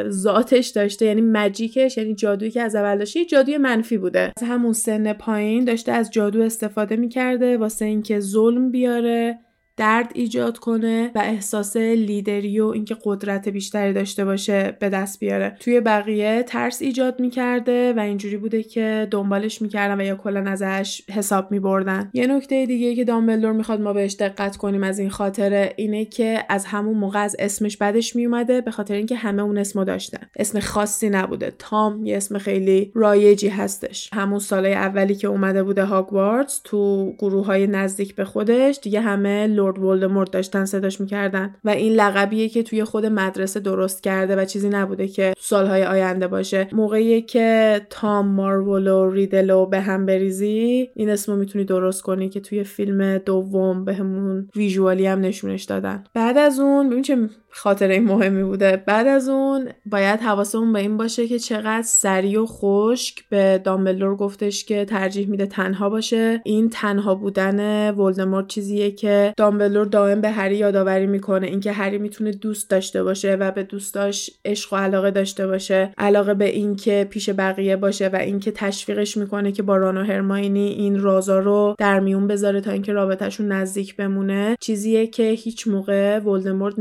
Speaker 2: ذاتش داشته یعنی مجیکش یعنی جادویی که از اول داشته جادوی منفی بوده. از همون سن پایین داشته از جادو استفاده می‌کرده واسه اینکه ظلم بیاره. درد ایجاد کنه و احساس لیدری و اینکه قدرت بیشتری داشته باشه به دست بیاره. توی بقیه ترس ایجاد می‌کرده و اینجوری بوده که دنبالش می‌کردن و یا کلا ازش حساب میبردن. یه نکته دیگه که دامبلدور می‌خواد ما بهش دقت کنیم از این خاطره اینه که از همون موقع از اسمش بدش میومده به خاطر اینکه همه اون اسمو داشتن. اسم خاصی نبوده. تام یه اسم خیلی رایجی هستش. همون سالهای اولی که اومده بوده هاگوارتس تو گروه های نزدیک به خودش دیگه همه لورد ولدمورت داشتن صداش می‌کردن و این لقبیه که توی خود مدرسه درست کرده و چیزی نبوده که سالهای آینده باشه. موقعی که تام مارول و ریدلو به هم بریزی این اسمو می‌تونی درست کنی که توی فیلم دوم بهمون به ویژوالی هم نشونش دادن. بعد از اون ببین چه خاطره مهمی بوده. بعد از اون باید حواسمون به این باشه که چقدر سریع و خشک به دامبلدور گفتش که ترجیح میده تنها باشه. این تنها بودن ولدمورت چیزیه که دامبلدور دائم به هری یادآوری می‌کنه. اینکه هری می‌تونه دوست داشته باشه و به دوستاش عشق و علاقه داشته باشه. علاقه به اینکه پیش بقیه باشه و اینکه تشویقش می‌کنه که با ران و هرماینی این رازا رو در میون بذاره تا اینکه رابطهشون نزدیک بمونه. چیزیه که هیچ موقع ولدمورت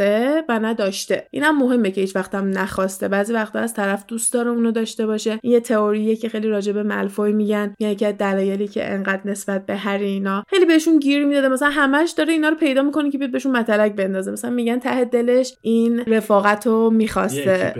Speaker 2: نخواسته و نداشته اینم مهمه که هیچ وقتم نخواسته. بعضی وقتا از طرف دوست داره اونو داشته باشه. این یه تئوریه که خیلی راجع به ملفوی میگن. یکی از دلایلی که انقدر نسبت به هری اینا خیلی بهشون گیر می‌داده. مثلا همش داره اینا رو پیدا می‌کنه که بیاد بهشون متلک بندازه. مثلا میگن ته دلش این رفاقت رو می‌خواسته.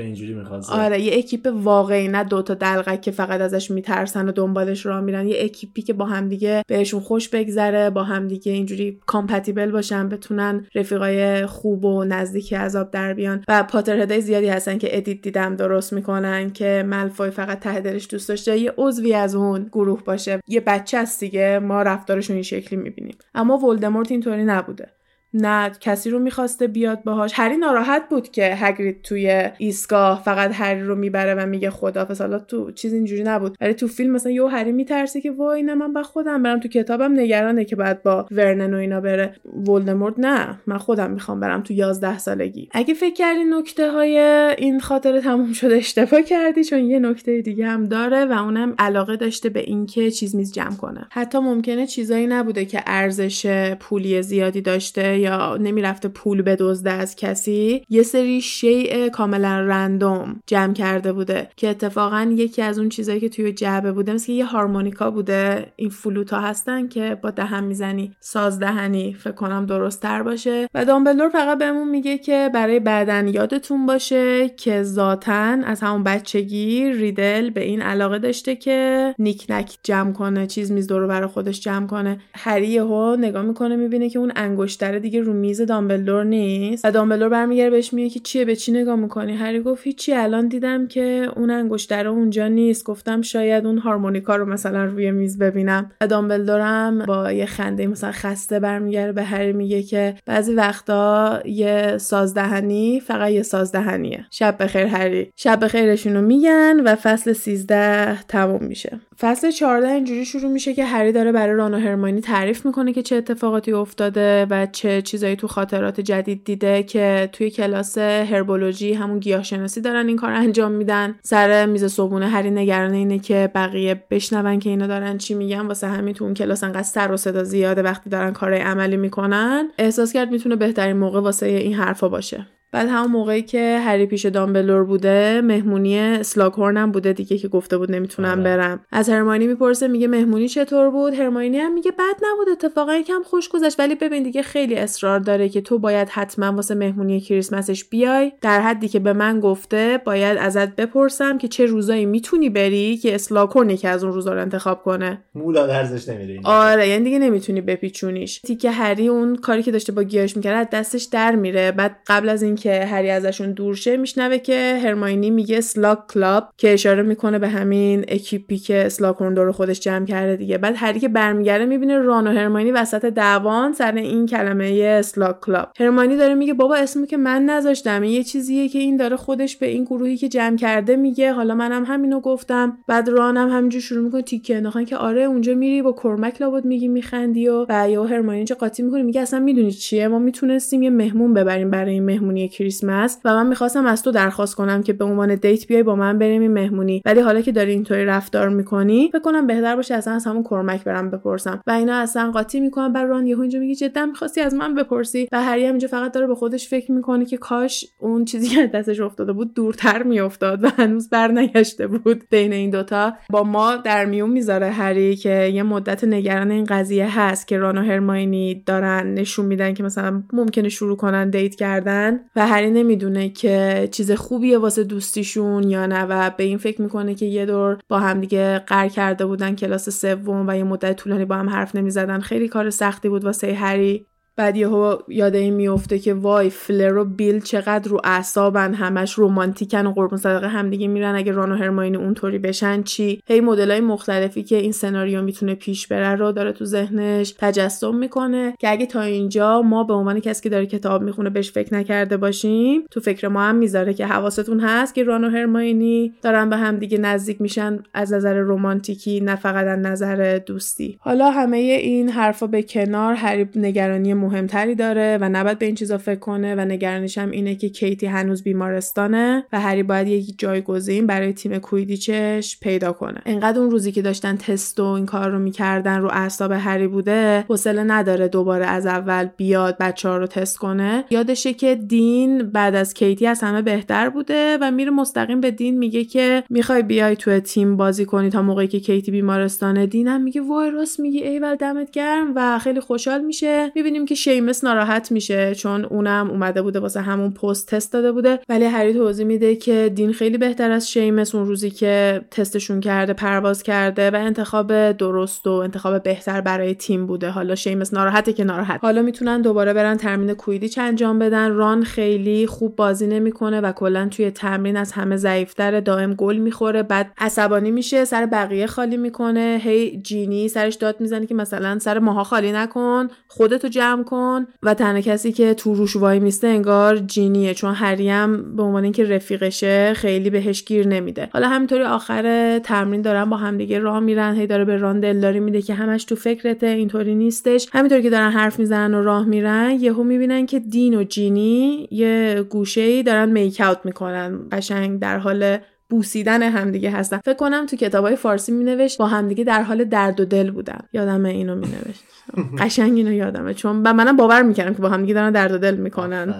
Speaker 2: آره یه اکیپ واقعی. نه دوتا دلقک که فقط ازش میترسن و دنبالش راه میرن. یه اکیپی که با همدیگه بهشون خوش بگذره با همدیگه اینجوری compatible باشن بتونن رفیقای خوب و نزدیکی ازش در بیان و Potterhead ای زیادی هستن که edit دیدم درست می‌کنن که ملفوی فقط ته دلش دوست داشته یه عضوی از اون گروه باشه. یه بچه است دیگه ما رفتارشون این شکلی می‌بینیم. اما ولدمورت اینطوری نبوده. نه کسی رو می‌خواسته بیاد باهاش. هری ناراحت بود که هگرید توی ایستگاه فقط هری رو می‌بره و میگه خدا حالا تو چیز اینجوری نبود. ولی تو فیلم مثلا یو هری میترسه که وای نه من با خودم برم. تو کتابم نگرانه که بعد با ورنن و اینا بره. ولدمورت نه من خودم می‌خوام برم تو 11 سالگی. اگه فکر کردی نکته های این خاطره تموم شده اشتباه کردی چون یه نکته دیگه هم داره و اونم علاقه داشته به اینکه چیز میز جمع کنه. حتی ممکنه چیزایی نبوده که ارزش پولی زیادی داشته یا نمی‌رفته پول بدزده از کسی یه سری شیء کاملا رندوم جمع کرده بوده که اتفاقا یکی از اون چیزایی که توی جعبه بوده مثل یه هارمونیکا بوده این فلوتا هستن که با دهن می‌زنی ساز دهنی فکر کنم درست تر باشه. و دامبلدور فقط بهمون میگه که برای بعدن یادتون باشه که ذاتن از همون بچگی ریدل به این علاقه داشته که نیک نک جمع کنه چیز میز دور برای خودش جمع کنه. هری ها نگاه می‌کنه می‌بینه که اون انگشتره دیگه رو میز دامبلدور نیست و دامبلدور برمیگره بهش میگه که چیه به چی نگاه می‌کنی؟ هری گفت هیچی. الان دیدم که اون انگشتره اونجا نیست. گفتم شاید اون هارمونیکا رو مثلا روی میز ببینم. و دامبلدورم با یه خنده مثلا خسته برمیگره به هری میگه که بعضی وقتا یه سازدهنی فقط یه سازدهنیه. شب بخیر هری. شب بخیرشونو میگن و فصل 13 تموم میشه. فصل 14 اینجوری شروع میشه که هری داره برای ران و هرمانی تعریف می‌کنه که چه اتفاقاتی افتاده و چه چیزایی تو خاطرات جدید دیده که توی کلاس هربولوژی همون گیاهشناسی دارن این کار انجام میدن. سر میز صبحونه هری نگران اینه که بقیه بشنون که اینا دارن چی میگن. واسه همین تو اون کلاس انقدر سر و صدا زیاده وقتی دارن کارهای عملی می‌کنن. احساس کرد می‌تونه بهترین موقع واسه این حرفا باشه. بعد همون موقعی که هری پیش دامبلور بوده مهمونی اسلاکورن هم بوده دیگه که گفته بود نمی‌تونم
Speaker 1: آره.
Speaker 2: برم. از هرماینی می‌پرسه میگه مهمونی چطور بود؟ هرماینی هم میگه بد نبود اتفاقا یکم خوش گذشت. ولی ببین دیگه خیلی اصرار داره که تو باید حتما واسه مهمونی کریسمسش بیای. در حدی که به من گفته باید ازت بپرسم که چه روزایی می‌تونی بری که اسلاکورن که از اون روزا رو انتخاب کنه.
Speaker 1: مولا درزش نمیره
Speaker 2: آره یعنی دیگه نمی‌تونی بپیچونیش. تیکه هری اون کاری که داشته با گیاش می‌کرد دستش در میره. بعد قبل از اینکه هری ازشون دور شه میشنوه که هرماینی میگه Slug Club که اشاره می‌کنه به همین اکیپی که اسلاکورن دور خودش جمع کرده دیگه. بعد هری که برمیگرده می‌بینه ران و هرماینی وسط دعوان سر این کلمه Slug Club هرماینی داره میگه بابا اسمی که من نذاشتم یه چیزیه که این داره خودش به این گروهی که جمع کرده میگه. حالا منم همینو گفتم بعد رانم همینجور شروع می‌کنه تیکه انداختن که آره اونجا میری با کورمک لابد میگی میخندی و و یا هرماینی چه قاطی می‌کنه میگه اصلا می‌دونی چیه؟ ما می‌تونستیم یه مهمون ببریم برای این مهمونی کریسمس و من می‌خواستم از تو درخواست کنم که به عنوان date بیای با من بریم این مهمونی. ولی حالا که داری اینطوری رفتار می‌کنی فکر کنم بهتر باشه اصلا از همون کورمک برم بپرسم. و اینا اصلا قاطی می‌کنن. بعد ران یهو اینجا میگه جدا می‌خواستی از من بپرسی. و هری هم اینجا فقط داره به خودش فکر می‌کنه که کاش اون چیزی که دستش افتاده بود دورتر میافتاد و هنوز برنگشته بود. بین این دوتا با ما در میون می‌ذاره هری که یه مدت نگران این قضیه هست که ران و هرماینی دارن نشون میدن که مثلا ممکنه شروع کنن دیت کردن. و هری نمی‌دونه که چیز خوبیه واسه دوستیشون یا نه و به این فکر می‌کنه که یه دور با هم دیگه قر کرده بودن کلاس سوم و یه مدت طولانی با هم حرف نمی‌زدن. خیلی کار سختی بود واسه هری. بعد یهو یاد این میفته که وای فلر و بیل چقدر رو اعصابن همش رومانتیکن و قربون صدقه همدیگه میرن. اگه ران و هرماینی اونطوری بشن چی؟ هی مدلای مختلفی که این سناریو می‌تونه پیش بره رو داره تو ذهنش تجسم می‌کنه که اگه تا اینجا ما به عنوان کسی که داره کتاب می‌خونه بهش فکر نکرده باشیم تو فکر ما هم می‌ذاره که حواستون هست که ران و هرماینی دارن به همدیگه نزدیک میشن از نظر رومانتیکی نه فقط از نظر دوستی. حالا همه این حرفا به کنار هری نگرانی مهمتری داره و نباید به این چیزا فکر کنه و نگرانیش هم اینه که کیتی هنوز بیمارستانه و هری باید یک جایگزین برای تیم کویدیچش پیدا کنه. انقدر اون روزی که داشتن تست و این کار رو می‌کردن رو اعصاب هری بوده حوصله نداره دوباره از اول بیاد بچه ها رو تست کنه. یادشه که دین بعد از کیتی از همه بهتر بوده و میره مستقیم به دین میگه که می‌خوای بیای تو تیم بازی کنی تا موقعی که کیتی بیمارستانه. دینم میگه وای راست میگی ایول دمت گرم و خیلی خوشحال میشه. می‌بینیم شیمس ناراحت میشه چون اونم اومده بوده واسه همون پست تست داده بوده. ولی هری توضیح میده که دین خیلی بهتر از شیمس اون روزی که تستشون کرده پرواز کرده و انتخاب درست و انتخاب بهتر برای تیم بوده. حالا شیمس ناراحته که ناراحت. حالا می‌تونن دوباره برن تمرین کویدیچ انجام بدن. ران خیلی خوب بازی نمی‌کنه و کلا توی تمرین از همه ضعیفتر دائم گل می‌خوره بعد عصبانی میشه سر بقیه خالی می‌کنه. هی جینی سرش داد می‌زنه که مثلا سر ماها خالی نکن خودتو جمع کن و تنها کسی که تو روش وای میسته انگار جینیه چون هریم به عنوان اینکه رفیقشه خیلی بهش گیر نمیده. حالا همینطوری آخر تمرین دارن با همدیگه راه میرن هی داره به ران دلداری میده که همش تو فکرته اینطوری نیستش. همینطوری که دارن حرف می‌زنن و راه میرن یهو می‌بینن که دین و جینی یه گوشه دارن میک اوت می‌کنن. قشنگ در حال بوسیدن همدیگه هستن. فکر کنم تو کتابای فارسی مینوشت با همدیگه در حال درد و دل بودن. یادم اینو مینوشت. قشنگ اینو یادمه. چون و منم باور می‌کردم که با همدیگه دارن درد و دل می‌کنن.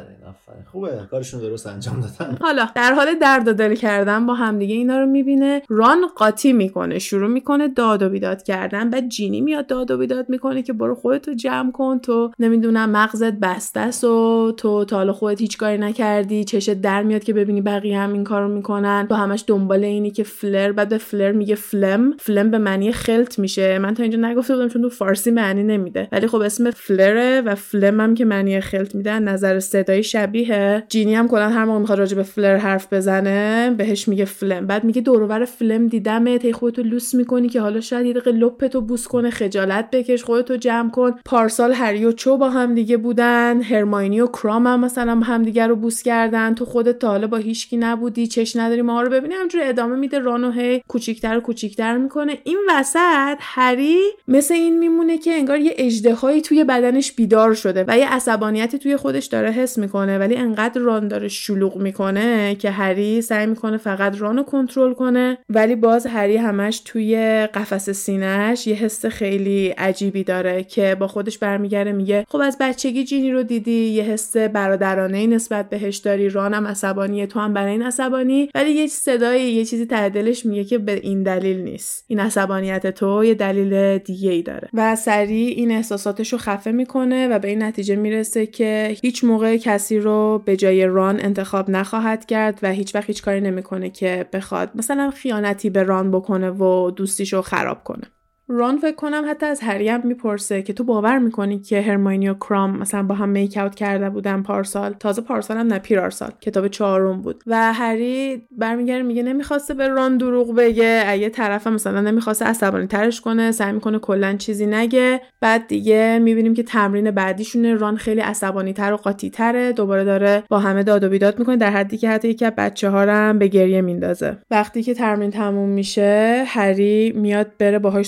Speaker 1: خوبه. کارشون درست انجام دادن.
Speaker 2: حالا در حال درد و دل کردن با همدیگه اینا رو می‌بینه. ران قاطی می‌کنه شروع می‌کنه داد و بیداد کردن. بعد جینی میاد داد و بیداد می‌کنه که برو خودتو جمع کن. تو نمی‌دونم مغزت بسته است و تو تا حالا خودت هیچ کاری نکردی. چشت در میاد که ببینی بقیه هم این کارو می‌کنن. تو همش دنبال اینی که فلر بعد به فلر میگه فلم. فلم به معنی خلط میشه. من تا اینجا نگفته بودم چون تو فارسی معنی نمیده. ولی خب اسم فلره و فلم هم که معنی خلط میده نظر صدای شبیه جینی هم کلا هر موقع می‌خواد راجع به فلر حرف بزنه بهش میگه فلم. بعد میگه دور فلم دیدم تی خودتو لوس می‌کنی که حالا شاید یه دقیقه لپتو بوس کنه خجالت بکش خودتو جمع کن. پارسال هری و چو با هم دیگه بودن هرماینی و کرام هم مثلا هم دیگه رو بوس کردن. تو خودت تا حالا با هیچکی نبودی چش نداری ما رو ببینی. همجوری ادامه میده رانو هی کوچیکتر و کوچیکتر می‌کنه. این وسط هری مثل این میمونه که انگار یه اژدهایی توی بدنش بیدار شده و یه عصبانیتی توی خودش داره حس می‌کنه. می‌کنه ولی انقدر ران داره شلوغ می‌کنه که هری سعی می‌کنه فقط ران رو کنترل کنه. ولی باز هری همش توی قفس سینهش یه حس خیلی عجیبی داره که با خودش برمیگرده میگه خب از بچگی جینی رو دیدی یه حس برادرانه نسبت بهش داری رانم عصبانیه تو هم برای این عصبانی. ولی یه صدای یه چیزی ته دلش میگه که به این دلیل نیست. این عصبانیت تو یه دلیل دیگه ای داره. و سریع این احساساتش رو خفه می‌کنه و به این نتیجه می‌رسه که هیچ موقع کسی رو به جای ران انتخاب نخواهد کرد و هیچ وقت هیچ کاری نمی‌کنه که بخواد مثلا خیانتی به ران بکنه و دوستیش رو خراب کنه. ران فکر کنم حتی از هری هم می‌پرسه که تو باور می‌کنی که هرماینی و کرام مثلا با هم میک اوت کرده بودن پارسال؟ تازه پارسال هم نه پیرارسال کتاب چهارم بود. و هری برمیگرده میگه نمی‌خواسته به ران دروغ بگه. اگه طرف مثلا نمی‌خواسته عصبانی ترش کنه سعی می‌کنه کلا چیزی نگه. بعد دیگه می‌بینیم که تمرین بعدیشونه. ران خیلی عصبانی تر و قاطی تره دوباره داره با همه داد و بیداد می‌کنه. در حدی که حتی یکی از بچه ها هم به گریه میندازه. وقتی که تمرین تموم میشه هری میاد بره باهاش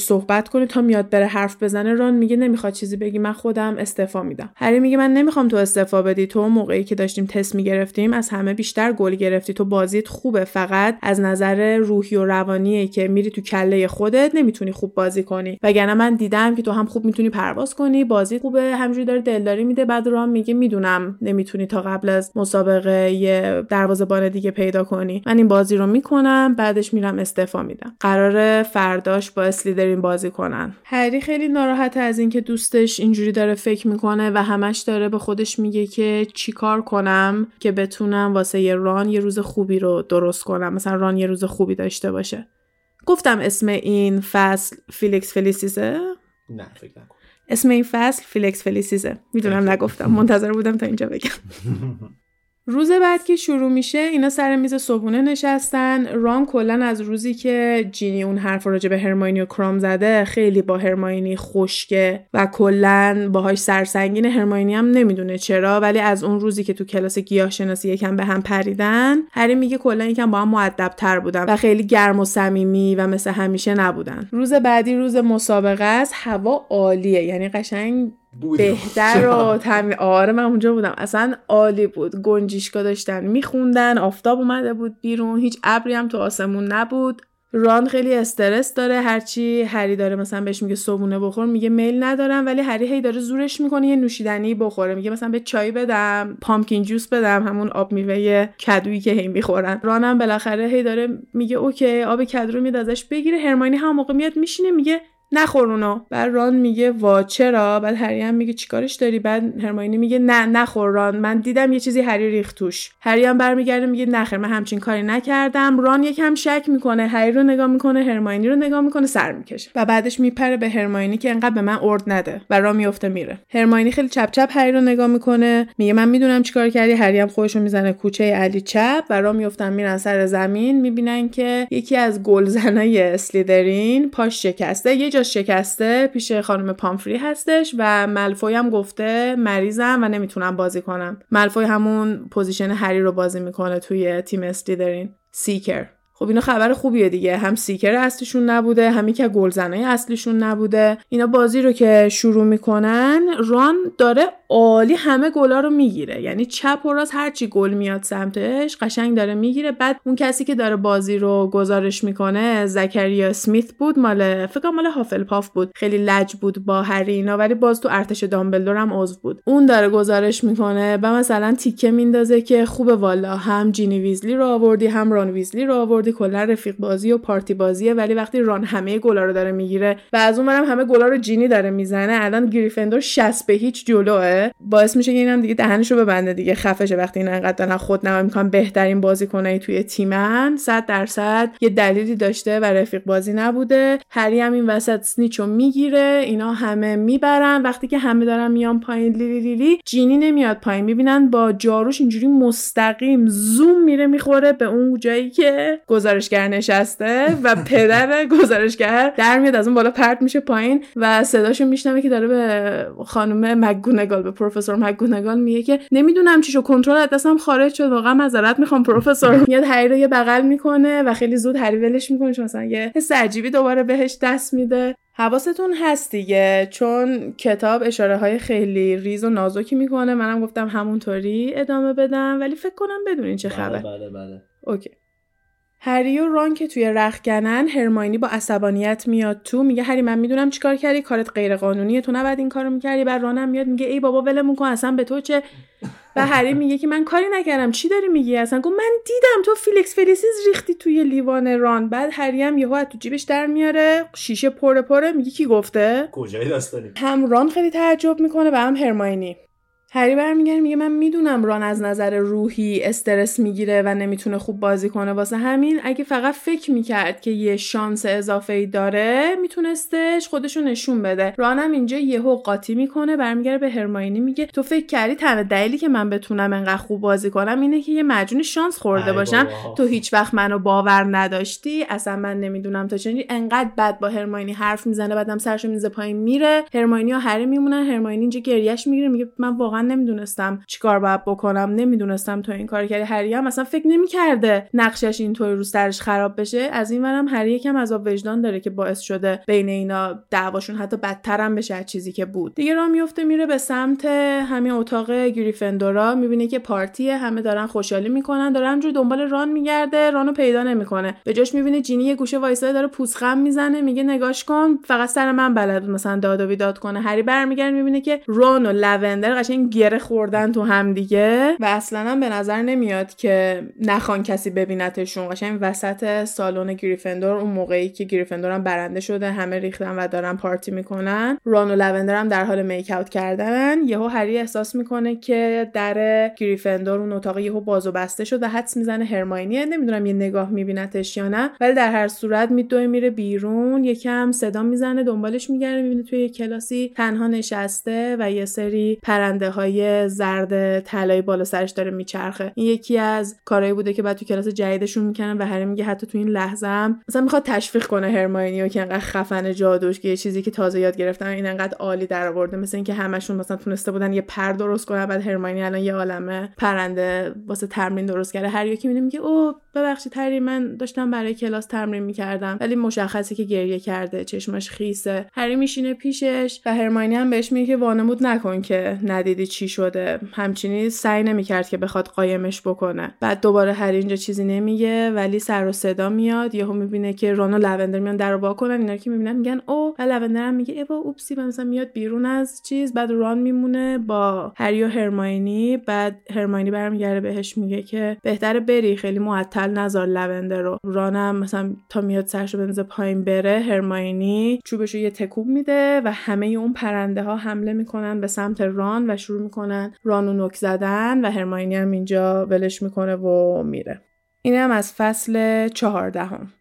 Speaker 2: کنه تا میاد بره حرف بزنه ران میگه نمی‌خواد چیزی بگی من خودم استعفا میدم. هری میگه من نمی‌خوام تو استعفا بدی تو موقعی که داشتیم تست می‌گرفتیم از همه بیشتر گل گرفتی. تو بازیت خوبه فقط از نظر روحی و روانیه که میری تو کله خودت نمی‌تونی خوب بازی کنی. وگرنه من دیدم که تو هم خوب می‌تونی پرواز کنی بازی خوبه همجوری داره دلداری میده بعد ران میگه می‌دونم نمی‌تونی تا قبل از مسابقه یه دروازه‌بان دیگه پیدا کنی. من این بازی رو می‌کنم بعدش میرم استعفا میدم. قرار فرداش با اسلیدرین بازی کنن. هری خیلی ناراحت از اینکه دوستش اینجوری داره فکر می‌کنه و همش داره به خودش میگه که چیکار کنم که بتونم واسه یه ران یه روز خوبی رو درست کنم. مثلا ران یه روز خوبی داشته باشه. گفتم اسم این فصل Felix Felicis ه؟
Speaker 1: نه فکر نکن
Speaker 2: اسم این فصل Felix Felicis ه. می‌دونم نگفتم. منتظر بودم تا اینجا بگم. روز بعد که شروع میشه اینا سر میز صبحونه نشستن. ران کلا از روزی که جینی اون حرف راجع به هرماینی و کرام زده خیلی با هرماینی خشکه و کلا باهاش سرسنگینه. هرماینی هم نمی‌دونه چرا ولی از اون روزی که تو کلاس گیاه شناسی یکم به هم پریدن هری میگه کلا یکم با هم مؤدب تر بودن و خیلی گرم و صمیمی و مثل همیشه نبودن. روز بعدی روز مسابقه است هوا عالیه. یعنی قشنگ بهتر و تمی آره من اونجا بودم. اصلا عالی بود. گنجیشکا داشتن میخوندن آفتاب اومده بود بیرون. هیچ ابری هم تو آسمون نبود. ران خیلی استرس داره. هرچی هری داره مثلا بهش میگه صبونه بخور میگه میل ندارم ولی هری هی داره زورش می‌کنه یه نوشیدنی بخوره. میگه مثلا به چای بدم پامکین جوس بدم همون آب میوه کدویی که هی می‌خورن. رانم بالاخره هی داره میگه اوکی آب کدو رو میاد ازش بگیره. هرماینی هم موقع میاد میشینه میگه نخور اونو. بعد ران میگه وا چرا؟ بعد هری هم میگه چیکارش داری؟ بعد هرماینی میگه نه نخور ران. من دیدم یه چیزی هری ریخت توش. هری هم برمیگرده میگه نخیر من همچین کاری نکردم. ران یکم شک می‌کنه هری رو نگاه می‌کنه هرماینی رو نگاه می‌کنه سر می‌کشه. و بعدش میپره به هرماینی که انقدر به من order نده و ران میفته میره. هرماینی خیلی چپ چپ هری رو نگاه می‌کنه. میگه من می‌دونم چیکار کردی. هری هم خودش رو می‌زنه کوچه علی چپ و ران میفتن میرن سر زمین. می‌بینن که یکی از گلزنای اسلیدرین پاش شکسته. یه جاش شکسته پیش خانم پامفری هستش و ملفوی هم گفته مریضم و نمی‌تونم بازی کنم. ملفوی همون position هری رو بازی می‌کنه توی تیم اسلیدرین. Seeker. خب اینا خبر خوبیه دیگه. هم seeker اصلیشون نبوده همین که گلزنای اصلیشون نبوده. اینا بازی رو که شروع می‌کنن ران داره عالی همه گلا رو می‌گیره. یعنی چپ و راست هرچی گل میاد سمتش قشنگ داره می‌گیره. بعد اون کسی که داره بازی رو گزارش می‌کنه زکریا اسمیت بود مال فکر مال هافلپاف بود. خیلی لج بود با هری اینا ولی باز تو ارتش دامبلدور هم عضو بود. اون داره گزارش می‌کنه و مثلا تیکه میندازه که خوبه والا. هم جینی ویزلی رو آوردی هم ران ویزلی رو آوردی. کلا رفیق بازی و پارتی بازیه ولی وقتی ران همه گلا رو داره می‌گیره و از اون همه گلا رو جینی داره می‌زنه الان گریفندور 60 به هیچ جلوئه. باعث میشه که اینم دیگه دهنشو ببنده دیگه خفشه. وقتی این انقدر دارن خود نما می‌کنن بهترین بازیکنای توی تیمن 100 درصد یه دلیلی داشته و رفیق بازی نبوده. هری هم این وسط سنیچو می‌گیره اینا همه می‌برن. وقتی که همه دارن میان پایین لیلی لیلی جینی نمیاد پایین. می‌بینن با جاروش اینجوری مستقیم زوم میره می‌خوره به اون جایی که گزارشگر نشسته و پدر گزارشگر در میاد از اون بالا پرت میشه پایین و صداشو میشنوه که داره به خانم مگونگال به پروفسور مکگونگال میگه که نمی‌دونم چیشو کنترل از دستم خارج شد. واقعا معذرت می‌خوام پروفسور. میاد هری رو یه بغل می‌کنه و خیلی زود هری ولش می‌کنه. چون مثلا یه حس عجیبی دوباره بهش دست میده. حواستون هست دیگه. چون کتاب اشاره های خیلی ریز و نازکی می‌کنه. منم گفتم همونطوری ادامه بدم. ولی فکر کنم بدونین چه خبر.
Speaker 1: بله بله بله.
Speaker 2: OK. هری و ران که توی رختکنن هرماینی با عصبانیت میاد تو میگه هری من می‌دونم چیکار کردی کارت غیر قانونیه تو نباید این کارو می‌کردی. بعد رانم میاد میگه ای بابا ولمون کن اصلا به تو چه؟ و هری میگه که من کاری نکردم. چی داری میگی؟ اصلا گفت من دیدم تو فیلیکس فلیسیز ریختی توی لیوان ران. بعد هری هم یهو تو جیبش در میاره شیشه پره پره میگه کی گفته؟
Speaker 1: کجای داستانی؟
Speaker 2: هم ران خیلی تعجب می‌کنه و هم هرماینی. هری برمیگرده میگه من می‌دونم ران از نظر روحی استرس می‌گیره و نمی‌تونه خوب بازی کنه. واسه همین اگه فقط فکر می‌کرد که یه شانس اضافه ای داره میتونستش خودشو نشون بده. رانم اینجا یهو قاطی می‌کنه برمیگرده به هرماینی میگه تو فکر کردی تنها دلیلی که من بتونم انقدر خوب بازی کنم اینه که یه مجون شانس خورده باشم. تو هیچ وقت منو باور نداشتی. اصلا من نمی‌دونم تو چنین انقدر بد با هرماینی حرف می‌زنه بعدم سرشو میزه پایین میره. هرماینی و هری میمونن هرماینی اینجا گریش می‌گیره میگه من واقعا نمی‌دونستم چیکار باید بکنم نمی‌دونستم تو این کار کردی. هری هم اصلا فکر نمی‌کرده نقشش اینطوری رو سرش خراب بشه. از این ورم هری یکم عذاب وجدان داره که باعث شده بین اینا دعواشون حتی بدتر هم بشه از چیزی که بود. دیگه راه میفته میره به سمت همین اتاق گریفندورا می‌بینه که پارتیه همه دارن خوشحالی می‌کنن داره همجور دنبال ران میگرده رانو پیدا نمی‌کنه. به جاش می‌بینه جینی یه گوشه وایساده داره پوزخم می‌زنه میگه نگاش کن. فقط سر من بلد مثلا داد و بیداد کنه. هری برمیگرده می‌بینه که ران و لوندر قشنگ گره خوردن تو هم دیگه. و اصلا هم به نظر نمیاد که نخوان کسی ببینتشون قشنگ وسط سالن گریفندور اون موقعی که گریفندور هم برنده شده همه ریختن و دارن پارتی می‌کنن. ران و لوندر هم در حال میک اوت کردن یهو هری احساس می‌کنه که در گریفندور اون اتاق یهو باز و بسته شد و حدس می‌زنه هرماینیه نمی‌دونم یه نگاه میبینتش یا نه. ولی در هر صورت میدوه میره بیرون. یکم صدا می‌زنه دنبالش میگرده می‌بینه توی یه کلاسی تنها نشسته و یه سری پرنده های زرد طلایی بالا سرش داره میچرخه. این یکی از کارهایی بوده که بعد تو کلاس جدیدشون می‌کنن و هری میگه حتی تو این لحظه هم مثلا می‌خواد تشویق کنه هرماینی و که انقدر خفن جادوش که یه چیزی که تازه یاد گرفتن این انقدر عالی در آورده. مثل اینکه همشون مثلا تونسته بودن یه پر درست کنن بعد هرماینی الان یه عالمه پرنده واسه تمرین درست کرده. هر یکی می‌بینه میگه او ببخشید هری من داشتم برای کلاس تمرین می‌کردم ولی مشخصه که گریه کرده چشماش خیسه. هری میشینه پیشش و هرماینی هم بهش میگه وانمود نکن که ندیدی چی شده. همچینی سعی نمی‌کرد که بخواد قایمش بکنه. بعد دوباره هری اینجا چیزی نمیگه ولی سر و صدا میاد. یهو می‌بینه که ران و لوندر میان در رو وا کنن. اینا که می‌بینن میگن او و لوندر هم میگه ایوا اوپسی مثلا میاد بیرون از چیز. بعد ران میمونه با هری و هرماینی. بعد هرماینی برمیگرده بهش میگه که بهتره بری خیلی معطل نذار لوندر رو. رانم مثلا تا میاد سرشو بنزه پایین بره هرماینی چوبشو یه تکوب میده و همه اون پرنده ها حمله می‌کنن به سمت ران و شروع می‌کنن رانو نوک زدن و هرماینی هم اینجا ولش می‌کنه و میره. اینم از فصل چهاردهم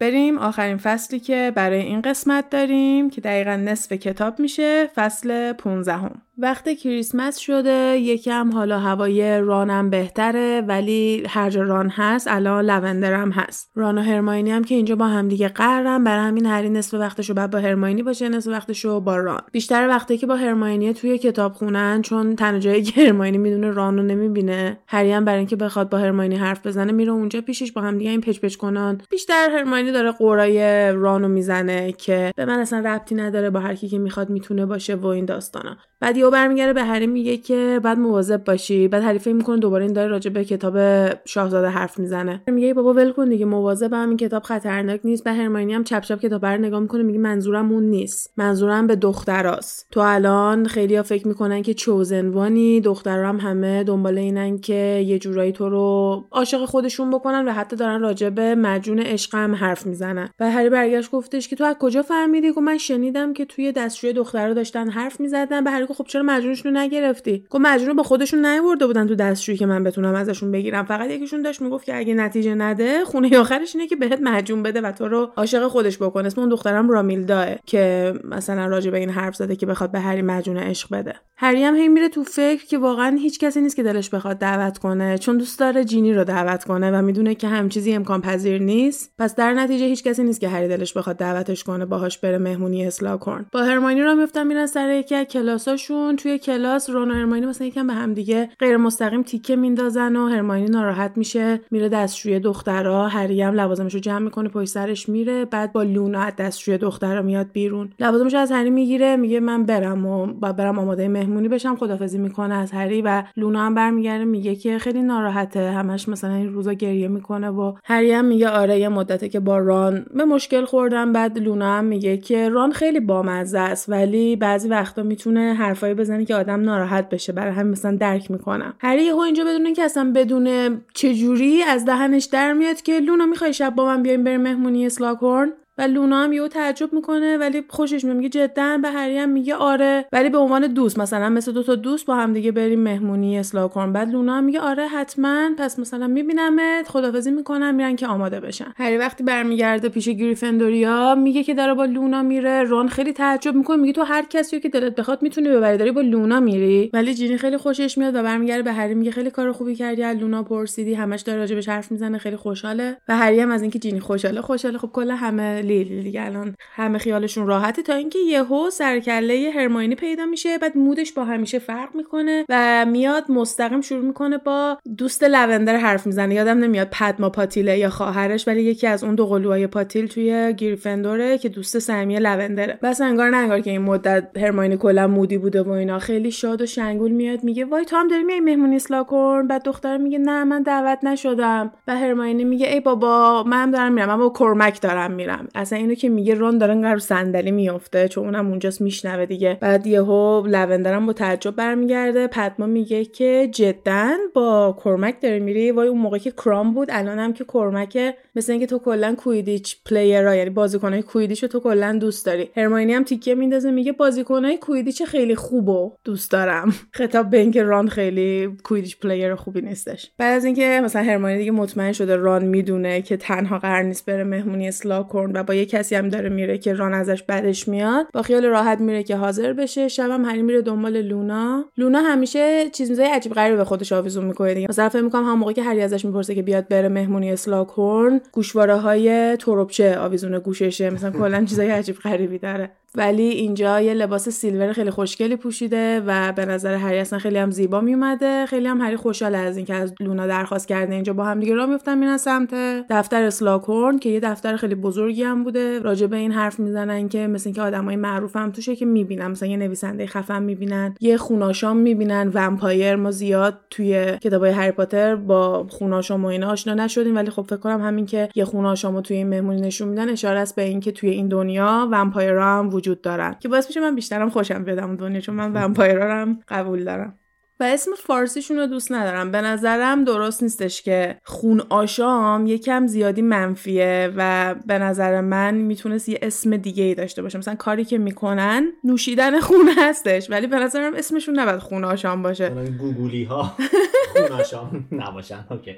Speaker 2: بریم آخرین فصلی که برای این قسمت داریم که دقیقا نصف کتاب میشه فصل 15 هم. وقت کریسمس شده یکم حالا هوای رانم بهتره ولی هر جا ران هست الان لوندر هم هست. ران و هرماینی هم که اینجا با هم دیگه قررن برای همین هری نصف وقتشو بعد با هرماینی باشه نصف وقتشو با ران. بیشتر وقتی که با هرماینی توی کتاب خونن چون تنها جایی که هرماینی می‌دونه رانو نمی‌بینه. هری هم برای اینکه بخواد با هرماینی حرف بزنه میره اونجا پیشش با هم دیگه این پچ پچ کنن. بیشتر هرماینی داره قورای رانو می‌زنه که به من اصلا ربطی نداره با هر کی که می‌خواد می‌تونه باشه و این داستانا. بعد یهو برمیگره به هری میگه که بعد مواظب باشی. بعد هری فکر می‌کنه دوباره این داره راجع به کتاب شاهزاده حرف می‌زنه. میگه بابا ول کن دیگه مواظبم این کتاب خطرناک نیست. به هرماینی هم چپ چپ کتاب رو نگاه می‌کنه میگه منظورم اون نیست. منظورم به دختراست. تو الان خیلیا فکر می‌کنن که چوزنوانی دخترا هم همه دنبال اینن که یه جورایی تو رو عاشق خودشون بکنن و حتی دارن راجع به مجون عشق هم حرف می‌زنن. و هری برگشت گفتش که تو از کجا فهمیدی؟ که من شنیدم که توی دستشوی دخترا داشتن حرف می‌زدن. به هری گفت خب چرا مجونشون رو نگرفتی؟ گفت مجون با خودشون نیورده بودن تو دستشویی که من بتونم ازشون بگیرم. فقط یکیشون داشت می‌گفت که اگه نتیجه نده خونه آخرش اینه که بهت مجون بده و تو رو عاشق خودش بکنه اسم اون دخترم رامیلداه که مثلا راجع به این حرف زده که بخواد به هری مجون عشق بده. هری هم هی میره تو فکر که واقعا هیچ کسی نیست که دلش بخواد دعوت کنه چون دوست داره جینی رو دعوت کنه و می‌دونه که هم چیزی امکان پذیر نیست. پس در نتیجه هیچ کسی نیست که هری دلش بخواد دعوتش کنه باهاش بره مهمونی اسلاکورن با هرماینی رو میفتن میرن سر یکی از کلاساشون. توی کلاس رون و هرماینی مثلا یکم به هم دیگه غیر مستقیم تیکه میندازن و هرماینی ناراحت میشه. میره دستشوی دخترها. هری هم لوازمش رو جمع می‌کنه پشت سرش میره. بعد با لونا از دستشوی دخترها میاد بیرون. لوازمش از هری می‌گیره میگه من برم و با برم آماده مهمونی بشم. خدافزی می‌کنه از هری و لونا هم برمیگرده. میگه که خیلی ناراحته. همش مثلا این روزا گریه می‌کنه و هری هم میگه آره یه مدته که ران به مشکل خوردم. بعد لونا هم میگه که ران خیلی بامزه است ولی بعضی وقتا می‌تونه حرفایی بزنه که آدم ناراحت بشه. برای همین مثلا درک می‌کنم. هری یهو اینجا بدونه که اصلا بدون چجوری از دهنش در میاد که لونا می‌خوای شب با من بیایم بریم مهمونی اسلاکورن و لونا هم یهو تعجب می‌کنه ولی خوشش میاد میگه جدا به هری هم میگه آره ولی به عنوان دوست مثلا مثل دو تا دوست با هم دیگه بریم مهمونی اسلاکورن بعد لونا هم میگه آره حتما. پس مثلا میبینمت خدافظی می‌کنم میرن که آماده بشن. هری وقتی برمیگرده پیش گریفندوریا میگه که داره با لونا میره. رون خیلی تعجب می‌کنه میگه تو هر کسی که دلت بخواد می‌تونی ببری داری با لونا میری. ولی جینی خیلی خوشش میاد و برمیگرده به هری میگه خیلی کار خوبی کردی از لونا پرسیدی همش داره راجبش حرف می‌زنه خیلی خوشحاله. و هری هم از اینکه جینی خوشحاله خوشحاله. خب کل همه لیلی دیگه الان همه خیالشون راحته تا اینکه یهو سرکله هرماینی پیدا میشه بعد مودش با همیشه فرق می‌کنه و میاد مستقیم شروع می‌کنه با دوست لوندر حرف می‌زنه. یادم نمیاد پدما پاتیله یا خواهرش ولی یکی از اون دو قلوهای پاتیل توی گریفندوره که دوست صمیمی لوندره بس انگار نه انگار که این مدت هرماینی کلا مودی بوده و اینا. خیلی شاد و شنگول میاد میگه وای تو هم داری میای مهمونی اسلاکورن بعد دختر میگه نه من دعوت نشدم. و هرماینی میگه ای بابا من دارم میرم من با کرمک دارم میرم. اصلا اینو که میگه رون داره رو صندلی میفته چون اونم اونجاست میشنوه دیگه. بعد یهو لوندرم با تعجب برمیگرده. پدما میگه که جدا با کرمک داره میری. وای اون موقع که کرام بود الانم که کرمک مثل اینکه تو کلا Quidditch player ا یعنی بازیکنای کویدیچ تو کلا دوست داری. هرماینی هم تیکه میندازه میگه بازیکنای کویدیچ خیلی خوبو دوست دارم. خطاب به اینکه ران خیلی Quidditch player خوبی نیستش. بعد از اینکه مثلا هرماینی دیگه مطمئن شده ران می‌دونه که تنها قرار نیست بره مهمونی اسلاکورن با یه کسی هم داره میره که ران ازش بدش میاد با خیال راحت میره که حاضر بشه. شبم هری میره دنبال لونا. لونا همیشه چیز میزای عجیب غریبی به خودش آویزون می‌کنه دیگه. مثلا فکر می‌کنم هم موقعی که هری ازش می‌پرسه که بیاد بره مهمونی اسلاکورن گوشواره های تروبچه آویزون گوششه. مثلا کلا چیزای عجیب غریبی داره. ولی اینجا یه لباس سیلور خیلی خوشگلی پوشیده و به نظر هری اصلا خیلی هم زیبا میومده. خیلی هم هری خوشحال از اینکه از لونا درخواست کرده. اینجا با هم دیگه راه میفتن میرن سمت دفتر اسلاکورن که یه دفتر خیلی بزرگی هم بوده. راجع به این حرف می‌زنن که مثل اینکه آدمای معروف هم توشه که می‌بینن. مثلا یه نویسنده خفن می‌بینن یه خوناشام می‌بینن. ومپایر ما زیاد توی کتابای هری پاتر با خوناشام و اینا آشنا نشدیم. ولی خب فکر کنم همین که یه خوناشامو توی این مهمونی نشون میدن اشاره است به اینکه توی این دنیا ومپایرها هم وجود دارن که باعث میشه من بیشترم خوشم بیاد اون دنیا چون من ومپایرها هم قبول دارم. و اسم فارسیشون رو دوست ندارم. به نظرم درست نیستش که خون آشام یکم زیادی منفیه و به نظر من می‌تونست یه اسم دیگه ای داشته باشه. مثلا کاری که می‌کنن نوشیدن خون هستش ولی به نظرم اسمشون نباید خون آشام باشه.
Speaker 3: گوگولی ها خون آشام نباشن اوکی.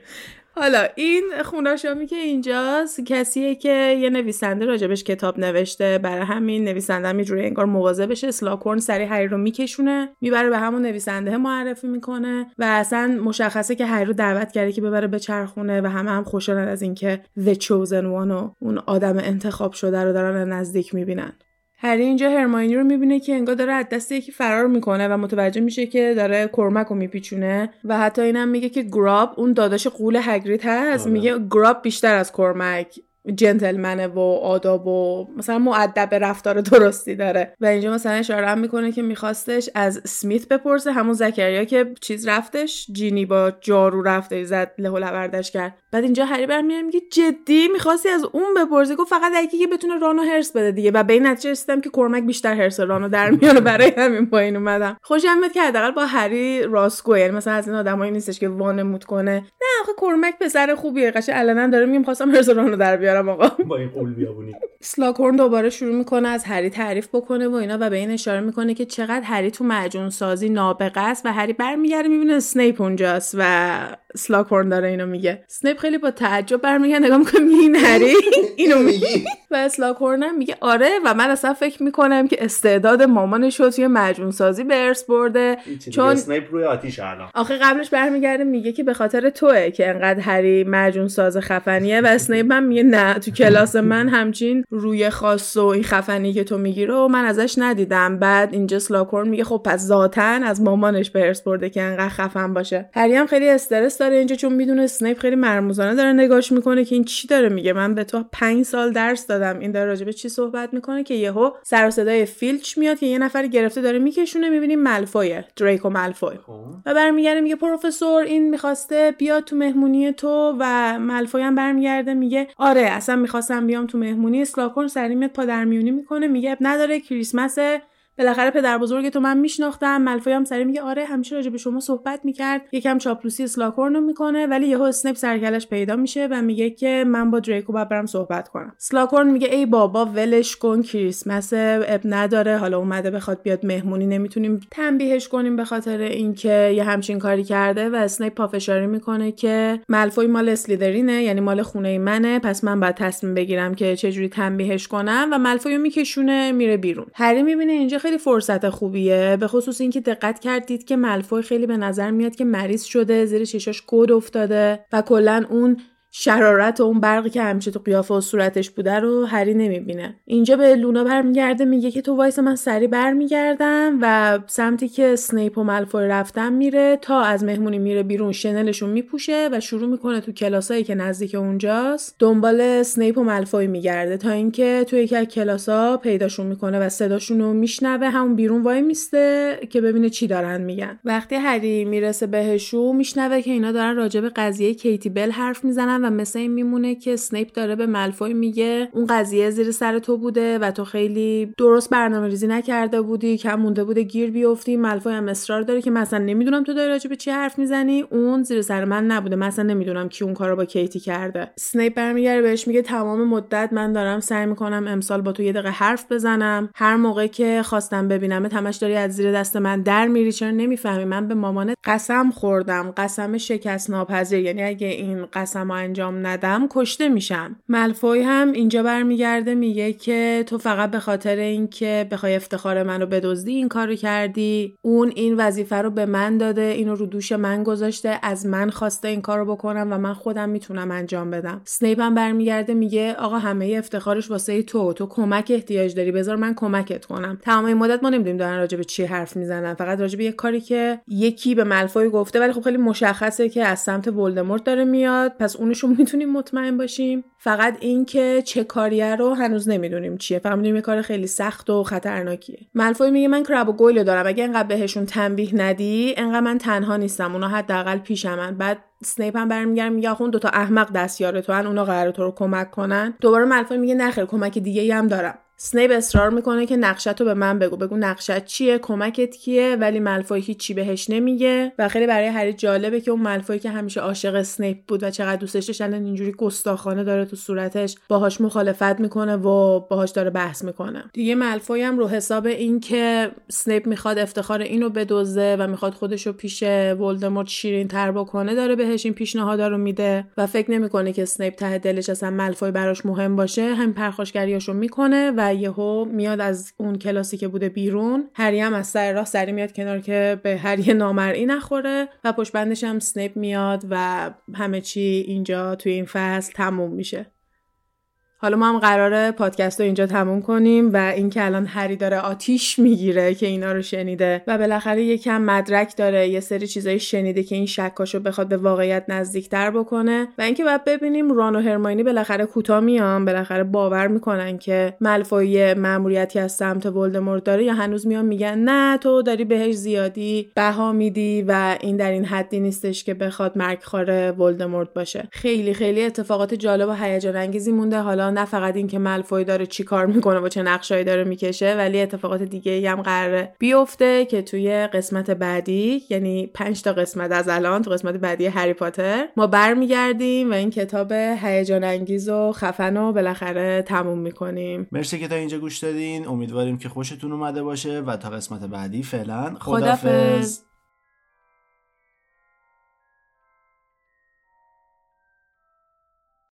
Speaker 2: حالا این خوناشامی که اینجاست کسیه که یه نویسنده راجبش کتاب نوشته. برای همین نویسنده میجوری انگار مواظب بشه اسلاکورن سری هری رو میکشونه می‌بره به همون نویسنده معرفی می‌کنه و اصلا مشخصه که هری رو دعوت کرده که ببره به چرخونه و همه هم خوشحالن از اینکه The Chosen One و اون آدم انتخاب شده رو دارن نزدیک می‌بینن. هری اینجا هرماینی رو می‌بینه که انگار داره از دست یکی فرار می‌کنه و متوجه میشه که داره کرمک رو میپیچونه و حتی اینم میگه که گراب اون داداش قول هگریت هست میگه گراب بیشتر از کرمک جنتلمنه و آداب و مثلا معدب رفتار درستی داره. و اینجا مثلا اشاره هم می‌کنه که میخواستش از سمیت بپرسه همون زکریا که چیز رفتش جینی با جارو رفته زد له لوردش کرد. بعد اینجا هری برمیاد میگه جدی می‌خواستی از اون بپرسی؟ گفت فقط یکی که بتونه رانو هرس بده دیگه. و به این نتیجه رسیدم که کرمک بیشتر هرس رانو در میاره. برای همین پایین اومدم. خوشم میاد که حداقل با هری راستگو یعنی مثلا از این آدمایی نیستش که وانمود کنه. نه آخه کرمک پسر خوبیه. قشنگ علنا داره میگم خواستم حرص رانو در بیارم آقا.
Speaker 3: با این غول بیابونی.
Speaker 2: سلاکورن دوباره شروع می‌کنه از هری تعریف بکنه و اینا و به این اشاره می‌کنه که چقدر هری تو معجون سازی نابغه است و هری برمیگرده می‌بینه اسنیپ اونجاست و سلاکورن داره اینو میگه. سنیپ خیلی با تعجب برمیگرده نگاه می‌کنه میگه این هری اینو میگی. و اسلاکورن هم میگه آره و من اصلا فکر می‌کنم که استعداد مامانش رو توی معجون سازی به ارث برده.
Speaker 3: چون
Speaker 2: چون
Speaker 3: اسنیپ روی آتیش الان.
Speaker 2: آخه قبلش برمیگرده میگه که به خاطر توه که انقدر هری معجون ساز خفنیه و اسنیپ هم میگه نه تو کلاس من همچین روی خاص و این خفنی که تو میگی رو من ازش ندیدم. بعد اینجا سلاکورن میگه خب پس ذاتا از مامانش به ارث برده که انقدر خفن باشه. هری هم خیلی استرس داره اینجا چون می‌دونه اسنیپ خیلی مرموزانه داره نگاش می‌کنه که این چی داره میگه. من به تو پنج سال درس دادم. این داره راجع به چی صحبت می‌کنه که یهو سر و صدای فیلچ میاد که یه نفر گرفته داره میکشونه. می‌بینیم ملفویه دریکو ملفوی. و برمیگرده میگه پروفسور این می‌خواسته بیاد تو مهمونی تو. و ملفوی هم برمیگرده میگه آره اصلا می‌خواستم بیام تو مهمونی. اسلاکورن سری میاد پادرمیونی می‌کنه. میگه نداره کریسمس بالاخره پدر بزرگ تو من میشناختم. ملفوی هم سری میگه آره همیشه راجع به شما صحبت می‌کرد. یکم چاپلوسی اسلاکورن رو می‌کنه ولی یهو اسنپ سر و کلش پیدا میشه و میگه که من با دریکو باید برم صحبت کنم. اسلاکورن میگه ای بابا ولش کن کریسمس عیب نداره. حالا اومده بخواد بیاد مهمونی نمی‌تونیم تنبیهش کنیم به خاطر اینکه یه همچین کاری کرده. و اسنیپ پافشاری می‌کنه که ملفوی مال اسلیدرینه یعنی مال خونه منه. پس من باید تصمیم بگیرم که چجوری تنبیهش کنم. و ملفوی میکشونه میره بیرون. هری می‌بینه اینجا فرصت خوبیه. به خصوص اینکه دقت کردید که ملفوی خیلی به نظر میاد که مریض شده زیر چشاش گود افتاده و کلا اون شرارت و اون برقی که همیشه تو قیافه و صورتش بوده رو هری نمی‌بینه. اینجا به لونا برمیگرده میگه که تو وایسا من سری برمیگردم و سمتی که سنیپ و ملفوی رفتن میره تا از مهمونی میره بیرون شنلشون میپوشه و شروع می‌کنه تو کلاسایی که نزدیک اونجاست دنبال سنیپ و ملفوی میگرده تا اینکه تو یکی از کلاسا پیداشون می‌کنه و صداشون رو میشنوه همون بیرون وای میسته که ببینه چی دارن میگن. وقتی هری می‌رسه بهشون میشنوه که اینا دارن راجع به قضیه کیتی بل حرف می‌زنن و مثل این میمونه که سنیپ داره به ملفوی میگه اون قضیه زیر سر تو بوده و تو خیلی درست برنامه ریزی نکرده بودی کم مونده بوده گیر بیفتی ملفوی هم اصرار داره که مثلا نمی‌دونم تو داری راجع به چی حرف می‌زنی اون زیر سر من نبوده مثلا نمی‌دونم کی اون کارو با کیتی کرده. سنیپ برمیگره بهش میگه تمام مدت من دارم سعی می‌کنم امسال با تو یه دقیقه حرف بزنم هر موقع که خواستم ببینم همش داری از زیر دست من در میری چرا نمی‌فهمی؟ من به مامانت قسم خوردم قسم شکست ناپذیر یعنی اگه این قسم انجام ندم کشته میشم. ملفوی هم اینجا برمیگرده میگه که تو فقط به خاطر اینکه بخوای افتخار منو بدزدی این کارو کردی. اون این وظیفه رو به من داده اینو رو دوش من گذاشته از من خواسته این کارو بکنم و من خودم می‌تونم انجام بدم. سنیپ هم برمیگرده میگه آقا همه افتخارش واسه تو تو کمک احتیاج داری بذار من کمکت کنم. تمام این مدت ما نمی‌دونیم دارن راجع به چی حرف می‌زنن فقط راجع به یه کاری که یکی به ملفوی گفته ولی خب خیلی مشخصه که از سمت ولدمورت داره میاد. پس اونشو می‌تونیم مطمئن باشیم. فقط این که چه کاریه رو هنوز نمی‌دونیم چیه. فقط یه کار خیلی سخت و خطرناکیه. ملفوی میگه من کرب و گویل دارم. اگه انقدر بهشون تنبیه ندی انقدر من تنها نیستم. اونا حداقل پیشمن بعد سنیپ هم برمیگرده میگه اون دوتا احمق دستیار تو هن. اونا قرار تو رو کمک کنن. دوباره ملفوی میگه نخیر کمک دیگه هم دارم. سنیپ اصرار می‌کنه که نقشت رو به من بگو. بگو نقشت چیه کمکت کیه ولی ملفوی هیچی بهش نمیگه. و خیلی برای هری جالبه که اون ملفوی که همیشه عاشق سنیپ بود و چقدر دوستش داشت اینجوری گستاخانه داره تو صورتش باهاش مخالفت می‌کنه و باهاش داره بحث می‌کنه. دیگه ملفوی هم رو حساب این که سنیپ می‌خواد افتخار اینو بدزده و می‌خواد خودش رو پیش ولدمورت شیرین تر بکنه داره بهش این پیشنهادا رو میده و فکر نمی‌کنه که سنیپ ته دلش اصلا ملفوی براش مهم باشه. هم پرخاشگریاشو می‌کنه و یهو میاد از اون کلاسی که بوده بیرون هری هم از سر راه سری میاد کنار که به هری نامرئی نخوره و پشت بندش هم سنیپ میاد و همه چی اینجا توی این فصل تموم میشه. حالا ما هم قراره پادکست رو اینجا تموم کنیم و اینکه الان هری داره آتیش می‌گیره که اینا رو شنیده و بالاخره یکم مدرک داره یه سری چیزایی شنیده که این شکاشو بخواد به واقعیت نزدیکتر بکنه و اینکه باید ببینیم ران و هرماینی بالاخره کوتاه میان بالاخره باور می‌کنن که ملفوی ماموریتی از سمت ولدمورت داره یا هنوز میان میگن نه تو داری بهش زیادی بها میدی و این در این حدی نیستش که بخواد مرگخوار ولدمورت باشه. خیلی خیلی اتفاقات جالب و هیجان انگیزی مونده. حالا نه فقط اینکه ملفوی داره چی کار می‌کنه و چه نقشایی داره می‌کشه ولی اتفاقات دیگه هم قراره بیفته که توی قسمت بعدی یعنی پنج تا قسمت از الان تو قسمت بعدی هری پاتر ما برمیگردیم و این کتاب هیجان انگیز و خفن و بالاخره تموم می‌کنیم.
Speaker 1: مرسی که تا اینجا گوش دادین. امیدواریم که خوشتون اومده باشه و تا قسمت بعدی فعلا
Speaker 2: خدافظ